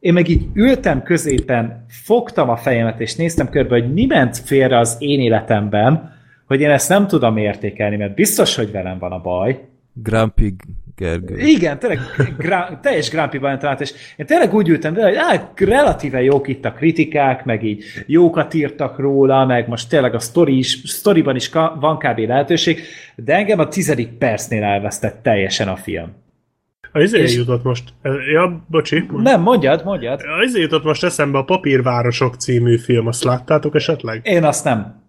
S1: én meg így ültem középen, fogtam a fejemet, és néztem körbe, hogy mi ment félre az én életemben, hogy én ezt nem tudom értékelni, mert biztos, hogy velem van a baj.
S3: Grumpy Gergő.
S1: Igen, tényleg gra, teljes Grumpy talált, és én tényleg úgy ültem be, hogy á, relatíve jók itt a kritikák, meg így jókat írtak róla, meg most tényleg a story is, storyban is van kb. lehetőség, de engem a tizedik percnél elvesztett teljesen a film.
S2: A izé és... jutott most, ja, bocsi.
S1: Most. Nem, mondjad, mondjad.
S2: A izé jutott most eszembe a Papírvárosok című film, azt láttátok esetleg?
S1: Én azt nem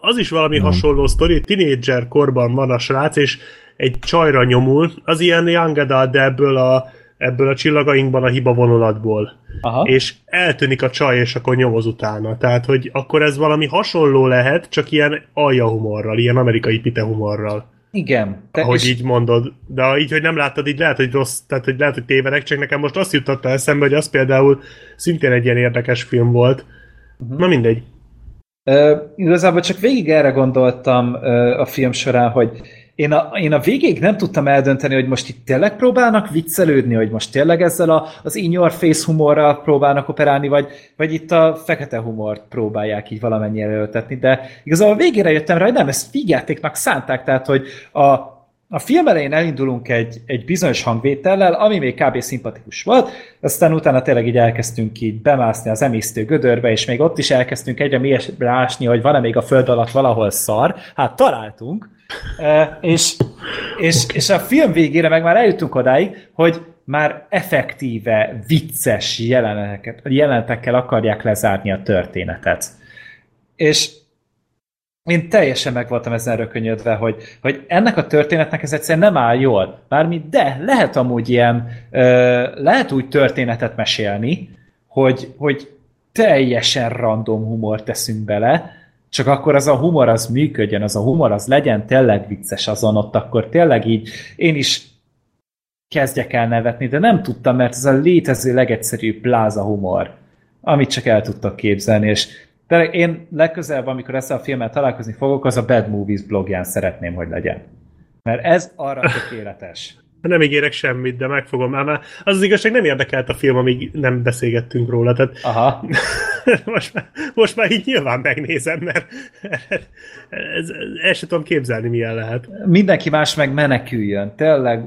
S2: az is valami hmm. hasonló sztori, tinédzser korban van a srác, és egy csajra nyomul, az ilyen young adult, de ebből a, ebből a csillagainkban a hiba vonulatból. Aha. És eltűnik a csaj, és akkor nyomoz utána. Tehát, hogy akkor ez valami hasonló lehet, csak ilyen alja humorral, ilyen amerikai pite humorral.
S1: Igen.
S2: Te ahogy és... így mondod. De így, hogy nem láttad, így lehet, hogy rossz, tehát hogy lehet, hogy tévedek, csak nekem most azt jutotta eszembe, hogy az például szintén egy ilyen érdekes film volt. Uh-huh. Na mindegy.
S1: Uh, igazából csak végig erre gondoltam uh, a film során, hogy én a, én a végig nem tudtam eldönteni, hogy most itt tényleg próbálnak viccelődni, hogy most tényleg ezzel a, az in your face humorral próbálnak operálni, vagy, vagy itt a fekete humort próbálják így valamennyire öltetni, de igazából végére jöttem rá, hogy nem, ezt vígjátéknak szánták, tehát hogy a, a film elején elindulunk egy, egy bizonyos hangvétellel, ami még kb. szimpatikus volt, aztán utána tényleg így elkezdtünk így bemászni az emésztő gödörbe, és még ott is elkezdtünk egyre mélyebbre ásni, hogy van-e még a föld alatt valahol szar. Hát találtunk, e, és, és, és a film végére meg már eljutunk odáig, hogy már effektíve vicces jeleneteket, jelenetekkel akarják lezárni a történetet. És én teljesen meg voltam ezen rökönyödve, hogy, hogy ennek a történetnek ez egyszerűen nem áll jól. Bármi, de lehet amúgy ilyen, ö, lehet úgy történetet mesélni, hogy, hogy teljesen random humor teszünk bele, csak akkor az a humor az működjön, az a humor az legyen tényleg vicces azon ott, akkor tényleg így én is kezdjek el nevetni, de nem tudtam, mert ez a létező legegyszerűbb pláza humor, amit csak el tudtak képzelni, és de én legközelebb, amikor ezt a filmmel találkozni fogok, az a Bad Movies blogján szeretném, hogy legyen. Mert ez arra tökéletes.
S2: Nem ígérek semmit, de megfogom. Ám az az igazság nem érdekelt a film, amíg nem beszélgettünk róla. Tehát
S1: Aha.
S2: most, már, most már így nyilván megnézem, mert ez, el sem tudom képzelni, milyen lehet.
S1: Mindenki más meg meneküljön. Tényleg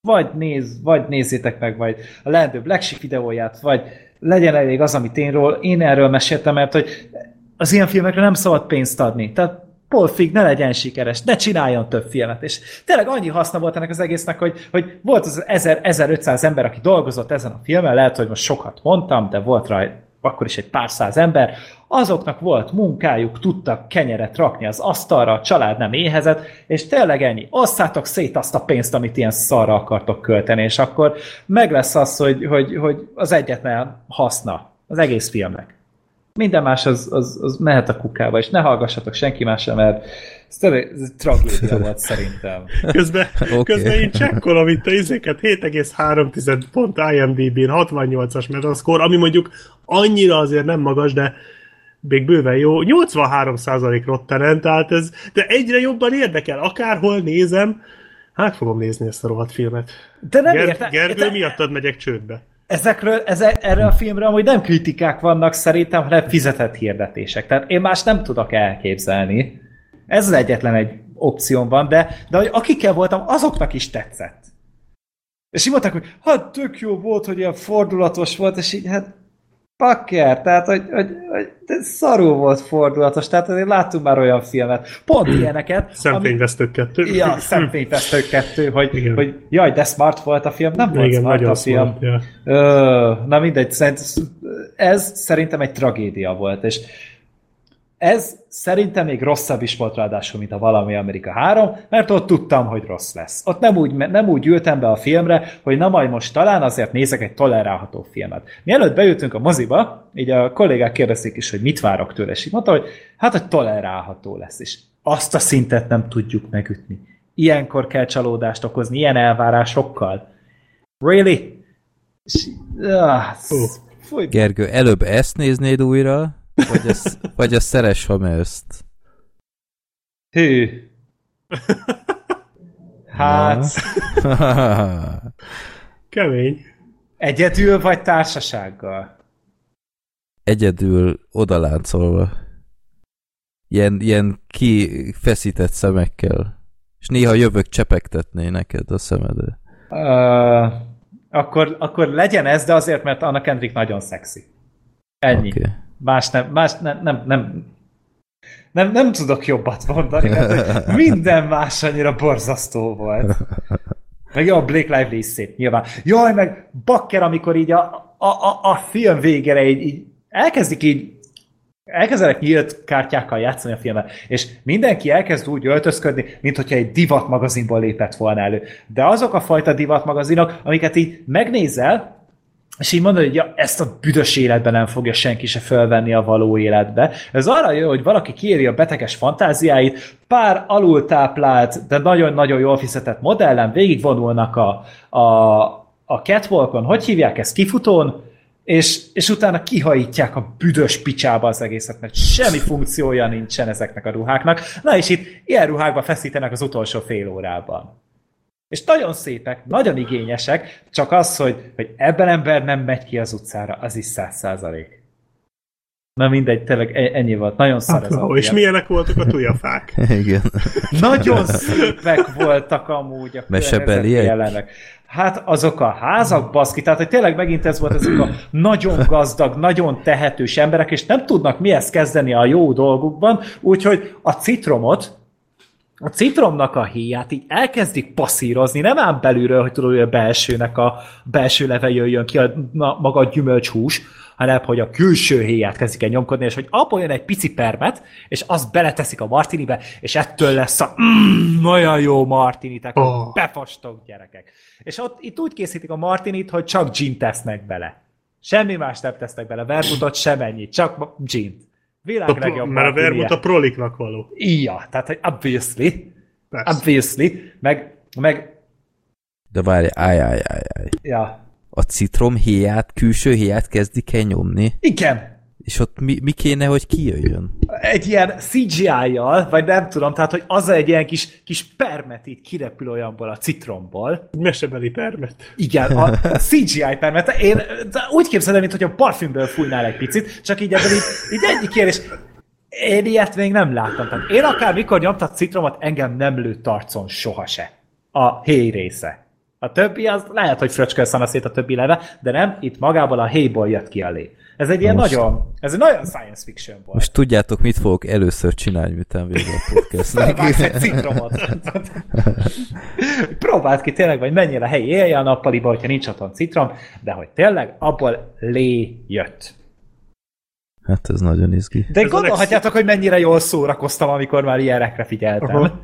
S1: vagy néz, vagy nézzétek meg, vagy a leendő Black Sheep videóját, vagy legyen elég az, amit én, ról, én erről meséltem, mert hogy az ilyen filmekre nem szabad pénzt adni. Tehát Paul Fig ne legyen sikeres, ne csináljon több filmet. És tényleg annyi haszna volt ennek az egésznek, hogy, hogy volt az 1000-1500 ember, aki dolgozott ezen a filmen, lehet, hogy most sokat mondtam, de volt rá akkor is egy pár száz ember, azoknak volt munkájuk, tudtak kenyeret rakni az asztalra, a család nem éhezett, és tényleg ennyi. Osszátok szét azt a pénzt, amit ilyen szarra akartok költeni, és akkor meg lesz az, hogy, hogy, hogy az egyetlen haszna az egész filmnek. Minden más az, az, az mehet a kukába, és ne hallgassatok senki másra, mert ez, egy tragédia volt szerintem.
S2: Közben, okay. közben én csekkolom itt a izéket, 7,3 pont IMDb-n, 68-as metascore, ami mondjuk annyira azért nem magas, de még bőven jó. 83% rottenen, tehát ez, de egyre jobban érdekel, akárhol nézem, hát fogom nézni ezt a rohadt filmet.
S1: De nem
S2: Ger-
S1: érte,
S2: Gergő,
S1: de-
S2: miattad megyek csődbe.
S1: Ezekről, eze, erre a filmre amúgy nem kritikák vannak szerintem, hanem fizetett hirdetések. Tehát én más nem tudok elképzelni. Ez az egyetlen egy opcióm van, de, de hogy akikkel voltam, azoknak is tetszett. És így mondták, hogy hát tök jó volt, hogy ilyen fordulatos volt, és így hát pakker, tehát hogy, hogy, hogy de szarú volt fordulatos, tehát azért láttunk már olyan filmet, pont ilyeneket, ami,
S2: Szemfényvesztők kettő.
S1: Ja, szemfényvesztő kettő, hogy,
S2: Igen.
S1: hogy jaj, de smart volt a film, nem volt
S2: Igen,
S1: smart a film.
S2: smart, ja.
S1: Ö, na mindegy, szerint, ez szerintem egy tragédia volt, és ez szerintem még rosszabb is volt ráadásul, mint a Valami Amerika 3, mert ott tudtam, hogy rossz lesz. Ott nem úgy, nem úgy ültem be a filmre, hogy na majd most talán azért nézek egy tolerálható filmet. Mielőtt beültünk a moziba, így a kollégák kérdezték is, hogy mit várok tőle, és így mondta, hogy hát, hogy tolerálható lesz, és azt a szintet nem tudjuk megütni. Ilyenkor kell csalódást okozni, ilyen elvárásokkal. Really? És, ah, fúj,
S3: Gergő, előbb ezt néznéd újra, vagy a, vagy a Szeres Hamerst?
S1: hű. Hát,
S2: Kemény.
S1: egyedül vagy társasággal?
S3: Egyedül odaláncolva. Ilyen, ilyen kifeszített szemekkel. És néha jövök csepegtetné neked a szemedre.
S1: Uh, akkor, akkor legyen ez, de azért, mert Anna Kendrick nagyon szexi. Ennyi. Okay. Más nem, más nem, nem, nem, nem, nem tudok jobbat mondani, mert minden más annyira borzasztó volt. Meg jó, a Blake Lively is szép, nyilván. Jaj, meg bakker, amikor így a, a, a, a film végére így, így elkezdik így elkezdenek nyílt kártyákkal játszani a filmet, és mindenki elkezd úgy öltözködni, mint hogyha egy divat magazinból lépett volna elő. De azok a fajta divat magazinok, amiket így megnézel, és így mondod, hogy ja, ezt a büdös életben nem fogja senki se fölvenni a való életbe. Ez arra jön, hogy valaki kiéri a beteges fantáziáit, pár alultáplált, de nagyon-nagyon jól fizetett modellen végigvonulnak a, a, a catwalkon, hogy hívják ezt, kifutón, és, és utána kihajítják a büdös picsába az egészet, mert semmi funkciója nincsen ezeknek a ruháknak. Na és itt ilyen ruhákba feszítenek az utolsó fél órában. És nagyon szépek, nagyon igényesek, csak az, hogy, hogy ebben ember nem megy ki az utcára, az is száz százalék. Na mindegy, tényleg e- ennyi volt. Nagyon szar ez
S2: Hát, és milyenek voltak a tujafák?
S3: Igen.
S1: Nagyon szépek voltak amúgy a
S3: Mesebeliek?
S1: jelenek. Hát azok a házak, baszki, tehát hogy tényleg megint ez volt ezek a nagyon gazdag, nagyon tehetős emberek, és nem tudnak mihez kezdeni a jó dolgukban, úgyhogy a citromot, a citromnak a héját így elkezdik passzírozni, nem ám belülről, hogy tudod, hogy a belsőnek a belső leve jöjjön ki a, maga a gyümölcshús, hanem hogy a külső héját kezdik el nyomkodni, és hogy abból jön egy pici permet, és azt beleteszik a martinibe, és ettől lesz a mm, olyan jó martinitek,
S2: Oh.
S1: befostok gyerekek. És ott itt úgy készítik a martinit, hogy csak gin tesznek bele. Semmi más nem tesznek bele, vermutot sem ennyi, csak gin. Világ
S2: A,
S1: legjobb
S2: mert a vermut a proliknak való.
S1: Íja, tehát hogy obviously,
S2: Persze.
S1: obviously, meg, meg,
S3: De várj, áj, áj, áj, áj.
S1: ja,
S3: A citrom héját, külső héját kezdik el nyomni,
S1: igen,
S3: és ott mi, mi kéne, hogy kijöjjön?
S1: egy ilyen CGI-jal, vagy nem tudom, tehát, hogy az egy ilyen kis, kis permet így kirepül olyanból a citromból.
S2: Mesebeli permet.
S1: Igen, a CGI permet. Én úgy képzelem, mint hogy a parfümből fújnál egy picit, csak így ebből így, így egyik ér, és én ilyet még nem láttam. Tehát én akár mikor nyomtat citromot, engem nem lőtt arcon soha se. A héj része. A többi az lehet, hogy fröcsköl szana szét a többi leve, de nem, itt magából a héjból jött ki a lé. Ez egy ilyen
S3: Most-
S1: nagyon, ez egy nagyon science fiction volt.
S3: Most tudjátok, mit fogok először csinálni, miután vége a podcastnek.
S1: Egy citromot. Próbáld ki tényleg, vagy menjél a helyi élje a nappaliba, hogyha nincs otthon citrom, de hogy tényleg abból lé jött.
S3: Hát ez nagyon izgi.
S1: De
S2: Ez
S1: gondolhatjátok, hogy mennyire jól szórakoztam, amikor már ilyenekre figyeltem.
S2: Aha.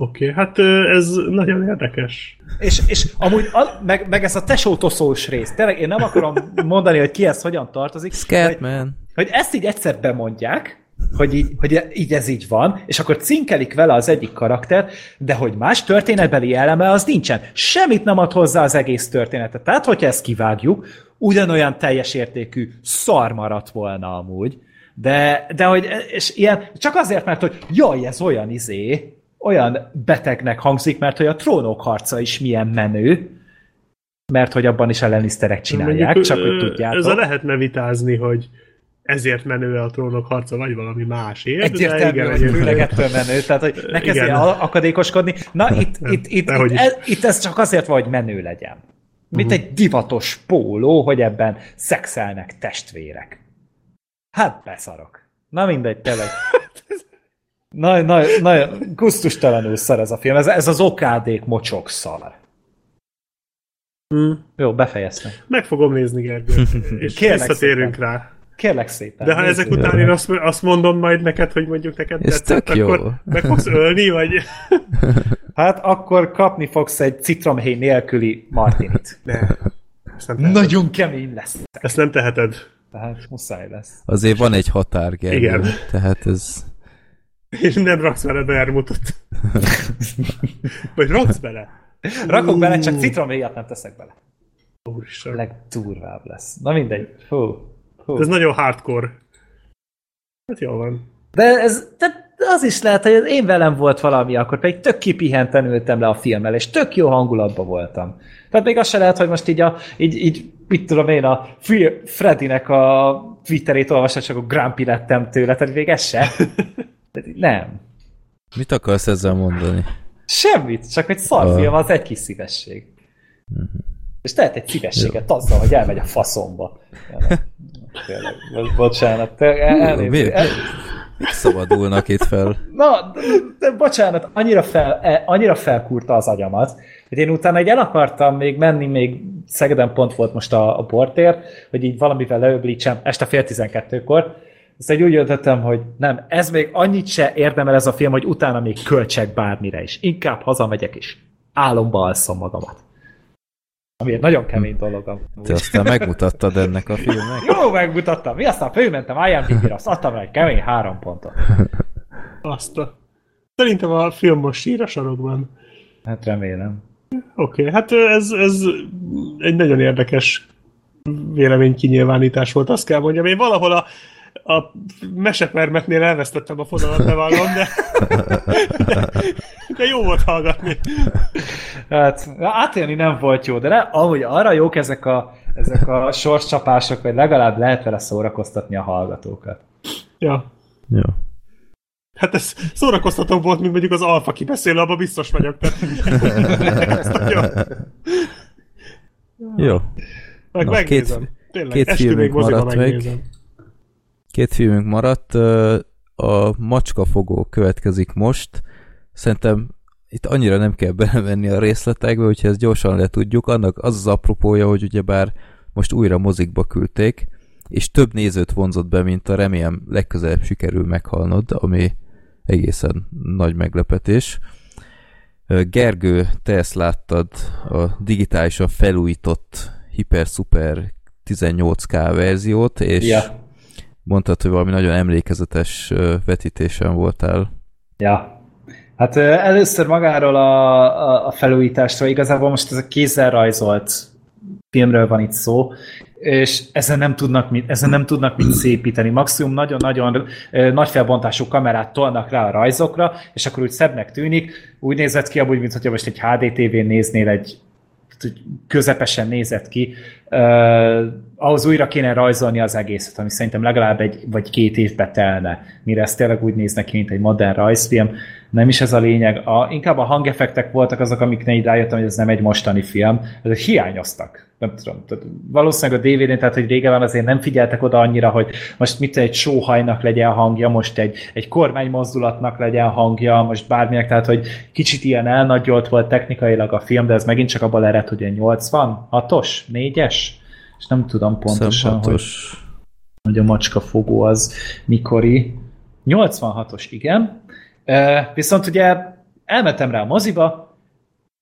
S2: Oké, okay, hát ez nagyon érdekes.
S1: És, és amúgy, a, meg, meg ez a tesótoszós rész, tényleg én nem akarom mondani, hogy ki ez hogyan tartozik, de hogy,
S3: Scatman.
S1: hogy ezt így egyszer bemondják, hogy így, hogy így ez így van, és akkor cinkelik vele az egyik karakter, de hogy más történetbeli eleme az nincsen. Semmit nem ad hozzá az egész történetet. Tehát, hogyha ezt kivágjuk, ugyanolyan teljes értékű szar maradt volna amúgy. De, de hogy, és ilyen, csak azért, mert hogy jaj, ez olyan izé, olyan betegnek hangzik, mert hogy a trónok harca is milyen menő, mert hogy abban is a Lannisterek csinálják,
S2: Mondjuk,
S1: csak hogy tudjátok.
S2: Ezzel lehetne vitázni, hogy ezért menő a trónok harca, vagy valami másért.
S1: Egyértelmű,
S2: de
S1: hogy főleg ettől menő, tehát hogy ne al- akadékoskodni. Na, itt,
S2: Nem,
S1: itt, itt, itt, ez, itt ez csak azért van, hogy menő legyen. Mint
S2: Mhm.
S1: egy divatos póló, hogy ebben szexelnek testvérek. Hát beszarok. Na mindegy, tényleg. Nagyon, nagyon, nagyon gusztustalanul szar ez a film. Ez, ez az okádék mocsok szar.
S2: Mm.
S1: Jó, befejeztem.
S2: Meg fogom nézni, Gergő, és
S1: Kérlek
S2: visszatérünk
S1: szépen.
S2: rá.
S1: Kérlek szépen.
S2: De ha
S1: nézzük.
S2: ezek után én azt, azt mondom majd neked, hogy mondjuk neked
S3: Ez
S2: tetszett,
S3: tök jó.
S2: akkor meg fogsz ölni, vagy...
S1: Hát akkor kapni fogsz egy citromhéj nélküli martinit.
S2: Ne.
S1: Nagyon kemény lesz.
S2: Ezt nem teheted.
S1: Tehát muszáj lesz.
S3: Azért van egy határ, Gergő.
S2: Igen.
S3: Tehát ez...
S2: És nem raksz vele vermutot. vagy raksz bele.
S1: Rakok bele, csak citromhéjat nem teszek bele.
S2: Úristen.
S1: Legdurvább lesz. Na mindegy. Hú. Hú.
S2: Ez nagyon hardcore. Hát jó van.
S1: De ez de az is lehet, hogy én velem volt valami akkor, pedig tök kipihenten ültem le a filmmel, és tök jó hangulatban voltam. Tehát még az se lehet, hogy most így, a, így, így mit tudom én, a Fre- Freddynek a Twitterét olvastam, csak a grumpy lettem tőle, tehát még ez se. Nem.
S3: Mit akarsz ezzel mondani?
S1: Semmit, csak egy szarfilm az egy kis szívesség. És tehet egy szívességet azzal, hogy elmegy a faszomba. Tényleg, Tényleg, bo- bocsánat. te- el- elnézést.
S3: Mi-
S1: El-
S3: szabadulnak itt fel?
S1: Na, de, de bocsánat, annyira, fel, e, annyira felkúrta az agyamat, hogy én utána egy el akartam még menni, még Szegeden pont volt most a, a portér, hogy így valamivel leöblítsem este fél tizenkettőkor, azt egy úgy döntöttem, hogy nem, ez még annyit se érdemel ez a film, hogy utána még költsek bármire is. Inkább hazamegyek is. Álomba alszom magamat. Ami egy nagyon kemény dolog. amúgy.
S3: Te aztán megmutattad ennek a filmnek?
S1: Jó, megmutattam. Mi aztán fölmentem IMDb-re, azt adtam egy kemény három pontot.
S2: Azt a... Szerintem a film most sír a sarokban.
S1: Hát remélem.
S2: Oké, okay, hát ez, ez egy nagyon érdekes véleménykinyilvánítás volt, azt kell mondjam. Én valahol a, a mesepermetnél elvesztettem a fonalat, bevallom, de, de jó volt hallgatni.
S1: Hát átélni nem volt jó, de ne, ahogy arra jók ezek a, ezek a sorscsapások, hogy legalább lehet vele szórakoztatni a hallgatókat.
S2: Ja.
S3: Jó.
S2: Hát ez szórakoztató volt, mint mondjuk az alfa kibeszélő, abban biztos vagyok. Tehát.
S3: Jó.
S2: Meg
S3: Na,
S2: megnézem.
S3: két-
S2: Tényleg,
S3: két
S2: még
S3: maradt meg. Két filmünk maradt. A macskafogó következik most. Szerintem itt annyira nem kell belemenni a részletekbe, hogyha ezt gyorsan le tudjuk. Annak az az apropója, hogy ugyebár most újra mozikba küldték, és több nézőt vonzott be, mint a remélem legközelebb sikerül meghalnod, ami egészen nagy meglepetés. Gergő, te ezt láttad a digitálisan felújított Hyper-Super 18K verziót, és
S1: Ja.
S3: Mondtad, hogy valami nagyon emlékezetes vetítésen voltál.
S1: Ja. Hát először magáról a, a, a felújításról, igazából most ez a kézzel rajzolt filmről van itt szó, és ezen nem tudnak mit, ezen nem tudnak mit szépíteni. Maximum nagyon-nagyon nagy felbontású kamerát tolnak rá a rajzokra, és akkor úgy szebbnek tűnik. Úgy nézett ki, amúgy, mintha most egy HD TV-n néznél egy közepesen nézett ki, uh, ahhoz újra kéne rajzolni az egészet, ami szerintem legalább egy vagy két évbe telne, mire ez tényleg úgy néz neki, mint egy modern rajzfilm. nem is ez a lényeg. A, inkább a hangeffektek voltak azok, amiknél így rájöttem, hogy ez nem egy mostani film, ezek hiányoztak. Nem tudom, tehát valószínűleg a DVD-n, tehát hogy régen azért nem figyeltek oda annyira, hogy most mit egy sóhajnak legyen hangja, most egy, egy kormánymozdulatnak legyen hangja, most bárminek, tehát hogy kicsit ilyen elnagyolt volt technikailag a film, de ez megint csak abban ered, hogy 86-os, 4-es, és nem tudom pontosan, hogy, hogy a macska fogó az mikori. 86-os, igen. Viszont ugye elmentem rá a moziba,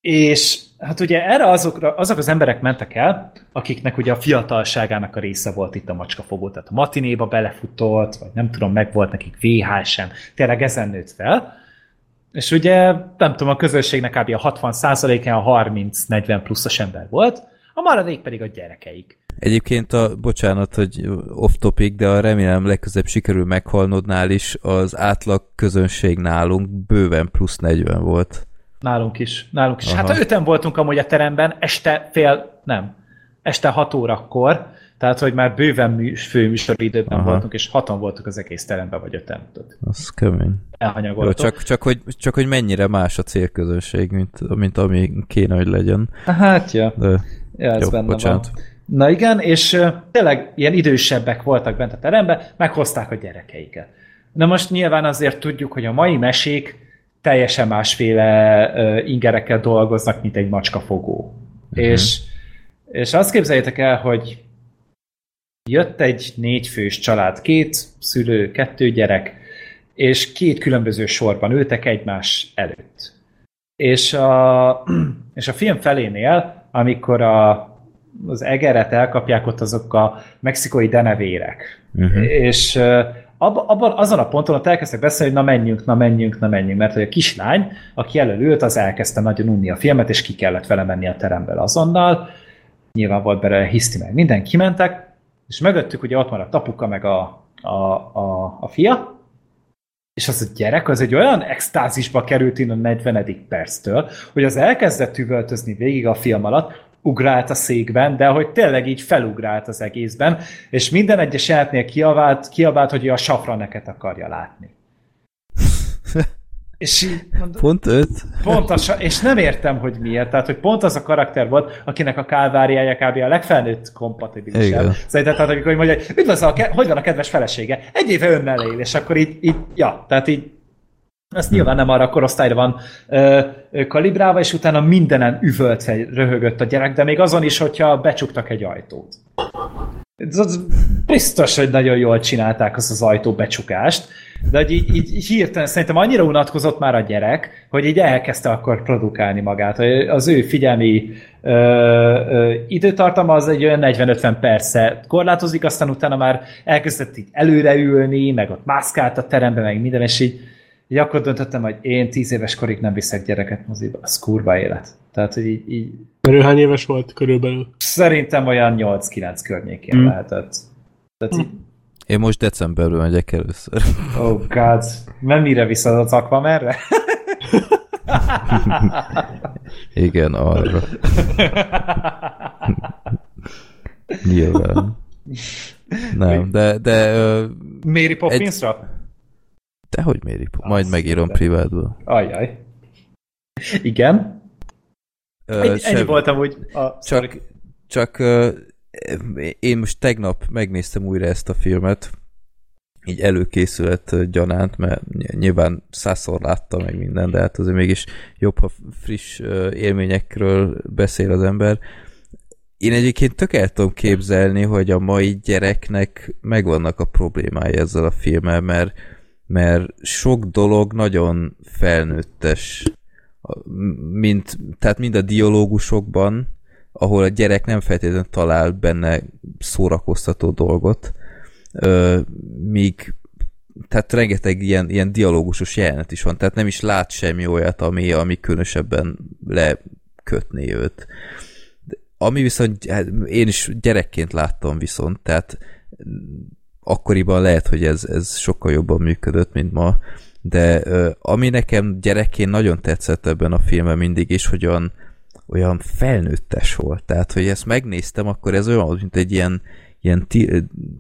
S1: és hát ugye erre azokra, azok az emberek mentek el, akiknek ugye a fiatalságának a része volt itt a macskafogó, tehát a matinéba belefutott, vagy nem tudom, meg volt nekik VHS-en, tényleg ezen nőtt fel, és ugye nem tudom, a közönségnek kb. a 60%-án a 30-40 pluszos ember volt, a maradék pedig a gyerekeik.
S3: Egyébként a, bocsánat, hogy off topic, de a remélem legközebb sikerül meghalnodnál is, az átlag közönség nálunk bőven plusz 40 volt.
S1: Nálunk is, nálunk is. Hát Aha. Hát öten voltunk amúgy a teremben, este fél, nem, este 6 órakor, tehát, hogy már bőven műs, főműsoridőben Aha. voltunk, és hatan voltunk az egész teremben, vagy öten.
S3: Az kemény. Jó, csak, csak, hogy, csak hogy mennyire más a célközönség, mint, mint ami kéne, hogy legyen.
S1: Hát, ja. De, ja ez jó, benne bocsánat. van. Na igen, és tényleg ilyen idősebbek voltak bent a teremben, meghozták a gyerekeiket. Na most nyilván azért tudjuk, hogy a mai mesék teljesen másféle uh, ingerekkel dolgoznak, mint egy macskafogó. Uh-huh. És, és azt képzeljétek el, hogy jött egy négyfős család, két szülő, kettő gyerek, és két különböző sorban ültek egymás előtt. És a, és a film felénél, amikor a, az egeret elkapják ott azok a mexikói denevérek. Uh-huh. És abban, azon a ponton ott elkezdtek beszélni, hogy na menjünk, na menjünk, na menjünk, mert hogy a kislány, aki elől az elkezdte nagyon unni a filmet, és ki kellett vele menni a teremből azonnal. Nyilván volt belőle hiszti meg. Minden kimentek, és mögöttük ugye ott maradt apuka, meg a, a, a, a fia, és az a gyerek az egy olyan extázisba került innen a 40. perctől, hogy az elkezdett üvöltözni végig a film alatt, ugrált a székben, de hogy tényleg így felugrált az egészben, és minden egyes jelenetnél kiabált, kiabált, hogy a safraneket akarja látni.
S3: És így mondom, pont öt.
S1: Pont az, és nem értem, hogy miért. Tehát, hogy pont az a karakter volt, akinek a kálváriája kb. a legfelnőtt kompatibilis. Szerintem, tehát amikor mondja, hogy hogy van a kedves felesége? Egy éve önnel él, és akkor így, így ja, tehát így ez nyilván nem arra a korosztályra van ö, ö, kalibrálva, és utána mindenen üvölt, röhögött a gyerek, de még azon is, hogyha becsuktak egy ajtót. Ez, biztos, hogy nagyon jól csinálták az az ajtó becsukást, de hogy így, így hirtelen szerintem annyira unatkozott már a gyerek, hogy így elkezdte akkor produkálni magát. Az ő figyelmi ö, ö, időtartama az egy olyan 40-50 perce korlátozik, aztán utána már elkezdett így előreülni, meg ott mászkált a terembe, meg minden, és így így akkor döntöttem, hogy én tíz éves korig nem viszek gyereket moziba. Az kurva élet. Tehát, hogy így... így...
S2: Körül hány éves volt körülbelül?
S1: Szerintem olyan 8-9 környékén hmm. lehetett. Tehát hmm. így...
S3: Én most decemberben megyek először.
S1: Oh god. Nem mire viszed az Aquamerre?
S3: Igen, arra. Nyilván. Nem, de... de uh,
S1: Mary Poppinsra? Egy...
S3: Dehogy méri? Majd megírom privátból.
S1: Ajaj. Igen. Ö, Egy, ennyi voltam, hogy a...
S3: Csak, csak uh, én most tegnap megnéztem újra ezt a filmet, így előkészület gyanánt, mert nyilván százszor láttam meg minden, de hát azért mégis jobb, ha friss élményekről beszél az ember. Én egyébként tök el tudom képzelni, hogy a mai gyereknek megvannak a problémái ezzel a filmmel, mert mert sok dolog nagyon felnőttes, mint, tehát mind a dialógusokban, ahol a gyerek nem feltétlenül talál benne szórakoztató dolgot, míg tehát rengeteg ilyen, ilyen dialógusos jelenet is van, tehát nem is lát semmi olyat, ami, ami különösebben lekötné őt. Ami viszont, hát én is gyerekként láttam viszont, tehát akkoriban lehet, hogy ez, ez sokkal jobban működött, mint ma, de ami nekem gyerekként nagyon tetszett ebben a filmben mindig is, hogy olyan, olyan felnőttes volt. Tehát, hogy ezt megnéztem, akkor ez olyan, mint egy ilyen, ilyen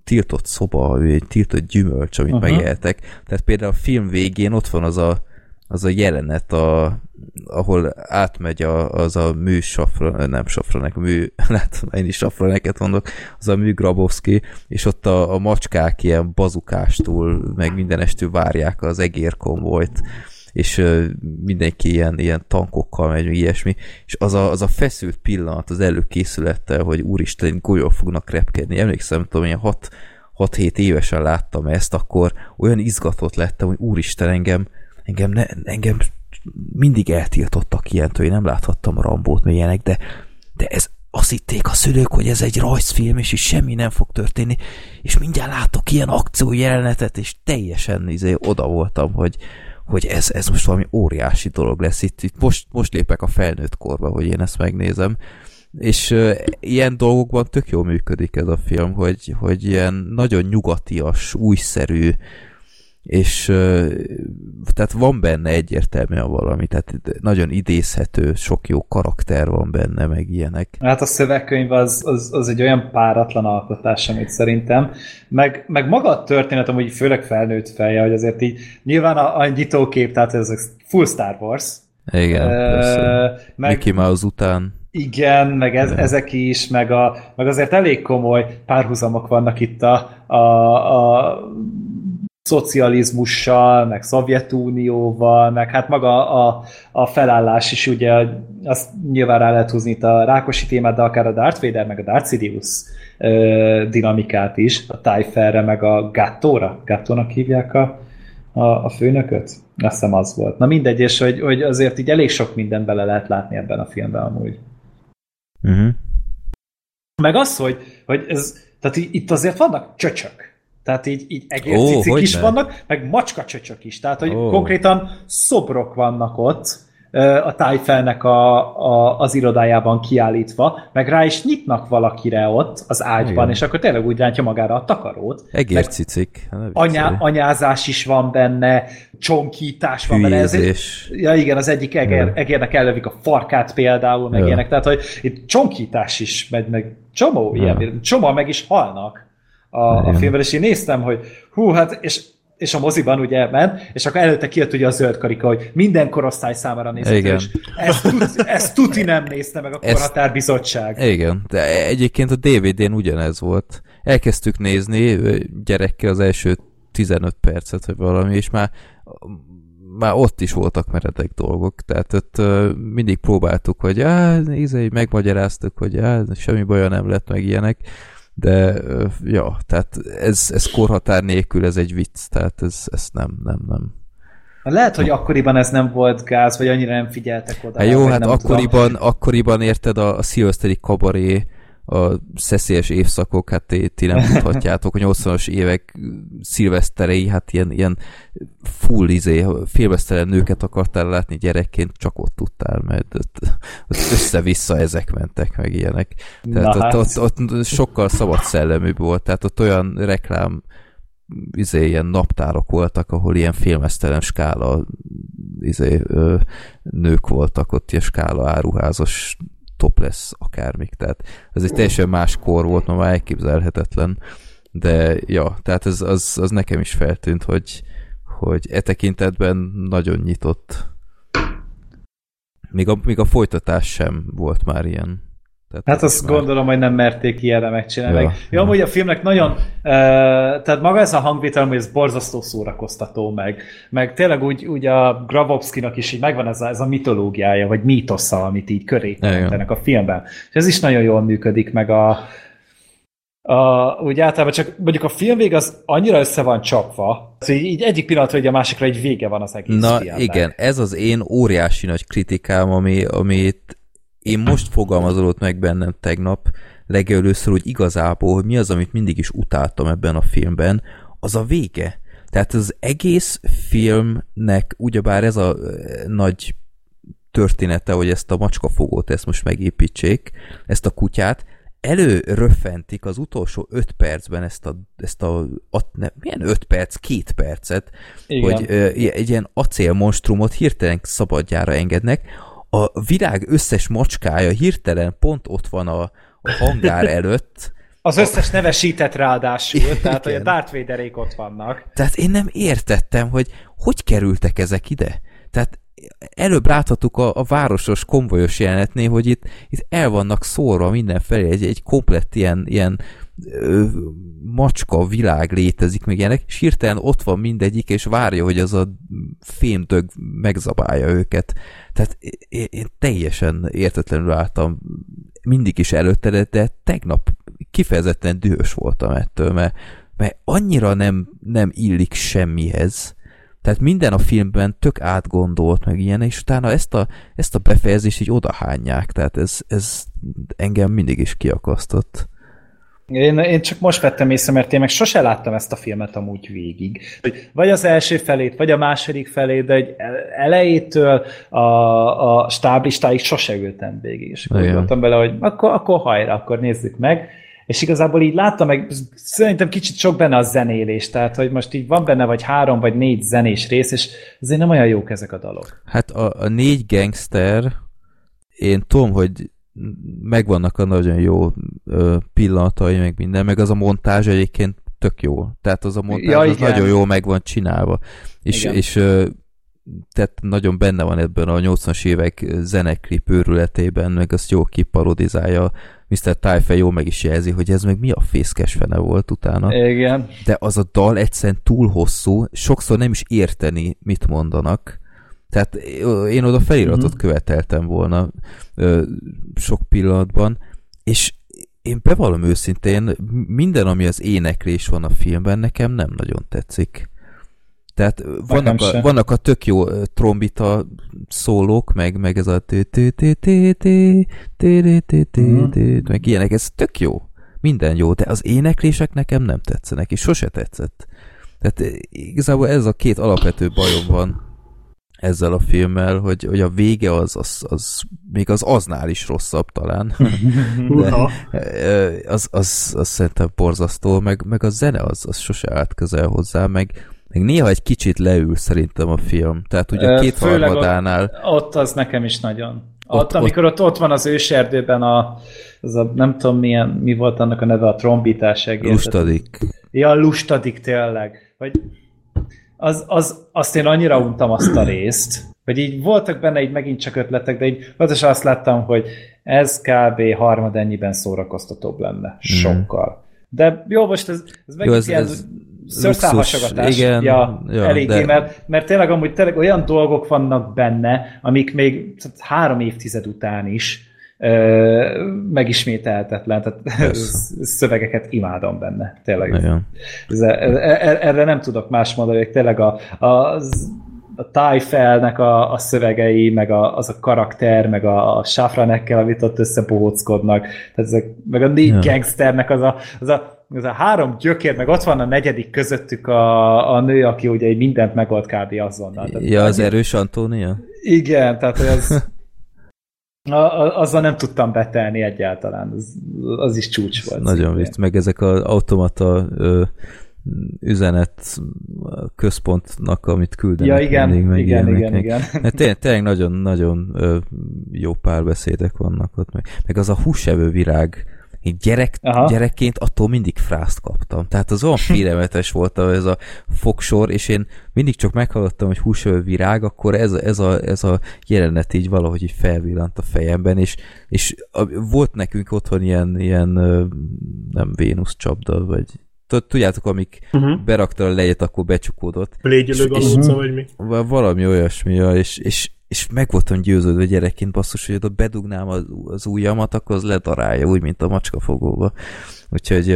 S3: tiltott szoba, vagy egy tiltott gyümölcs, amit uh-huh. megéltek. Tehát például a film végén ott van az a, az a jelenet, a, ahol átmegy a, az a mű safra, nem safranek, mű, látom, én is safraneket mondok, az a mű Grabowski, és ott a, a macskák ilyen bazukástól, meg mindenestől várják az egérkonvojt, és mindenki ilyen, ilyen tankokkal megy, meg ilyesmi, és az a, az a feszült pillanat az előkészülettel, hogy úristen, golyó fognak repkedni. Emlékszem, tudom, ilyen 6-7 évesen láttam ezt, akkor olyan izgatott lettem, hogy úristen, engem, engem, ne, engem mindig eltiltottak ilyentől, én nem láthattam a Rambót, ilyenek, de, de ez azt hitték a szülők, hogy ez egy rajzfilm, és is semmi nem fog történni, és mindjárt látok ilyen akció jelenetet, és teljesen izé, oda voltam, hogy, hogy ez, ez most valami óriási dolog lesz. Itt, itt most, most lépek a felnőtt korba, hogy én ezt megnézem. És uh, ilyen dolgokban tök jól működik ez a film, hogy, hogy ilyen nagyon nyugatias, újszerű, és tehát van benne egyértelműen valami, tehát nagyon idézhető, sok jó karakter van benne, meg ilyenek.
S1: Hát a szövegkönyv az, az, az egy olyan páratlan alkotás, amit szerintem, meg, meg maga a történet, amúgy főleg felnőtt feje, hogy azért így nyilván a, a nyitókép, tehát ez full Star Wars.
S3: Igen, uh, meg, Mickey Mouse után.
S1: Igen, meg ez, ezek is, meg, a, meg azért elég komoly párhuzamok vannak itt a, a, a szocializmussal, meg Szovjetunióval, meg hát maga a, a felállás is ugye, azt nyilván rá lehet húzni itt a Rákosi témát, de akár a Darth Vader, meg a Darth Sidious ö, dinamikát is, a Tyferre, meg a Gattóra, Gattónak hívják a, a, a főnököt? Azt hiszem az volt. Na mindegy, és hogy, hogy azért így elég sok mindent bele lehet látni ebben a filmben amúgy. Uh-huh. Meg az, hogy, hogy ez, tehát itt azért vannak csöcsök tehát így, így oh, is ne? vannak, meg macska csöcsök is. Tehát, hogy oh. konkrétan szobrok vannak ott a tájfelnek a, a, az irodájában kiállítva, meg rá is nyitnak valakire ott az ágyban, Igen. és akkor tényleg úgy rántja magára a takarót.
S3: Egércicik.
S1: Anyá, anyázás is van benne, csonkítás van benne. Ez, ja igen, az egyik eger, egérnek ellövik a farkát például, meg ja. ilyenek. Tehát, hogy itt csonkítás is megy, meg csomó ja. ilyen, csomó meg is halnak a, a filmben, és én néztem, hogy hú, hát, és, és a moziban ugye ment, és akkor előtte kijött ugye a zöld karika, hogy minden korosztály számára
S3: Igen.
S1: és ezt, tuti, ezt tuti nem nézte meg a korhatárbizottság.
S3: Igen, de egyébként a DVD-n ugyanez volt. Elkezdtük nézni gyerekkel az első 15 percet, vagy valami, és már már ott is voltak meredek dolgok, tehát ott uh, mindig próbáltuk, hogy á, nézze, megmagyaráztuk, hogy á, semmi baja nem lett, meg ilyenek, de ja, tehát ez, ez korhatár nélkül ez egy vicc, tehát ez, ez nem, nem, nem.
S1: Lehet, hogy akkoriban ez nem volt gáz, vagy annyira nem figyeltek oda.
S3: Hát jó, hát akkoriban, akkoriban érted a, a szilveszteri kabaré a szeszélyes évszakok, hát ti, ti nem tudhatjátok, hogy 80-as évek szilveszterei, hát ilyen, ilyen full izé, félvesztelen nőket akartál látni gyerekként, csak ott tudtál, mert össze-vissza ezek mentek, meg ilyenek. Tehát Na ott, hát. ott, ott, sokkal szabad szelleműbb volt, tehát ott olyan reklám izé, ilyen naptárok voltak, ahol ilyen filmesztelen skála izé, ö, nők voltak, ott ilyen skála áruházos topless akármik, tehát ez egy teljesen más kor volt, ma már elképzelhetetlen, de ja, tehát ez, az, az nekem is feltűnt, hogy, hogy e tekintetben nagyon nyitott. Még a, még a folytatás sem volt már ilyen.
S1: Tehát hát azt már... gondolom, hogy nem merték ilyenre megcsinálni. Ja, meg. Ja, amúgy a filmnek nagyon, uh, tehát maga ez a hangvétel, hogy ez borzasztó szórakoztató meg, meg tényleg úgy, úgy a Grabowskinak is így megvan ez a, ez a mitológiája, vagy mítosza, amit így köré teremtenek a filmben. És ez is nagyon jól működik, meg a, a, úgy általában csak mondjuk a film vég az annyira össze van csapva, hogy így egyik pillanatra, hogy a másikra egy vége van az egész
S3: Na filmnek. igen, ez az én óriási nagy kritikám, ami, amit én most fogalmazolott meg bennem tegnap legelőször, hogy igazából, hogy mi az, amit mindig is utáltam ebben a filmben, az a vége. Tehát az egész filmnek, ugyebár ez a nagy története, hogy ezt a macskafogót ezt most megépítsék, ezt a kutyát, előröffentik az utolsó öt percben ezt a, ezt a, a ne, milyen öt perc, két percet, Igen. hogy ö, egy ilyen acélmonstrumot hirtelen szabadjára engednek, a világ összes macskája hirtelen pont ott van a, a hangár előtt.
S1: Az összes nevesített ráadásul, Igen. tehát hogy a Darth Vaderék ott vannak.
S3: Tehát én nem értettem, hogy hogy kerültek ezek ide. Tehát előbb láthattuk a, a városos konvojos jelenetnél, hogy itt, itt el vannak szórva mindenfelé, egy, egy komplett ilyen, ilyen macska világ létezik, még ilyenek, és hirtelen ott van mindegyik, és várja, hogy az a fémdög megzabálja őket. Tehát én, én teljesen értetlenül álltam mindig is előtte, de, de tegnap kifejezetten dühös voltam ettől, mert, mert annyira nem, nem illik semmihez, tehát minden a filmben tök átgondolt, meg ilyen, és utána ezt a, ezt a befejezést így odahányják, tehát ez, ez engem mindig is kiakasztott.
S1: Én, én csak most vettem észre, mert én meg sose láttam ezt a filmet amúgy végig. Vagy az első felét, vagy a második felét, de egy elejétől a, a stáblistáig sose ültem végig. És akkor gondoltam bele, hogy akkor, akkor hajrá, akkor nézzük meg és igazából így láttam meg, szerintem kicsit sok benne a zenélés, tehát hogy most így van benne vagy három vagy négy zenés rész, és azért nem olyan jók ezek a dalok.
S3: Hát a, a négy gangster, én tudom, hogy megvannak a nagyon jó pillanatai, meg minden, meg az a montázs egyébként tök jó. Tehát az a montázs ja, az nagyon jó meg van csinálva. És, igen. és tehát nagyon benne van ebben a 80-as évek zeneklip őrületében, meg azt jó kiparodizálja Mr. Tyfe jó meg is jelzi, hogy ez meg mi a fészkes fene volt utána.
S1: Igen.
S3: De az a dal egyszerűen túl hosszú, sokszor nem is érteni, mit mondanak. Tehát én oda feliratot uh-huh. követeltem volna ö, sok pillanatban, és én bevallom őszintén, minden, ami az éneklés van a filmben, nekem nem nagyon tetszik. Tehát vannak a, vannak a tök jó trombita szólók, meg, meg ez a meg ilyenek, ez tök jó. Minden jó, de az éneklések nekem nem tetszenek, és sose tetszett. Tehát igazából ez a két alapvető bajom van ezzel a filmmel, hogy, hogy a vége az, az, az még az aznál is rosszabb talán. De az, az, az szerintem borzasztó, meg, meg a zene az, az sose állt közel hozzá, meg még néha egy kicsit leül szerintem a film. Tehát ugye a két harmadánál...
S1: Ott, ott az nekem is nagyon. Ott, ott, amikor ott, ott van az őserdőben a, az a, nem tudom milyen, mi volt annak a neve, a trombitás egész.
S3: Lustadik.
S1: Ja, lustadik tényleg. Vagy az, az, azt én annyira untam azt a részt, hogy így voltak benne így megint csak ötletek, de így az azt láttam, hogy ez kb. harmad ennyiben szórakoztatóbb lenne. Mhm. Sokkal. De jó, most ez, ez megint jó, ez, ilyen... Ez szőrszálhasogatás.
S3: Igen,
S1: ja, ja, eléggé, de... mert, mert tényleg amúgy tényleg olyan dolgok vannak benne, amik még három évtized után is megismételhetetlen, tehát szövegeket imádom benne, tényleg. Ez, erre nem tudok más mondani, hogy tényleg a, a a Tájfelnek a, a szövegei, meg a, az a karakter, meg a, a Safranekkel, amit ott összebohóckodnak, tehát ezek, meg a négy ja. gangsternek az a, az a ez a három gyökér, meg ott van a negyedik közöttük a, a nő, aki ugye mindent megold kb. azonnal.
S3: Tehát ja, az erős Antónia?
S1: Igen, tehát az, a, a, azzal nem tudtam betelni egyáltalán, az, az is csúcs volt.
S3: Nagyon vicc, meg ezek az automata ö, üzenet központnak, amit küldenek.
S1: Ja, igen, mindig, meg igen, igen, igen.
S3: Hát tényleg, tényleg nagyon-nagyon jó párbeszédek vannak ott. Meg, meg az a húsevő virág, én gyerek, gyerekként attól mindig frászt kaptam. Tehát az olyan félelmetes volt ez a fogsor, és én mindig csak meghallottam, hogy húsövő virág, akkor ez, ez, a, ez a jelenet így valahogy így felvillant a fejemben, és, és a, volt nekünk otthon ilyen, ilyen nem Vénusz csapda, vagy tudjátok, amik uh-huh. berakta a lejet, akkor becsukódott.
S2: Légyölő galóca, vagy mi?
S3: Valami olyasmi, és, és és meg voltam győződve gyerekként basszus, hogy oda bedugnám az, az ujjamat, akkor az ledarálja, úgy, mint a macskafogóba. Úgyhogy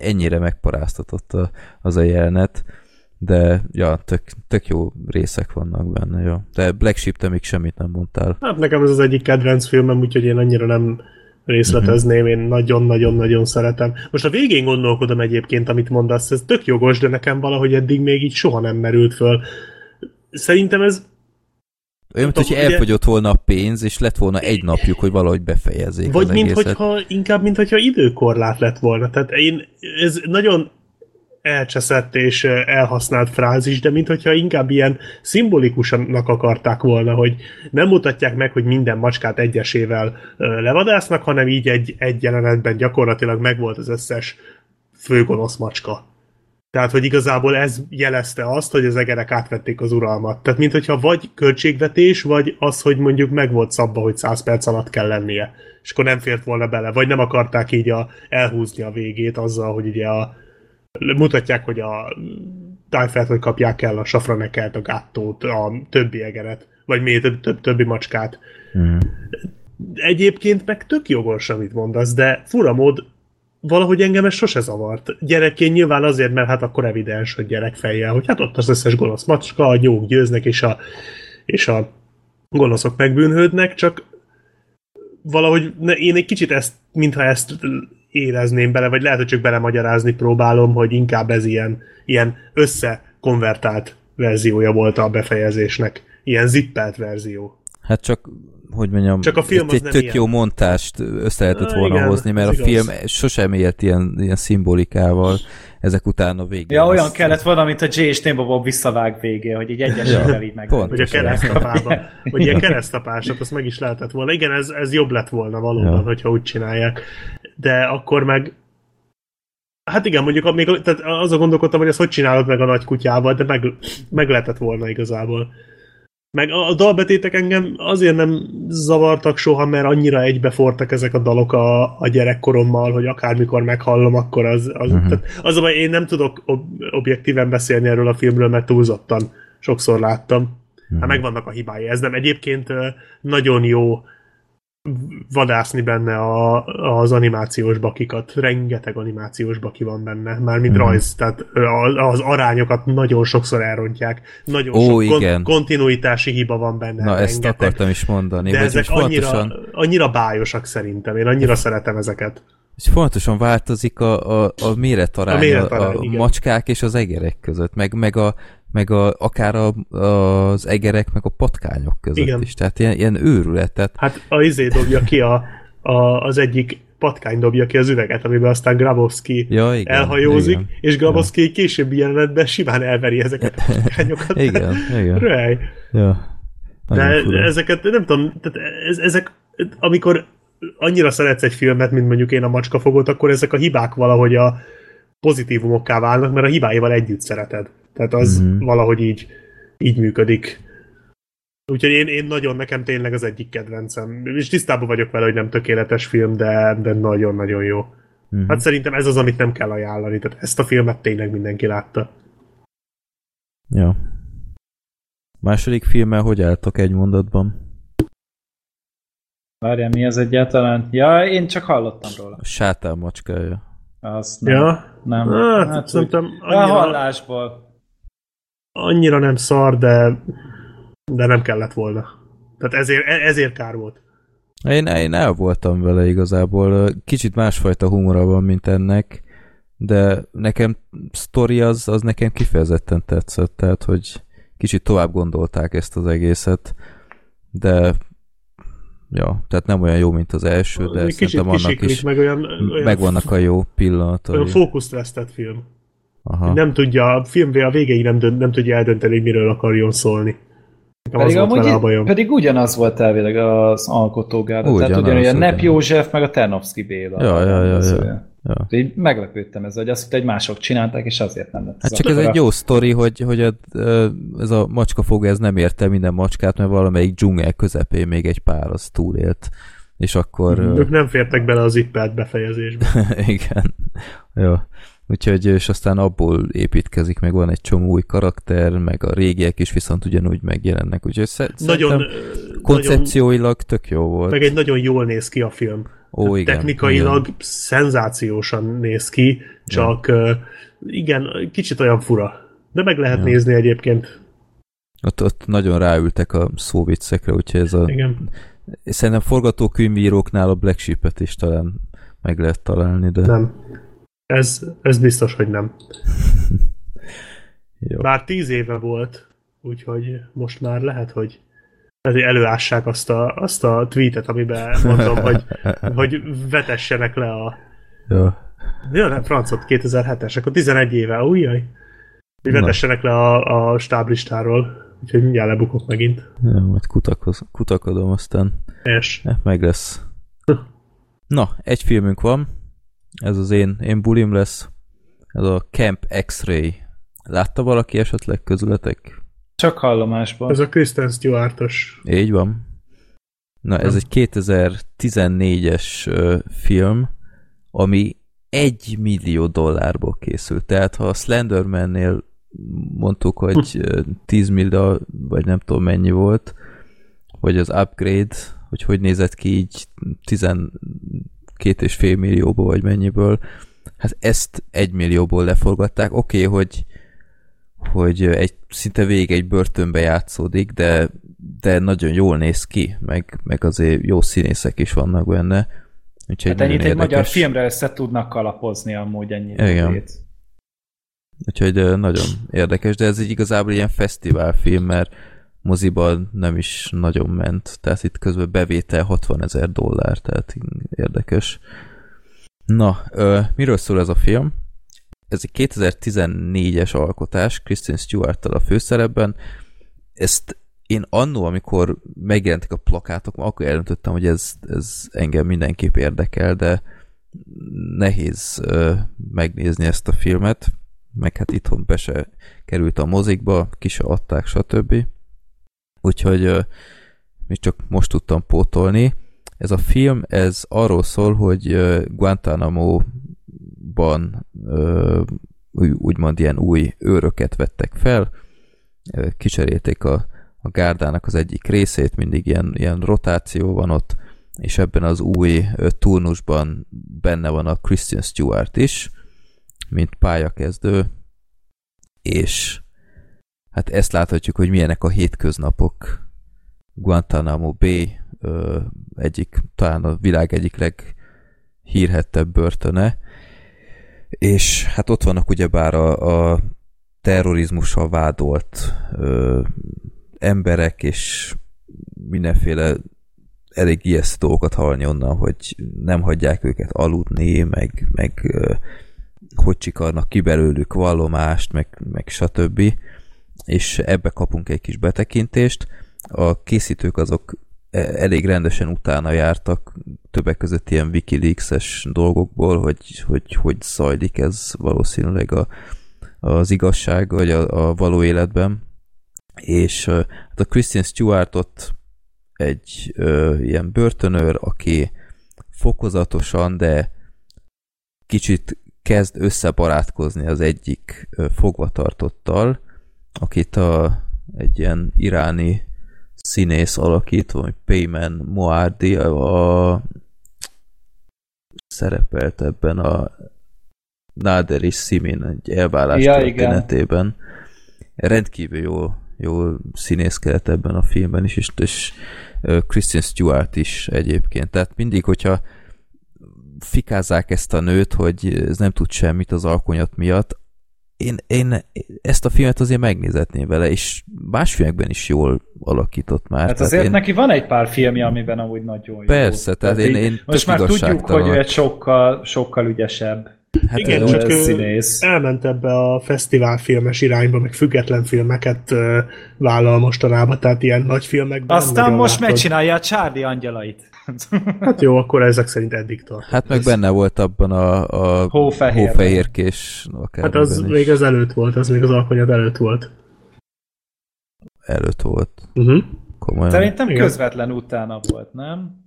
S3: ennyire megparáztatott az a jelenet, de ja, tök, tök jó részek vannak benne, jó. De Black Sheep, te még semmit nem mondtál.
S2: Hát nekem ez az egyik kedvenc filmem, úgyhogy én annyira nem részletezném, én nagyon-nagyon-nagyon szeretem. Most a végén gondolkodom egyébként, amit mondasz, ez tök jogos, de nekem valahogy eddig még így soha nem merült föl. Szerintem ez
S3: olyan, mint hogyha elfogyott volna a pénz, és lett volna egy napjuk, hogy valahogy befejezzék
S2: Vagy mint hogyha, inkább, mint hogyha időkorlát lett volna. Tehát én, ez nagyon elcseszett és elhasznált frázis, de mint hogyha inkább ilyen szimbolikusnak akarták volna, hogy nem mutatják meg, hogy minden macskát egyesével levadásznak, hanem így egy, egy jelenetben gyakorlatilag megvolt az összes főgonosz macska. Tehát, hogy igazából ez jelezte azt, hogy az egerek átvették az uralmat. Tehát, mint hogyha vagy költségvetés, vagy az, hogy mondjuk meg volt szabva, hogy 100 perc alatt kell lennie. És akkor nem fért volna bele. Vagy nem akarták így a, elhúzni a végét azzal, hogy ugye a, mutatják, hogy a tájfelt, hogy kapják el a safranekelt, a gáttót, a többi egeret, vagy még több, több, többi macskát. Mm. Egyébként meg tök jogos, amit mondasz, de fura mód valahogy engem ez sose zavart. Gyerekként nyilván azért, mert hát akkor evidens, hogy gyerekfejjel, hogy hát ott az összes gonosz macska, a nyók győznek, és a, és a gonoszok megbűnhődnek, csak valahogy én egy kicsit ezt, mintha ezt érezném bele, vagy lehet, hogy csak belemagyarázni próbálom, hogy inkább ez ilyen, ilyen összekonvertált verziója volt a befejezésnek. Ilyen zippelt verzió.
S3: Hát csak hogy mondjam,
S2: Csak a film
S3: egy tök ilyen. jó montást össze lehetett volna igen, hozni, mert a igaz. film sosem élt ilyen, ilyen szimbolikával ezek után a végén.
S1: Ja, olyan kellett volna, mint a J és Bob visszavág végé, hogy így egyesével ja, így meg.
S2: Vagy a keresztapába. vagy ilyen keresztapásat, azt meg is lehetett volna. Igen, ez, ez jobb lett volna valóban, ja. hogyha úgy csinálják. De akkor meg Hát igen, mondjuk még, tehát az a gondolkodtam, hogy ezt hogy csinálod meg a nagy kutyával, de meg, meg lehetett volna igazából. Meg a, a dalbetétek engem azért nem zavartak soha, mert annyira egybefortak ezek a dalok a, a gyerekkorommal, hogy akármikor meghallom, akkor az... az, uh-huh. tehát az hogy én nem tudok ob- objektíven beszélni erről a filmről, mert túlzottan sokszor láttam. Uh-huh. Hát megvannak a hibái. Ez nem egyébként nagyon jó vadászni benne a, az animációs bakikat. Rengeteg animációs baki van benne, mármint mm. rajz, tehát az arányokat nagyon sokszor elrontják. Nagyon Ó, sok igen. Kon- kontinuitási hiba van benne.
S3: Na, rengeteg. ezt akartam is mondani.
S2: De ezek annyira, fontosan... annyira bájosak szerintem. Én annyira szeretem ezeket.
S3: És fontosan változik a, a, a méretarány a, méretarány, a, a macskák és az egerek között, meg, meg a, meg a, akár a, az egerek, meg a patkányok között Igen. is. Tehát ilyen, ilyen őrületet.
S2: Hát a izé dobja ki a, a, az egyik patkány dobja ki az üveget, amiben aztán Grabowski ja, igen, elhajózik, igen, és Grabowski ja. későbbi jelenetben simán elveri ezeket a patkányokat.
S3: igen, igen.
S2: Röhely.
S3: Ja.
S2: De fura. ezeket nem tudom, tehát ez, ezek, amikor annyira szeretsz egy filmet, mint mondjuk én a macskafogot, akkor ezek a hibák valahogy a pozitívumokká válnak, mert a hibáival együtt szereted. Tehát az mm-hmm. valahogy így, így működik. Úgyhogy én, én nagyon, nekem tényleg az egyik kedvencem. És tisztában vagyok vele, hogy nem tökéletes film, de, de nagyon-nagyon jó. Mm-hmm. Hát szerintem ez az, amit nem kell ajánlani. Tehát ezt a filmet tényleg mindenki látta.
S3: Ja. Második filmmel hogy álltok egy mondatban?
S1: Várjál, mi az egyáltalán? Ja, én csak hallottam róla. A
S3: sátán macskája.
S1: Az nem.
S2: Ja?
S1: Nem.
S2: Hát, hát szerintem
S1: annyira, a hallásból.
S2: Annyira nem szar, de de nem kellett volna. Tehát ezért, e- ezért kár volt.
S3: Én, én el voltam vele igazából. Kicsit másfajta humora van, mint ennek, de nekem sztori az, az nekem kifejezetten tetszett, tehát hogy kicsit tovább gondolták ezt az egészet, de Ja, tehát nem olyan jó, mint az első, de Kicsit szerintem annak is meg olyan, olyan megvannak a jó pillanatai.
S2: Olyan fókuszt vesztett film. Aha. Nem tudja, a film a végéig nem, dönt, nem tudja eldönteni, hogy miről akarjon szólni.
S1: Pedig, amúgy, pedig ugyanaz volt elvileg az alkotógárda. Ugyanaz, tehát ugyanúgy a Nep József meg a Ternovszki Béla.
S3: Ja, ja, ja, ja. Ja.
S1: Így meglepődtem ezzel, hogy azt hogy mások csinálták, és azért nem lett.
S3: Hát csak ez egy jó sztori, hogy, hogy ez a macskafog ez nem érte minden macskát, mert valamelyik dzsungel közepén még egy pár az túlélt. És akkor...
S2: Ők nem fértek bele az ippelt befejezésbe.
S3: Igen. Jó. Úgyhogy, és aztán abból építkezik, meg van egy csomó új karakter, meg a régiek is viszont ugyanúgy megjelennek. Úgyhogy nagyon, koncepcióilag tök jó volt.
S2: Meg egy nagyon jól néz ki a film.
S3: Ó, igen,
S2: Technikailag igen. szenzációsan néz ki, csak ja. igen, kicsit olyan fura. De meg lehet ja. nézni egyébként.
S3: Ott, ott nagyon ráültek a szóviccekre, úgyhogy ez a...
S2: Igen.
S3: Szerintem forgatókönyvíróknál a Black Sheep-et is talán meg lehet találni, de...
S2: Nem. Ez, ez biztos, hogy nem. Jó. Bár tíz éve volt, úgyhogy most már lehet, hogy előássák azt a, azt a tweetet, amiben mondom, hogy, hogy vetessenek le a...
S3: Jó.
S2: Ja, nem, francot, 2007-es, akkor 11 éve, újjaj. Hogy vetessenek le a, a stáblistáról, úgyhogy mindjárt lebukok megint.
S3: Ja, majd kutakoz, kutakodom, aztán
S2: És.
S3: meg lesz. Na, egy filmünk van, ez az én, én bulim lesz. Ez a Camp X-Ray. Látta valaki esetleg közületek?
S1: Csak hallomásban.
S2: Ez a Kristen Stewart-os.
S3: Így van. Na, ez egy 2014-es ö, film, ami egy millió dollárból készült. Tehát ha a Slenderman-nél mondtuk, hogy ö, 10 millió, vagy nem tudom mennyi volt, hogy az upgrade, hogy hogy nézett ki így 12,5 millióból, vagy mennyiből, hát ezt egy millióból leforgatták. Oké, okay, hogy hogy egy szinte végig egy börtönbe játszódik, de, de nagyon jól néz ki, meg, meg azért jó színészek is vannak benne. Úgyhogy
S1: Hát ennyit egy
S3: nagyon
S1: magyar
S3: érdekes.
S1: filmre össze tudnak kalapozni amúgy ennyi.
S3: Igen.
S1: idejét.
S3: Úgyhogy nagyon érdekes, de ez egy igazából ilyen fesztiválfilm, mert moziban nem is nagyon ment, tehát itt közben bevétel 60 ezer dollár, tehát érdekes. Na, ö, miről szól ez a film? Ez egy 2014-es alkotás, Kristen stewart a főszerepben. Ezt én annó, amikor megjelentek a plakátok, akkor eldöntöttem, hogy ez, ez engem mindenképp érdekel, de nehéz ö, megnézni ezt a filmet, meg hát itthon be se került a mozikba, ki se adták, stb. Úgyhogy még csak most tudtam pótolni. Ez a film, ez arról szól, hogy ö, Guantanamo-ban úgy- úgymond ilyen új őröket vettek fel, ö, kicserélték a, a gárdának az egyik részét, mindig ilyen, ilyen rotáció van ott, és ebben az új turnusban benne van a Christian Stewart is, mint pályakezdő, és hát ezt láthatjuk, hogy milyenek a hétköznapok Guantanamo Bay ö, egyik, talán a világ egyik leghírhettebb börtöne, és hát ott vannak ugyebár a, a terrorizmussal vádolt ö, emberek, és mindenféle elég ijesztő dolgokat hallani onnan, hogy nem hagyják őket aludni, meg, meg ö, hogy csikarnak ki belőlük vallomást, meg, meg stb. És ebbe kapunk egy kis betekintést. A készítők azok e- elég rendesen utána jártak, többek között ilyen Wikileaks-es dolgokból, hogy, hogy hogy zajlik ez valószínűleg a, az igazság, vagy a, a való életben. És hát a Christian Stewartot egy ö, ilyen börtönőr, aki fokozatosan, de kicsit kezd összebarátkozni az egyik fogvatartottal, akit a, egy ilyen iráni színész alakít, vagy Payman Moardi, a, a szerepelt ebben a Nader és Simin egy elvállás
S1: Ja,
S3: ja,
S1: igen.
S3: történetében. Rendkívül jó, jó színészkelet ebben a filmben is, és, és ö, Christian Stewart is egyébként. Tehát mindig, hogyha fikázzák ezt a nőt, hogy ez nem tud semmit az alkonyat miatt, én, én ezt a filmet azért megnézetném vele, és más filmekben is jól alakított már.
S1: Hát
S3: Tehát
S1: azért
S3: én,
S1: neki van egy pár filmje, amiben amúgy nagyon jó.
S3: Persze, tehát én-
S1: így-
S3: én
S1: Most már tudjuk, hogy ő egy sokkal, sokkal ügyesebb
S3: hát
S2: Igen, csak ő
S1: színész.
S2: elment ebbe a fesztiválfilmes irányba, meg független filmeket ö, vállal mostanában, tehát ilyen nagy filmekben.
S1: Aztán most
S2: látod.
S1: megcsinálja a Charlie angyalait.
S2: Hát jó, akkor ezek szerint eddig tart.
S3: Hát meg benne volt abban a, a
S1: Hófehérben.
S3: hófehérkés
S2: Hát az még az előtt volt, az még az alkonyat előtt volt.
S3: előtt volt.
S2: Uh-huh.
S3: Komolyan.
S1: Szerintem
S2: Igen.
S1: közvetlen utána volt, nem?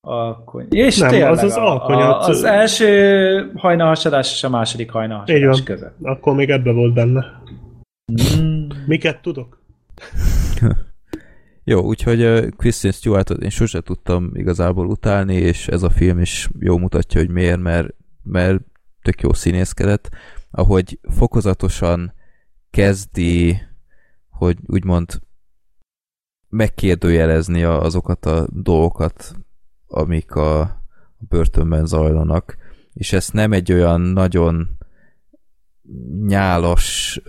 S1: Alkony. És
S2: Nem,
S1: tényleg,
S2: az az alkonyat-
S1: a, az első hajnalhasadás és a második
S2: Így
S1: hajnalhasadás
S2: van.
S1: között.
S2: Akkor még ebbe volt benne.
S1: Mm.
S2: Miket tudok?
S3: Jó, úgyhogy uh, Christian Stewartot én sose tudtam igazából utálni, és ez a film is jó mutatja, hogy miért, mert, mert tök jó színészkedett, ahogy fokozatosan kezdi, hogy úgymond megkérdőjelezni azokat a dolgokat, amik a börtönben zajlanak, és ezt nem egy olyan nagyon nyálas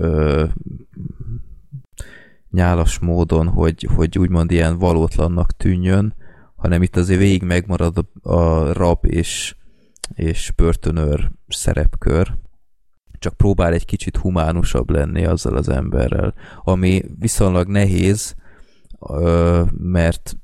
S3: nyálas módon, hogy, hogy úgymond ilyen valótlannak tűnjön, hanem itt azért végig megmarad a, a rab és, és börtönőr szerepkör, csak próbál egy kicsit humánusabb lenni azzal az emberrel, ami viszonylag nehéz, mert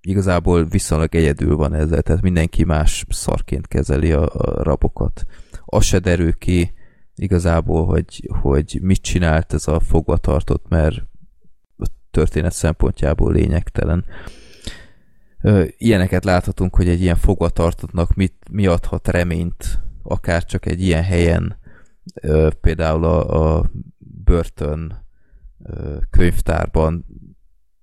S3: igazából viszonylag egyedül van ezzel, tehát mindenki más szarként kezeli a, a rabokat. Az se derül ki igazából, hogy, hogy mit csinált ez a fogvatartott, mert történet szempontjából lényegtelen. Ilyeneket láthatunk, hogy egy ilyen fogvatartottnak mit, mi adhat reményt, akár csak egy ilyen helyen, például a, a börtön könyvtárban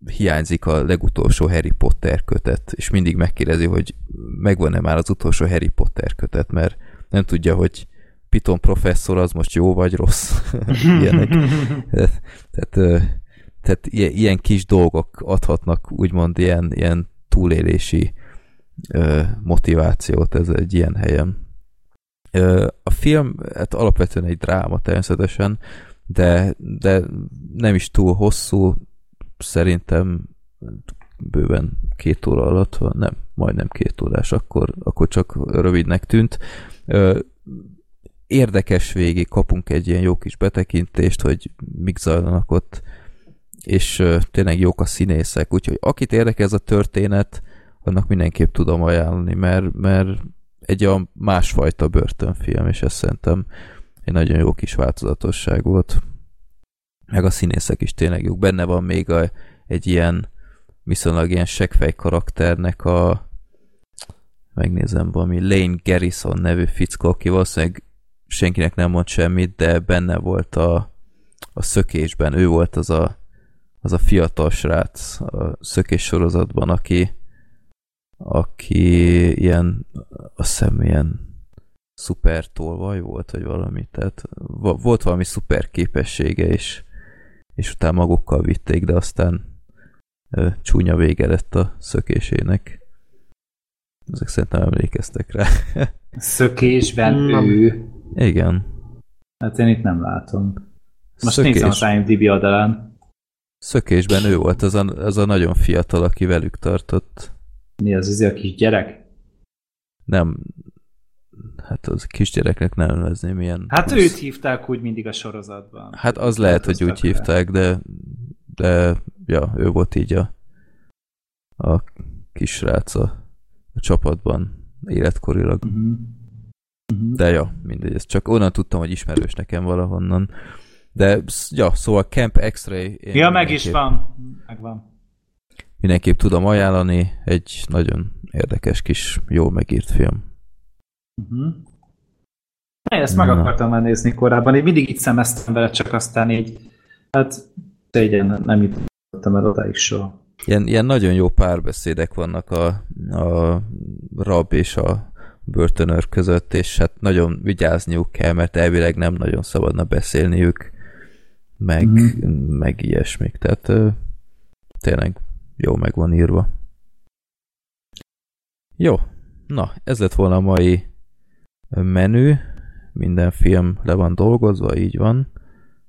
S3: hiányzik a legutolsó Harry Potter kötet, és mindig megkérdezi, hogy megvan-e már az utolsó Harry Potter kötet, mert nem tudja, hogy Piton professzor az most jó vagy rossz. Ilyenek. tehát, tehát ilyen kis dolgok adhatnak úgymond ilyen, ilyen túlélési motivációt ez egy ilyen helyen. A film hát alapvetően egy dráma természetesen, de, de nem is túl hosszú, szerintem bőven két óra alatt van, nem, majdnem két órás, akkor, akkor csak rövidnek tűnt. Érdekes végig kapunk egy ilyen jó kis betekintést, hogy mik zajlanak ott, és tényleg jók a színészek, úgyhogy akit érdekel ez a történet, annak mindenképp tudom ajánlani, mert, mert egy a másfajta börtönfilm, és ez szerintem egy nagyon jó kis változatosság volt. Meg a színészek is tényleg jók. Benne van még a, egy ilyen viszonylag ilyen seggfej karakternek a megnézem valami Lane Garrison nevű fickó, aki valószínűleg senkinek nem mond semmit, de benne volt a, a szökésben, ő volt az a, az a fiatal srác a szökés sorozatban, aki aki ilyen, azt hiszem ilyen szuper tolvaj volt, vagy valami, tehát volt valami szuper képessége, és, és utána magukkal vitték, de aztán ö, csúnya vége lett a szökésének. Ezek szerintem emlékeztek rá.
S1: Szökésben ő.
S3: Igen.
S1: Hát én itt nem látom. Most Szökés. nézem az IMDb oldalán.
S3: Szökésben ő volt az a, az a nagyon fiatal, aki velük tartott.
S1: Mi az, az a kis gyerek?
S3: Nem, hát az kisgyereknek nem nevezném ilyen...
S1: Hát 20... őt hívták úgy mindig a sorozatban.
S3: Hát az lehet, hogy úgy hívták, de, de ja, ő volt így a, a kisrác a, a csapatban életkorilag. Uh-huh. Uh-huh. De ja, mindegy, ezt csak onnan tudtam, hogy ismerős nekem valahonnan. De ja, szóval Camp X-Ray...
S1: Ja, meg is van. Megvan
S3: mindenképp tudom ajánlani, egy nagyon érdekes kis, jó megírt film.
S1: Uh-huh. ezt meg Na. akartam már nézni korábban, én mindig itt szemeztem vele, csak aztán így, hát szégyen nem jutottam el odáig soha.
S3: Ilyen, ilyen nagyon jó párbeszédek vannak a, a rab és a börtönőr között, és hát nagyon vigyázniuk kell, mert elvileg nem nagyon szabadna beszélniük, meg, mm. meg ilyesmik. Tehát tényleg jó meg van írva. Jó, na, ez lett volna a mai menü. Minden film le van dolgozva, így van.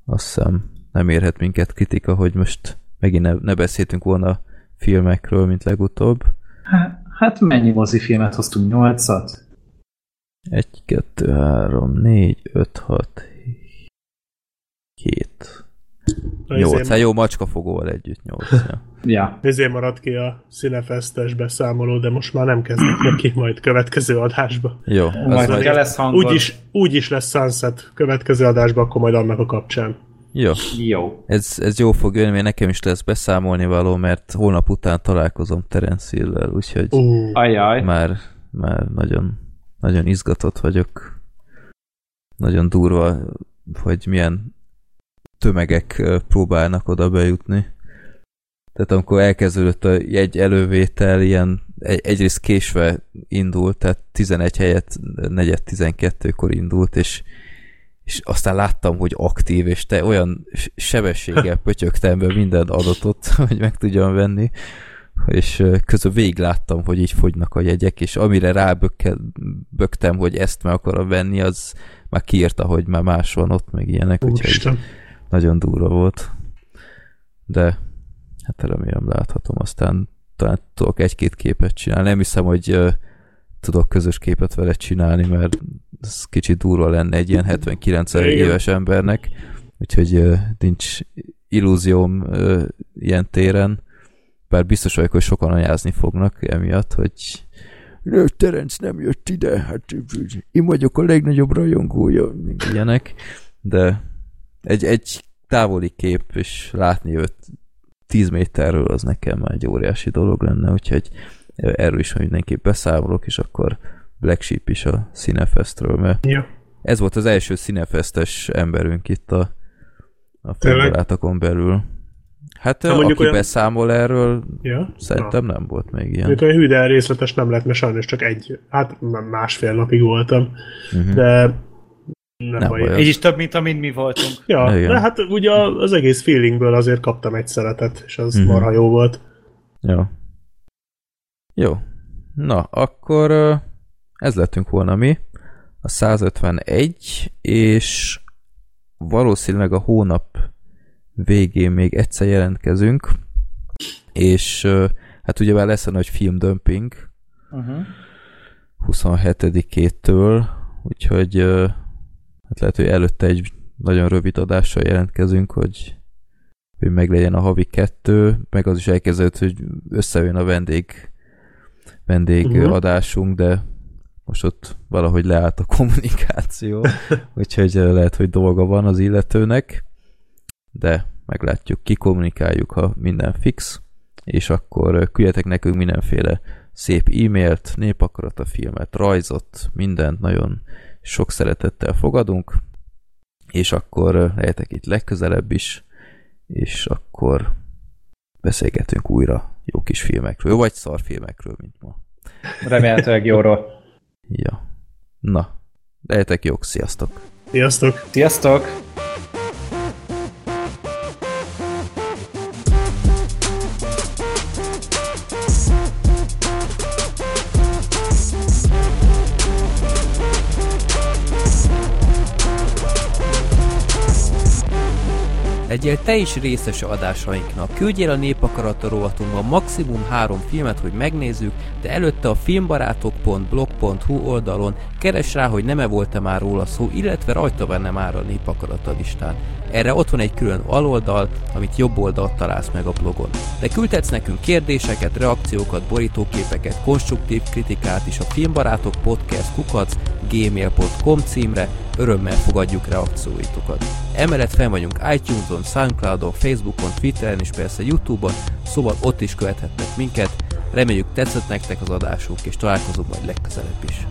S3: Azt hiszem nem érhet minket kritika, hogy most megint ne, ne beszéltünk volna filmekről, mint legutóbb.
S1: Hát mennyi mozifilmet hoztunk? Nyolcat?
S3: 1, 2, 3, 4, 5, 6, 7. Nyolc, hát jó macskafogóval együtt nyolc. Ja.
S1: ja.
S2: Ezért maradt ki a színefesztes beszámoló, de most már nem kezdek neki majd következő adásba.
S3: Jó.
S1: Majd az lesz hangod.
S2: Úgy is, úgy is lesz Sunset következő adásba, akkor majd annak a kapcsán.
S3: Jó.
S1: Jó.
S3: Ez, ez jó fog jönni, mert nekem is lesz beszámolni való, mert holnap után találkozom Terence Hill-lel, úgyhogy
S1: uh. Ajaj.
S3: már, már nagyon, nagyon izgatott vagyok. Nagyon durva, hogy milyen tömegek próbálnak oda bejutni. Tehát amikor elkezdődött a jegy elővétel, ilyen egy, egyrészt késve indult, tehát 11 helyett negyed 12-kor indult, és, és aztán láttam, hogy aktív, és te olyan sebességgel pötyögtem be minden adatot, hogy meg tudjam venni, és közben végig láttam, hogy így fogynak a jegyek, és amire rábögtem, hogy ezt meg akarom venni, az már kiírta, hogy már más van ott, meg ilyenek, úgyhogy nagyon durva volt. De hát remélem láthatom, aztán talán tudok egy-két képet csinálni. Nem hiszem, hogy uh, tudok közös képet vele csinálni, mert ez kicsit durva lenne egy ilyen 79 éves embernek, úgyhogy uh, nincs illúzióm uh, ilyen téren, bár biztos vagyok, hogy sokan anyázni fognak emiatt, hogy Nő, Terenc nem jött ide, hát én vagyok a legnagyobb rajongója, ilyenek, de egy, egy távoli kép, és látni őt 10 méterről, az nekem már egy óriási dolog lenne, úgyhogy erről is mindenképp beszámolok, és akkor Black Sheep is a Cinefestről, mert
S2: Ja.
S3: ez volt az első Cinefestes emberünk itt a, a felbarátokon belül. Hát
S2: Ha
S3: aki
S2: mondjuk olyan-
S3: beszámol erről,
S2: Ja?
S3: szerintem nem volt még ilyen.
S2: Mondjuk olyan hű, de részletes nem lett, mert sajnos csak egy, hát másfél napig voltam,
S3: Mhm.
S2: de nem,
S3: Nem
S2: baj.
S1: Így is több, mint amint mi voltunk.
S2: Ja,
S3: Igen.
S2: de hát ugye az egész feelingből azért kaptam egy szeretet, és az
S3: Mhm.
S2: marha jó volt.
S3: Jó. Jó. Na, akkor ez lettünk volna mi. A 151, és valószínűleg a hónap végén még egyszer jelentkezünk, és hát ugye már lesz a nagy filmdömping
S1: Uh-huh.
S3: 27-től, úgyhogy hát lehet, hogy előtte egy nagyon rövid adással jelentkezünk, hogy, hogy meglegyen a havi kettő, meg az is elkezdődött, hogy összejön a vendég vendég
S2: Mhm.
S3: adásunk, de most ott valahogy leállt a kommunikáció, úgyhogy lehet, hogy dolga van az illetőnek, de meglátjuk, kikommunikáljuk, ha minden fix, és akkor küldjetek nekünk mindenféle szép e-mailt, a filmet, rajzot, mindent nagyon sok szeretettel fogadunk, és akkor ö, lehetek itt legközelebb is, és akkor beszélgetünk újra jó kis filmekről, vagy szarfilmekről, mint ma.
S1: Remélhetőleg jóról.
S3: Ja. Na, lehetek jók, sziasztok!
S2: Sziasztok!
S1: Sziasztok!
S5: Legyél te is részes adásainknak. Küldjél a Népakarata maximum három filmet, hogy megnézzük, de előtte a filmbarátok.blog.hu oldalon keres rá, hogy nem-e volt-e már róla szó, illetve rajta benne már a Népakarata listán. Erre ott van egy külön aloldal, amit jobb oldalt találsz meg a blogon. De küldhetsz nekünk kérdéseket, reakciókat, borítóképeket, konstruktív kritikát is a Filmbarátok Podcast kukac gmail.com címre, örömmel fogadjuk reakcióitokat. Emellett fenn vagyunk iTunes-on, Soundcloud-on, Facebookon, Twitteren és persze Youtube-on, szóval ott is követhetnek minket. Reméljük tetszett nektek az adásunk, és találkozunk majd legközelebb is.